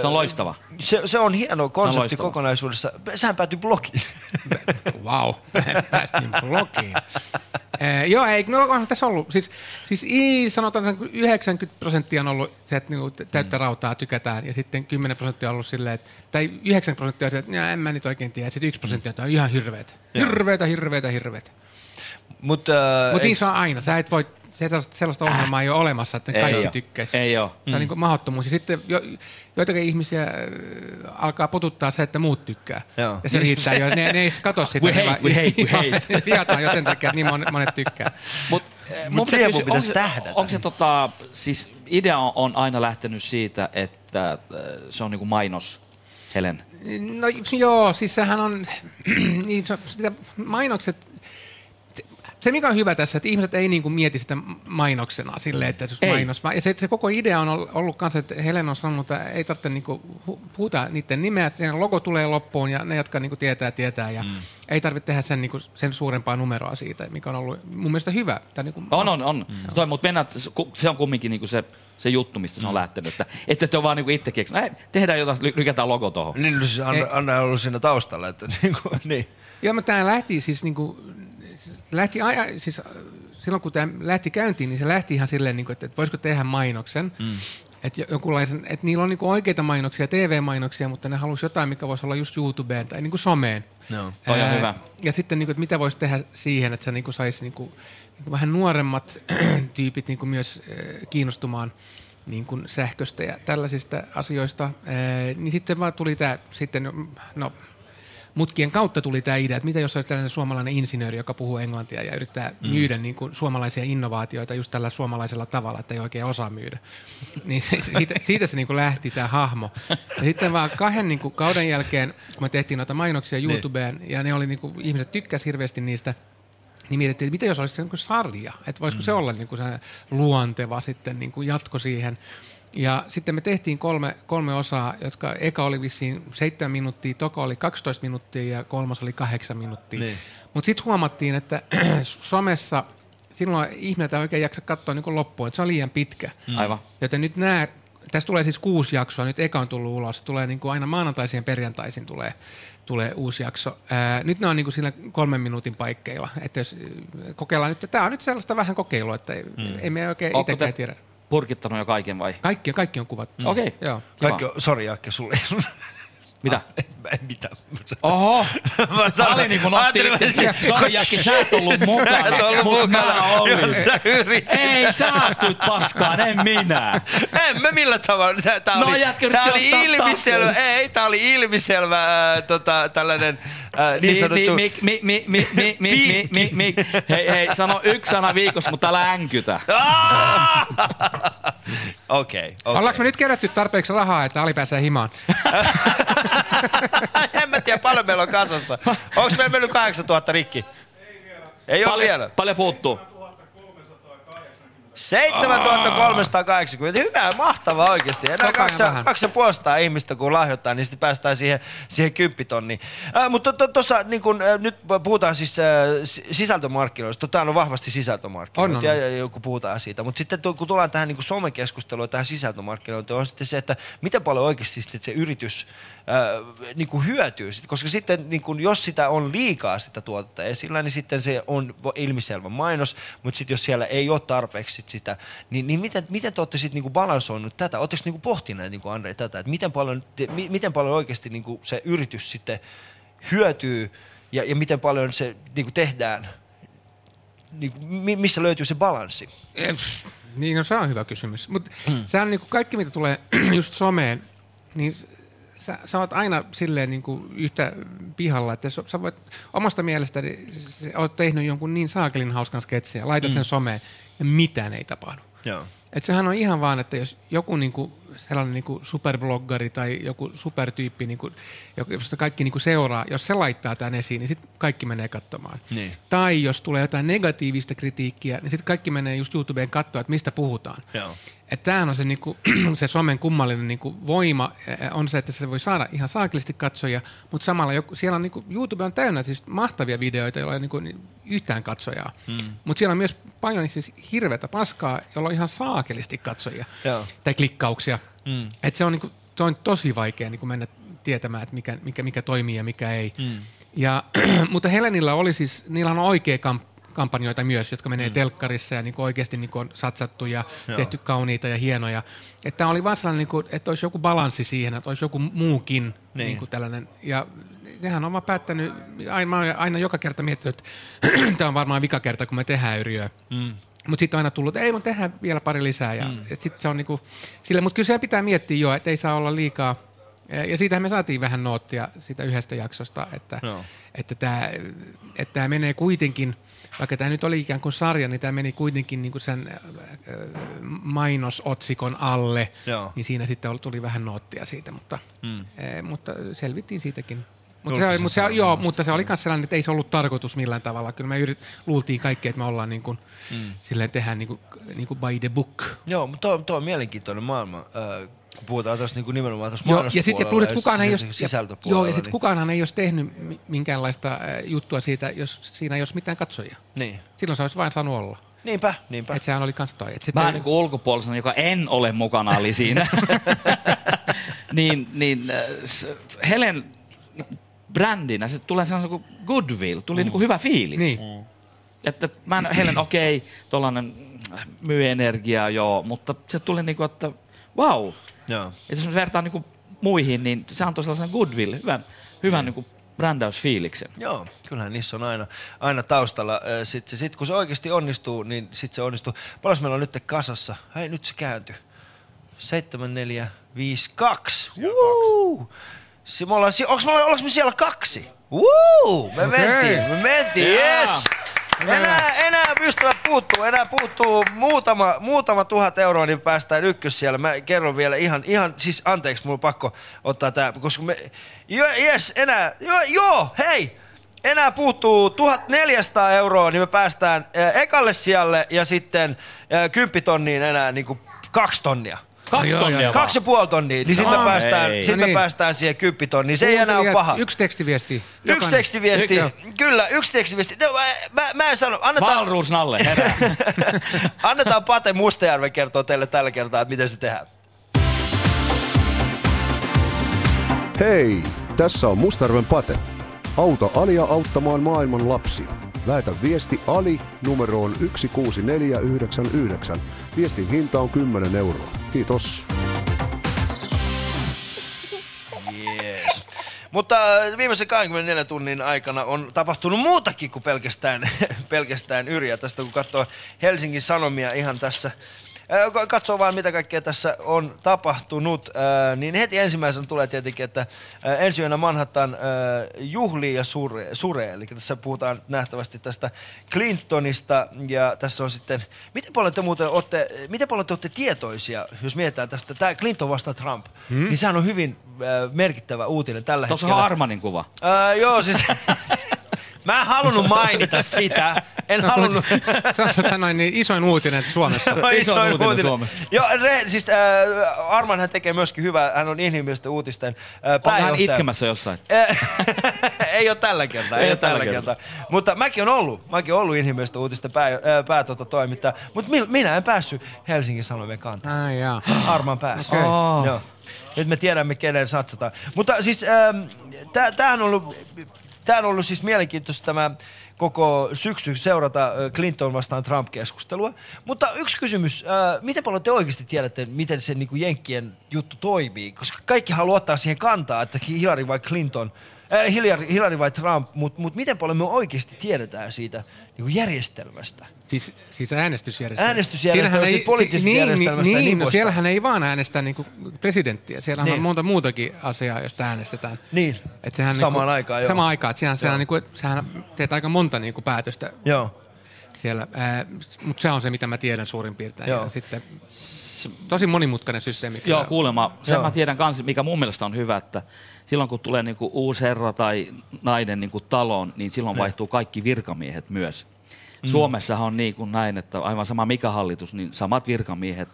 Se on loistava. Se, se on hieno konsepti loistava. kokonaisuudessa. Sehän päätyi blogiin. Vau, päästiin blogiin. Eh, joo, ei, no on tässä ollut. Siis, siis i, sanotaan että 90 prosenttia on ollut se, että niinku täyttä rautaa tykätään, ja sitten 10 prosenttia on ollut silleen, että, tai 9 prosenttia on se, että "Nää, en mä nyt oikein tiedä, sitten 1 prosenttia on ihan hirveet. Joo. Hirveetä, hirveetä, hirveetä. Mutta Mut niin se on aina. Sä et voi, sellaista, sellaista ohjelmaa ei ole olemassa, että Ei kaikki tykkäisi. Ei oo. Se on Mm. niin kuin mahdottomuus. Ja sitten jo, joitakin ihmisiä äh, alkaa potuttaa se, että muut tykkää. Joo. Ja se riittää jo. Ne, ne ei katso sitä. We hate, vaan- we hate, we hate. Jo sen takia, että niin monet, monet tykkää. Mut, Mut siihen pitää mun kysyä, pitäisi onko se- tähdätä. Onko se tota, siis idea on, on aina lähtenyt siitä, että äh, se on niinku mainos, Helen? No joo, siis sehän on, niin se, sitä mainokset, se- mikä on hyvä tässä, että ihmiset ei niinku mieti sitä mainoksena silleen, että se Ei. mainos. vaan- Ja se, se koko idea on ol- ollut kanssa, että Helen on sanonut, että ei tarvitse niinku hu- huutaa niiden nimeä, että sen logo tulee loppuun ja ne, jotka niinku tietää, tietää. Ja mm. ei tarvitse tehdä sen, niinku, sen suurempaa numeroa siitä, mikä on ollut mun mielestä hyvä. Tai niinku, On, on, on. Mm. Toi, mutta mennään, se- on kumminkin niinku se, se juttu, mistä se on lähtenyt. Että, että te on vaan niinku itse keksinyt. Tehdään jotain, ly- lykätään logo tohon. Niin, no siis Anna, Anna on ollut siinä taustalla, että niinku, niin. Joo, mutta tämä lähti siis niinku, lähti, ai- siis äh, silloin kun tämä lähti käyntiin, niin se lähti ihan silleen, niinku, että, että voisiko tehdä mainoksen. Mm. Että jonkunlaisen, että niillä on niinku oikeita mainoksia, TV-mainoksia, mutta ne halusi jotain, mikä voisi olla just YouTubeen tai niinku someen. Joo. Toi on Ää, hyvä. Ja sitten, niinku, että mitä voisi tehdä siihen, että se niinku saisi niinku, niinku vähän nuoremmat tyypit niinku myös äh, kiinnostumaan niin kuin sähköstä ja tällaisista asioista. Ää, niin sitten vaan tuli tämä, sitten, no, mutkien kautta tuli tämä idea, että mitä jos olisi tällainen suomalainen insinööri, joka puhuu englantia ja yrittää Mm. myydä niin kuin suomalaisia innovaatioita just tällä suomalaisella tavalla, että ei oikein osaa myydä. Niin se, siitä, siitä se niin kuin lähti tämä hahmo. Ja sitten vaan kahden niin kuin kauden jälkeen, kun me tehtiin noita mainoksia Niin. YouTubeen, ja ne oli niin kuin, ihmiset tykkäsivät hirveästi niistä, niin mietittiin, että mitä jos olisi se niin kuin sarja, että voisiko mm. se olla niin kuin se luonteva sitten niin kuin jatko siihen. Ja sitten me tehtiin kolme, kolme osaa, jotka eka oli vissiin 7 minuuttia, toka oli 12 minuuttia ja kolmas oli 8 minuuttia. Niin. Mutta sitten huomattiin, että somessa silloin ihmiset ei oikein jaksa katsoa niin loppuun, että se on liian pitkä. Mm. Aivan. Joten nyt nämä, tässä tulee siis kuusi jaksoa, nyt eka on tullut ulos, tulee niin kuin aina maanantaisin ja perjantaisin tulee, tulee uusi jakso. Ää, nyt ne on niin kuin siinä kolmen minuutin paikkeilla, että jos kokeillaan nyt, tämä on nyt sellaista vähän kokeilua, että ei, Mm. ei me oikein itsekään te tiedä. Purkittanut jo kaiken vai? Kaikki, kaikki on kuvattu. Mm. Okei. Joo. Kaikki on, sori Jakke, sulle Mitä? Ei mitään. Oho! Mä nosti Ajattelin, itse. että- Sori Jacki, sä et ollut mukana, Sä et ollut mut mukana, mä olin. jos sä yritit. Ei, sä astuit paskaan, en minä. En mä millä tavalla. Tää, tää No, oli, jätkä tää oli ilmiselvä, ei, tää oli ilmiselvä äh, tota, tällainen äh, niin sanottu... Mi, mi, mi, mi, mi, mi, mi, mi, mi. Hei, hei, sano yksi sana viikossa, mutta älä änkytä. Okei, okei. Ollaanko me nyt kerätty tarpeeksi rahaa, että Ali pääsee himaan? en mä tiedä, paljon meillä on kasassa. Onko meillä mennyt 8000 rikki? Ei ole vielä. Paljon puuttuu. 7380. Hyvä, mahtavaa oikeasti. Enää kaksi, kaksi ja puolesta ihmistä kun lahjoittaa, niin sitten päästään siihen, siihen kymppitonniin. Äh, mutta tuossa niin kun, äh, nyt puhutaan siis äh, si- sisältömarkkinoista. Tämä on vahvasti sisältömarkkinoita On, on, ja, ja, ja kun puhutaan siitä. Mutta sitten kun tullaan tähän niin somekeskusteluun tähän sisältömarkkinointiin, on sitten se, että miten paljon oikeasti sitten se yritys äh, niin kuin hyötyy. Koska sitten niin kuin, jos sitä on liikaa sitä tuotetta esillä, niin sitten se on ilmiselvä mainos, mutta sitten jos siellä ei ole tarpeeksi sit sitä, niin, niin miten, miten te olette sitten niin kuin balansoinut tätä? Oletteko niin kuin pohtineet, niin kuin Andre, tätä, että miten paljon, te, mi, miten paljon oikeasti niin kuin se yritys sitten hyötyy ja, ja miten paljon se niin kuin tehdään, niin kuin, mi- missä löytyy se balanssi? Eh, Niin, no se on hyvä kysymys. Mutta mm. sehän on niinku kaikki, mitä tulee just someen, niin sä, sä oot aina silleen niinku yhtä pihalla, että sä, voit omasta mielestäni, s- sä oot tehnyt jonkun niin saakelin hauskan sketsin ja laitat Mm. sen someen ja mitään ei tapahdu. Joo. Et sehän on ihan vaan, että jos joku niinku, sellainen niinku superbloggari tai joku supertyyppi, niinku, josta kaikki niinku seuraa, jos se laittaa tämän esiin, niin sitten kaikki menee katsomaan. Niin. Tai jos tulee jotain negatiivista kritiikkiä, niin sitten kaikki menee just YouTubeen katsoa, että mistä puhutaan. Joo. Että tämähän on se, niinku, se somen kummallinen niinku voima, ää, on se, että se voi saada ihan saakellisesti katsojia, mutta samalla joku, siellä on niinku, YouTube on täynnä siis mahtavia videoita, joilla ei niinku, yhtään katsojaa. Mm. Mutta siellä on myös paljon siis hirveätä paskaa, jolla on ihan saakellisesti katsojia Joo. tai klikkauksia. Mm. Et se on, niinku, se on tosi vaikea niinku mennä tietämään, että mikä, mikä, mikä toimii ja mikä ei. Mm. Ja, mutta Helenillä oli siis, niillä on oikea kamp- kampanjoita myös, jotka menee mm. telkkarissa ja niin kuin oikeasti niin kuin on satsattu ja Joo. Tehty kauniita ja hienoja. Että tämä oli vaan sellainen, niin kuin, että olisi joku balanssi siihen, että olisi joku muukin Niin. niin. Niin kuin tällainen. Ja nehän on vaan päättänyt, aina, mä aina joka kerta miettinyt, että tämä on varmaan vika kerta, kun me tehdään Yrjöä. Mm. Mutta sitten on aina tullut, että ei, mutta tehdään vielä pari lisää. Ja, mm. sitten se on niinku, sille, mutta kyllä siellä pitää miettiä jo, että ei saa olla liikaa. Ja siitähän me saatiin vähän noottia siitä yhdestä jaksosta, että, Joo. että tämä että tää menee kuitenkin, vaikka tämä nyt oli ikään kuin sarja, niin tämä meni kuitenkin niin kuin sen äh, äh, mainosotsikon alle, Joo. niin siinä sitten tuli vähän noottia siitä, mutta, Mm. eh, mutta selvittiin siitäkin. Mutta se, oli, mutta, se, joo, mutta se oli myös sellainen, että ei se ollut tarkoitus millään tavalla. Kyllä me yrit, luultiin kaikki, että me ollaan niin kuin, Mm. mm. silleen tehdään niin kuin, niin kuin by the book. Joo, mutta tuo, tuo on mielenkiintoinen maailma, äh, kun puhutaan tuossa niinku nimenomaan tuossa Joo, ja sitten mainospuolella että kukaan ei jos, joo, ja sitten niin- kukaanhan ei olisi tehnyt mi- minkäänlaista äh, juttua siitä, jos siinä ei olisi mitään katsojia. Niin. Silloin se olisi vain saanut olla. Niinpä, niinpä. Että sehän oli kans toi. Et Mä niin kuin ulkopuolisena, joka en ole mukana, oli siinä. niin, niin äh, Helen brändinä, se tulee sellainen kuin goodwill, tuli mm. niin kuin hyvä fiilis. Niin. Mm. Että mä en, Helen, okei, okay, tollanen myy energiaa, joo, mutta se tuli niin kuin, että wow. Joo. Ja jos me vertaan niin kuin muihin, niin se antoi sellaisen goodwill, hyvän, hyvän niin kuin brändäysfiiliksen. Joo, kyllähän niissä on aina, aina taustalla. Sitten sit, kun se oikeasti onnistuu, niin sitten se onnistuu. Paljon meillä on nyt kasassa? Hei, nyt se kääntyi. 7452. Woo! Se, me ollaan, si- onks me, ollaanko me siellä kaksi? Woo! Me Okei. mentiin, me mentiin, yes! Enää, enää ystävät puuttuu, enää puuttuu muutama, muutama tuhat euroa, niin päästään ykkös siellä. Mä kerron vielä ihan, ihan siis anteeksi, mulla on pakko ottaa tää, koska me, jo, yes, enää, jo, joo, hei! Enää puuttuu 1400 euroa, niin me päästään ekalle sijalle ja sitten äh, 10 tonniin enää niin kuin kaksi tonnia. Kaksi Joo, joo, tonnia joo. Kaksi ja puoli tonnia, niin sitten me, No päästään, sit No me niin. päästään siihen 10 tonniin. Se ei enää ole paha. Yksi tekstiviesti. Yksi tekstiviesti, kyllä, yksi tekstiviesti. No, Mä, mä, mä en sano, annetaan, Valruus Nalle, herää. annetaan Pate Mustajärven kertoa teille tällä kertaa, että miten se tehdään. Hei, tässä on Mustarven Pate. Auta Alia auttamaan maailman lapsia. Lähetä viesti Ali numeroon 16499. Viestin hinta on 10 euroa. Kiitos. Yes. Mutta viimeisen 24 tunnin aikana on tapahtunut muutakin kuin pelkästään, pelkästään Yrjä. Tästä kun katsoo Helsingin Sanomia ihan tässä, katsoo vaan mitä kaikkea tässä on tapahtunut, niin heti ensimmäisenä tulee tietenkin, että ensi yönä Manhattan juhlii ja suree, suree. Eli tässä puhutaan nähtävästi tästä Clintonista ja tässä on sitten, miten paljon te muuten olette, miten paljon te olette tietoisia, jos mietitään tästä, tämä Clinton vastaan Trump, Hmm? niin sehän on hyvin merkittävä uutinen tällä Tuossa on hetkellä. Armanin kuva. Äh, joo, siis mä en halunnut mainita sitä. En halunnut. Se on sanoin, niin isoin uutinen Suomessa. Se on isoin uutinen. Suomessa. Joo, re, siis äh, Arman hän tekee myöskin hyvää, hän on inhimillisten uutisten äh, Onko hän itkemässä jossain? ei ole tällä kertaa, ei, ole tällä kertaa. Mutta mäkin on ollut, mäkin on ollut inhimillisten uutisten pää, äh, mutta minä en päässyt Helsingin Sanomien kantaan. Ai jaa. Arman pääsi. Okay. Joo. Nyt me tiedämme, kenen satsataan. Mutta siis ähm, tämähän on ollut, tää on ollut siis mielenkiintoista tämä koko syksy seurata Clinton vastaan Trump-keskustelua. Mutta yksi kysymys, äh, miten paljon te oikeasti tiedätte, miten se niin kuin Jenkkien juttu toimii? Koska kaikki haluaa ottaa siihen kantaa, että Hillary vai Clinton, äh, Hillary, Hillary vai Trump, mutta mut miten paljon me oikeasti tiedetään siitä niin kuin järjestelmästä? Siis, siis äänestysjärjestelmä. Äänestysjärjestelmä, siis poliittisesta niin, järjestelmästä niin, niin niin no siellähän ei vaan äänestä niin presidenttiä. Siellä Niin. on monta muutakin asiaa, josta äänestetään. Niin. Et sehän Samaan niinku, aikaan, joo. Samaan aikaan. Että sehän, sehän, niinku, sehän teet aika monta niinku päätöstä Joo. siellä. Mutta se on se, mitä mä tiedän suurin piirtein. Joo. Ja sitten tosi monimutkainen systeemi. kyllä. Joo, kuulemma. Sen Joo. mä tiedän kans, mikä mun mielestä on hyvä, että silloin kun tulee niinku uusi herra tai nainen niinku taloon, niin silloin Ne. vaihtuu kaikki virkamiehet myös. Mm. Suomessahan on niin kuin näin, että aivan sama mikä hallitus, niin samat virkamiehet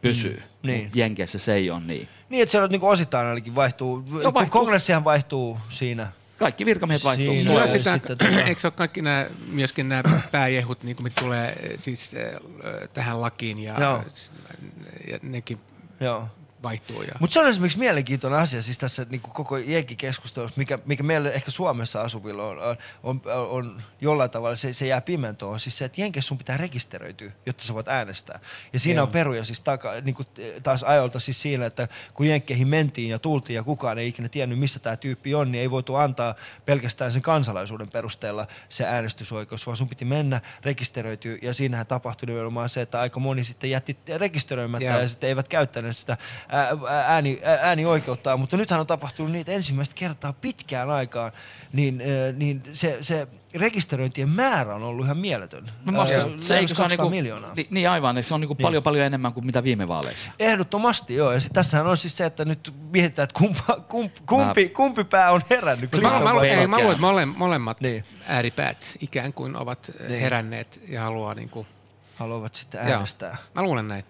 pysyy. Mm. Niin. Jenkeissä se ei ole niin. Niin, että siellä niinku osittain ainakin vaihtuu. Joo, vaihtuu. Kongressihan vaihtuu siinä. Kaikki virkamiehet vaihtuu. Siinä ja sitä, sitten tota- eikö se ole kaikki nämä, myöskin nämä pääjehut, niin kuin mitä tulee siis eh, tähän lakiin ja, Joo. ja nekin Joo. Vaihtuu. Ja... Mutta se on esimerkiksi mielenkiintoinen asia siis tässä niin kuin koko jenkikeskustelussa, mikä, mikä meille ehkä Suomessa asuvilla on, on, on, on jollain tavalla, se, se jää pimentoon, on siis se, että Jenkeissä sun pitää rekisteröityä, jotta sä voit äänestää. Ja siinä Joo. on peruja siis taka, niin kuin taas ajolta siis siinä, että kun Jenkkeihin mentiin ja tultiin ja kukaan ei ikinä tiennyt, missä tämä tyyppi on, niin ei voitu antaa pelkästään sen kansalaisuuden perusteella se äänestysoikeus, vaan sun piti mennä, rekisteröityä ja siinähän tapahtui nimenomaan se, että aika moni sitten jätti rekisteröimättä Joo. ja sitten eivät käyttäneet sitä ääni, ää- äänioikeuttaan, mutta nythän on tapahtunut niitä ensimmäistä kertaa pitkään aikaan, niin, ää, niin se, se rekisteröintien määrä on ollut ihan mieletön. No, mä Ää, uskon, se, eikö se on 200 niinku, miljoonaa. Niin, niin aivan, se on niinku Niin. paljon paljon enemmän kuin mitä viime vaaleissa. Ehdottomasti joo, ja sit tässähän on siis se, että nyt mietitään, että kumpa, kump, kumpi, kumpi pää on herännyt. Mä, mä, vai ei, mä luulen, että mole, molemmat niin. ääripäät ikään kuin ovat Niin. heränneet ja haluaa niin kuin, Haluavat sitten Joo. äänestää. Mä luulen näin.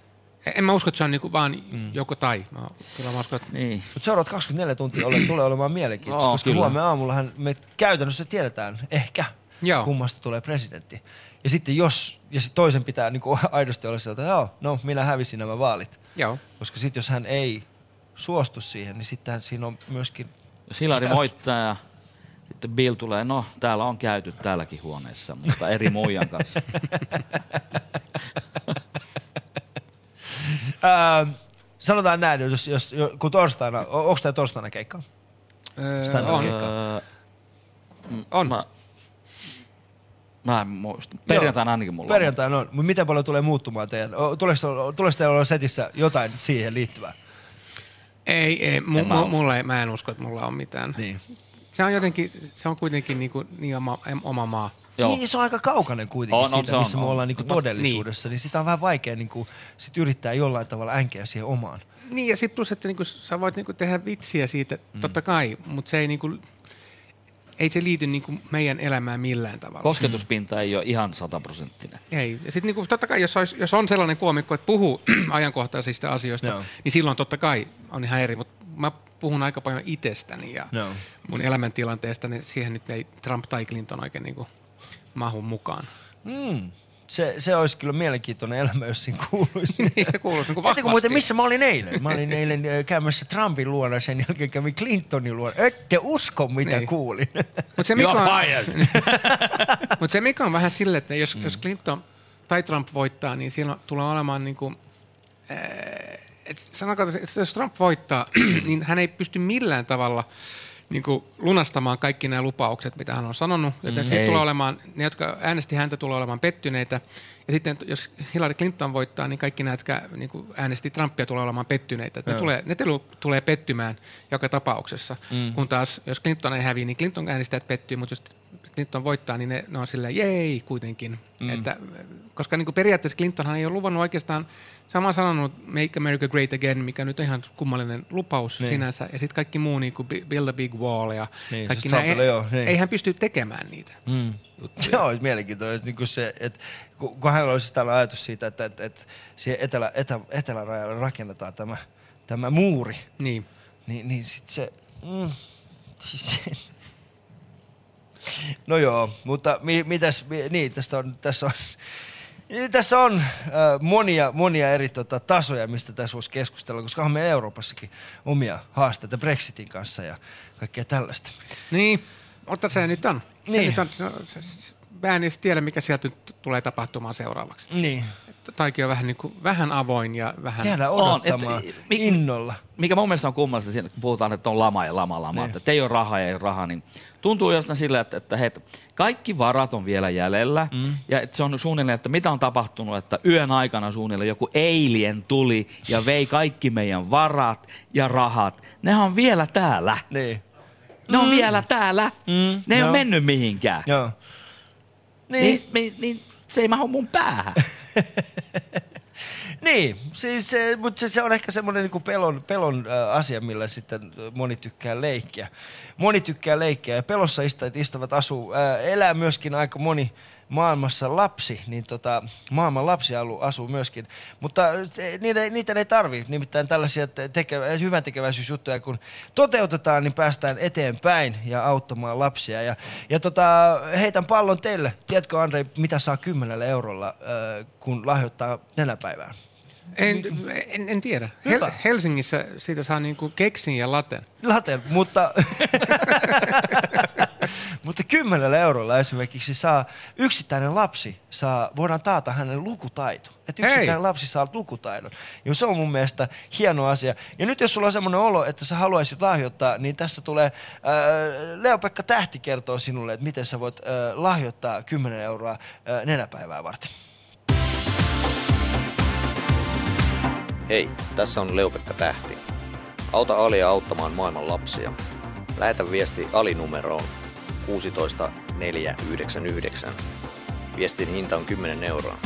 En mä usko, että se on niinku vaan mm. joko tai. Mä, kyllä mä uskon, että... Niin. Mutta seuraavat 24 tuntia ole, tulee olemaan mielenkiintoista, Joo, koska kyllä. huomenna aamullahan me käytännössä tiedetään ehkä, Joo. kummasta tulee presidentti. Ja sitten jos, ja sit toisen pitää niin kuin aidosti olla sieltä, joo, no minä hävisin nämä vaalit. Joo. Koska sitten jos hän ei suostu siihen, niin sittenhän siinä on myöskin... Jos Hilari voittaa ja sitten Bill tulee, no täällä on käyty täälläkin huoneessa, mutta eri muijan kanssa. Sanotaan näin, jos, jos, kun torstaina, onko tämä torstaina keikka? Öö, on. keikka. on. Mä, mä en muista. Perjantaina ainakin mulla on. Perjantaina on. Mutta miten paljon tulee muuttumaan teidän? Tuleeko, tuleeko teillä olla setissä jotain siihen liittyvää? Ei, ei mu, En mä mulla ei, mä en usko, että mulla on mitään. Niin. Se on jotenkin, se on kuitenkin niinku, niin oma, oma maa. Niin, se on aika kaukainen kuitenkin On, on, on, siitä, se on, missä me on. ollaan niinku Mas- todellisuudessa. Niin. niin sitä on vähän vaikea niinku, sit yrittää jollain tavalla änkeä siihen omaan. Niin ja sitten plus, että niinku, sä voit niinku tehdä vitsiä siitä, mm. totta kai, mutta se ei niinku, ei se liity niinku meidän elämään millään tavalla. Kosketuspinta ei ole ihan sataprosenttinen. Ei. Ja sitten niinku, totta kai, jos, olisi, jos on sellainen koomikko, että puhuu ajankohtaisista asioista, Joo. niin silloin totta kai on ihan eri. Mutta mä puhun aika paljon itsestäni ja Joo. mun elämäntilanteesta, niin siihen nyt ei Trump tai Clinton oikein niinku mahu mukaan. Mm. Se, se olisi kyllä mielenkiintoinen elämä, jos siinä kuuluisi. niin, se kuuluisi niinku Tiedätkö muuten, missä mä olin eilen? Mä olin eilen käymässä Trumpin luona, sen jälkeen kävin Clintonin luona. Ette usko, mitä Niin. kuulin. Mut se, mikä on, Mut se mikä on vähän silleen, että jos, mm. jos Clinton tai Trump voittaa, niin siinä tulee olemaan niin kuin, et sanotaan, että jos Trump voittaa, niin hän ei pysty millään tavalla niin kuin lunastamaan kaikki nämä lupaukset, mitä hän on sanonut. Joten Mm. tulee olemaan, ne, jotka äänesti häntä, tulee olemaan pettyneitä. Ja sitten jos Hillary Clinton voittaa, niin kaikki nämä, jotka niin kuin äänesti Trumpia, tulee olemaan pettyneitä. Et Ne, tulee, ne tulee pettymään joka tapauksessa. Mm. Kun taas, jos Clinton ei häviä, niin Clinton äänestäjät pettyy, mutta jos Clinton voittaa, niin ne, ne on silleen, jei kuitenkin. Mm. Että, koska niin kuin periaatteessa Clintonhan ei ole luvannut oikeastaan, sama sanonut Make America Great Again, mikä nyt on ihan kummallinen lupaus Niin. sinänsä. Ja sitten kaikki muu, niin kuin Build a Big Wall ja Niin, kaikki nämä, ei, joo, niin. ei hän pysty tekemään niitä. Mm. Se olisi mielenkiintoinen, niin se, että kun, kun hänellä olisi tällainen ajatus siitä, että, että, että siihen etelä, etä, etelärajalle rakennetaan tämä, tämä muuri, Niin. niin, niin sitten se, mm, siis se, No joo, mutta mi, mitäs, mi, niin, tässä on, tässä on, tässä on äh, monia, monia eri tota, tasoja, mistä tässä voisi keskustella, koska on meillä Euroopassakin omia haasteita Brexitin kanssa ja kaikkea tällaista. Niin, mutta se nyt on. Se Niin. nyt on se, se, se, mä en edes tiedä, mikä sieltä nyt tulee tapahtumaan seuraavaksi. Niin. Taikin on vähän, niin kuin, vähän avoin ja vähän... Jäädään odottamaan mi- innolla. Mikä mun mielestä on kummallista, siinä, kun puhutaan, että on lama ja lama, lama, Niin. että ei ole rahaa ja ei ole rahaa, niin tuntuu jostain sillä, että, että hei, kaikki varat on vielä jäljellä. Mm. Ja että se on suunnilleen, että mitä on tapahtunut, että yön aikana suunnilleen joku alien tuli ja vei kaikki meidän varat ja rahat. Nehän on vielä täällä. Niin. Ne on Mm. vielä täällä. Mm, Ne ei joo. ole mennyt mihinkään. Joo. Niin. Niin, niin, niin se ei mahdu mun päähän. Niin, siis, se, mutta se, se on ehkä semmoinen niin pelon, pelon asia, millä sitten moni tykkää leikkiä. Moni tykkää leikkiä ja pelossa istuvat asuu, äh, elää myöskin aika moni maailmassa lapsi, niin tota, maailman lapsi asuu myöskin. Mutta se- niitä, niitä ei tarvi, nimittäin tällaisia te- teke, hyvän tekeväisyysjuttuja, kun toteutetaan, niin päästään eteenpäin ja auttamaan lapsia. Ja, ja tota, heitän pallon teille. Tiedätkö Andrei, mitä saa kymmenellä eurolla, äh, kun lahjoittaa nenäpäivään? En, en, en tiedä. Hel-. Helsingissä siitä saa niinku keksin ja laten. Laten, mutta, mutta kymmenellä eurolla esimerkiksi saa yksittäinen lapsi, saa, voidaan taata hänen lukutaito. Että Hei! yksittäinen lapsi saa lukutaidon. Ja se on mun mielestä hieno asia. Ja nyt jos sulla on semmoinen olo, että sä haluaisit lahjoittaa, niin tässä tulee, äh, Leo-Pekka Tähti kertoo sinulle, että miten sä voit äh, lahjoittaa 10 euroa äh, nenäpäivää varten. Hei, tässä on Leopekka Tähti. Auta Alia auttamaan maailman lapsia. Lähetä viesti Ali-numeroon 16499. Viestin hinta on 10 euroa.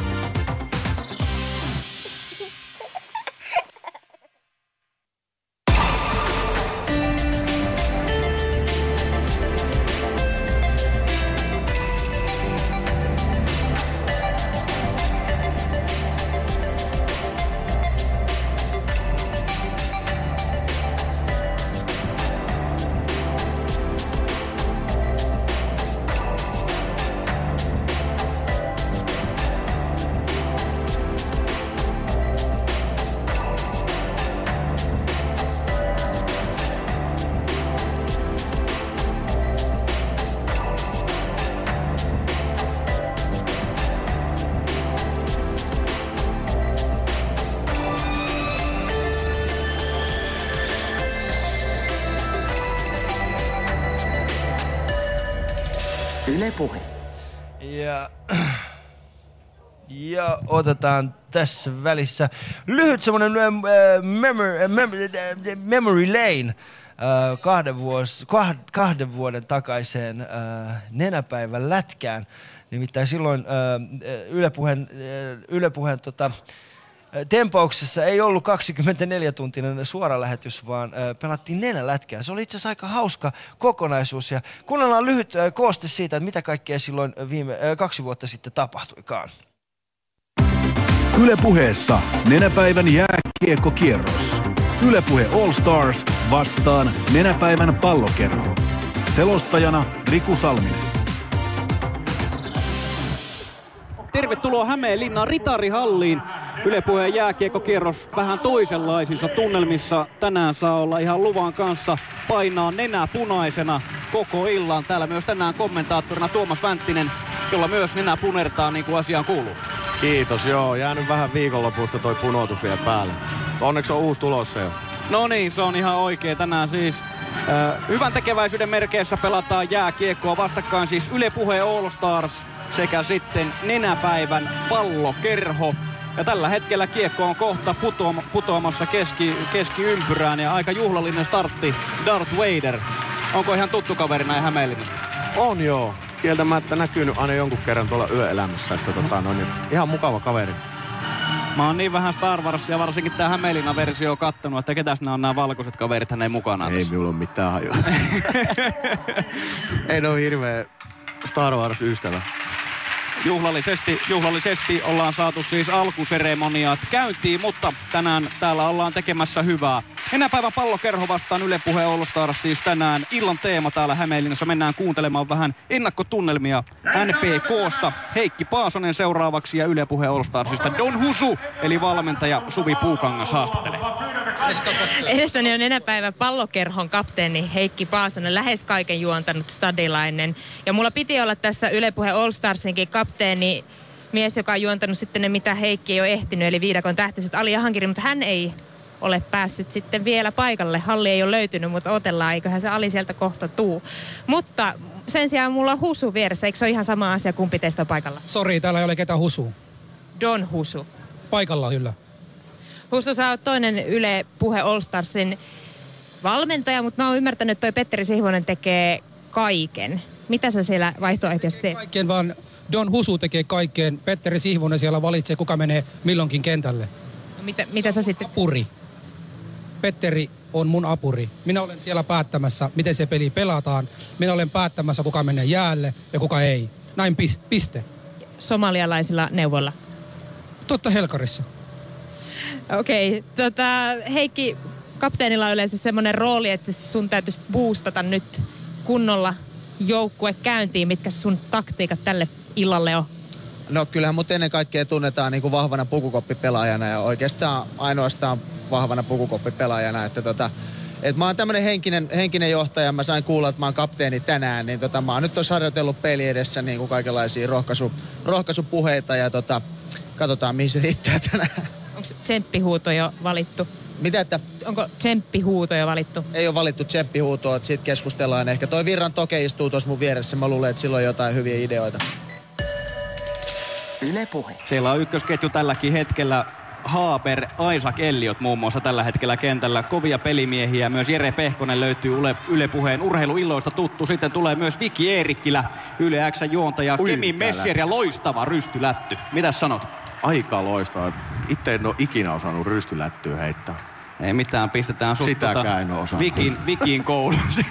Otetaan tässä välissä lyhyt semmoinen äh, memory, äh, memory, äh, memory lane kahden, vuos, kah, kahden vuoden takaiseen nenäpäivän lätkään. Nimittäin silloin äh, Ylepuheen, äh, Ylepuheen tota, Tempauksessa ei ollut 24-tuntinen suora lähetys, vaan pelattiin neljä lätkää. Se oli itse asiassa aika hauska kokonaisuus ja kuunnellaan lyhyt kooste siitä, että mitä kaikkea silloin viime, kaksi vuotta sitten tapahtuikaan. Yle puheessa nenäpäivän jääkiekkokierros. Yle Puhe All Stars vastaan nenäpäivän pallokerho. Selostajana Riku Salminen. Tervetuloa Hämeenlinnaan Ritarihalliin. Yle Puheen jääkiekkokierros vähän toisenlaisissa tunnelmissa. Tänään saa olla ihan luvan kanssa painaa nenä punaisena koko illan. Täällä myös tänään kommentaattorina Tuomas Vänttinen, jolla myös nenä punertaa niin kuin asiaan kuuluu. Kiitos, joo. Jäänyt vähän viikonlopusta toi punotus vielä päälle. Onneksi on uusi tulossa jo. No niin, se on ihan oikein. Tänään siis äh, hyvän tekeväisyyden merkeissä pelataan jääkiekkoa vastakkain siis Yle Puhe All Stars sekä sitten nenäpäivän pallokerho. Ja tällä hetkellä kiekko on kohta putoama, putoamassa keski, keskiympyrään ja aika juhlallinen startti Darth Vader. Onko ihan tuttu kaveri näin Hämeenlinnasta? On joo. Kieltämättä näkynyt aina jonkun kerran tuolla yöelämässä. Että tota, no niin, ihan mukava kaveri. Mä oon niin vähän Star Wars ja varsinkin tää Hämeenlinnan versio kattonut, että ketäs nämä on nämä valkoiset kaverit hänen mukanaan. Ei tässä? minulla ole mitään hajua. Ei ole hirveä Star Wars-ystävä. Juhlallisesti, juhlallisesti ollaan saatu siis alkuseremoniat käyntiin, mutta tänään täällä ollaan tekemässä hyvää. Enäpäivän pallokerho vastaan Yle Puhe All siis tänään illan teema täällä Hämeenlinnassa. Mennään kuuntelemaan vähän ennakkotunnelmia NPKsta. Heikki Paasonen seuraavaksi ja Yle Puhe All Don Husu, eli valmentaja Suvi Puukangas haastattelee. Edessäni on enäpäivä pallokerhon kapteeni Heikki Paasonen, lähes kaiken juontanut stadilainen. Ja mulla piti olla tässä Yle Puhe All Starsinkin kapteeni, mies, joka on juontanut sitten ne, mitä Heikki ei ole ehtinyt, eli viidakon tähtiset Ali Jahankiri, mutta hän ei ole päässyt sitten vielä paikalle. Halli ei ole löytynyt, mutta otellaan, eiköhän se Ali sieltä kohta tuu. Mutta sen sijaan mulla on Husu vieressä, eikö se ole ihan sama asia, kumpi teistä on paikalla? Sori, täällä ei ole ketään husu. Don Husu. Paikalla kyllä. Husu, sä oot toinen Yle Puhe All Starsin valmentaja, mutta mä oon ymmärtänyt, että toi Petteri Sihvonen tekee kaiken. Mitä sä siellä vaihtoehtoisesti teet? Kaikkeen vaan Don Husu tekee kaikkeen. Petteri Sihvonen siellä valitsee, kuka menee milloinkin kentälle. No, mitä, mitä sä sitten... Apuri. Petteri on mun apuri. Minä olen siellä päättämässä, miten se peli pelataan. Minä olen päättämässä, kuka menee jäälle ja kuka ei. Näin pis- piste. Somalialaisilla neuvoilla. Totta Helkarissa. Okei, okay, tota, Heikki, kapteenilla on yleensä semmoinen rooli, että sun täytyisi boostata nyt kunnolla joukkue käyntiin. Mitkä sun taktiikat tälle illalle on? No kyllähän mut ennen kaikkea tunnetaan niin kuin vahvana pukukoppipelaajana ja oikeastaan ainoastaan vahvana pukukoppipelaajana. Että tota, et mä oon tämmönen henkinen, henkinen johtaja, mä sain kuulla, että mä oon kapteeni tänään, niin tota, mä oon nyt tuossa harjoitellut peli edessä niin kuin kaikenlaisia rohkaisu, rohkaisupuheita ja tota, katsotaan mihin se riittää tänään. Onko tsemppihuuto jo valittu? Mitä että? Onko tsemppihuuto jo valittu? Ei ole valittu tsemppihuutoa, että siitä keskustellaan ehkä. Toi Virran Toke istuu tuossa mun vieressä, mä luulen, että sillä on jotain hyviä ideoita. Yle Puhe. Siellä on ykkösketju tälläkin hetkellä Haaper, Isaac Elliot muun muassa tällä hetkellä kentällä. Kovia pelimiehiä. Myös Jere Pehkonen löytyy Yle, Yle Puheen urheiluilloista tuttu. Sitten tulee myös Viki Eerikkilä, Yle X juontaja, Ui, Kemi. Messier ja loistava rystylätty. Mitäs sanot? Aika loistavaa. Itse en ole ikinä osannut rystylättyä heittää. Ei mitään, pistetään sut Sitäkään en ole osannut. Vikin, Vikin koulussa.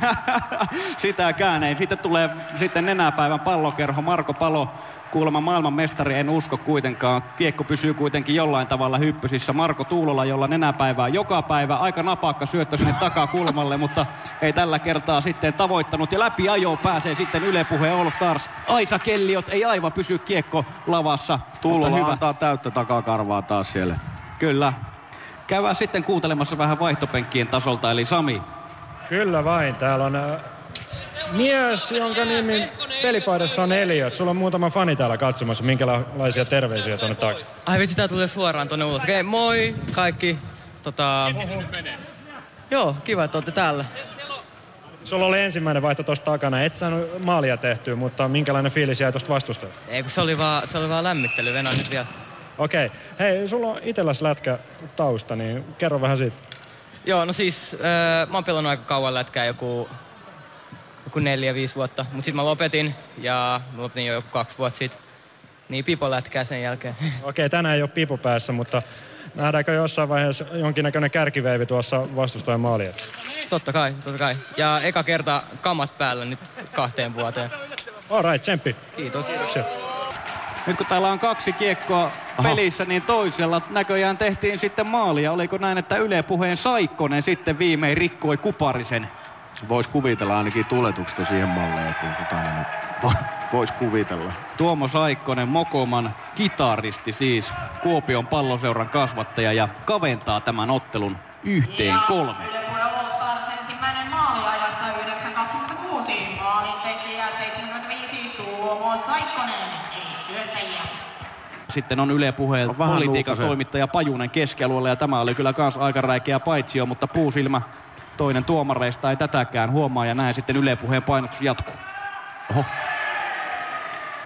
Sitäkään ei. Sitten tulee sitten nenäpäivän pallokerho Marko Palo. Kuulemma maailmanmestari en usko kuitenkaan. Kiekko pysyy kuitenkin jollain tavalla hyppysissä. Marko Tuulola, jolla nenäpäivää joka päivä. Aika napakka syöttö sinne takakulmalle, mutta ei tällä kertaa sitten tavoittanut. Ja läpi ajoon pääsee sitten Yle Puhe All Stars. Aisa Kelliot ei aivan pysy kiekko lavassa. Tuulola hyvä. antaa täyttä takakarvaa taas siellä. Kyllä. Käydään sitten kuuntelemassa vähän vaihtopenkkien tasolta, eli Sami. Kyllä vain. Täällä on äh, mies, jonka nimi pelipaidassa on Eliot. Sulla on muutama fani täällä katsomassa. Minkälaisia terveisiä tuonne taakse? Ai vitsi, tää tulee suoraan tonne ulos. Okei, moi kaikki. Tota... Joo, kiva, että olette täällä. Sulla oli ensimmäinen vaihto tuossa takana. Et saanut maalia tehtyä, mutta minkälainen fiilis jäi tuosta vastustajalta? Ei, kun se oli vaan, se oli vaan lämmittely. Venä nyt vielä. Okei. Okay. Hei, sulla on itelläs lätkä tausta, niin kerro vähän siitä. Joo, no siis äh, mä oon pelannut aika kauan lätkää, joku, joku neljä, viisi vuotta. Mut sit mä lopetin ja mä lopetin jo joku kaksi vuotta sitten. Niin pipo lätkää sen jälkeen. Okei, okay, tänään ei ole pipu päässä, mutta nähdäänkö jossain vaiheessa jonkinnäköinen kärkiveivi tuossa vastustajan maali Totta kai, totta kai. Ja eka kerta kamat päällä nyt kahteen vuoteen. All right, tsemppi. Kiitos. Kiitoksia. Nyt kun täällä on kaksi kiekkoa pelissä, niin toisella näköjään tehtiin sitten maalia. Oliko näin, että Yle Puheen Saikkonen sitten viimein rikkoi Kuparisen? Vois kuvitella ainakin tuletuksesta siihen malliin, että tota, niin, vo- vois kuvitella. Tuomo Saikkonen, Mokoman kitaristi siis, Kuopion palloseuran kasvattaja ja kaventaa tämän ottelun yhteen kolme. ensimmäinen maali ajassa 9.26. Maalin tekijä 75 Tuomo Saikkonen. Ei syöttäjiä. Sitten on Yle Puheen politiikan toimittaja Pajunen keskialueella ja tämä oli kyllä kans aika räikeä paitsio, mutta puusilmä toinen tuomareista ei tätäkään huomaa ja näin sitten Yle Puheen painostus jatkuu. Oho.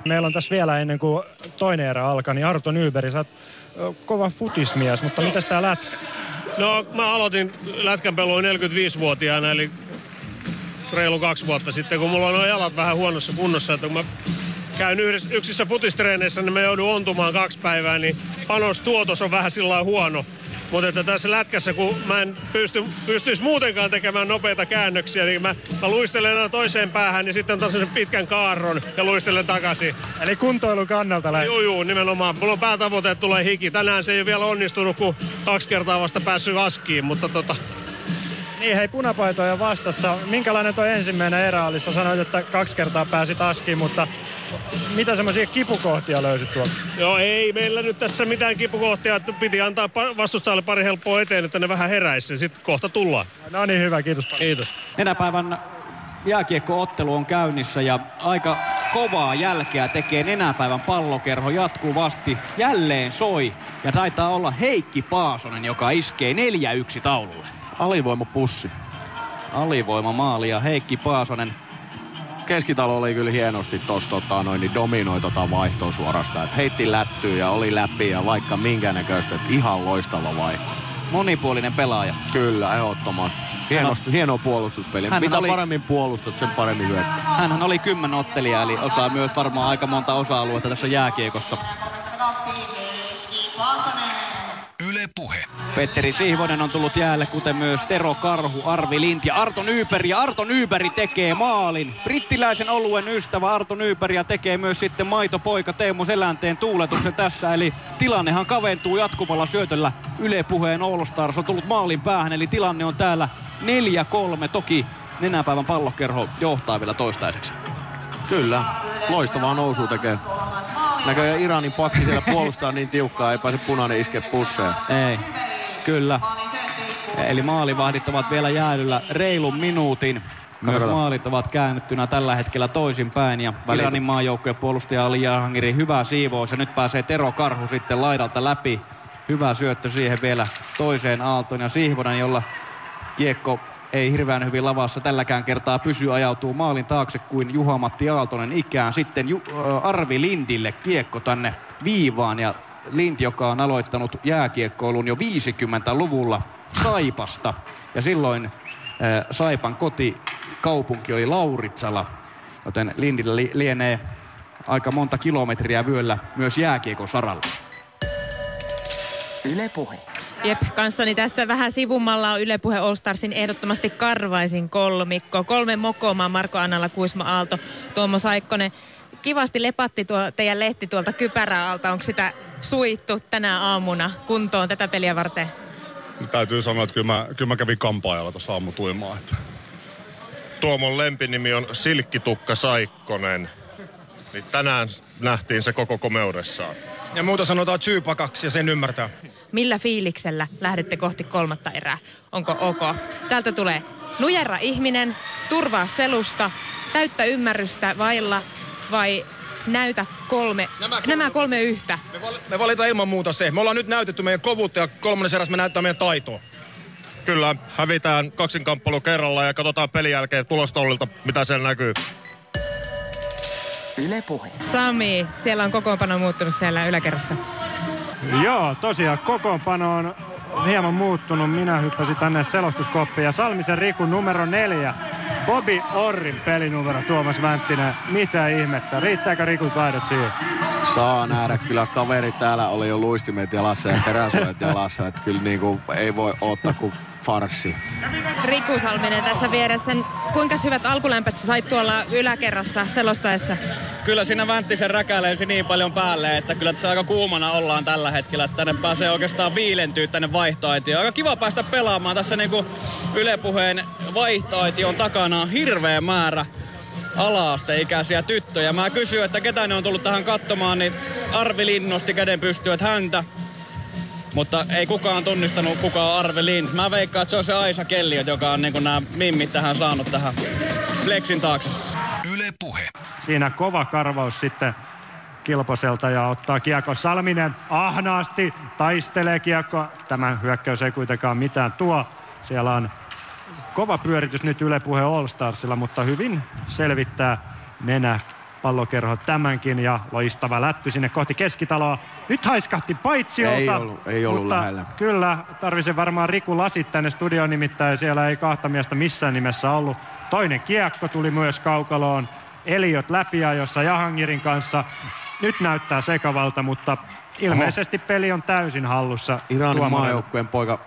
Meillä on tässä vielä ennen kuin toinen erä alkaa, niin Arto Nyberi, sä oot kova futismies, mutta mitäs tää lätkä? No mä aloitin lätkän peluun 45-vuotiaana, eli reilu kaksi vuotta sitten, kun mulla on nuo jalat vähän huonossa kunnossa, että kun mä käyn yhdessä, yksissä futistreeneissä, niin mä joudun ontumaan kaksi päivää, niin panostuotos on vähän sillä huono. Mutta että tässä lätkässä, kun mä en pysty, pystyisi muutenkaan tekemään nopeita käännöksiä, niin mä, mä luistelen aina toiseen päähän, niin sitten otan sen pitkän kaarron ja luistelen takaisin. Eli kuntoilun kannalta lähtee. Joo, joo, nimenomaan. Mulla on päätavoite, että tulee hiki. Tänään se ei ole vielä onnistunut, kun kaksi kertaa vasta päässyt askiin, mutta tota, Niin, hei, punapaitoja vastassa. Minkälainen tuo ensimmäinen erä oli? Sä sanoit, että kaksi kertaa pääsit askiin, mutta mitä semmoisia kipukohtia löysit tuolta? Joo, ei meillä nyt tässä mitään kipukohtia, että piti antaa vastustajalle pari helppoa eteen, että ne vähän heräisi. Sitten kohta tullaan. No niin, hyvä, kiitos. Kiitos. Nenäpäivän jääkiekkoottelu on käynnissä ja aika kovaa jälkeä tekee nenäpäivän pallokerho jatkuvasti. Jälleen soi ja taitaa olla Heikki Paasonen, joka iskee 4-1 taululle. Alivoimapussi. Alivoima maali ja Heikki Paasonen Keskitalo oli kyllä hienosti tossa tota, noin, niin dominoi tota vaihtoa suorastaan. Et heitti lättyä ja oli läpi ja vaikka minkä näköistä. Ihan loistava vaihto. Monipuolinen pelaaja. Kyllä, ehdottomasti. Hienosti, hieno puolustuspeli. Hänhän Mitä oli- paremmin puolustat, sen paremmin hyökkää. Hänhän oli kymmen ottelija, eli osaa myös varmaan aika monta osa-aluetta tässä jääkiekossa. Yle Puhe. Petteri Sihvonen on tullut jäälle, kuten myös Tero Karhu, Arvi Lind ja Arto Nyyperi. Ja Arto Nyyperi tekee maalin. Brittiläisen oluen ystävä Arto Nyyperi ja tekee myös sitten maitopoika Teemu Selänteen tuuletuksen tässä. Eli tilannehan kaventuu jatkuvalla syötöllä. Yle Puheen All Stars on tullut maalin päähän, eli tilanne on täällä 4-3. Toki nenäpäivän pallokerho johtaa vielä toistaiseksi. Kyllä, loistavaa nousua tekee. näköjään Iranin pakki siellä puolustaa niin tiukkaa, ei pääse punainen iske pusseen. Ei, kyllä. Eli maalivahdit ovat vielä jäädyllä reilun minuutin. Myös maalit ovat käännettynä tällä hetkellä toisinpäin ja Iranin maajoukkueen puolustaja Ali Jahangiri hyvä siivous ja nyt pääsee Tero Karhu sitten laidalta läpi. Hyvä syöttö siihen vielä toiseen aaltoon ja Sihvonen, jolla kiekko ei hirveän hyvin lavassa tälläkään kertaa pysy, ajautuu maalin taakse kuin Juha-Matti Aaltonen ikään. Sitten Ju- Arvi Lindille kiekko tänne viivaan ja Lind, joka on aloittanut jääkiekkoilun jo 50-luvulla Saipasta. Ja silloin ö, Saipan kotikaupunki oli Lauritsala, joten Lindillä li- lienee aika monta kilometriä vyöllä myös jääkiekon saralla. Yle Puhe. Jep, kanssani tässä vähän sivummalla on Yle Puhe All Starsin ehdottomasti karvaisin kolmikko. Kolme mokomaa, Marko Annala, Kuisma Aalto, Tuomo Saikkonen. Kivasti lepatti tuo teidän lehti tuolta kypäräalta. Onko sitä suittu tänä aamuna kuntoon tätä peliä varten? Täytyy sanoa, että kyllä mä, kyllä mä kävin kampaajalla tuossa aamutuimaa. Että. Tuomon lempinimi on Silkkitukka Saikkonen. Niin tänään nähtiin se koko komeudessaan. Ja muuta sanotaan syypakaksi ja sen ymmärtää. Millä fiiliksellä lähdette kohti kolmatta erää? Onko ok? Täältä tulee nujerra ihminen, turvaa selusta, täyttä ymmärrystä vailla vai näytä kolme, nämä kolme, nämä kolme yhtä. Me valitaan ilman muuta se. Me ollaan nyt näytetty meidän kovuutta ja kolmannessa erässä me näyttää meidän taitoa. Kyllä, hävitään kaksinkamppailu kerralla ja katsotaan pelin jälkeen tulostollilta, mitä siellä näkyy. Yle Puhe. Sami, siellä on kokoonpano muuttunut siellä yläkerrassa. Joo, tosiaan kokoonpano on hieman muuttunut. Minä hyppäsin tänne selostuskoppiin ja Salmisen Riku numero neljä. Bobby Orrin pelinumero Tuomas Vänttinen. Mitä ihmettä? Riittääkö Rikun taidot siihen? Saa nähdä, kyllä kaveri täällä oli jo luistimet jalassa ja teräsuojat jalassa, että kyllä niinku ei voi ottaa kuin farssi. Riku Salminen tässä vieressä. Kuinka hyvät alkulämpöt sä sait tuolla yläkerrassa selostaessa? Kyllä siinä Vänttisen räkä lensi niin paljon päälle, että kyllä tässä aika kuumana ollaan tällä hetkellä. Tänne pääsee oikeastaan viilentyä tänne vaihtoaitioon. Aika kiva päästä pelaamaan. Tässä niinku Yle Puheen vaihtoaition takana on hirveä määrä ala-asteikäisiä tyttöjä. Mä kysyin, että ketä ne on tullut tähän katsomaan, niin Arvi Lind nosti käden pystyyn, että häntä. Mutta ei kukaan tunnistanut, kuka on Arve Lind. Mä veikkaan, että se on se Aisa Kelliot, joka on niin nämä mimmit tähän saanut tähän Flexin taakse. Yle Puhe. Siinä kova karvaus sitten Kilposelta ja ottaa kiekko Salminen ahnaasti, taistelee kiekko. Tämä hyökkäys ei kuitenkaan mitään tuo. Siellä on kova pyöritys nyt Yle Puhe All Starsilla, mutta hyvin selvittää nenä pallokerho tämänkin ja loistava lätty sinne kohti keskitaloa. Nyt haiskahti paitsiolta. Ei ollut- ei ollut mutta lähellä. Kyllä, tarvisen varmaan Riku lasit tänne studioon nimittäin. Siellä ei kahta miestä missään nimessä ollut. Toinen kiekko tuli myös kaukaloon. Eliot läpiajossa Jahangirin kanssa. Nyt näyttää sekavalta, mutta ilmeisesti peli on täysin hallussa. Iranin maajoukkueen poika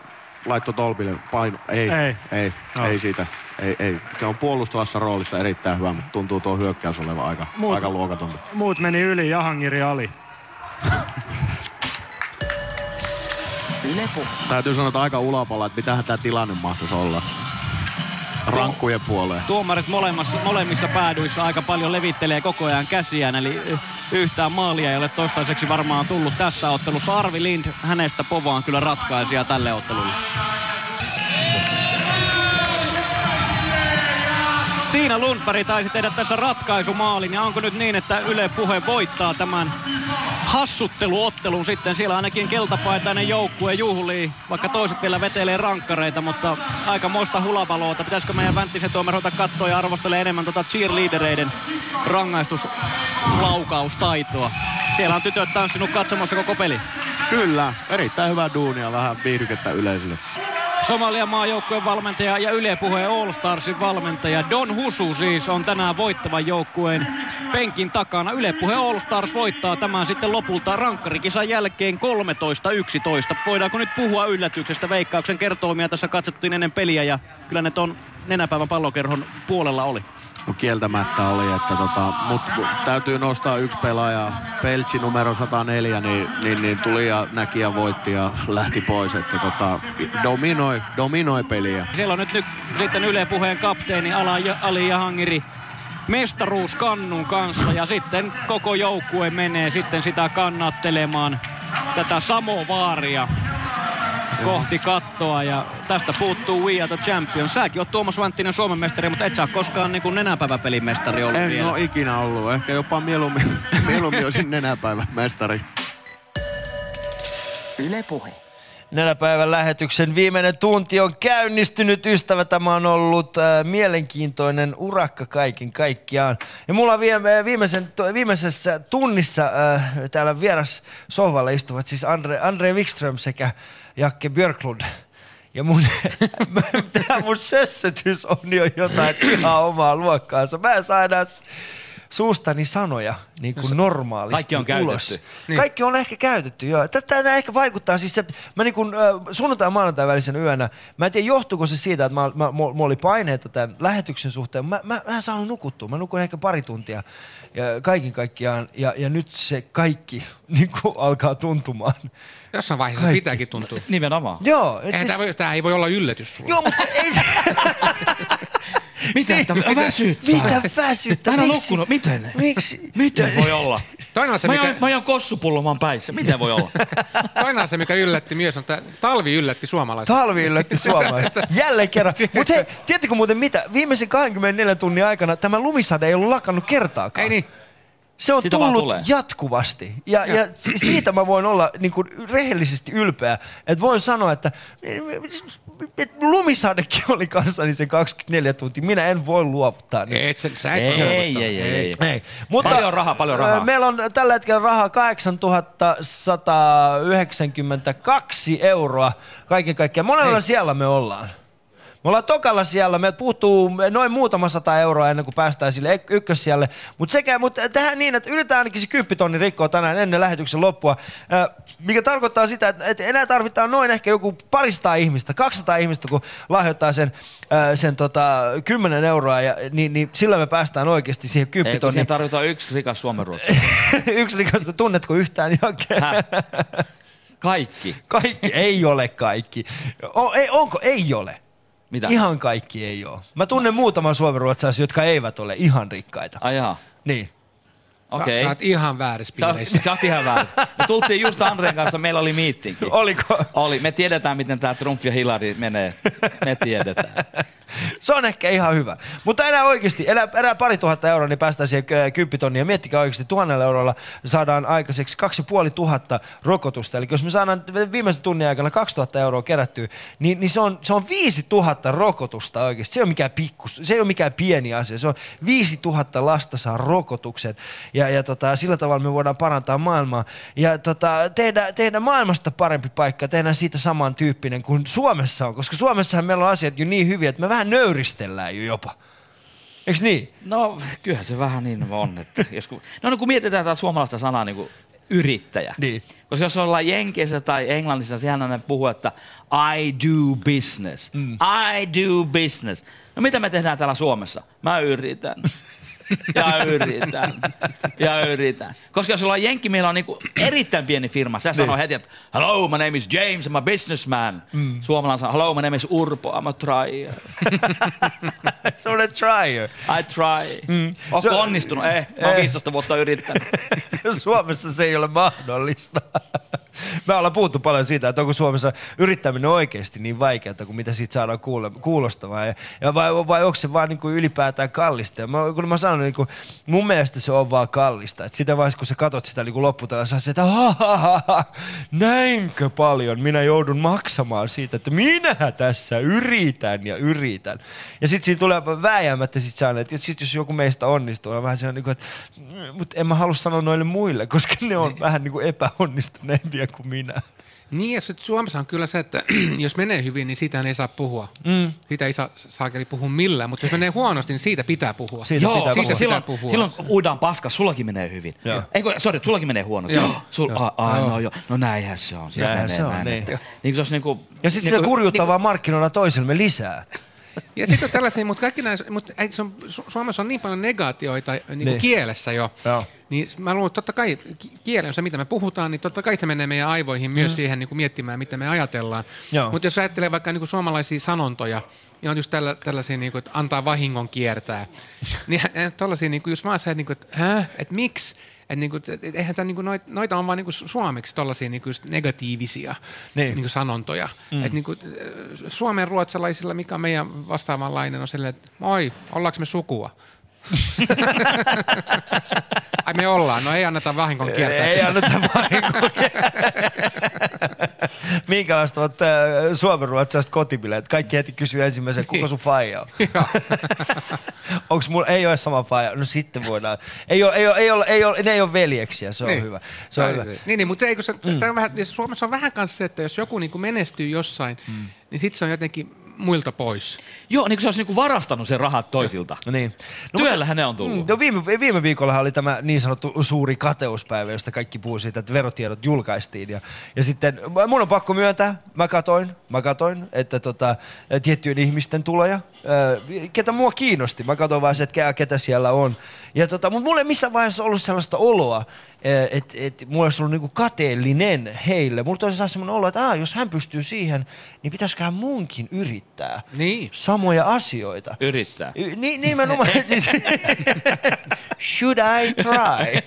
laittoi tolpille paino. Ei, Ei. ei, ei, No. ei siitä. Ei, ei. Se on puolustavassa roolissa erittäin hyvä, mutta tuntuu tuo hyökkäys olevan aika, Muut- aika luokatonta. Muut meni yli, Jahangiri ali. Puhe. Täytyy sanoa, että aika ulapalla, että mitähän tämä tilanne mahtaisi olla. Rankkujen puoleen. Tuomarit molemmissa, molemmissa päädyissä aika paljon levittelee koko ajan käsiään, eli yhtään maalia ei ole toistaiseksi varmaan tullut tässä ottelussa. Arvi Lind, hänestä povaan kyllä ratkaisija tälle ottelulle. Tiina Lundberg taisi tehdä tässä ratkaisumaalin ja onko nyt niin, että Yle Puhe voittaa tämän hassutteluottelun sitten. Siellä ainakin keltapaitainen joukkue juhlii, vaikka toiset vielä vetelee rankkareita, mutta aika moista hulabaloota. Pitäisikö meidän Vänttisen tuomer ruveta katsoa ja arvostelee enemmän tuota cheerleadereiden rangaistuslaukaustaitoa. Siellä on tytöt tanssinut katsomassa koko peli. Kyllä, erittäin hyvää duunia, vähän viihdykettä yleisölle. Somalian maajoukkueen valmentaja ja Yle Puheen All Starsin valmentaja Don Husu siis on tänään voittavan joukkueen penkin takana. Yle Puhe All Stars voittaa tämän sitten lopulta rankkarikisan jälkeen 13-11. Voidaanko nyt puhua yllätyksestä? Veikkauksen kertoimia tässä katsottiin ennen peliä ja kyllä ne ton nenäpäivän pallokerhon puolella oli. No kieltämättä oli, että tota, mut täytyy nostaa yksi pelaaja, Peltsi numero 104, niin, niin, niin tuli ja näki ja voitti ja lähti pois, että tota, dominoi, dominoi peliä. Siellä on nyt, nyt sitten Yle Puheen kapteeni Ala, Ali Jahangiri mestaruuskannun kanssa ja sitten koko joukkue menee sitten sitä kannattelemaan tätä samovaaria kohti kattoa ja tästä puuttuu We Are The Champions. Säkin oot Tuomas Vänttinen Suomen mestari, mutta et sä koskaan niin kuin nenäpäiväpelin mestari ollut En vielä. ole ikinä ollut. Ehkä jopa mieluummin, mieluummin olisin nenäpäivän mestari. Yle Puhe. Nenäpäivän lähetyksen viimeinen tunti on käynnistynyt, ystävä. Tämä on ollut äh, mielenkiintoinen urakka kaiken kaikkiaan. Ja mulla on viime, viimeisen, to- viimeisessä tunnissa äh, täällä vieras sohvalla istuvat siis Andre, Andre Wikström sekä Jakke Björklund. Ja mun, tää mun sössötys on jo jotain ihan omaa luokkaansa. Mä en saa enää s- suustani sanoja niin kuin normaalisti Kaikki on ulos. käytetty. Niin. Kaikki on ehkä käytetty, joo. Tätä tämä ehkä vaikuttaa siis se, mä niin kuin, äh, sunnuntai maanantai välisen yönä, mä en tiedä johtuuko se siitä, että mä, mä, mulla oli paineita tämän lähetyksen suhteen. Mä, mä, mä en saanut nukuttua, mä nukuin ehkä pari tuntia ja kaiken kaikkiaan. Ja, ja nyt se kaikki niin kuin alkaa tuntumaan. Jossain vaiheessa Kaikki. pitääkin tuntua. Nimenomaan. Joo. et Eihän siis- voi, tää ei voi olla yllätys sulle. Joo, mutta ei se... Mitä? Mitä? Väsyttää. Mitä väsyttää? Hän on Miksi? nukkunut. Miten? Miksi? Miten voi olla? Toinen on se, Mä mikä, oon, mä oon kossupullomaan päissä. Miten voi olla? toinen on se, mikä yllätti myös, on että talvi yllätti suomalaiset. Talvi yllätti suomalaiset. Jälleen kerran. Mutta hei, tiedättekö muuten mitä? Viimeisen 24 tunnin aikana tämä lumisade ei ollut lakannut kertaakaan. Ei niin. Se on Sitä vaan tullut jatkuvasti. Ja, ja si- siitä mä voin olla niin kuin rehellisesti ylpeä. Että voin sanoa, että et lumisadekin oli kanssani sen 24 tuntia. Minä en voi luovuttaa. Nyt. Et, sä, sä et Ei, ei, ei, ei, ei. Ei. Mutta, Paljon rahaa, paljon rahaa. Meillä on tällä hetkellä rahaa 8192 euroa kaiken kaikkiaan. Monella Hei. siellä me ollaan. Me ollaan tokalla siellä, meiltä puuttuu noin muutama sata euroa ennen kuin päästään sille ykkössijalle. Mutta sekä, mutta tähän niin, että yritetään ainakin se 10 tonni rikkoa tänään ennen lähetyksen loppua. Mikä tarkoittaa sitä, että, että enää tarvitaan noin ehkä joku paristaa ihmistä, 200 ihmistä, kun lahjoittaa sen, sen tota, 10 euroa, ja, niin, niin sillä me päästään oikeasti siihen 10 Ei, tonniin. tarvitaan yksi rikas Suomen. Yksi likas, tunnetko yhtään? Häh? Kaikki. Kaikki ei ole kaikki. O, ei, onko? Ei ole. Mitä? Ihan kaikki ei ole. Mä tunnen muutaman suomenruotsalaisen, jotka eivät ole ihan rikkaita. Ai jaa. Niin. Okei. Sä oot ihan väärissä Sä, piireissä. sä oot ihan väärin. Me tultiin just Andreen kanssa, meillä oli miittinki. Oliko? Oli. Me tiedetään, miten tämä Trump ja Hillary menee. Me tiedetään. Se on ehkä ihan hyvä. Mutta enää oikeasti, enää, pari tuhatta euroa, niin päästään siihen. Ja miettikää oikeasti, tuhannella eurolla saadaan aikaiseksi kaksi puoli tuhatta rokotusta. Eli jos me saadaan viimeisen tunnin aikana 2000 euroa kerättyä, niin, niin se, on, se on 5000 rokotusta oikeasti. Se ei ole mikään pikkus, se ei ole mikään pieni asia. Se on 5000 lasta saa rokotuksen. Ja, ja tota, sillä tavalla me voidaan parantaa maailmaa. Ja tota, tehdä, tehdä maailmasta parempi paikka, tehdään siitä samantyyppinen kuin Suomessa on. Koska Suomessahan meillä on asiat jo niin hyviä, että me vähän nöyristellään jo jopa. Eiks niin? No, kyllähän se vähän niin on. Että jos kun, no, no kun mietitään tätä suomalaista sanaa niin kuin yrittäjä. Niin. Koska jos ollaan Jenkeissä tai Englannissa, sehän ne puhuu, että I do business. Mm. I do business. No mitä me tehdään täällä Suomessa? Mä yritän. Ja yritän. Ja yritän. Koska jos ollaan Jenkki, meillä on niinku erittäin pieni firma. Sä sanoo heti, että hello, my name is James, I'm a businessman. Mm. Suomalainen sanoo, hello, my name is Urpo, I'm a tryer. Se on a trier. I try. Mm. Onko Se- onnistunut? Eh, mä oon Eh. 15 vuotta yrittänyt. Suomessa se ei ole mahdollista. Me ollaan puhuttu paljon siitä, että onko Suomessa yrittäminen oikeasti niin vaikeaa kuin mitä siitä saadaan kuulostamaan. Ja, ja vai, vai onko se vaan niin kuin ylipäätään kallista? Ja mä, kun mä sanon, niin kuin, mun mielestä se on vaan kallista. Et sitä vaiheessa, kun sä katot sitä niin lopputelaa, sä se, että ha, ha, ha, ha, näinkö paljon minä joudun maksamaan siitä, että minä tässä yritän ja yritän. Ja sitten siinä tulee vääjäämättä sit sellainen, että sit jos joku meistä onnistuu, on vähän sellainen, niin kuin, että mutta en mä halua sanoa noille muille, koska ne on vähän niin kuin epäonnistuneempia kuin minä. Niin, ja sit Suomessa on kyllä se, että jos menee hyvin, niin siitä ei saa puhua. Mm. Siitä ei saa saakeli puhua millään, mutta jos menee huonosti, niin siitä pitää puhua. Siitä Joo, pitää siitä puhua. silloin, Pitää puhua. silloin uidaan paska, sullakin menee hyvin. Eikö, sorry, sullakin menee huonosti. Joo. Sul, Joo. a, a, Joo. no, joo. no näinhän se on. Näinhän menee se on, näin. niin. Niin kuin se olisi niinku, Ja sitten niinku- sitä kurjuttavaa markkinoilla toisillemme lisää. Ja sitten on tällaisia, mutta kaikki näissä, mutta ei, se on, Su- Suomessa on niin paljon negaatioita niin kuin Niin. kielessä jo. Joo. Niin mä luulen, että totta kai ki- kieli on se, mitä me puhutaan, niin totta kai se menee meidän aivoihin myös Mm. siihen niin kuin miettimään, mitä me ajatellaan. Mutta jos ajattelee vaikka niin kuin suomalaisia sanontoja, niin on just tällä, tällaisia, niin kuin, että antaa vahingon kiertää. niin tällaisia, niin kuin, jos vaan sä, että, niin kuin, että, hä? että miksi? Että niin kuin, et, et, eihän tää, niin kuin, noit, noita on vaan niin kuin suomeksi tällaisia niin kuin just negatiivisia Niin. niin kuin sanontoja. Mm. Et niin kuin, suomen ruotsalaisilla, mikä on meidän vastaavanlainen, on silleen, että moi, ollaanko me sukua? Ai me ollaan, no ei anneta vahingon kiertää. Ei anneta vahingon Minkälaista ovat äh, suomenruotsalaiset kotibileet? Kaikki heti kysyy ensimmäisen, kuka sun faija on? Onks mulla, ei ole sama faija. No sitten voidaan. Ei ole, ei ole, ei ole, ei ole, ne ei ole veljeksiä, se on Niin. hyvä. Se on hyvä. Niin, niin mutta eikö se, mm. on vähän, niin Suomessa on vähän kanssa se, että jos joku niin menestyy jossain, mm. niin sitten se on jotenkin muilta pois. Joo, niin kuin se olisi niin varastanut sen rahat toisilta. Niin. Työllähän ne on tullut. Mm, no viime, viime viikolla oli tämä niin sanottu suuri kateuspäivä, josta kaikki puhuu siitä, että verotiedot julkaistiin. Ja, ja sitten mun on pakko myöntää, mä katoin, mä katoin että tota, tiettyjen ihmisten tuloja, ää, ketä mua kiinnosti. Mä katoin vaan se, että ketä, ketä siellä on. Ja tota, mutta mulla ei missään vaiheessa ollut sellaista oloa, että et, mulla olisi ollut niinku kateellinen heille. Mulla tuli saa semmoinen olo, että Aa, jos hän pystyy siihen, niin pitäisiköhän munkin yrittää niin. samoja asioita. Yrittää. Y- Ni, nimenomaan. siis, should I try?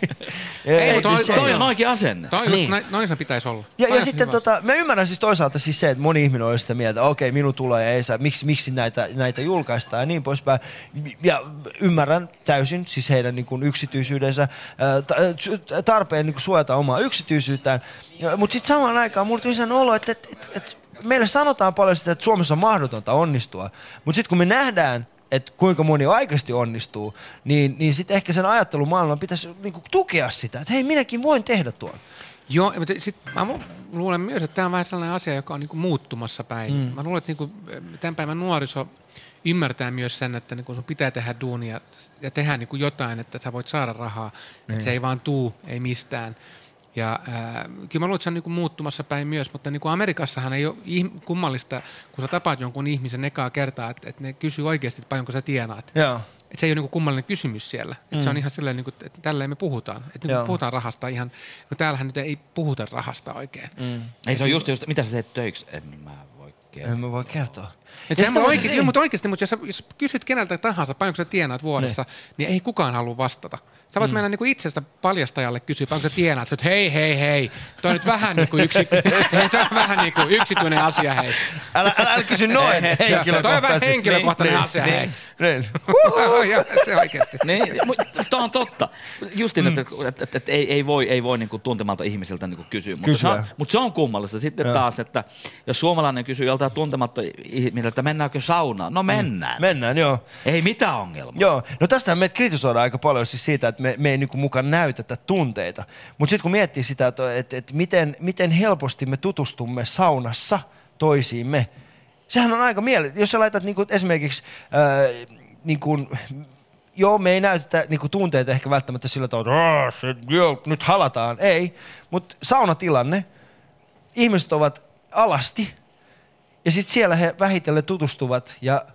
Ei, mutta se- toi on oikea asenne. Toi Niin. noin se pitäisi olla. Ja, Toi ja sitten tota, mä ymmärrän siis toisaalta siis se, että moni ihminen olisi sitä mieltä, okei, minun tulee ei saa, miksi, miksi näitä, näitä julkaistaan ja niin poispäin. Ja ymmärrän täysin siis heidän niin kuin yksityisyydensä, ää, ta- ää, tarpeen niin kuin suojata omaa yksityisyyttään. Mutta sitten samaan aikaan mulla tuli sen olo, että, että, että, että meille sanotaan paljon sitä, että Suomessa on mahdotonta onnistua. Mutta sitten kun me nähdään, että kuinka moni oikeasti onnistuu, niin, niin sitten ehkä sen ajattelumaailman pitäisi niinku tukea sitä, että hei, minäkin voin tehdä tuon. Joo, mutta sit mä luulen myös, että tämä on vähän sellainen asia, joka on niinku muuttumassa päin. Mm. Mm. Mä luulen, että niinku, tämän päivän nuoriso ymmärtää myös sen, että niinku sun pitää tehdä duunia ja tehdä niinku jotain, että sä voit saada rahaa. Niin. Että se ei vaan tuu, ei mistään. Ja äh, kyllä mä luulen, että se on niinku muuttumassa päin myös, mutta niinku Amerikassahan ei ole ihm- kummallista, kun sä tapaat jonkun ihmisen ekaa kertaa, että, että ne kysyy oikeasti, että paljonko sä tienaat. Joo. Et se ei ole niinku kummallinen kysymys siellä. Et Mm. Se on ihan silleen, niinku, että tälleen me puhutaan. Et Joo. niinku puhutaan rahasta ihan, kun täällähän nyt ei puhuta rahasta oikein. Mm. Ei se on just, just mitä sä teet töiksi? En mä voi kertoa. En mä voi kertoa. Et Ja se sitä- oikein, niin. joo, mutta oikeasti, mutta jos, sä, jos kysyt keneltä tahansa, paljonko sä tienaat vuodessa, niin, ei kukaan halua vastata. Sä voit Mm. mm. mennä niinku itsestä paljastajalle kysyä, paljonko sä tienaat. Oot, hei, hei, hei, toi on nyt vähän niinku yksi, hei, toi on vähän niinku yksityinen asia, hei. Älä, älä, älä kysy noin Joo, Toi on vähän henkilökohtaisesti. henkilökohtainen Niin, asia, niin, hei. niin. Joo, se oikeasti. Niin, tämä on totta. Justin, että, että, että, että ei, ei voi, ei voi niin kuin tuntemalta ihmisiltä niin kuin kysyä. Mutta se, Kysyä. on, mutta se on kummallista sitten Joo. taas, että jos suomalainen kysyy joltain tuntematta ihmiseltä, että mennäänkö saunaan? No mennään. Mennään, joo. Ei mitään ongelmaa. Joo, no tästä me kritisoidaan aika paljon siis siitä, että me, me ei niinku mukaan näytetä tunteita. Mutta sitten kun miettii sitä, että, että, että miten, miten helposti me tutustumme saunassa toisiimme, sehän on aika miele... Jos sä laitat niinku esimerkiksi, ää, niinku, joo, me ei näytetä niinku tunteita ehkä välttämättä sillä tavalla, että "Aa, se, joo, nyt halataan. Ei, mutta saunatilanne, ihmiset ovat alasti ja sitten siellä he vähitellen tutustuvat ja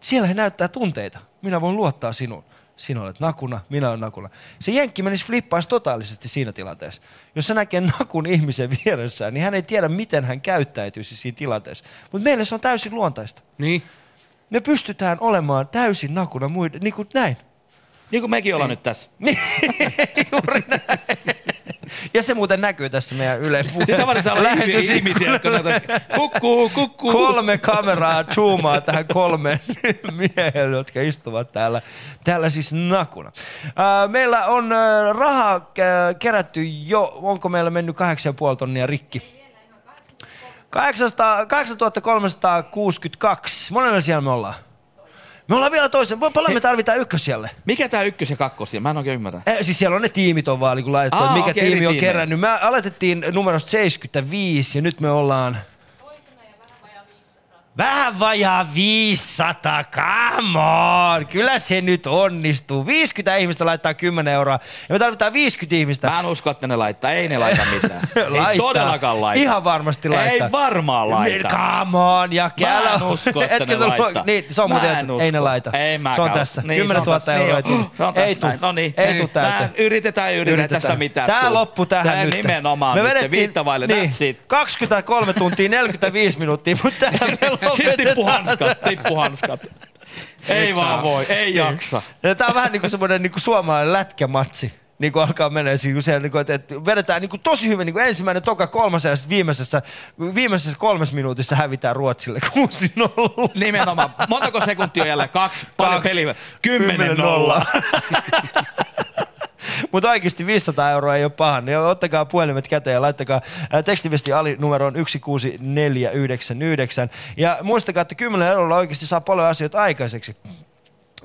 siellä he näyttää tunteita. Minä voin luottaa sinuun. Sinä olet nakuna, minä olen nakuna. Se jenkki menisi flippaisi totaalisesti siinä tilanteessa. Jos se näkee nakun ihmisen vieressään, niin hän ei tiedä, miten hän käyttäytyisi siinä tilanteessa. Mutta meille se on täysin luontaista. Niin. Me pystytään olemaan täysin nakuna muiden, niin kuin näin. Niin kuin mekin ollaan nyt tässä. Juuri näin. Ja se muuten näkyy tässä meidän Yle Sitten tavallaan täällä on ihmisiä, jotka kukkuu, kukkuu. Kolme kameraa zoomaa tähän kolmeen miehelle, jotka istuvat täällä, täällä siis nakuna. Meillä on rahaa kerätty jo, onko meillä mennyt 8,5 tonnia rikki? 800, 8362. Monella siellä me ollaan? Me ollaan vielä toisen. Paljon me tarvitaan ykkösijalle? Mikä tää ykkös- ja kakkosia? Mä en oikein ymmärrä. Eh, siis siellä on ne tiimit on vaan niin laitettu, Aa, mikä okei, tiimi on tiimejä. kerännyt. Me aloitettiin numerosta 75 ja nyt me ollaan... Vähän vajaa 500, come on. Kyllä se nyt onnistuu. 50 ihmistä laittaa 10 euroa ja me tarvitaan 50 ihmistä. Mä en usko, että ne laittaa. Ei ne laita mitään. Ei Laittaa. todellakaan laita. Ihan varmasti laittaa. Ei varmaan laita. Come on, ja Mä en usko, että ne luo- laittaa. Niin, se on Mä muuten, en että ei ne laita. Ei mäkään se on tässä. Niin, 10 se on 000 tässä. euroa ei Niin. Se on Ei tule. No niin. Ei tule täyteen. Yritetään, yritetään Yritetään. tästä mitään. Tää tuu. loppu tähän Tää nyt. nimenomaan Me nyt. vedettiin- Viittä vaille, niin, that's it. 23 tuntia 45 minuuttia, mutta tähän tippuhanskat, tippuhanskat. Ei vaan voi, ei niin. jaksa. Tää on vähän niin kuin niinku niin kuin suomalainen lätkämatsi niin kuin alkaa mennä siihen, se, niin kuin, että, että vedetään niin kuin tosi hyvin niin kuin ensimmäinen, toka, kolmas ja viimeisessä, viimeisessä kolmes minuutissa hävitään Ruotsille 6-0. Nimenomaan. Montako sekuntia on jälleen Kaksi. Paljon peliä. 10-0. Mutta oikeasti 500 euroa ei ole paha. Niin ottakaa puhelimet käteen ja laittakaa tekstiviesti ali numeroon 16499. Ja muistakaa, että 10 eurolla oikeasti saa paljon asioita aikaiseksi.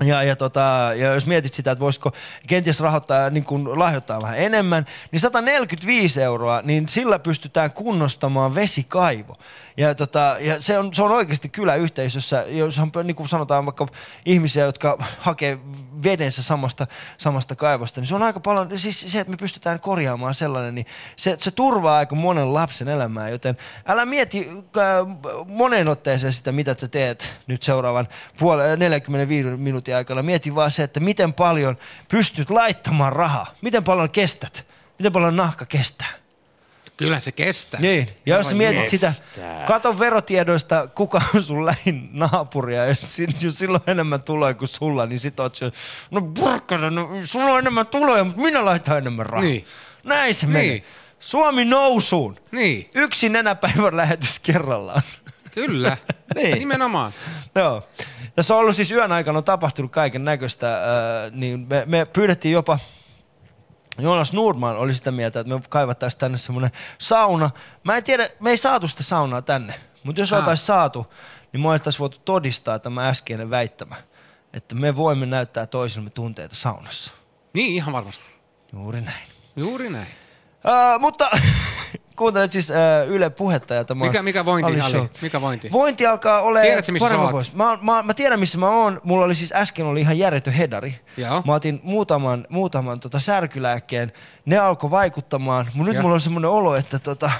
Ja, ja, tota, ja jos mietit sitä, että voisiko kenties rahoittaa, niin kun lahjoittaa vähän enemmän, niin 145 euroa, niin sillä pystytään kunnostamaan vesikaivo. Ja, tota, ja se, on, se on oikeasti kyläyhteisössä, jos on, niin kuin sanotaan vaikka ihmisiä, jotka hakee vedensä samasta, samasta kaivosta, niin se on aika paljon, siis se, että me pystytään korjaamaan sellainen, niin se, se turvaa aika monen lapsen elämää, joten älä mieti äh, moneen otteeseen sitä, mitä te teet nyt seuraavan puole- 45 minuutin aikana. Mieti vaan se, että miten paljon pystyt laittamaan rahaa, miten paljon kestät, miten paljon nahka kestää. Kyllä se kestää. Niin, ja jos sä mietit sitä, kestää. kato verotiedoista, kuka on sun lähin naapuri, ja jos, jos sillä on enemmän tuloja kuin sulla, niin sit oot se, no burkasa, no sulla on enemmän tuloja, mutta minä laitan enemmän rahaa. Niin. Näin se Niin. menee. Suomi nousuun. Niin. Yksi nenäpäivän lähetys kerrallaan. Kyllä. niin. Nimenomaan. Joo. Tässä on ollut siis yön aikana on tapahtunut kaiken näköistä, äh, niin me, me pyydettiin jopa Joonas Nordman oli sitä mieltä, että me kaivattaisiin tänne semmoinen sauna. Mä en tiedä, me ei saatu sitä saunaa tänne, mutta jos Ah. oltaisiin saatu, niin me oltaisiin voitu todistaa tämä äskeinen väittämä, että me voimme näyttää toisillemme tunteita saunassa. Niin, ihan varmasti. Juuri näin. Juuri näin. Uh, mutta kuuntelet siis uh, Yle Puhetta ja tämä Mikä, mikä vointi, Ali. Mikä vointi? Vointi alkaa olla Tiedätkö, missä sä paremmin pois. Mä, mä, mä, tiedän, missä mä oon. Mulla oli siis äsken oli ihan järjetön hedari. Joo. Mä otin muutaman, muutaman tota särkylääkkeen. Ne alkoi vaikuttamaan. Mutta nyt Joo. mulla on semmoinen olo, että tota,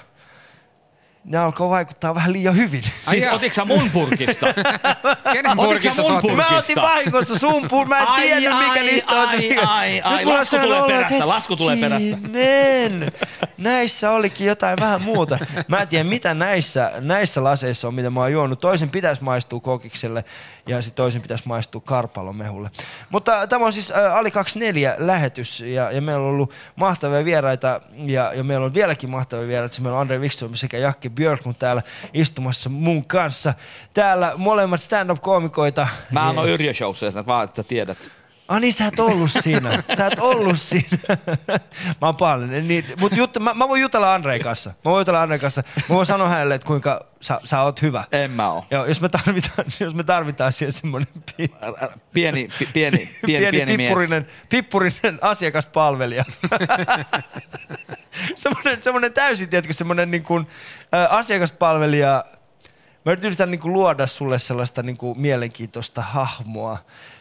ne alkoi vaikuttaa vähän liian hyvin. Siis otitko sä mun purkista? Kenen sä mun purkista? Mä otin vahingossa sun pur... Mä en Ai, tiennyt, mikä ai, niistä on se. ai, ai, ai, Nyt mulla on lasku tulee olo, perästä, että lasku tulee perästä. hetkinen, Näissä olikin jotain vähän muuta. Mä en tiedä, mitä näissä, näissä laseissa on, mitä mä oon juonut. Toisen pitäisi maistua kokikselle ja sitten toisen pitäisi maistua karpalomehulle. Mutta tämä on siis ä, Ali 24 lähetys ja, ja meillä on ollut mahtavia vieraita ja, ja meillä on vieläkin mahtavia vieraita. Meillä on Andre Wikström sekä Jakke Björklund täällä istumassa mun kanssa. Täällä molemmat stand-up-koomikoita. Mä oo Yrjö Showssa, vaan, että tiedät. Ah niin, sä et ollut siinä. Sä et ollut siinä. mä oon paljon. Niin, mutta jut, mä, mä, voin jutella Andrei kanssa. Mä voin jutella Andrei kanssa. Mä voin sanoa hänelle, että kuinka sä, sä oot hyvä. En mä oo. Joo, jos me tarvitaan, jos me tarvitaan siihen semmoinen pi, Pieni, pi, pieni, pieni, pieni, mies. pippurinen, pippurinen asiakaspalvelija. semmoinen, semmoinen täysin, tiedätkö, semmoinen niin kuin, ä, asiakaspalvelija. Mä yritän niin kuin luoda sulle sellaista niin kuin mielenkiintoista hahmoa.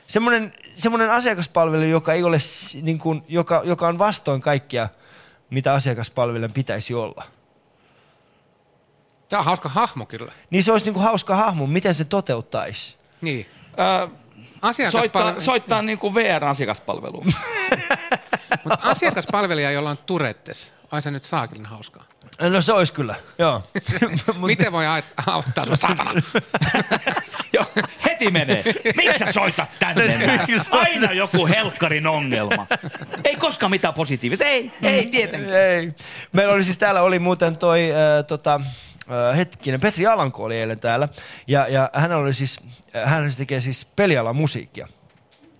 Semmoinen, semmoinen asiakaspalvelija, joka, ei ole, niin kuin, joka, joka on vastoin kaikkia, mitä asiakaspalvelijan pitäisi olla. Tämä on hauska hahmo kyllä. Niin se olisi niin kuin hauska hahmo, miten se toteuttaisi. Niin. Öö, Asiakaspalvelu- soittaa, soittaa niin kuin VR-asiakaspalveluun. Mutta asiakaspalvelija, jolla on Turettes, ai se nyt saakin hauskaa. No se olisi kyllä, joo. Miten voi auttaa sun saatana? Heti menee. Miksi sä soitat tänne? Aina joku helkkarin ongelma. Ei koskaan mitään positiivista. Ei, ei tietenkään. Ei. Meillä oli siis täällä oli muuten toi äh, tota, äh, hetkinen, Petri Alanko oli eilen täällä. Ja, ja hän oli siis, äh, hän tekee siis pelialan musiikkia.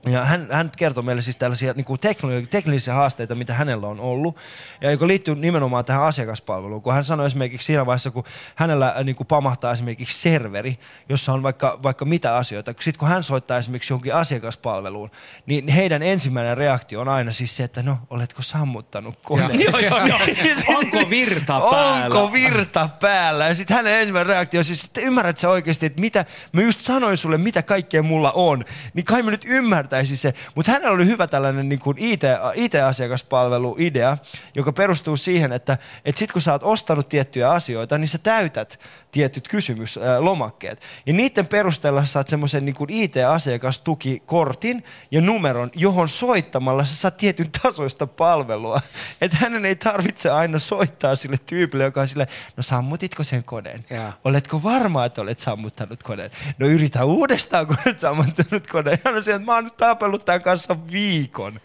Ja hän, hän kertoi meille siis tällaisia niin kuin teknolo- teknisiä haasteita, mitä hänellä on ollut, ja joka liittyy nimenomaan tähän asiakaspalveluun. Kun hän sanoi esimerkiksi siinä vaiheessa, kun hänellä äh, niin kuin pamahtaa esimerkiksi serveri, jossa on vaikka, vaikka mitä asioita. Sitten kun hän soittaa esimerkiksi johonkin asiakaspalveluun, niin heidän ensimmäinen reaktio on aina siis se, että no, oletko sammuttanut koneen? Joo, joo, joo. Onko virta päällä? Onko virta päällä? Ja sitten hänen ensimmäinen reaktio on siis, että ymmärrät sä oikeasti, että mitä, mä just sanoin sulle, mitä kaikkea mulla on. Niin kai mä nyt ymmärtäisin se. Mutta hänellä oli hyvä tällainen niin kuin IT, IT-asiakaspalvelu-idea, joka perustuu siihen, että, että sit kun sä oot ostanut tiettyjä asioita, niin sä täytät tietyt kysymyslomakkeet. Ja niiden perusteella sä saat semmoisen niin IT-asiakastukikortin ja numeron, johon soittamalla sä saat tietyn tasoista palvelua. Että hänen ei tarvitse aina soittaa sille tyypille, joka on sille, no sammutitko sen koneen? Joo. Oletko varma, että olet sammuttanut koneen? No yritä uudestaan, kun olet sammuttanut koneen. Hän on siellä, että mä oon nyt tapellut tämän kanssa viikon.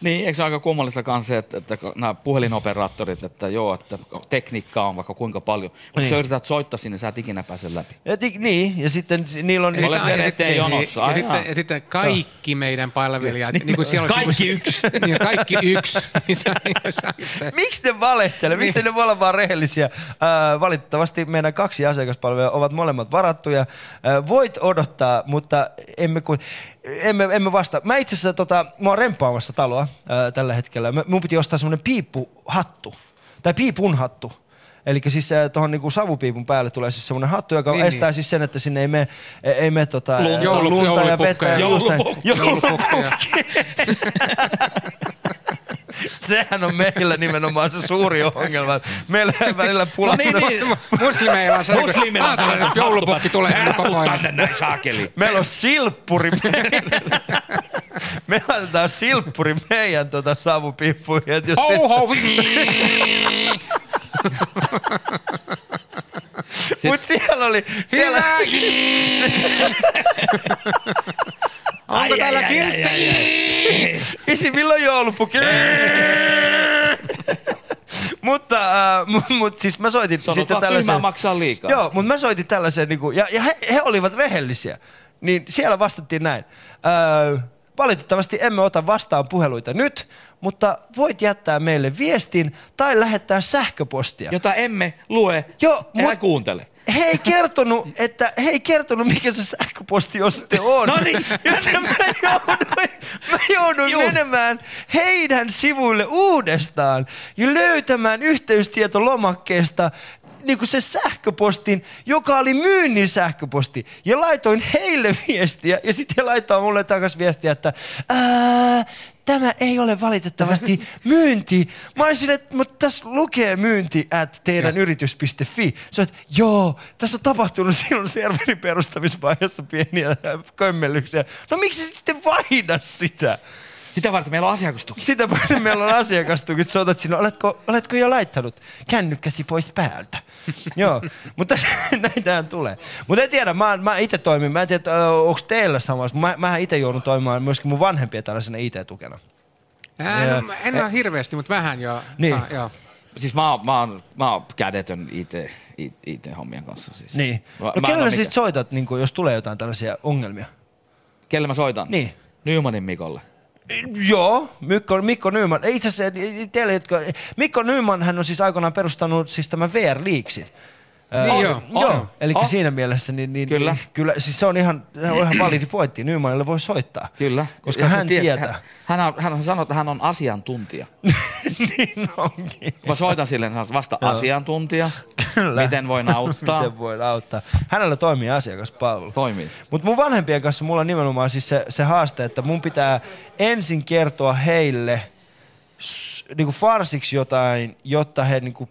Niin, eikö se aika kummallista kanssa, että, että nämä puhelinoperaattorit, että joo, että tekniikkaa on vaikka kuinka paljon. Mutta Niin. sä yrität soittaa sinne, sä et ikinä pääse läpi. Ja ti- niin, ja sitten niillä on... Olet niillä- eteen jonossa. Ja, sitten, ja sitten kaikki meidän palvelijat. Niin, Niin, kuin siellä kaikki niin yksi. Niin, kaikki yksi. Niin se- se- Miksi ne valehtelee? Miksi ne voi olla vaan rehellisiä? Ää, valitettavasti meidän kaksi asiakaspalvelua ovat molemmat varattuja. Ää, voit odottaa, mutta emme, kuin, emme, emme vasta. Mä itse asiassa, tota, mä oon rempaamassa taloa ää, tällä hetkellä. Mä, mun piti ostaa semmoinen piippuhattu, tai piipun hattu. Eli siis äh, tuohon niinku savupiipun päälle tulee siis semmoinen hattu, joka Niin, niin, estää niin. siis sen, että sinne ei mene, ei mene tota, Lunta. ää, Joulu- lunta ja joulupukkeja. vettä. ja just näin. Joulupukki. Joulupukkeja. Sehän on meillä nimenomaan se suuri ongelma. Meillä välillä pulaa. No niin, niin. Muslimeilla on se, kun Muslimilla on se, ajatellaan, että joulupukki tulee sinne koko ajan. tänne näin saakeli. Meillä on silppuri. Me laitetaan silppuri meidän tota savupiippuihin. että jos Ho, ho, Mut siellä oli... Siellä... Onko Ai, täällä kiltti? Isi, milloin joulupukki? mutta, äh, mut, mut, siis mä soitin Sanotaan, sitten tällaisen... maksaa liikaa. Joo, mutta mä soitin tällaisen, niinku, ja, ja he, he, olivat rehellisiä. Niin siellä vastattiin näin. Öö, valitettavasti emme ota vastaan puheluita nyt, mutta voit jättää meille viestin tai lähettää sähköpostia. Jota emme lue, Joo, älä mut- kuuntele. He ei kertonut, että he ei kertonut, mikä se sähköpostiosoite on. No niin. Mä jouduin, mä jouduin menemään heidän sivuille uudestaan ja löytämään yhteystietolomakkeesta niin kuin se sähköpostin, joka oli myynnin sähköposti. Ja laitoin heille viestiä ja sitten he laittaa mulle takaisin viestiä, että ää, tämä ei ole valitettavasti myynti. Mä olisin, että mutta tässä lukee myynti at teidän yritys.fi. Se että joo, tässä on tapahtunut silloin serverin perustamisvaiheessa pieniä kömmellyksiä. No miksi sä sitten vaihda sitä? Sitä varten meillä on asiakastuki. Sitä varten meillä on asiakastuki. Sä otat sinne, oletko, oletko jo laittanut kännykkäsi pois päältä? Joo, mutta näitähän tulee. Mutta en tiedä, mä, mä itse toimin. Mä en tiedä, onko teillä samassa. Mä, mähän itse joudun toimimaan myöskin mun vanhempien tällaisena IT-tukena. Ää, no, en ole hirveästi, mutta vähän jo. Niin. Saa, joo. Siis mä oon, mä oon, mä oon kädetön IT, IT-hommien kanssa. Siis. Niin. No mä en kenelle sä soitat, niin jos tulee jotain tällaisia ongelmia? Kelle mä soitan? Niin. Nymanin Mikolle. Joo, Mikko, Mikko Nyman. Itse asiassa teille, jotka... Mikko Nyman, hän on siis aikoinaan perustanut siis tämän VR Leaksin. Niin joo, joo. on. Eli On. siinä mielessä niin, niin, Kyllä. Niin, kyllä siis se on ihan, se on ihan validi pointti. Nymanille voi soittaa. Kyllä. Koska Ja hän tiedät, tietää. Hän, hän, on, hän sanoo, että hän on asiantuntija. niin onkin. Mä soitan sille, hän vasta Joo. asiantuntija. Kyllä. Miten voin auttaa? Miten voin auttaa. Hänellä toimii asiakaspalvelu. Toimii. Mutta mun vanhempien kanssa mulla on nimenomaan siis se, se haaste, että mun pitää ensin kertoa heille niinku farsiksi jotain, jotta he niinku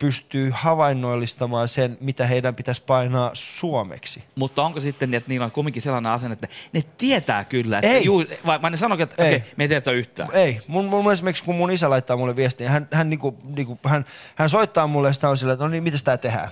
pystyy havainnoillistamaan sen, mitä heidän pitäisi painaa suomeksi. Mutta onko sitten niin, että niillä on kumminkin sellainen asenne, että ne tietää kyllä, että Ei. Juu, vai, vai ne sanokin, että Ei. okei, me ei tiedä yhtään. Ei. Mun, mun esimerkiksi kun mun isä laittaa mulle viestiä, hän, hän, niinku, niinku, hän, hän soittaa mulle ja sitä on sillä, että no niin, miten tämä tehdään?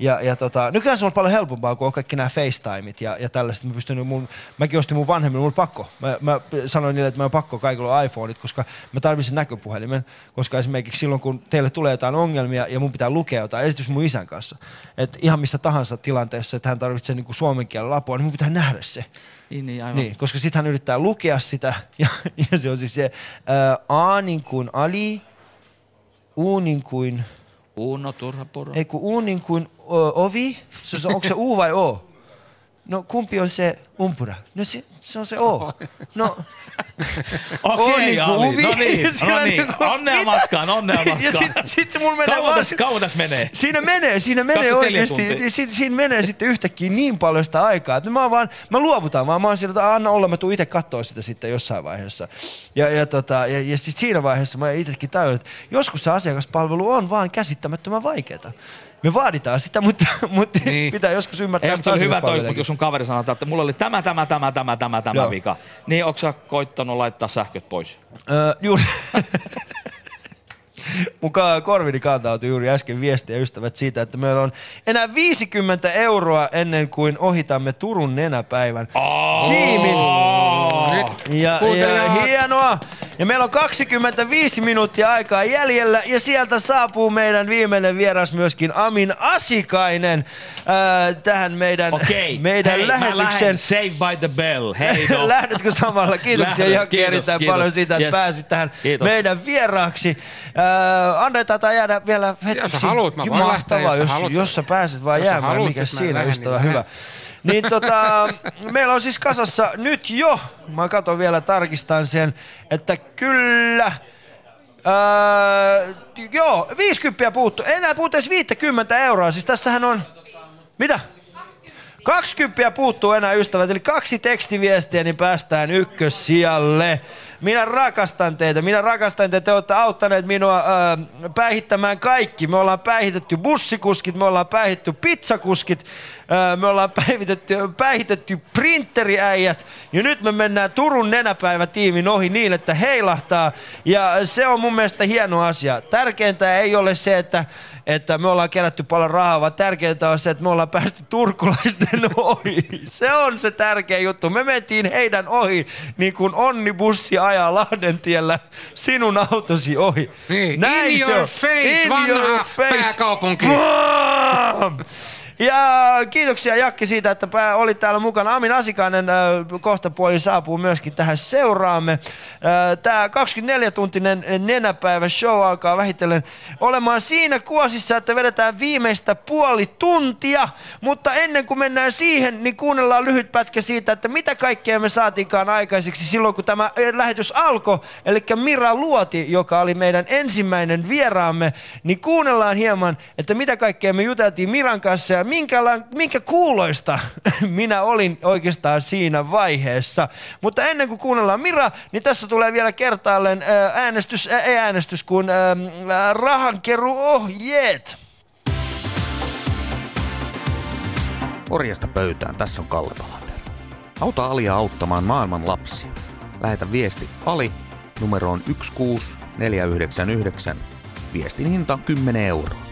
Ja, ja tota, nykyään se on paljon helpompaa, kun on kaikki nämä FaceTimeit ja, ja tällaiset. Mä pystyn, mun, mäkin ostin mun vanhemmille, mulla pakko. Mä, mä sanoin niille, että mä on pakko kaikilla on iPhoneit, koska mä tarvitsen näköpuhelimen. Koska esimerkiksi silloin, kun teille tulee jotain ongelmia ja mun pitää lukea jotain, erityisesti mun isän kanssa. Että ihan missä tahansa tilanteessa, että hän tarvitsee niin kuin suomen kielen lapua, niin mun pitää nähdä se. Niin, niin, aivan. Niin, koska sitten hän yrittää lukea sitä, ja, ja se on siis se ää, A niin kuin Ali, U niin kuin, Uno, turha puro. ei kun U niin kuin ö, ovi, se, on, onko se U vai O? No kumpi on se umpura? No se, se on se O. No, Okei, O niin Ali. uvi. No niin, Sillä no niin. niinku- Onnea Mitä? matkaan, onnea Ja matkaan. sit, sit se mulla menee Kauan tässä, kauan tässä menee? Siinä menee, siinä menee 24 oikeasti, siinä, siinä menee sitten yhtäkkiä niin paljon sitä aikaa, että mä, vaan, mä luovutan vaan, mä oon siinä, että anna olla, mä tuun itse katsoa sitä sitten jossain vaiheessa. Ja, ja, tota, ja, ja sitten siinä vaiheessa mä itsekin tajun, että joskus se asiakaspalvelu on vaan käsittämättömän vaikeaa. Me vaaditaan sitä, mutta, mutta niin. pitää joskus ymmärtää Ei, sitä oli hyvä toi, mutta jos sun kaveri sanoo, että mulla oli tämä, tämä, tämä, tämä, tämä, tämä Joo. vika, niin onko sä koittanut laittaa sähköt pois? Öö, juuri. Mukaan korvini kantautui juuri äsken viestiä ystävät siitä, että meillä on enää 50 euroa ennen kuin ohitamme Turun nenäpäivän tiimin. Ja, ja hienoa. Ja meillä on 25 minuuttia aikaa jäljellä ja sieltä saapuu meidän viimeinen vieras myöskin Amin Asikainen ää, tähän meidän, Okei, meidän hei, lähetyksen. Save by the Bell. Hei no. Lähdetkö samalla? Kiitoksia Lähden. Jaki erittäin kiitos. paljon siitä, että Yes. pääsit tähän Kiitos. meidän vieraaksi. Äh, annetaan tai jäädä vielä hetkeksi. Jos sä haluut, mä voin Mahtavaa, lähteä, jos jos, sä haluut. jos sä pääset vaan Jos jäämään, haluut, mikä siinä ystävä niin hyvä. lähden. Niin tota, meillä on siis kasassa nyt jo, mä katon vielä, tarkistan sen, että kyllä, Öö, joo, 50 puuttuu. Enää puhuta edes 50 euroa. Siis tässähän on... Mitä? 20 puuttuu enää ystävät, eli kaksi tekstiviestiä, niin päästään ykkössijalle. Minä rakastan teitä, minä rakastan teitä, te olette auttaneet minua äh, päihittämään kaikki. Me ollaan päihitetty bussikuskit, me ollaan päihitetty pizzakuskit, äh, me ollaan päihitetty, päihitetty printeriäijät. Ja nyt me mennään Turun nenäpäivätiimin ohi niin, että heilahtaa. Ja se on mun mielestä hieno asia. Tärkeintä ei ole se, että, että me ollaan kerätty paljon rahaa, vaan tärkeintä on se, että me ollaan päästy turkulaisten ohi. Se on se tärkeä juttu. Me mentiin heidän ohi, niin kuin onnibussi ajaa Lahdentiellä sinun autosi ohi. Niin, in se your on. face, vanha pääkaupunki. Boom! Ja kiitoksia Jakki siitä, että oli täällä mukana. Amin Asikainen äh, kohta puoli saapuu myöskin tähän seuraamme. Äh, Tämä 24-tuntinen nenäpäivä show alkaa vähitellen olemaan siinä kuosissa, että vedetään viimeistä puoli tuntia. Mutta ennen kuin mennään siihen, niin kuunnellaan lyhyt pätkä siitä, että mitä kaikkea me saatiinkaan aikaiseksi silloin, kun tämä äh, lähetys alkoi. Eli Mira Luoti, joka oli meidän ensimmäinen vieraamme, niin kuunnellaan hieman, että mitä kaikkea me juteltiin Miran kanssa ja minkäla- minkä kuuloista minä olin oikeastaan siinä vaiheessa. Mutta ennen kuin kuunnellaan Mira, niin tässä tulee vielä kertaalleen ää, äänestys, ää, ei äänestys, kun rahankeruohjeet. Orjasta pöytään, tässä on Kalle Palander. Auta Alia auttamaan maailman lapsia. Lähetä viesti Ali numeroon 16499. Viestin hinta 10 euroa.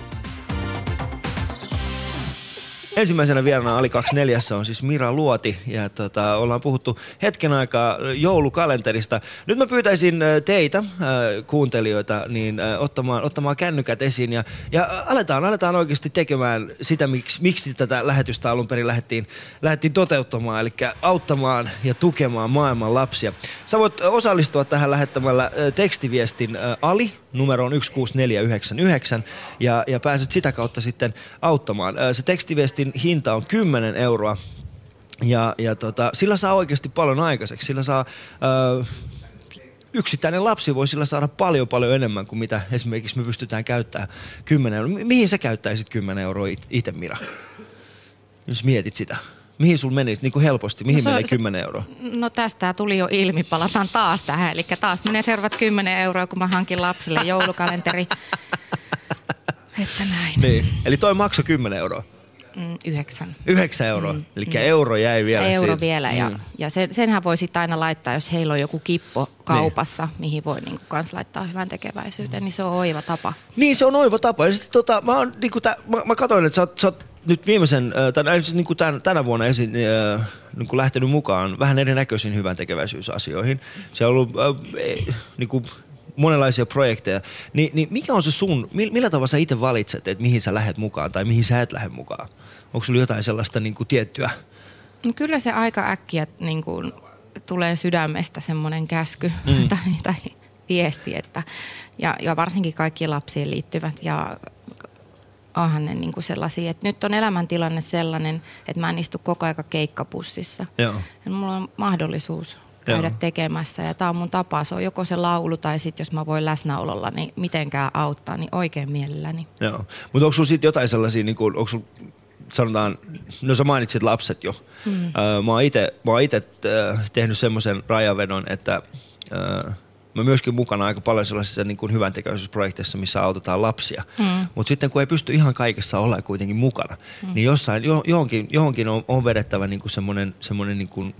Ensimmäisenä vieraana Ali 24 on siis Mira Luoti ja tota, ollaan puhuttu hetken aikaa joulukalenterista. Nyt mä pyytäisin teitä, kuuntelijoita, niin ottamaan, ottamaan kännykät esiin ja, ja aletaan, aletaan oikeasti tekemään sitä, miksi, miksi tätä lähetystä alun perin lähdettiin, lähdettiin toteuttamaan, eli auttamaan ja tukemaan maailman lapsia. Sä voit osallistua tähän lähettämällä äh, tekstiviestin Ali numeroon 16499 ja, ja pääset sitä kautta sitten auttamaan. Se tekstiviestin hinta on 10 euroa ja, ja tota, sillä saa oikeasti paljon aikaiseksi. Sillä saa... Ö, yksittäinen lapsi voi sillä saada paljon paljon enemmän kuin mitä esimerkiksi me pystytään käyttämään 10 euroa. Mi- Mihin sä käyttäisit 10 euroa it- itse, Mira? Jos mietit sitä. Mihin sul menisi niin kuin helposti? Mihin No on- menee se- 10 euroa? No tästä tuli jo ilmi, palataan taas tähän. Eli taas menee seuraavat 10 euroa, kun mä hankin lapsille joulukalenteri. Että näin. Niin. Eli toi maksoi 10 euroa. Mm, yhdeksän. 9 euroa. Mm, Eli euro jäi vielä Euro siitä. vielä. Ja, Mm. ja sen, senhän voi sitten aina laittaa, jos heillä on joku kippo kaupassa, niin. mihin voi niinku kans laittaa hyvän tekeväisyyteen, niin se on oiva tapa. Niin, se on oiva tapa. Ja sitten tota, mä, oon, niinku mä, mä katsoin, että sä oot, sä oot nyt viimeisen, tämän, siis niin kuin tämän, tänä vuonna esi, äh, niin kuin lähtenyt mukaan vähän erinäköisiin hyvän tekeväisyysasioihin. Se on ollut äh, niin kuin monenlaisia projekteja. Ni, niin mikä on se sun, millä tavalla sä itse valitset, että mihin sä lähdet mukaan tai mihin sä et lähde mukaan? Onko sulla jotain sellaista niin kuin tiettyä? No kyllä se aika äkkiä niin kuin, tulee sydämestä semmoinen käsky mm. tai, tai viesti, että, ja, ja varsinkin kaikki lapsiin liittyvät ja onhan ne niin kuin sellaisia, että nyt on elämäntilanne sellainen, että mä en istu koko aika keikkapussissa. Joo. Ja mulla on mahdollisuus käydä Joo. tekemässä ja tämä on mun tapa. Se on joko se laulu tai sitten jos mä voin läsnäololla niin mitenkään auttaa, niin oikein mielelläni. Joo. Mutta onko sulla sitten jotain sellaisia, niin kuin, onko sulla, sanotaan, no sä mainitsit lapset jo. Mm. Öö, mä oon ite, mä oon ite äh, tehnyt semmoisen rajavedon, että äh, mä myöskin mukana aika paljon sellaisissa niin kuin hyvän tekeväisyysprojekteissa, missä autetaan lapsia. Mm. Mutta sitten kun ei pysty ihan kaikessa olla kuitenkin mukana, Mm. mm. niin jossain, jo, johonkin, johonkin on, on vedettävä niin kuin semmoinen, semmoinen, niin kuin,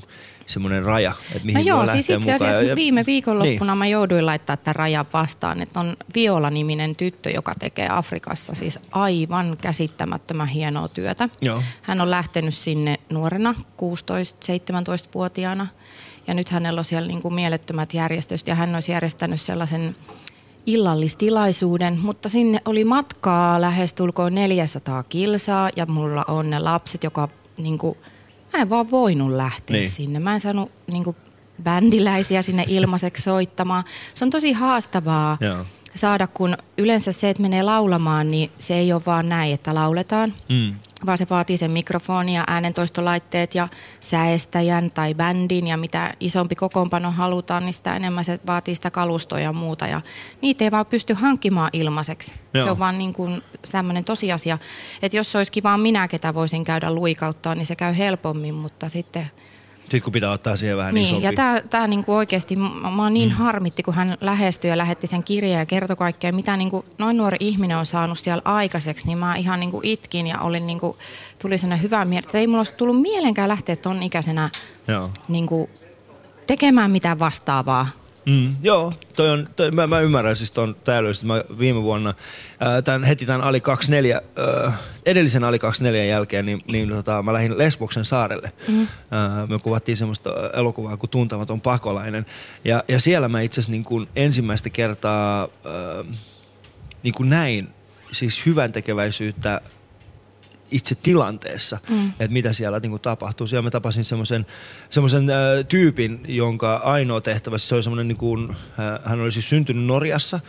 semmoinen raja, että mihin No joo, voi siis lähteä itse asiassa Ja- viime viikonloppuna Niin. mä jouduin laittaa tämän rajan vastaan, että on Viola-niminen tyttö, joka tekee Afrikassa siis aivan käsittämättömän hienoa työtä. Joo. Hän on lähtenyt sinne nuorena, 16-17-vuotiaana, ja nyt hänellä on siellä niin kuin mielettömät järjestöt, ja hän olisi järjestänyt sellaisen illallistilaisuuden, mutta sinne oli matkaa lähestulkoon 400 kilsaa, ja mulla on ne lapset, joka niin kuin, en vaan voinut lähteä Niin. sinne. Mä en saanut niin kuin, bändiläisiä sinne ilmaiseksi soittamaan. Se on tosi haastavaa Joo. saada, kun yleensä se, että menee laulamaan, niin se ei ole vaan näin, että lauletaan, Mm. Vaan se vaatii sen mikrofonin ja äänentoistolaitteet ja säestäjän tai bändin ja mitä isompi kokoonpano halutaan, niin sitä enemmän se vaatii sitä kalustoa ja muuta ja niitä ei vaan pysty hankkimaan ilmaiseksi. Joo. Se on vaan niin kuin tämmöinen tosiasia, että jos se olisikin vaan minä, ketä voisin käydä luikauttaa, niin se käy helpommin, mutta sitten Sitten kun pitää ottaa siihen vähän niin, isompi. ja tämä, tämä niinku oikeasti, mä, niin mm. harmitti, kun hän lähestyi ja lähetti sen kirjeen ja kertoi kaikkea, mitä niinku noin nuori ihminen on saanut siellä aikaiseksi, niin mä ihan niinku itkin ja olin niinku, tuli sellainen hyvä mieli, että ei mulla olisi tullut mielenkään lähteä ton ikäisenä Joo. niinku, tekemään mitään vastaavaa. Mm, joo, toi on, toi, mä, mä ymmärrän siis ton täydellisesti. Mä viime vuonna, ää, tämän, heti tämän Ali 24, ää, edellisen Ali 24 jälkeen, niin, niin tota, mä lähdin Lesboksen saarelle. Mm. Ää, me kuvattiin semmoista elokuvaa kuin Tuntematon pakolainen. Ja, ja siellä mä itse asiassa niin ensimmäistä kertaa ää, niin kuin näin siis hyvän tekeväisyyttä itse tilanteessa, Mm. että mitä siellä niin kuin, tapahtuu. Siellä mä tapasin semmoisen semmoisen äh, tyypin, jonka ainoa tehtävä, se oli semmoinen, niin kuin, äh, hän oli siis syntynyt Norjassa,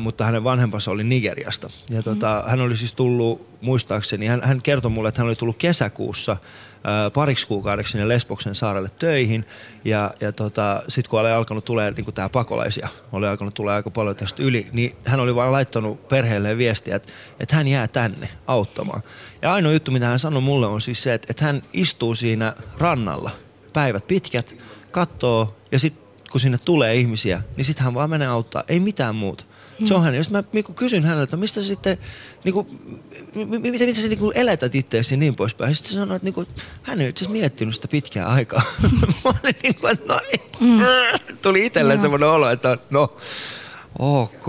mutta hänen vanhempansa oli Nigeriasta. Ja tota, hän oli siis tullut, muistaakseni, hän, hän kertoi mulle, että hän oli tullut kesäkuussa äh, pariksi kuukaudeksi sinne Lesboksen saarelle töihin. Ja, ja tota, sitten kun oli alkanut tulee niin tämä pakolaisia, oli alkanut tulla aika paljon tästä yli, niin hän oli vaan laittanut perheelle viestiä, että, että hän jää tänne auttamaan. Ja ainoa juttu, mitä hän sanoi mulle on siis se, että, että hän istuu siinä rannalla päivät pitkät, katsoo ja sitten kun sinne tulee ihmisiä, niin sitten hän vaan menee auttaa, ei mitään muuta. Se on hän. Ja sitten mä niinku kysyn häneltä, että mistä sitten, niinku, m- m- miten, miten sä niinku eletät itseäsi niin poispäin. Sitten se sanoi, että niinku, hän ei itse asiassa miettinyt sitä pitkää aikaa. mä olin niinku, että no, mm. tuli itselleen semmoinen olo, että no, ok,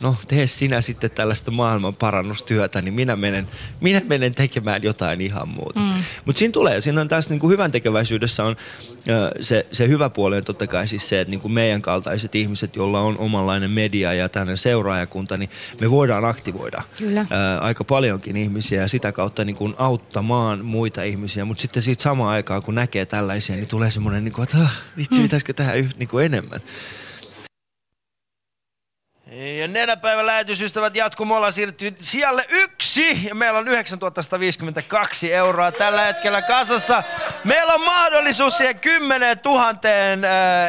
no tee sinä sitten tällaista maailman parannustyötä, niin minä menen, minä menen tekemään jotain ihan muuta. Mm. Mutta siinä tulee, siinä on tässä niinku hyvän tekeväisyydessä on se, se hyvä puoli on totta kai siis se, että niinku meidän kaltaiset ihmiset, joilla on omanlainen media ja tänne seuraajakunta, niin me voidaan aktivoida Kyllä. ää, aika paljonkin ihmisiä ja sitä kautta niin kuin auttamaan muita ihmisiä. Mutta sitten siitä samaan aikaan, kun näkee tällaisia, niin tulee semmoinen, niin kuin, että ah, vitsi, Mm. pitäisikö tehdä yht, niin kuin enemmän. Ja nenäpäivän lähetysystävät ollaan siirtynyt sijalle yksi ja meillä on 9152 euroa tällä hetkellä kasassa. Meillä on mahdollisuus siihen 10 000 äh,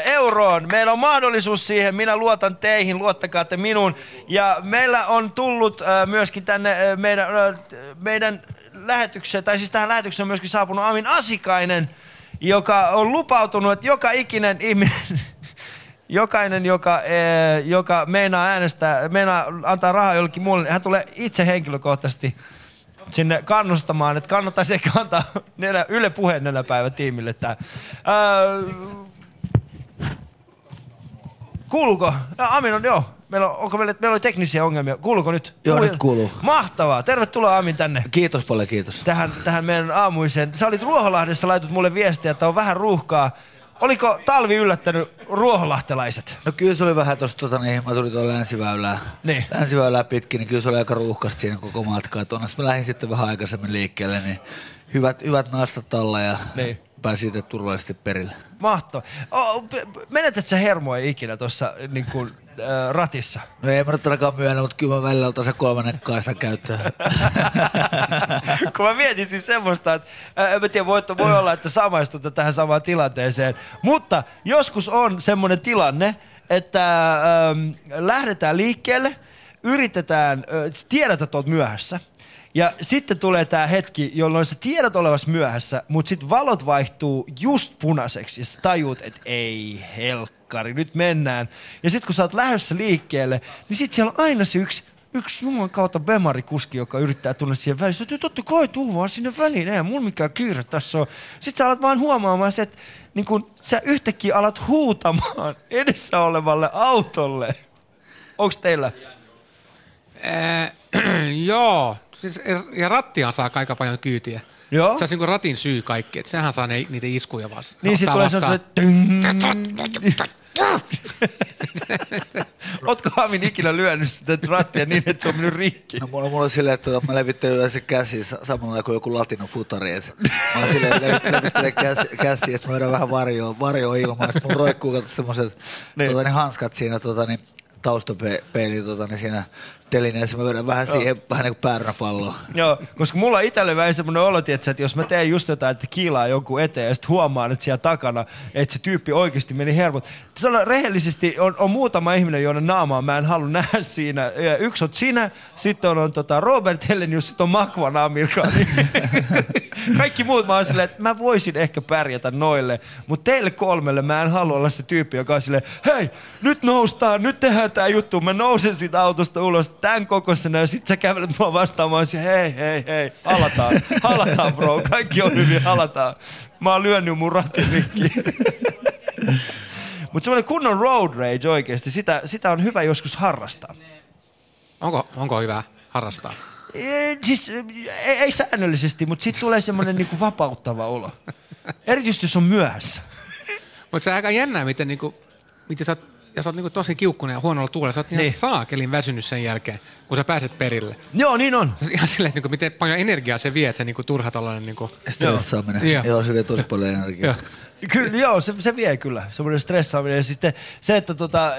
euroon. Meillä on mahdollisuus siihen. Minä luotan teihin, luottakaa te minuun. Ja meillä on tullut äh, myöskin tänne äh, meidän, meidän lähetykseen, tai siis tähän lähetykseen on myöskin saapunut Amin Asikainen, joka on lupautunut, että joka ikinen ihminen, jokainen, joka, eh, joka meinaa äänestää, meinaa antaa rahaa jollekin muulle, niin hän tulee itse henkilökohtaisesti sinne kannustamaan, että kannattaisi ehkä antaa nenä, Yle Puheen nenäpäivä tiimille tämä. Öö, Kuuluuko? No, Amin on, joo. Meillä, on, onko meillä, meillä oli teknisiä ongelmia. Kuuluuko nyt? Joo, Kuuluu- nyt kuuluu. Mahtavaa. Tervetuloa Amin tänne. Kiitos paljon, kiitos. Tähän, tähän meidän aamuiseen. Sä olit Ruoholahdessa, laitut mulle viestiä, että on vähän ruuhkaa. Oliko talvi yllättänyt ruoholahtelaiset? No kyllä se oli vähän tosta, tota, niin, mä tulin tuolla länsiväylää, niin. länsiväylää pitkin, niin kyllä se oli aika ruuhkasta siinä koko matkaa. Onneksi mä lähdin sitten vähän aikaisemmin liikkeelle, niin hyvät, hyvät nastat alla ja Niin. Pääsin sitten turvallisesti perille. Mahtavaa. Oh, menetät sä hermoja ikinä tuossa niin kuin, äh, ratissa? No ei mä nyt ainakaan myönnä, mutta kyllä mä välillä otan se kolmannen kaista käyttöön. kun mä mietin siis semmoista, että ää, en mä tiedä, voi, voi olla, että samaistutte tähän samaan tilanteeseen, mutta joskus on semmoinen tilanne, että ähm, lähdetään liikkeelle, yritetään, äh, tiedät, että oot myöhässä, ja sitten tulee tämä hetki, jolloin sä tiedät olevas myöhässä, mutta sitten valot vaihtuu just punaiseksi ja sä tajuut, että ei helkkari, nyt mennään. Ja sitten kun sä oot lähdössä liikkeelle, niin sitten siellä on aina se yksi yksi Jumalan kautta bemarikuski, joka yrittää tulla siihen väliin. Sä totta kai tuu vaan sinne väliin, ei mulla mikään kiire tässä on. Sitten sä alat vaan huomaamaan se, että niin kun sä yhtäkkiä alat huutamaan edessä olevalle autolle. Onks teillä? Ää, joo, siis, ja rattia saa aika paljon kyytiä. Joo. Se on niin ratin syy kaikki, että sehän saa ne, niitä iskuja vaan. Niin sit ottaa tulee vastaan. sellaiset... Ootko Hamin ikinä lyönyt sitä rattia niin, että se on mennyt rikki? No mulla, mulla on silleen, että mä levittelen yleensä käsiä sa- samalla kuin joku latino futari. Et mä oon silleen levit- levittelen käsiä, käsiä ja sitten mä vedän vähän varjoa, varjoa ilmaan. Sitten mun roikkuu kato semmoset Niin. tota, niin hanskat siinä tota, niin, taustapeili tota, niin siinä telineessä. Mä vedän vähän Joo. siihen, vähän niin kuin päärnäpalloa. Joo, koska mulla on itselle vähän semmoinen olo, tietsä, että jos mä teen just jotain, että kiilaa joku eteen ja sitten huomaan, että siellä takana, että se tyyppi oikeasti meni hermot. Sano, rehellisesti on, on muutama ihminen, joiden naamaa mä en halua nähdä siinä. Ja yksi on sinä, sitten on, on tota Robert Hellenius, sitten on Makvan Amirka. Kaikki muut mä oon silleen, että mä voisin ehkä pärjätä noille, mutta teille kolmelle mä en halua olla se tyyppi, joka on silleen, hei, nyt noustaan, nyt tehdään tää juttu. Mä nousen siitä autosta ulos tämän kokoisena ja sit sä kävelet mua vastaan, mä oon silleen, hei, hei, hei, halataan, halataan bro, kaikki on hyvin, halataan. Mä oon lyönyt mun ratin. Mutta semmoinen kunnon road rage oikeasti, sitä, sitä on hyvä joskus harrastaa. Onko, onko hyvä harrastaa? Ei, siis ei, ei säännöllisesti, mutta sitten tulee semmoinen niinku vapauttava olo. Erityisesti jos on myöhässä. Mutta se on aika jännää, miten, niinku, miten sä oot, ja sä oot niinku tosi kiukkunen ja huonolla tuulella. Sä oot ihan Niin. saakelin väsynyt sen jälkeen, kun sä pääset perille. Joo, niin on. Se on ihan silleen, että niinku, miten paljon energiaa se vie, se niinku, turha tollainen... Niinku... Stressaaminen. Joo. Joo, se vie tosi paljon energiaa. Kyllä, joo, se, se vie kyllä, semmoinen stressaaminen. Ja sitten se, että tota,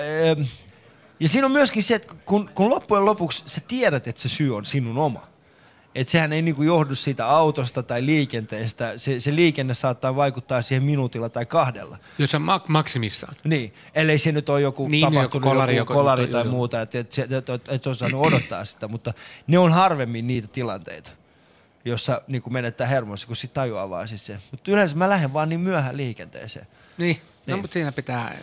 ja siinä on myöskin se, että kun, kun loppujen lopuksi sä tiedät, että se syy on sinun oma. Että sehän ei niinku johdu siitä autosta tai liikenteestä. Se, se liikenne saattaa vaikuttaa siihen minuutilla tai kahdella. Jos se mak- maksimissaan. Niin, ellei se nyt ole joku Niin, niin, joku tapahtunut kolari, joku kolari tai joo. muuta, että et, et, et, et, et osannut odottaa sitä, mutta ne on harvemmin niitä tilanteita, jossa niin menettää hermossa, kun sit tajuaa vaan siis se. Mutta yleensä mä lähden vaan niin myöhään liikenteeseen. Niin, no Niin. mutta siinä pitää...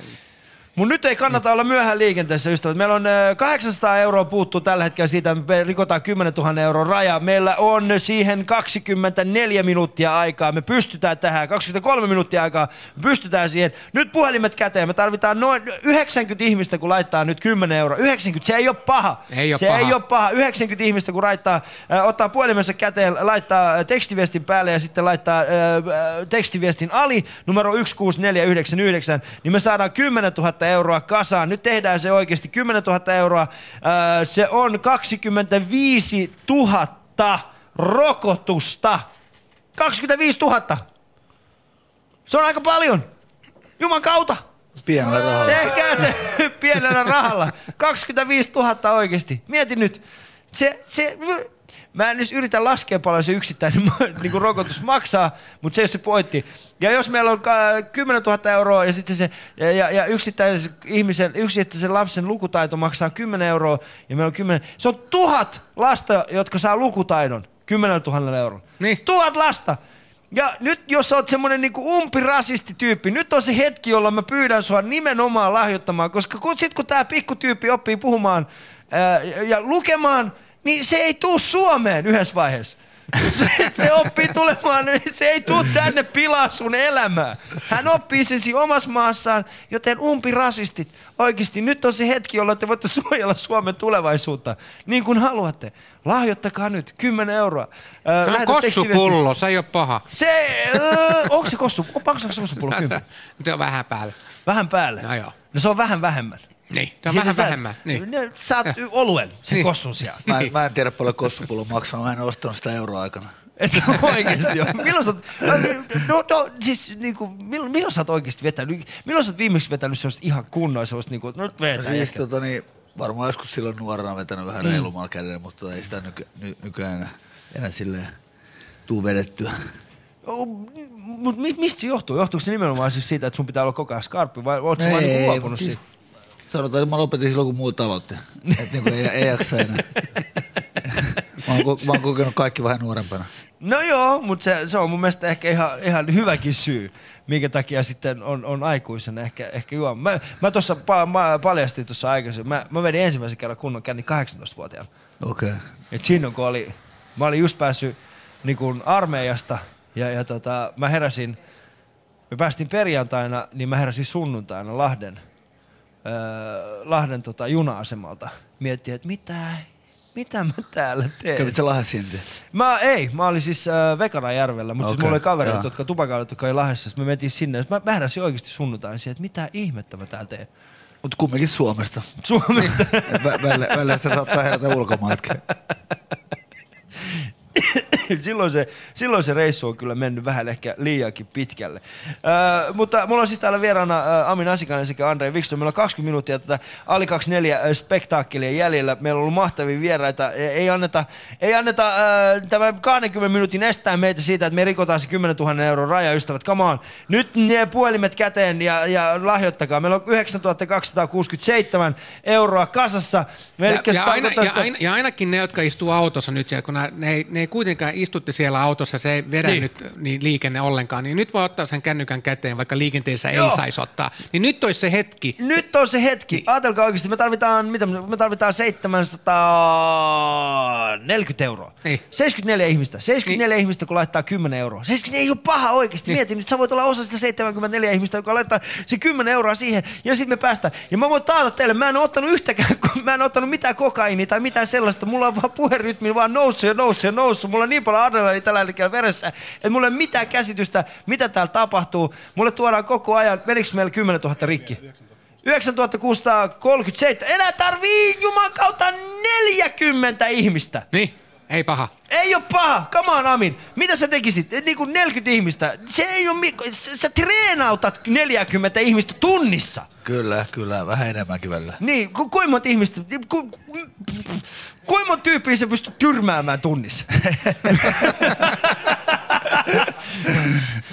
Mun nyt ei kannata olla myöhään liikenteessä, ystävät. Meillä on ö, 800 euroa puuttuu tällä hetkellä siitä, me rikotaan 10 000 euron raja. Meillä on siihen 24 minuuttia aikaa. Me pystytään tähän, 23 minuuttia aikaa. Me pystytään siihen. Nyt puhelimet käteen. Me tarvitaan noin 90 ihmistä, kun laittaa nyt 10 euroa. 90, se ei ole paha. Ei oo se paha. ei ole paha. 90 ihmistä, kun laittaa, äh, ottaa puhelimensa käteen, laittaa äh, tekstiviestin päälle ja sitten laittaa äh, äh, tekstiviestin ali numero 16499, niin me saadaan 10 000 euroa kasaan. Nyt tehdään se oikeasti 10 000 euroa. Se on 25 000 rokotusta. 25 000. Se on aika paljon. Juman kautta. Pienellä rahalla. Tehkää se pienellä rahalla. 25 000 oikeasti. Mieti nyt. Se, se, mä en edes yritä laskea paljon se yksittäinen niin kuin rokotus maksaa, mutta se ei ole se pointti. Ja jos meillä on ka- 10 000 euroa ja sitten se, ja, ja, ja yksittäisen ihmisen, yksittäisen lapsen lukutaito maksaa 10 euroa ja meillä on 10, se on tuhat lasta, jotka saa lukutaidon 10 000 euroa. Niin. Tuhat lasta! Ja nyt jos sä oot semmonen niinku umpirasistityyppi, nyt on se hetki, jolloin mä pyydän sua nimenomaan lahjoittamaan, koska kun, sit kun tää pikkutyyppi oppii puhumaan ää, ja lukemaan, niin se ei tuu Suomeen yhdessä vaiheessa. Se, se oppii tulemaan, se ei tule tänne pilaa sun elämää. Hän oppii sen siinä omassa maassaan, joten umpirasistit, oikeasti nyt on se hetki, jolloin te voitte suojella Suomen tulevaisuutta niin kuin haluatte. Lahjoittakaa nyt 10 euroa. Ö, Se on kossupullo, se ei ole paha. Se, öö, onko se kossu, onko se kossupullo 10? Se on vähän päällä. Vähän päälle? No joo. No se on vähän vähemmän. Niin, se on Siitä vähän sä et- vähemmän. Niin. No, Saat oluen sen Niin. kossun sijaan. Mä, mä en tiedä paljon kossupullo maksaa, mä en ostanut sitä euroaikana. Et oikeesti joo. Milloin sä oot, no, no, siis niinku, milloin, milloin sä oot oikeesti vetänyt, milloin sä oot viimeksi vetänyt semmoista ihan kunnoa semmoista niinku, no nyt No vetää. siis jätkä. tota niin, varmaan joskus silloin nuorena vetänyt vähän Mm. reilumalla kädellä, mutta ei sitä nyky, ny, nykyään enää, enää silleen tuu vedettyä. Mut mi- mistä se johtuu? Johtuuko se nimenomaan siis siitä, että sun pitää olla koko ajan skarppi vai ootko sä No vaan ei, niinku luopunut siis siitä? Sanotaan, että mä lopetin silloin, kun muut aloitti. Että niinku ei, ei jaksa enää. Mä oon, mä oon kokenut kaikki vähän nuorempana. No joo, mutta se, se on mun mielestä ehkä ihan, ihan hyväkin syy, minkä takia sitten on, on aikuisena ehkä, ehkä juo. Mä, mä tuossa pa, mä paljastin tuossa aikaisemmin, mä, mä vedin ensimmäisen kerran kunnon känni 18-vuotiaana. Okei. Okay. Et silloin kun oli, mä olin just päässyt niin kuin armeijasta ja, ja tota, mä heräsin, me päästiin perjantaina, niin mä heräsin sunnuntaina Lahden, Lahden tota, juna-asemalta. Miettii, että mitä, mitä mä täällä teen. Kävit sä Lahdessa silti? Mä ei, mä olin siis äh, Vekarajärvellä, mutta okay, siis mulla oli kavereita, joo. jotka tupakailivat, jotka oli Lahdessa. Sitten me mentiin sinne. Mä, mä heräsin oikeasti sunnuntain siihen, että mitä ihmettä mä täällä teen. Mut kumminkin Suomesta. Suomesta. Välillä sitä saattaa herätä ulkomaatkin. silloin, se, silloin se reissu on kyllä mennyt vähän ehkä liiankin pitkälle. Ö, mutta mulla on siis täällä vieraana ö, Amin Asikainen sekä Andre Wikström. Meillä on 20 minuuttia tätä Ali 24 ö, spektaakkelia jäljellä. Meillä on ollut mahtavia vieraita. E- Ei anneta, ei anneta ö, tämän 20 minuutin estää meitä siitä, että me rikotaan se 10 000 euron raja, ystävät. Come on. Nyt ne puhelimet käteen ja, ja lahjoittakaa. Meillä on 9267 euroa kasassa. Ja, ja, aina, ja, aina, ja ainakin ne, jotka istuu autossa nyt siellä, kun ne, ei, ne ei kuitenkaan istutte siellä autossa, se ei vedä Niin. niin. nyt niin liikenne ollenkaan, niin nyt voi ottaa sen kännykän käteen, vaikka liikenteessä Joo. ei saisi ottaa. Niin nyt olisi se hetki. Nyt on se hetki. Ajatelkaa oikeasti, me tarvitaan, mitä, me tarvitaan 740 euroa. Niin. 74 ihmistä. 74 niin. ihmistä, kun laittaa 10 euroa. 74 ei ole paha oikeasti. Niin. Mieti nyt, sä voit olla osa sitä 74 ihmistä, joka laittaa se 10 euroa siihen, ja sitten me päästään. Ja mä voin taata teille, mä en ole ottanut yhtäkään, kun mä en ole ottanut mitään kokainia tai mitään sellaista. Mulla on vaan puherytmi vaan noussut ja noussut ja noussut. Mulla on niin paljon adrenaliini tällä hetkellä veressä, että mulla ei ole mitään käsitystä, mitä täällä tapahtuu. Mulle tuodaan koko ajan, menikö meillä 10 000 rikki? 9637. Enää tarvii Juman kautta 40 ihmistä. Niin, ei paha. Ei ole paha. Come on, Amin. Mitä sä tekisit? Niin kuin 40 ihmistä. Se ei ole, sä, sä treenautat 40 ihmistä tunnissa. Kyllä, kyllä, vähän enemmänkin välillä. Niin, ku, kuinka monta ihmistä, ku, kuinka monta tyyppiä sä pystyt tyrmäämään tunnissa?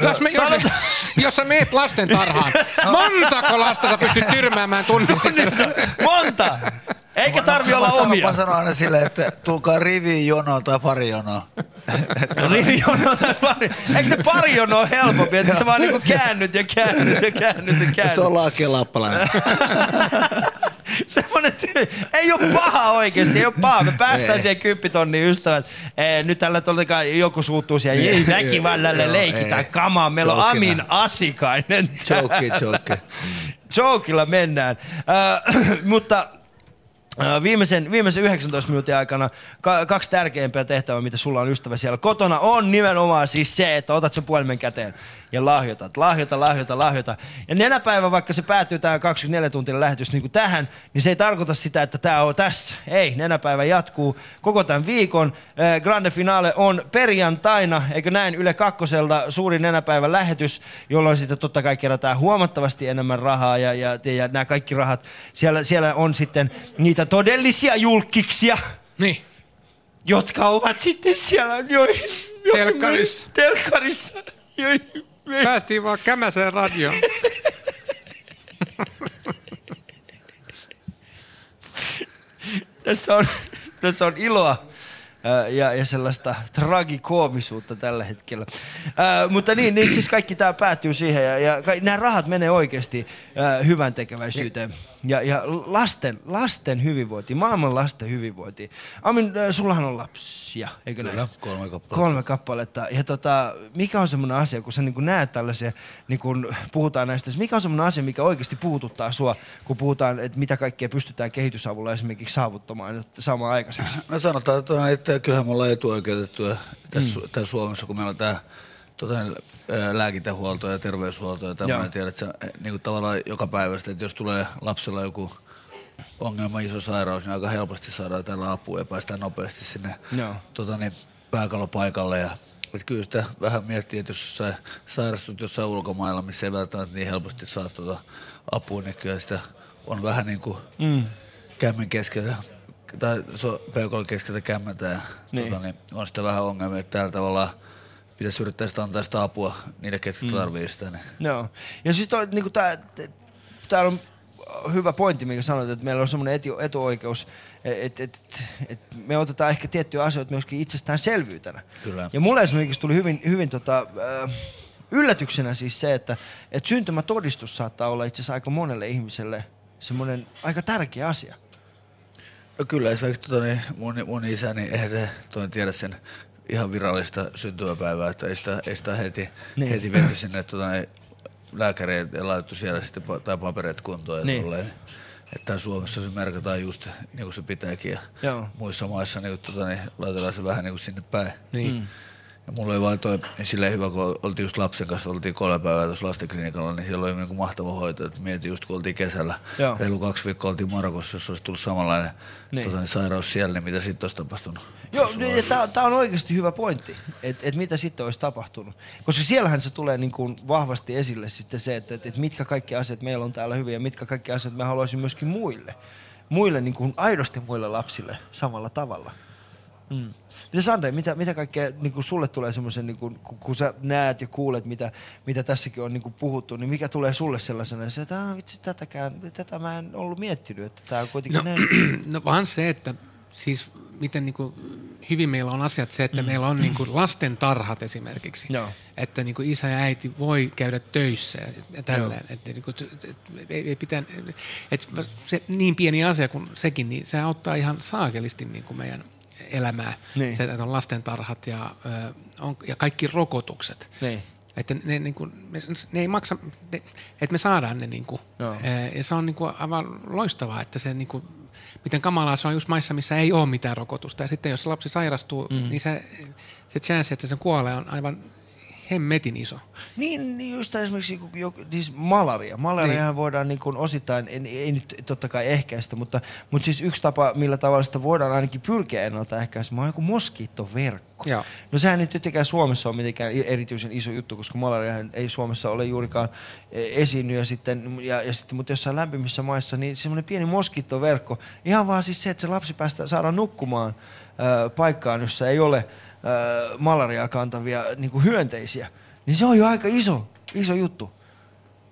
jos, me, jos, jos sä meet lasten tarhaan, montako lasta sä pystyt tyrmäämään tunnissa? Tunnissa. Monta. Eikä tarvi olla mä sanon, omia. Mä sanon aina silleen, että tulkaa riviin jonoon tai pari jonoa. Rivijono tai pari. Eikö se pari jono ole helpompi, että sä vaan niinku käännyt ja käännyt ja käännyt ja käännyt. Se on laakien lappalainen. Semmoinen tyy- ei ole paha oikeesti, ei ole paha. Me päästään siihen kymppitonnin ystävät. Ee, nyt tällä todellakaan joku suuttuu siihen, ei väkivallalle leikitään ei. kamaa. Meillä on. Amin Asikainen. Joke, joke. Jokilla mennään. Äh, mutta äh, viimeisen, viimeisen 19 minuutin aikana ka- kaksi tärkeimpää tehtävää, mitä sulla on ystävä siellä kotona, on nimenomaan siis se, että otat sen puhelimen käteen ja lahjoitat. Lahjoita, lahjoita, lahjoita. Ja nenä päivä, vaikka se päättyy tähän 24 tuntia lähetys niin kuin tähän, niin se ei tarkoita sitä, että tämä on tässä. Ei, nenäpäivä jatkuu koko tämän viikon. Äh, Grande Finale on perjantaina, eikö näin, Yle Kakkoselta suuri nenäpäivän lähetys, jolloin sitten totta kai kerätään huomattavasti enemmän rahaa ja, ja, ja nämä kaikki rahat, siellä, siellä on sitten niitä todellisia julkkiksia, Niin. jotka ovat sitten siellä joihin, Telkkarissa. telkkarissa joihin Päästiin vaan kämäseen radioon. tässä on, tässä on iloa ää, ja, ja sellaista tragikoomisuutta tällä hetkellä. Ää, mutta niin, niin, siis kaikki tämä päättyy siihen ja, ja nämä rahat menee oikeasti ää, hyvän tekeväisyyteen. Ja, ja lasten, lasten hyvinvointi, maailman lasten hyvinvointi. Amin, äh, sullahan on lapsia, eikö näin? Kyllä, kolme kappaletta. Kolme kappaletta. Ja tota, mikä on semmoinen asia, kun sä niin näet tällaisia, niin kun puhutaan näistä, mikä on semmoinen asia, mikä oikeasti puhututtaa sua, kun puhutaan, että mitä kaikkea pystytään kehitysavulla esimerkiksi saavuttamaan samaan aikaiseksi? No sanotaan, että, että kyllähän me ollaan etuoikeutettuja tässä, mm. tässä Suomessa, kun meillä on tämä tota, ää, lääkintähuolto ja terveyshuolto ja tämmöinen, tiedät, että se, niin kuin tavallaan joka päivästä, että jos tulee lapsella joku ongelma, iso sairaus, niin aika helposti saadaan tällä apua ja päästään nopeasti sinne Joo. tota, niin, pääkalopaikalle. Ja, että kyllä sitä vähän miettii, että jos sä sairastut jossain ulkomailla, missä ei välttämättä niin helposti saa tuota apua, niin kyllä sitä on vähän niin kuin Mm. kämmen keskeltä tai so, peukalon keskeltä kämmentä ja Niin. Tota, niin on sitä vähän ongelmia, että täällä tavallaan pitäisi yrittää sitä antaa sitä apua niille, ketkä Mm. tarvii sitä. Niin. Joo. Ja siis toi, niinku tää, tää on hyvä pointti, minkä sanoit, että meillä on semmoinen etu, etuoikeus, että et, et, et me otetaan ehkä tiettyjä asioita myöskin itsestäänselvyytenä. Kyllä. Ja mulle esimerkiksi tuli hyvin, hyvin tota, äh, yllätyksenä siis se, että et syntymätodistus saattaa olla itse asiassa aika monelle ihmiselle semmoinen aika tärkeä asia. No kyllä esimerkiksi tota, niin mun, mun isä, niin eihän se toi, tiedä sen ihan virallista syntymäpäivää, että ei sitä, ei sitä heti, Niin. heti viety sinne tota, niin, lääkäriin ja laitettu siellä sitten pa- tai papereet kuntoon. Ja Niin. tolleen. Että Suomessa se merkataan just niin kuin se pitääkin ja Joo. muissa maissa niin, kuin, tota, niin, laitetaan se vähän niin kuin sinne päin. Niin. Mm. Ja mulla oli vaan toi silleen hyvä, kun oltiin just lapsen kanssa, oltiin kolme päivää tuossa lastenklinikalla, niin siellä oli niinku mahtava hoito. Et mietin just, kun oltiin kesällä, Joo. reilu kaksi viikkoa oltiin Marokossa, jos olisi tullut samanlainen Niin. niin. tota, niin sairaus siellä, niin mitä sitten olisi tapahtunut? Joo, niin, tää on oikeasti hyvä pointti, että et mitä sitten olisi tapahtunut. Koska siellähän se tulee niin kuin vahvasti esille sitten se, että et, et mitkä kaikki asiat meillä on täällä hyviä ja mitkä kaikki asiat me haluaisin myöskin muille. Muille, niin kuin aidosti muille lapsille samalla tavalla. Mm. Ja Sandre, mitä, mitä kaikkea niin kuin sulle tulee semmoisen, niin kuin, kun, kun sä näet ja kuulet, mitä, mitä tässäkin on niin kuin puhuttu, niin mikä tulee sulle sellaisena, se, että "Ah, vitsi, tätäkään, tätä mä en ollut miettinyt, että tämä on kuitenkin No, näin. no vaan se, että siis miten niin kuin hyvin meillä on asiat se, että mm. meillä on niin kuin lasten tarhat esimerkiksi. Joo. Että niin kuin isä ja äiti voi käydä töissä ja- tälleen. Että niin kuin, t- ei, ei pitää, että se niin pieni asia kuin sekin, niin se auttaa ihan saakelisti niin kuin meidän elämää. Niin. Se, että on lastentarhat ja, ö, on, ja kaikki rokotukset. Niin. Että ne, niin kuin, ne, ne ei maksa, ne, että me saadaan ne niin kuin, Joo. ja se on niin kuin aivan loistavaa, että se niin kuin, miten kamalaa se on just maissa, missä ei ole mitään rokotusta. Ja sitten jos lapsi sairastuu, mm. niin se, se chance, että se kuolee on aivan hemmetin iso. Niin, niin just esimerkiksi joku, siis malaria. Malariahan niin. voidaan niin kuin osittain, ei, ei nyt totta kai ehkäistä, mutta, mutta siis yksi tapa, millä tavalla sitä voidaan ainakin pyrkiä ennaltaehkäisemään, on joku moskiittoverkko. Joo. No sehän nyt tietenkään Suomessa on mitenkään erityisen iso juttu, koska malariahan ei Suomessa ole juurikaan eh, esiinny ja sitten, ja, ja sitten, mutta jossain lämpimissä maissa, niin semmoinen pieni moskiittoverkko, ihan vaan siis se, että se lapsi päästä saadaan nukkumaan äh, paikkaan, jossa ei ole äh, malariaa kantavia niin kuin hyönteisiä, niin se on jo aika iso, iso juttu.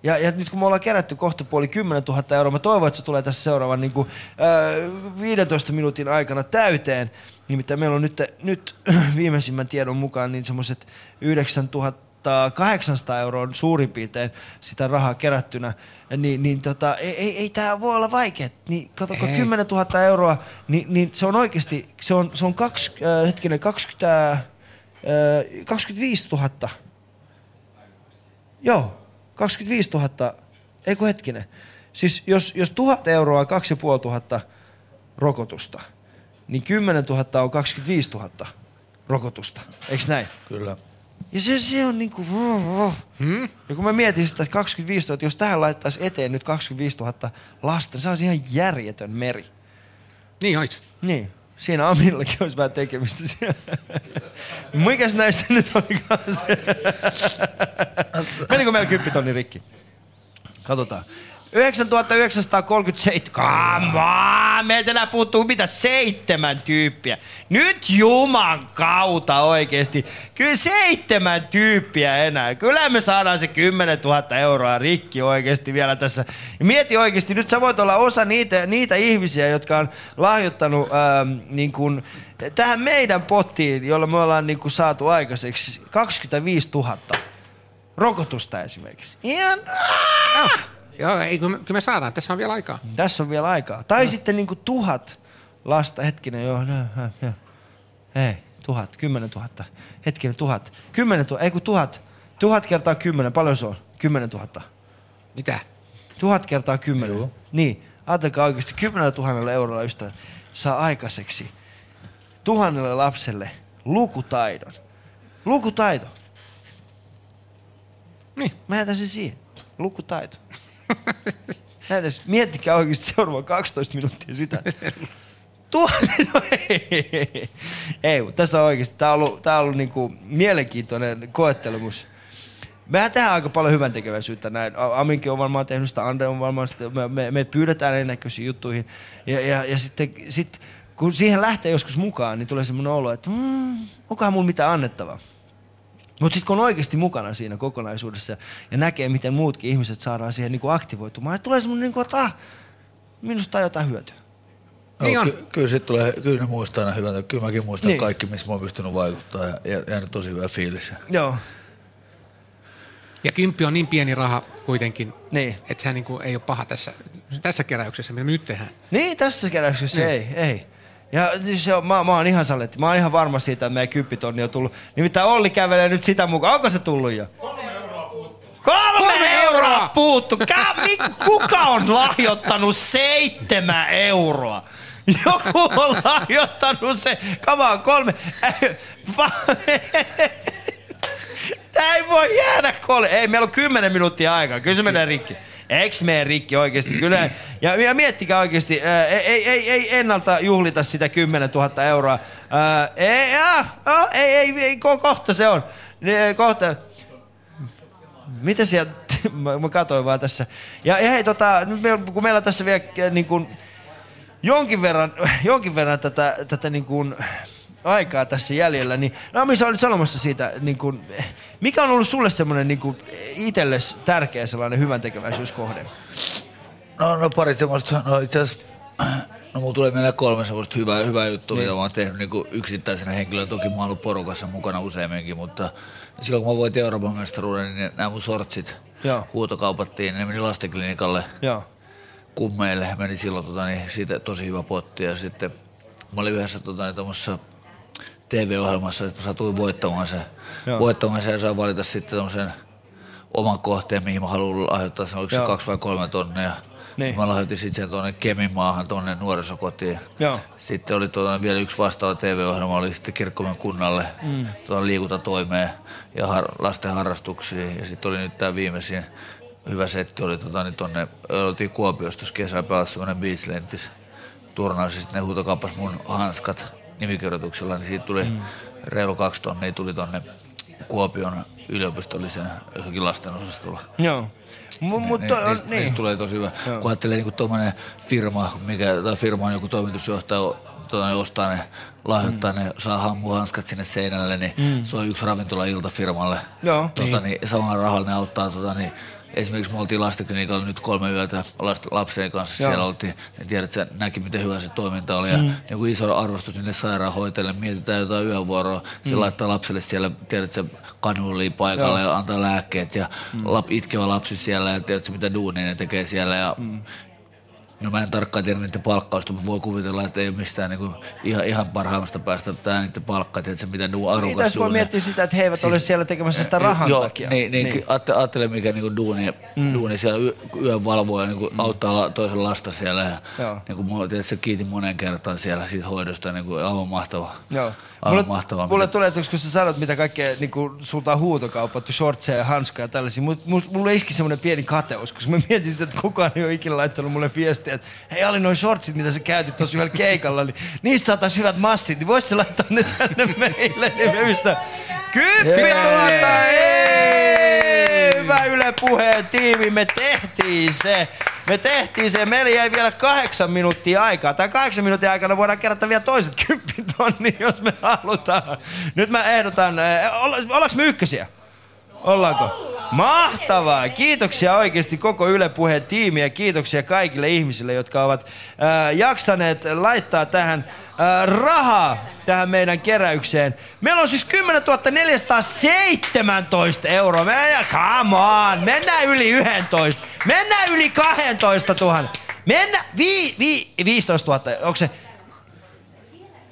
Ja, ja nyt kun me ollaan kerätty kohta puoli 10 000 euroa, mä toivon, että se tulee tässä seuraavan niin kuin, äh, 15 minuutin aikana täyteen. Nimittäin meillä on nyt, nyt viimeisimmän tiedon mukaan niin semmoiset 9800 euroa suurin piirtein sitä rahaa kerättynä. Niin, niin tota, ei, ei, ei tämä voi olla vaikea. Niin, kato, kun Ei. 10 000 euroa, niin, niin se on oikeasti, se on, se on kaksi, äh, hetkinen, 20, äh, 25 000 Joo, 25 000, ei kun hetkinen. Siis jos, jos 1000 euroa on 2500 rokotusta, niin 10 000 on 25 000 rokotusta. Eikö näin? Kyllä. Ja se, se on niinku... Hmm? Ja kun mä mietin sitä, että 25 000, jos tähän laittaisi eteen nyt 25 000 lasta, niin se olisi ihan järjetön meri. Niin ois. Niin. Siinä Aminllakin olisi vähän tekemistä siellä. Mikäs näistä nyt olikaan se? Menikö meillä kyppitonni rikki? Katsotaan. 9937. Come on! Meiltä enää puuttuu mitä seitsemän tyyppiä. Nyt juman kautta oikeesti. Kyllä seitsemän tyyppiä enää. Kyllä me saadaan se 10 000 euroa rikki oikeesti vielä tässä. Mieti oikeesti, nyt sä voit olla osa niitä, niitä ihmisiä, jotka on lahjoittanut ähm, niin kun, tähän meidän pottiin, jolla me ollaan niin kun, saatu aikaiseksi 25 000 rokotusta esimerkiksi. Ihan... Joo, ei, kyllä me, saadaan. Tässä on vielä aikaa. Tässä on vielä aikaa. Tai sitten niinku tuhat lasta, hetkinen, joo, no, äh, joo. Ei, tuhat, kymmenen tuhatta. Hetkinen, tuhat. Kymmenen tuhatta, ei kun tuhat. Tuhat kertaa kymmenen, paljon se on? Kymmenen tuhatta. Mitä? Tuhat kertaa kymmenen. Joo. Niin, ajatelkaa oikeasti kymmenellä tuhannella eurolla ystä saa aikaiseksi tuhannelle lapselle lukutaidon. Lukutaito. Niin. Mä jätän sen siihen. Lukutaito. Sen. Miettikää oikeasti seuraava 12 minuuttia sitä. Tuhat, no ei, ei, tässä on oikeasti, tää on ollut, tää on ollut niinku mielenkiintoinen koettelemus. Mehän tehdään aika paljon hyvän tekeväisyyttä näin. Aminkin on varmaan tehnyt sitä, Andre on varmaan sitä, me, me, me pyydetään erinäköisiin juttuihin. Ja, ja, ja sitten sit, kun siihen lähtee joskus mukaan, niin tulee semmoinen olo, että mm, onkohan mulla mitään annettavaa. Mutta sitten kun on oikeasti mukana siinä kokonaisuudessa ja näkee, miten muutkin ihmiset saadaan siihen niinku aktivoitumaan, niin tulee semmoinen, niinku, että ah, minusta on jotain hyötyä. Niin on. Ky- kyllä, sit tulee, kyllä ne muistaa aina hyvältä. Kyllä mäkin muistan Niin. niin. kaikki, missä mä oon pystynyt vaikuttaa ja, ja jäänyt tosi hyvä fiilis. Joo. Ja kymppi on niin pieni raha kuitenkin, niin. että sehän niin kuin ei ole paha tässä, tässä keräyksessä, mitä me nyt tehdään. Niin, tässä keräyksessä Niin. ei, ei. Ja se on, mä, mä oon ihan saletti. Mä oon ihan varma siitä, että meidän kymppitonni on tullut. Nimittäin Olli kävelee nyt sitä mukaan. Onko se tullut jo? Kolme euroa puuttuu. Kolme euroa puuttu! Kuka on lahjoittanut seitsemän euroa? Joku on lahjoittanut se. Come on, kolme. Tää ei voi jäädä kolme. Ei, meillä on kymmenen minuuttia aikaa. Kyllä se menee rikki. Mene rikki oikeesti? Kyllä. Ja, ja miettikää oikeesti, ää, ei, ei, ei, ennalta juhlita sitä 10 000 euroa. Ää, ei, ah, ah, ei, ei, ei, ko- kohta se on. Ne, kohta. Mitä sieltä? mä, katsoin vaan tässä. Ja, ja hei, tota, nyt meillä, kun meillä on tässä vielä äh, niin kuin, jonkin verran, jonkin verran tätä, tätä niin kuin, aikaa tässä jäljellä, niin Nami, sä olit sanomassa siitä, niin kuin, mikä on ollut sulle semmoinen niin itsellesi tärkeä sellainen hyvän tekeväisyyskohde? No, no pari semmoista, no itse asiassa, no mulla tulee mieleen kolme semmoista hyvää, hyvää juttua, Niin. mitä mä oon tehnyt niin yksittäisenä henkilönä. Toki mä oon ollut porukassa mukana useamminkin, mutta silloin kun mä voitin Euroopan mestaruuden, niin nämä mun sortsit Joo. huutokaupattiin, ne meni lastenklinikalle Joo. kummeille. Meni silloin tota, niin, siitä tosi hyvä potti ja sitten mä olin yhdessä tota, niin, TV-ohjelmassa, että mä satuin voittamaan se, Joo. voittamaan se ja sain valita sitten tommosen oman kohteen, mihin mä haluan lahjoittaa, se oliko se Joo. kaksi vai kolme tonnia. Niin. Mä lahjoitin sitten sen tuonne Keminmaahan, tuonne nuorisokotiin. Joo. Sitten oli tuonne vielä yksi vastaava TV-ohjelma, oli sitten Kirkkomen kunnalle Mm. tuonne liikuntatoimeen ja har, lasten harrastuksiin. Ja sitten oli nyt tämä viimeisin hyvä setti, oli tota, niin tonne, oltiin Kuopiossa tuossa kesällä pelassa semmoinen beachlentis turnaus, ja sitten ne huutokauppas mun hanskat nimikirjoituksella, niin siitä tuli mm. reilu kaksi tonnia, tuli tonne Kuopion yliopistollisen johonkin lastenosastolla. Joo. M- mutta Niin, on, niistä, niin. niistä tulee tosi hyvä. Joo. Kun ajattelee niin tuommoinen firma, mikä, tai firman joku toimitusjohtaja tuota, ne ostaa ne, lahjoittaa mm. ne, saa hammuhanskat sinne seinälle, niin Mm. se on yksi ravintola-ilta firmalle. Joo. Tota, niin. samalla rahalla ne auttaa tota, niin, Esimerkiksi me oltiin lastenklinikalla nyt kolme yötä last, lapseni kanssa Joo. siellä oltiin. Niin tiedät, että näki miten hyvä se toiminta oli. Ja Mm. niin kuin iso arvostus niille sairaanhoitajille. Mietitään jotain yövuoroa. Se Mm. laittaa lapselle siellä, tiedät, se kanuliin paikalle Joo. ja antaa lääkkeet. Ja Mm. lap, itkevä lapsi siellä ja tiedät, mitä duunia ne tekee siellä. Ja Mm. No mä en tarkkaan tiedä niiden palkkausta, mutta voi kuvitella, että ei ole mistään niinku ihan, ihan parhaimmasta päästä tää niiden palkkaa, tiedätkö, mitä du, Niin, arukas tässä voi miettiä sitä, että he eivät Siis- ole siellä tekemässä sitä rahan Joo, takia. Niin, niin, niin. Ajattele, mikä niinku duuni, mm. duuni siellä yö, yön valvoo ja niinku mm. auttaa toisen lasta siellä. Ja, Joo. niinku, mulla, tiedätkö, kiitin monen kertaan siellä siitä hoidosta, niinku, aivan mahtava. Joo. Aivan Mulle, mahtavaa. mulle mitä- tulee, että kun sä sanot, mitä kaikkea niin kuin, sulta on huutokaupattu, shortseja ja hanskaa ja tällaisia, mut, mut, mulle iski semmoinen pieni kateus, koska mä mietin sitä, että kukaan ei ole ikinä laittanut mulle viestiä, että hei Ali, noin shortsit, mitä sä käytit tuossa yhdellä keikalla, niin niistä saataisiin hyvät massit, niin voisit sä laittaa ne tänne meille, niin me mistä Kymppi hei! Hyvä Yle Puheen tiimi, me tehtiin se. Me tehtiin se, meillä jäi vielä kahdeksan minuuttia aikaa. Tai kahdeksan minuutin aikana voidaan kerätä vielä toiset kymppitonni, jos me halutaan. Nyt mä ehdotan, eh, olla- ollaanko me ykkösiä? Ollaanko? Mahtavaa! Kiitoksia oikeasti koko Yle Puheen tiimiä. Kiitoksia kaikille ihmisille, jotka ovat äh, jaksaneet laittaa tähän rahaa tähän meidän keräykseen. Meillä on siis 10 417 euroa. Mennään, come on, mennään yli 11. Mennään yli 12 000. Mennään, vi, vi, 15 000, onko se?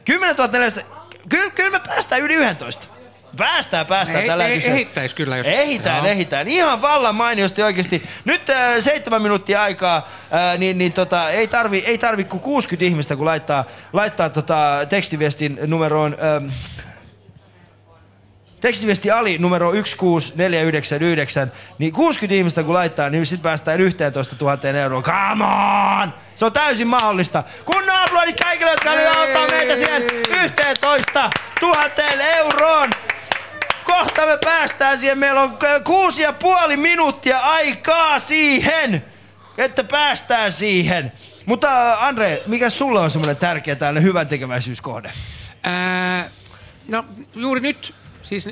10 400, kyllä, kyllä me päästään yli 11. Päästään, päästään Ei- tällä ei- hetkellä. ehittäis kyllä, jos- Ehitään, Joo. ehitään. Ihan vallan mainiosti oikeasti. Nyt äh, seitsemän minuuttia aikaa, äh, niin, niin tota, ei tarvi, ei tarvi kuin 60 ihmistä, kun laittaa, laittaa tota, tekstiviestin numeroon... Ähm, Tekstiviesti Ali numero 16499, niin 60 ihmistä kun laittaa, niin sitten päästään 11 000 euroon. Come on! Se on täysin mahdollista. Kunnon aplodit kaikille, jotka nyt auttaa meitä siihen 11 000 euroon. Kohta me päästään siihen. Meillä on k- kuusi ja puoli minuuttia aikaa siihen, että päästään siihen. Mutta äh, Andre, mikä sulle on semmoinen tärkeä tällainen hyvän tekeväisyyskohde? Ää, no juuri nyt, siis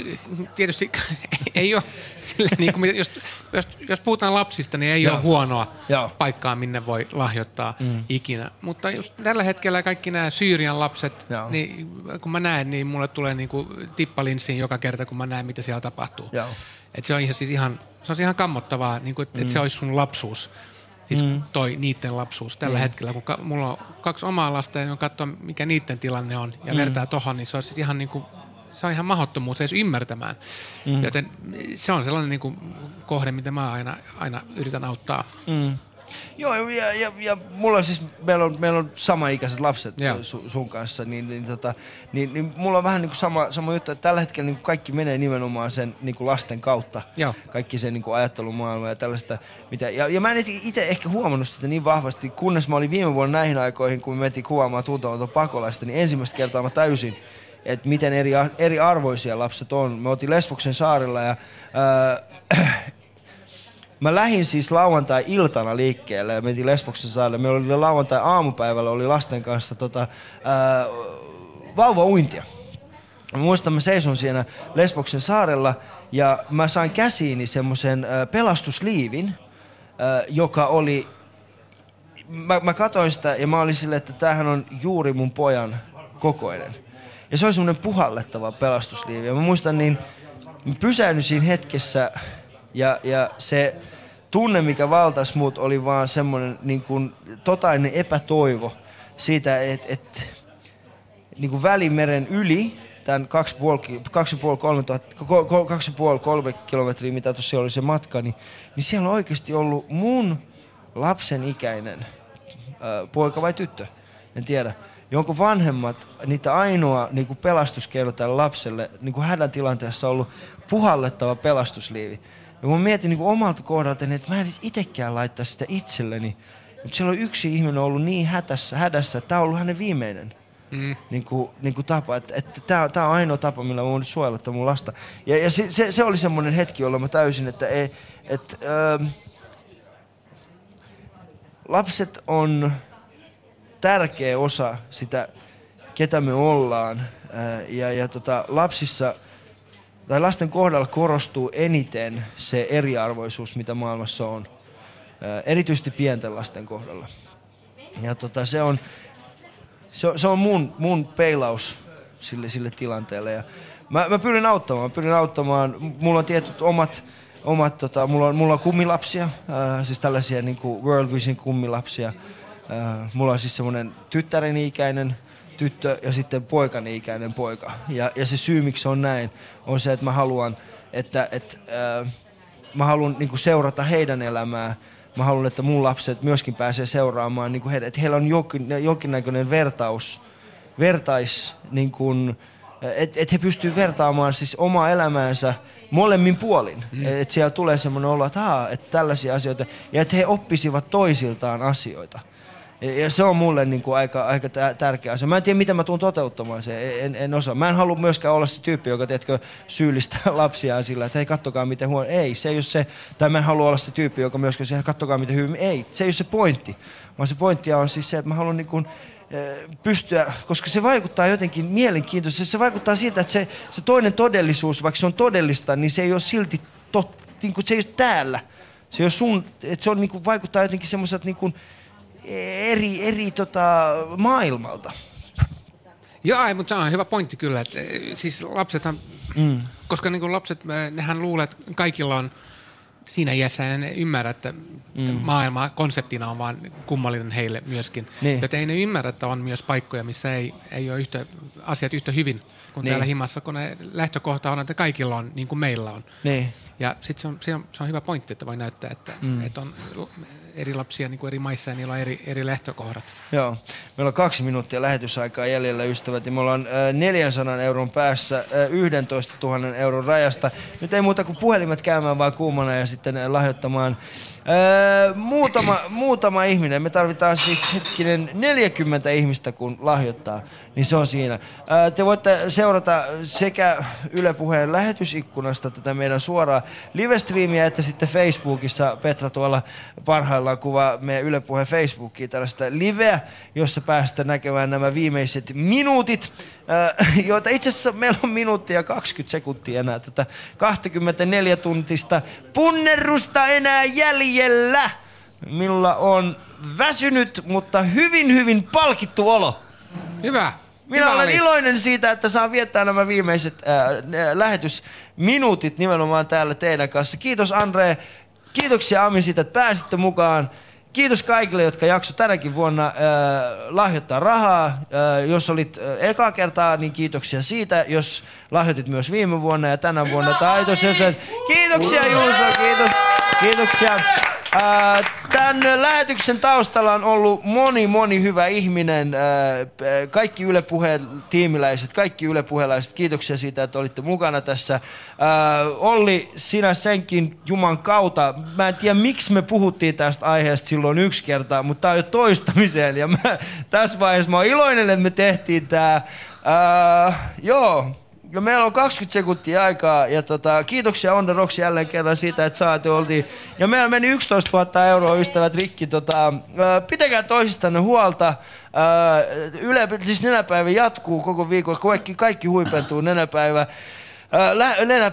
tietysti ei ole, sille, niin kuin, jos, jos, jos puhutaan lapsista, niin ei Joo. ole huonoa Joo. paikkaa, minne voi lahjoittaa Mm. mm. ikinä. Mutta just tällä hetkellä kaikki nämä Syyrian lapset, Joo. niin kun mä näen, niin mulle tulee niin kuin tippalinssiin joka kerta, kun mä näen, mitä siellä tapahtuu. Joo. Et se on ihan, siis ihan, se on ihan kammottavaa, niin kuin, että Mm. et se olisi sun lapsuus. Siis Mm. mm. toi niiden lapsuus tällä Niin. hetkellä, kun ka- mulla on kaksi omaa lasta ja katsoa, mikä niiden tilanne on ja Mm. mm. vertaa tohon, niin se on sit ihan niin kuin, se on ihan mahdottomuus edes ymmärtämään. Mm. Joten se on sellainen niin kuin kohde, mitä mä aina, aina yritän auttaa. Mm. Joo, ja, ja, ja mulla on siis, meillä on, meillä on samaikäiset lapset Joo. su, sun kanssa, niin, niin, tota, niin, niin mulla on vähän niin kuin sama, sama juttu, että tällä hetkellä niin kuin kaikki menee nimenomaan sen niin kuin lasten kautta. Joo. Kaikki se niin kuin ajattelumaailma ja tällaista. Mitä, ja, ja mä en itse ehkä huomannut sitä niin vahvasti, kunnes mä olin viime vuonna näihin aikoihin, kun me mentiin kuvaamaan tuntematon pakolaista, niin ensimmäistä kertaa mä täysin, että miten eri, eri arvoisia lapset on. Me oltiin Lesboksen saarella ja äh, Mä lähdin siis lauantai-iltana liikkeelle ja mentiin Lesboksen saarelle. Meillä oli lauantai-aamupäivällä oli lasten kanssa tota, ää, vauva-uintia. Mä muistan, mä seison siinä Lesboksen saarella ja mä sain käsiini semmoisen pelastusliivin, ää, joka oli... Mä, mä katoin sitä ja mä olin silleen, että tämähän on juuri mun pojan kokoinen. Ja se oli semmoinen puhallettava pelastusliivi. Ja mä muistan niin, mä siinä hetkessä ja, ja se tunne, mikä valtas mut, oli vaan semmoinen niin kuin totainen epätoivo siitä, että et, niin kuin Välimeren yli, tämän 2,5-3 kilometriä, mitä tuossa oli se matka, niin, niin siellä on oikeasti ollut mun lapsen ikäinen ää, poika vai tyttö, en tiedä, jonka vanhemmat, niitä ainoa niin kuin pelastuskeino tälle lapselle niin kuin hädäntilanteessa on ollut puhallettava pelastusliivi. Ja kun mä mietin niin kuin omalta kohdalta, että mä en itsekään laittaa sitä itselleni, mutta siellä on yksi ihminen ollut niin hätässä, hädässä, että tämä on ollut hänen viimeinen Mm. niin kuin, niin kuin tapa. Että, että tämä, tämä on ainoa tapa, millä mä voin suojella tätä mun lasta. Ja, ja se, se, se, oli semmoinen hetki, jolloin mä täysin, että, ei, että ähm, lapset on tärkeä osa sitä, ketä me ollaan. Äh, ja ja tota, lapsissa tai lasten kohdalla korostuu eniten se eriarvoisuus, mitä maailmassa on. Äh, erityisesti pienten lasten kohdalla. Ja tota, se on, se, on- se on mun, mun peilaus sille, sille tilanteelle. Ja mä, mä pyrin auttamaan, mä pyrin auttamaan. Mulla on tietyt omat, omat tota, mulla, on, mulla on kummilapsia, äh, siis tällaisia niin kuin World Vision kummilapsia. Mulla on siis semmoinen tyttäreni ikäinen tyttö ja sitten poikani ikäinen poika. Ja, ja se syy, miksi on näin, on se, että mä haluan, että, että äh, mä haluan niin seurata heidän elämää. Mä haluan, että mun lapset myöskin pääsee seuraamaan, niin kuin he, että heillä on jokin, jonkinnäköinen vertaus, vertais, niin kuin, että et he pystyvät vertaamaan siis omaa elämäänsä molemmin puolin. Mm. Että siellä tulee semmoinen olo, että, aa, että tällaisia asioita, ja että he oppisivat toisiltaan asioita. Ja, se on mulle niin kuin aika, aika tä- tärkeä asia. Mä en tiedä, miten mä tuun toteuttamaan se. En, en osaa. Mä en halua myöskään olla se tyyppi, joka tiedätkö, syyllistää lapsiaan sillä, että hei, kattokaa miten huono. Ei, se ei ole se. Tai mä en halua olla se tyyppi, joka myöskään se, kattokaa miten hyvin. Ei, se ei ole se pointti. Vaan se pointti on siis se, että mä haluan niin kuin, eh, pystyä, koska se vaikuttaa jotenkin mielenkiintoisesti. Se vaikuttaa siitä, että se, se toinen todellisuus, vaikka se on todellista, niin se ei ole silti tot, niin kuin se ei ole täällä. Se, ei ole sun, että se on, niin kuin, vaikuttaa jotenkin semmoiselta niin kuin, eri, eri tota, maailmalta. Joo, ei, mutta se on hyvä pointti kyllä. Että, eh, siis lapsethan, Mm. koska niin kuin lapset, eh, nehän luulee, että kaikilla on siinä iässä ja ne ymmärrä, että mm. maailma konseptina on vaan kummallinen heille myöskin. Niin. Joten ei ne ymmärrä, että on myös paikkoja, missä ei, ei ole yhtä, asiat yhtä hyvin kuin Niin. täällä himassa, kun ne lähtökohta on, että kaikilla on niin kuin meillä on. Niin. Ja sitten se on, se, on, se on hyvä pointti, että voi näyttää, että, mm. että on eri lapsia niin kuin eri maissa ja niillä on eri, eri lähtökohdat. Joo. Meillä on kaksi minuuttia lähetysaikaa jäljellä, ystävät, ja me ollaan äh, 400 euron päässä äh, 11 000 euron rajasta. Nyt ei muuta kuin puhelimet käymään vaan kuumana ja sitten äh, lahjoittamaan äh, muutama, muutama ihminen. Me tarvitaan siis hetkinen 40 ihmistä, kun lahjoittaa, niin se on siinä. Äh, te voitte seurata sekä Yle Puheen lähetysikkunasta tätä meidän suoraa live-streamiä, että sitten Facebookissa Petra tuolla parhaillaan kuvaa meidän Yle Puheen Facebookiin tällaista liveä, jossa päästä näkemään nämä viimeiset minuutit, joita itse asiassa meillä on minuuttia ja 20 sekuntia enää tätä 24 tuntista punnerusta enää jäljellä. Minulla on väsynyt, mutta hyvin hyvin palkittu olo. Hyvä. Minä Hyvä olen oli. iloinen siitä, että saan viettää nämä viimeiset äh, lähetysminuutit nimenomaan täällä teidän kanssa. Kiitos Andre, kiitoksia Ami siitä, että pääsitte mukaan. Kiitos kaikille, jotka jakso tänäkin vuonna äh, lahjoittaa rahaa. Äh, jos olit äh, eka kertaa, niin kiitoksia siitä. Jos lahjoitit myös viime vuonna ja tänä vuonna. Tai jos, jos, kiitoksia Juuso, kiitos. Kiitoksia. Ää, Tämän lähetyksen taustalla on ollut moni, moni hyvä ihminen. P- Kaikki Yle Puheen tiimiläiset, kaikki Yle Puheelaiset, kiitoksia siitä, että olitte mukana tässä. Ää, Olli, sinä senkin Juman kautta. Mä en tiedä, miksi me puhuttiin tästä aiheesta silloin yksi kerta, mutta tämä on jo toistamiseen. Ja mä, tässä vaiheessa mä oon iloinen, että me tehtiin tämä. Joo, ja meillä on 20 sekuntia aikaa ja tota, kiitoksia On The Rocks jälleen kerran siitä, että saatte oltiin. Ja meillä meni 11 000 euroa ystävät rikki. Tota, ää, pitäkää toisistanne huolta. Yle, siis nenäpäivä jatkuu koko viikon. Kaikki, kaikki huipentuu nenäpäivä. Lä- nenä,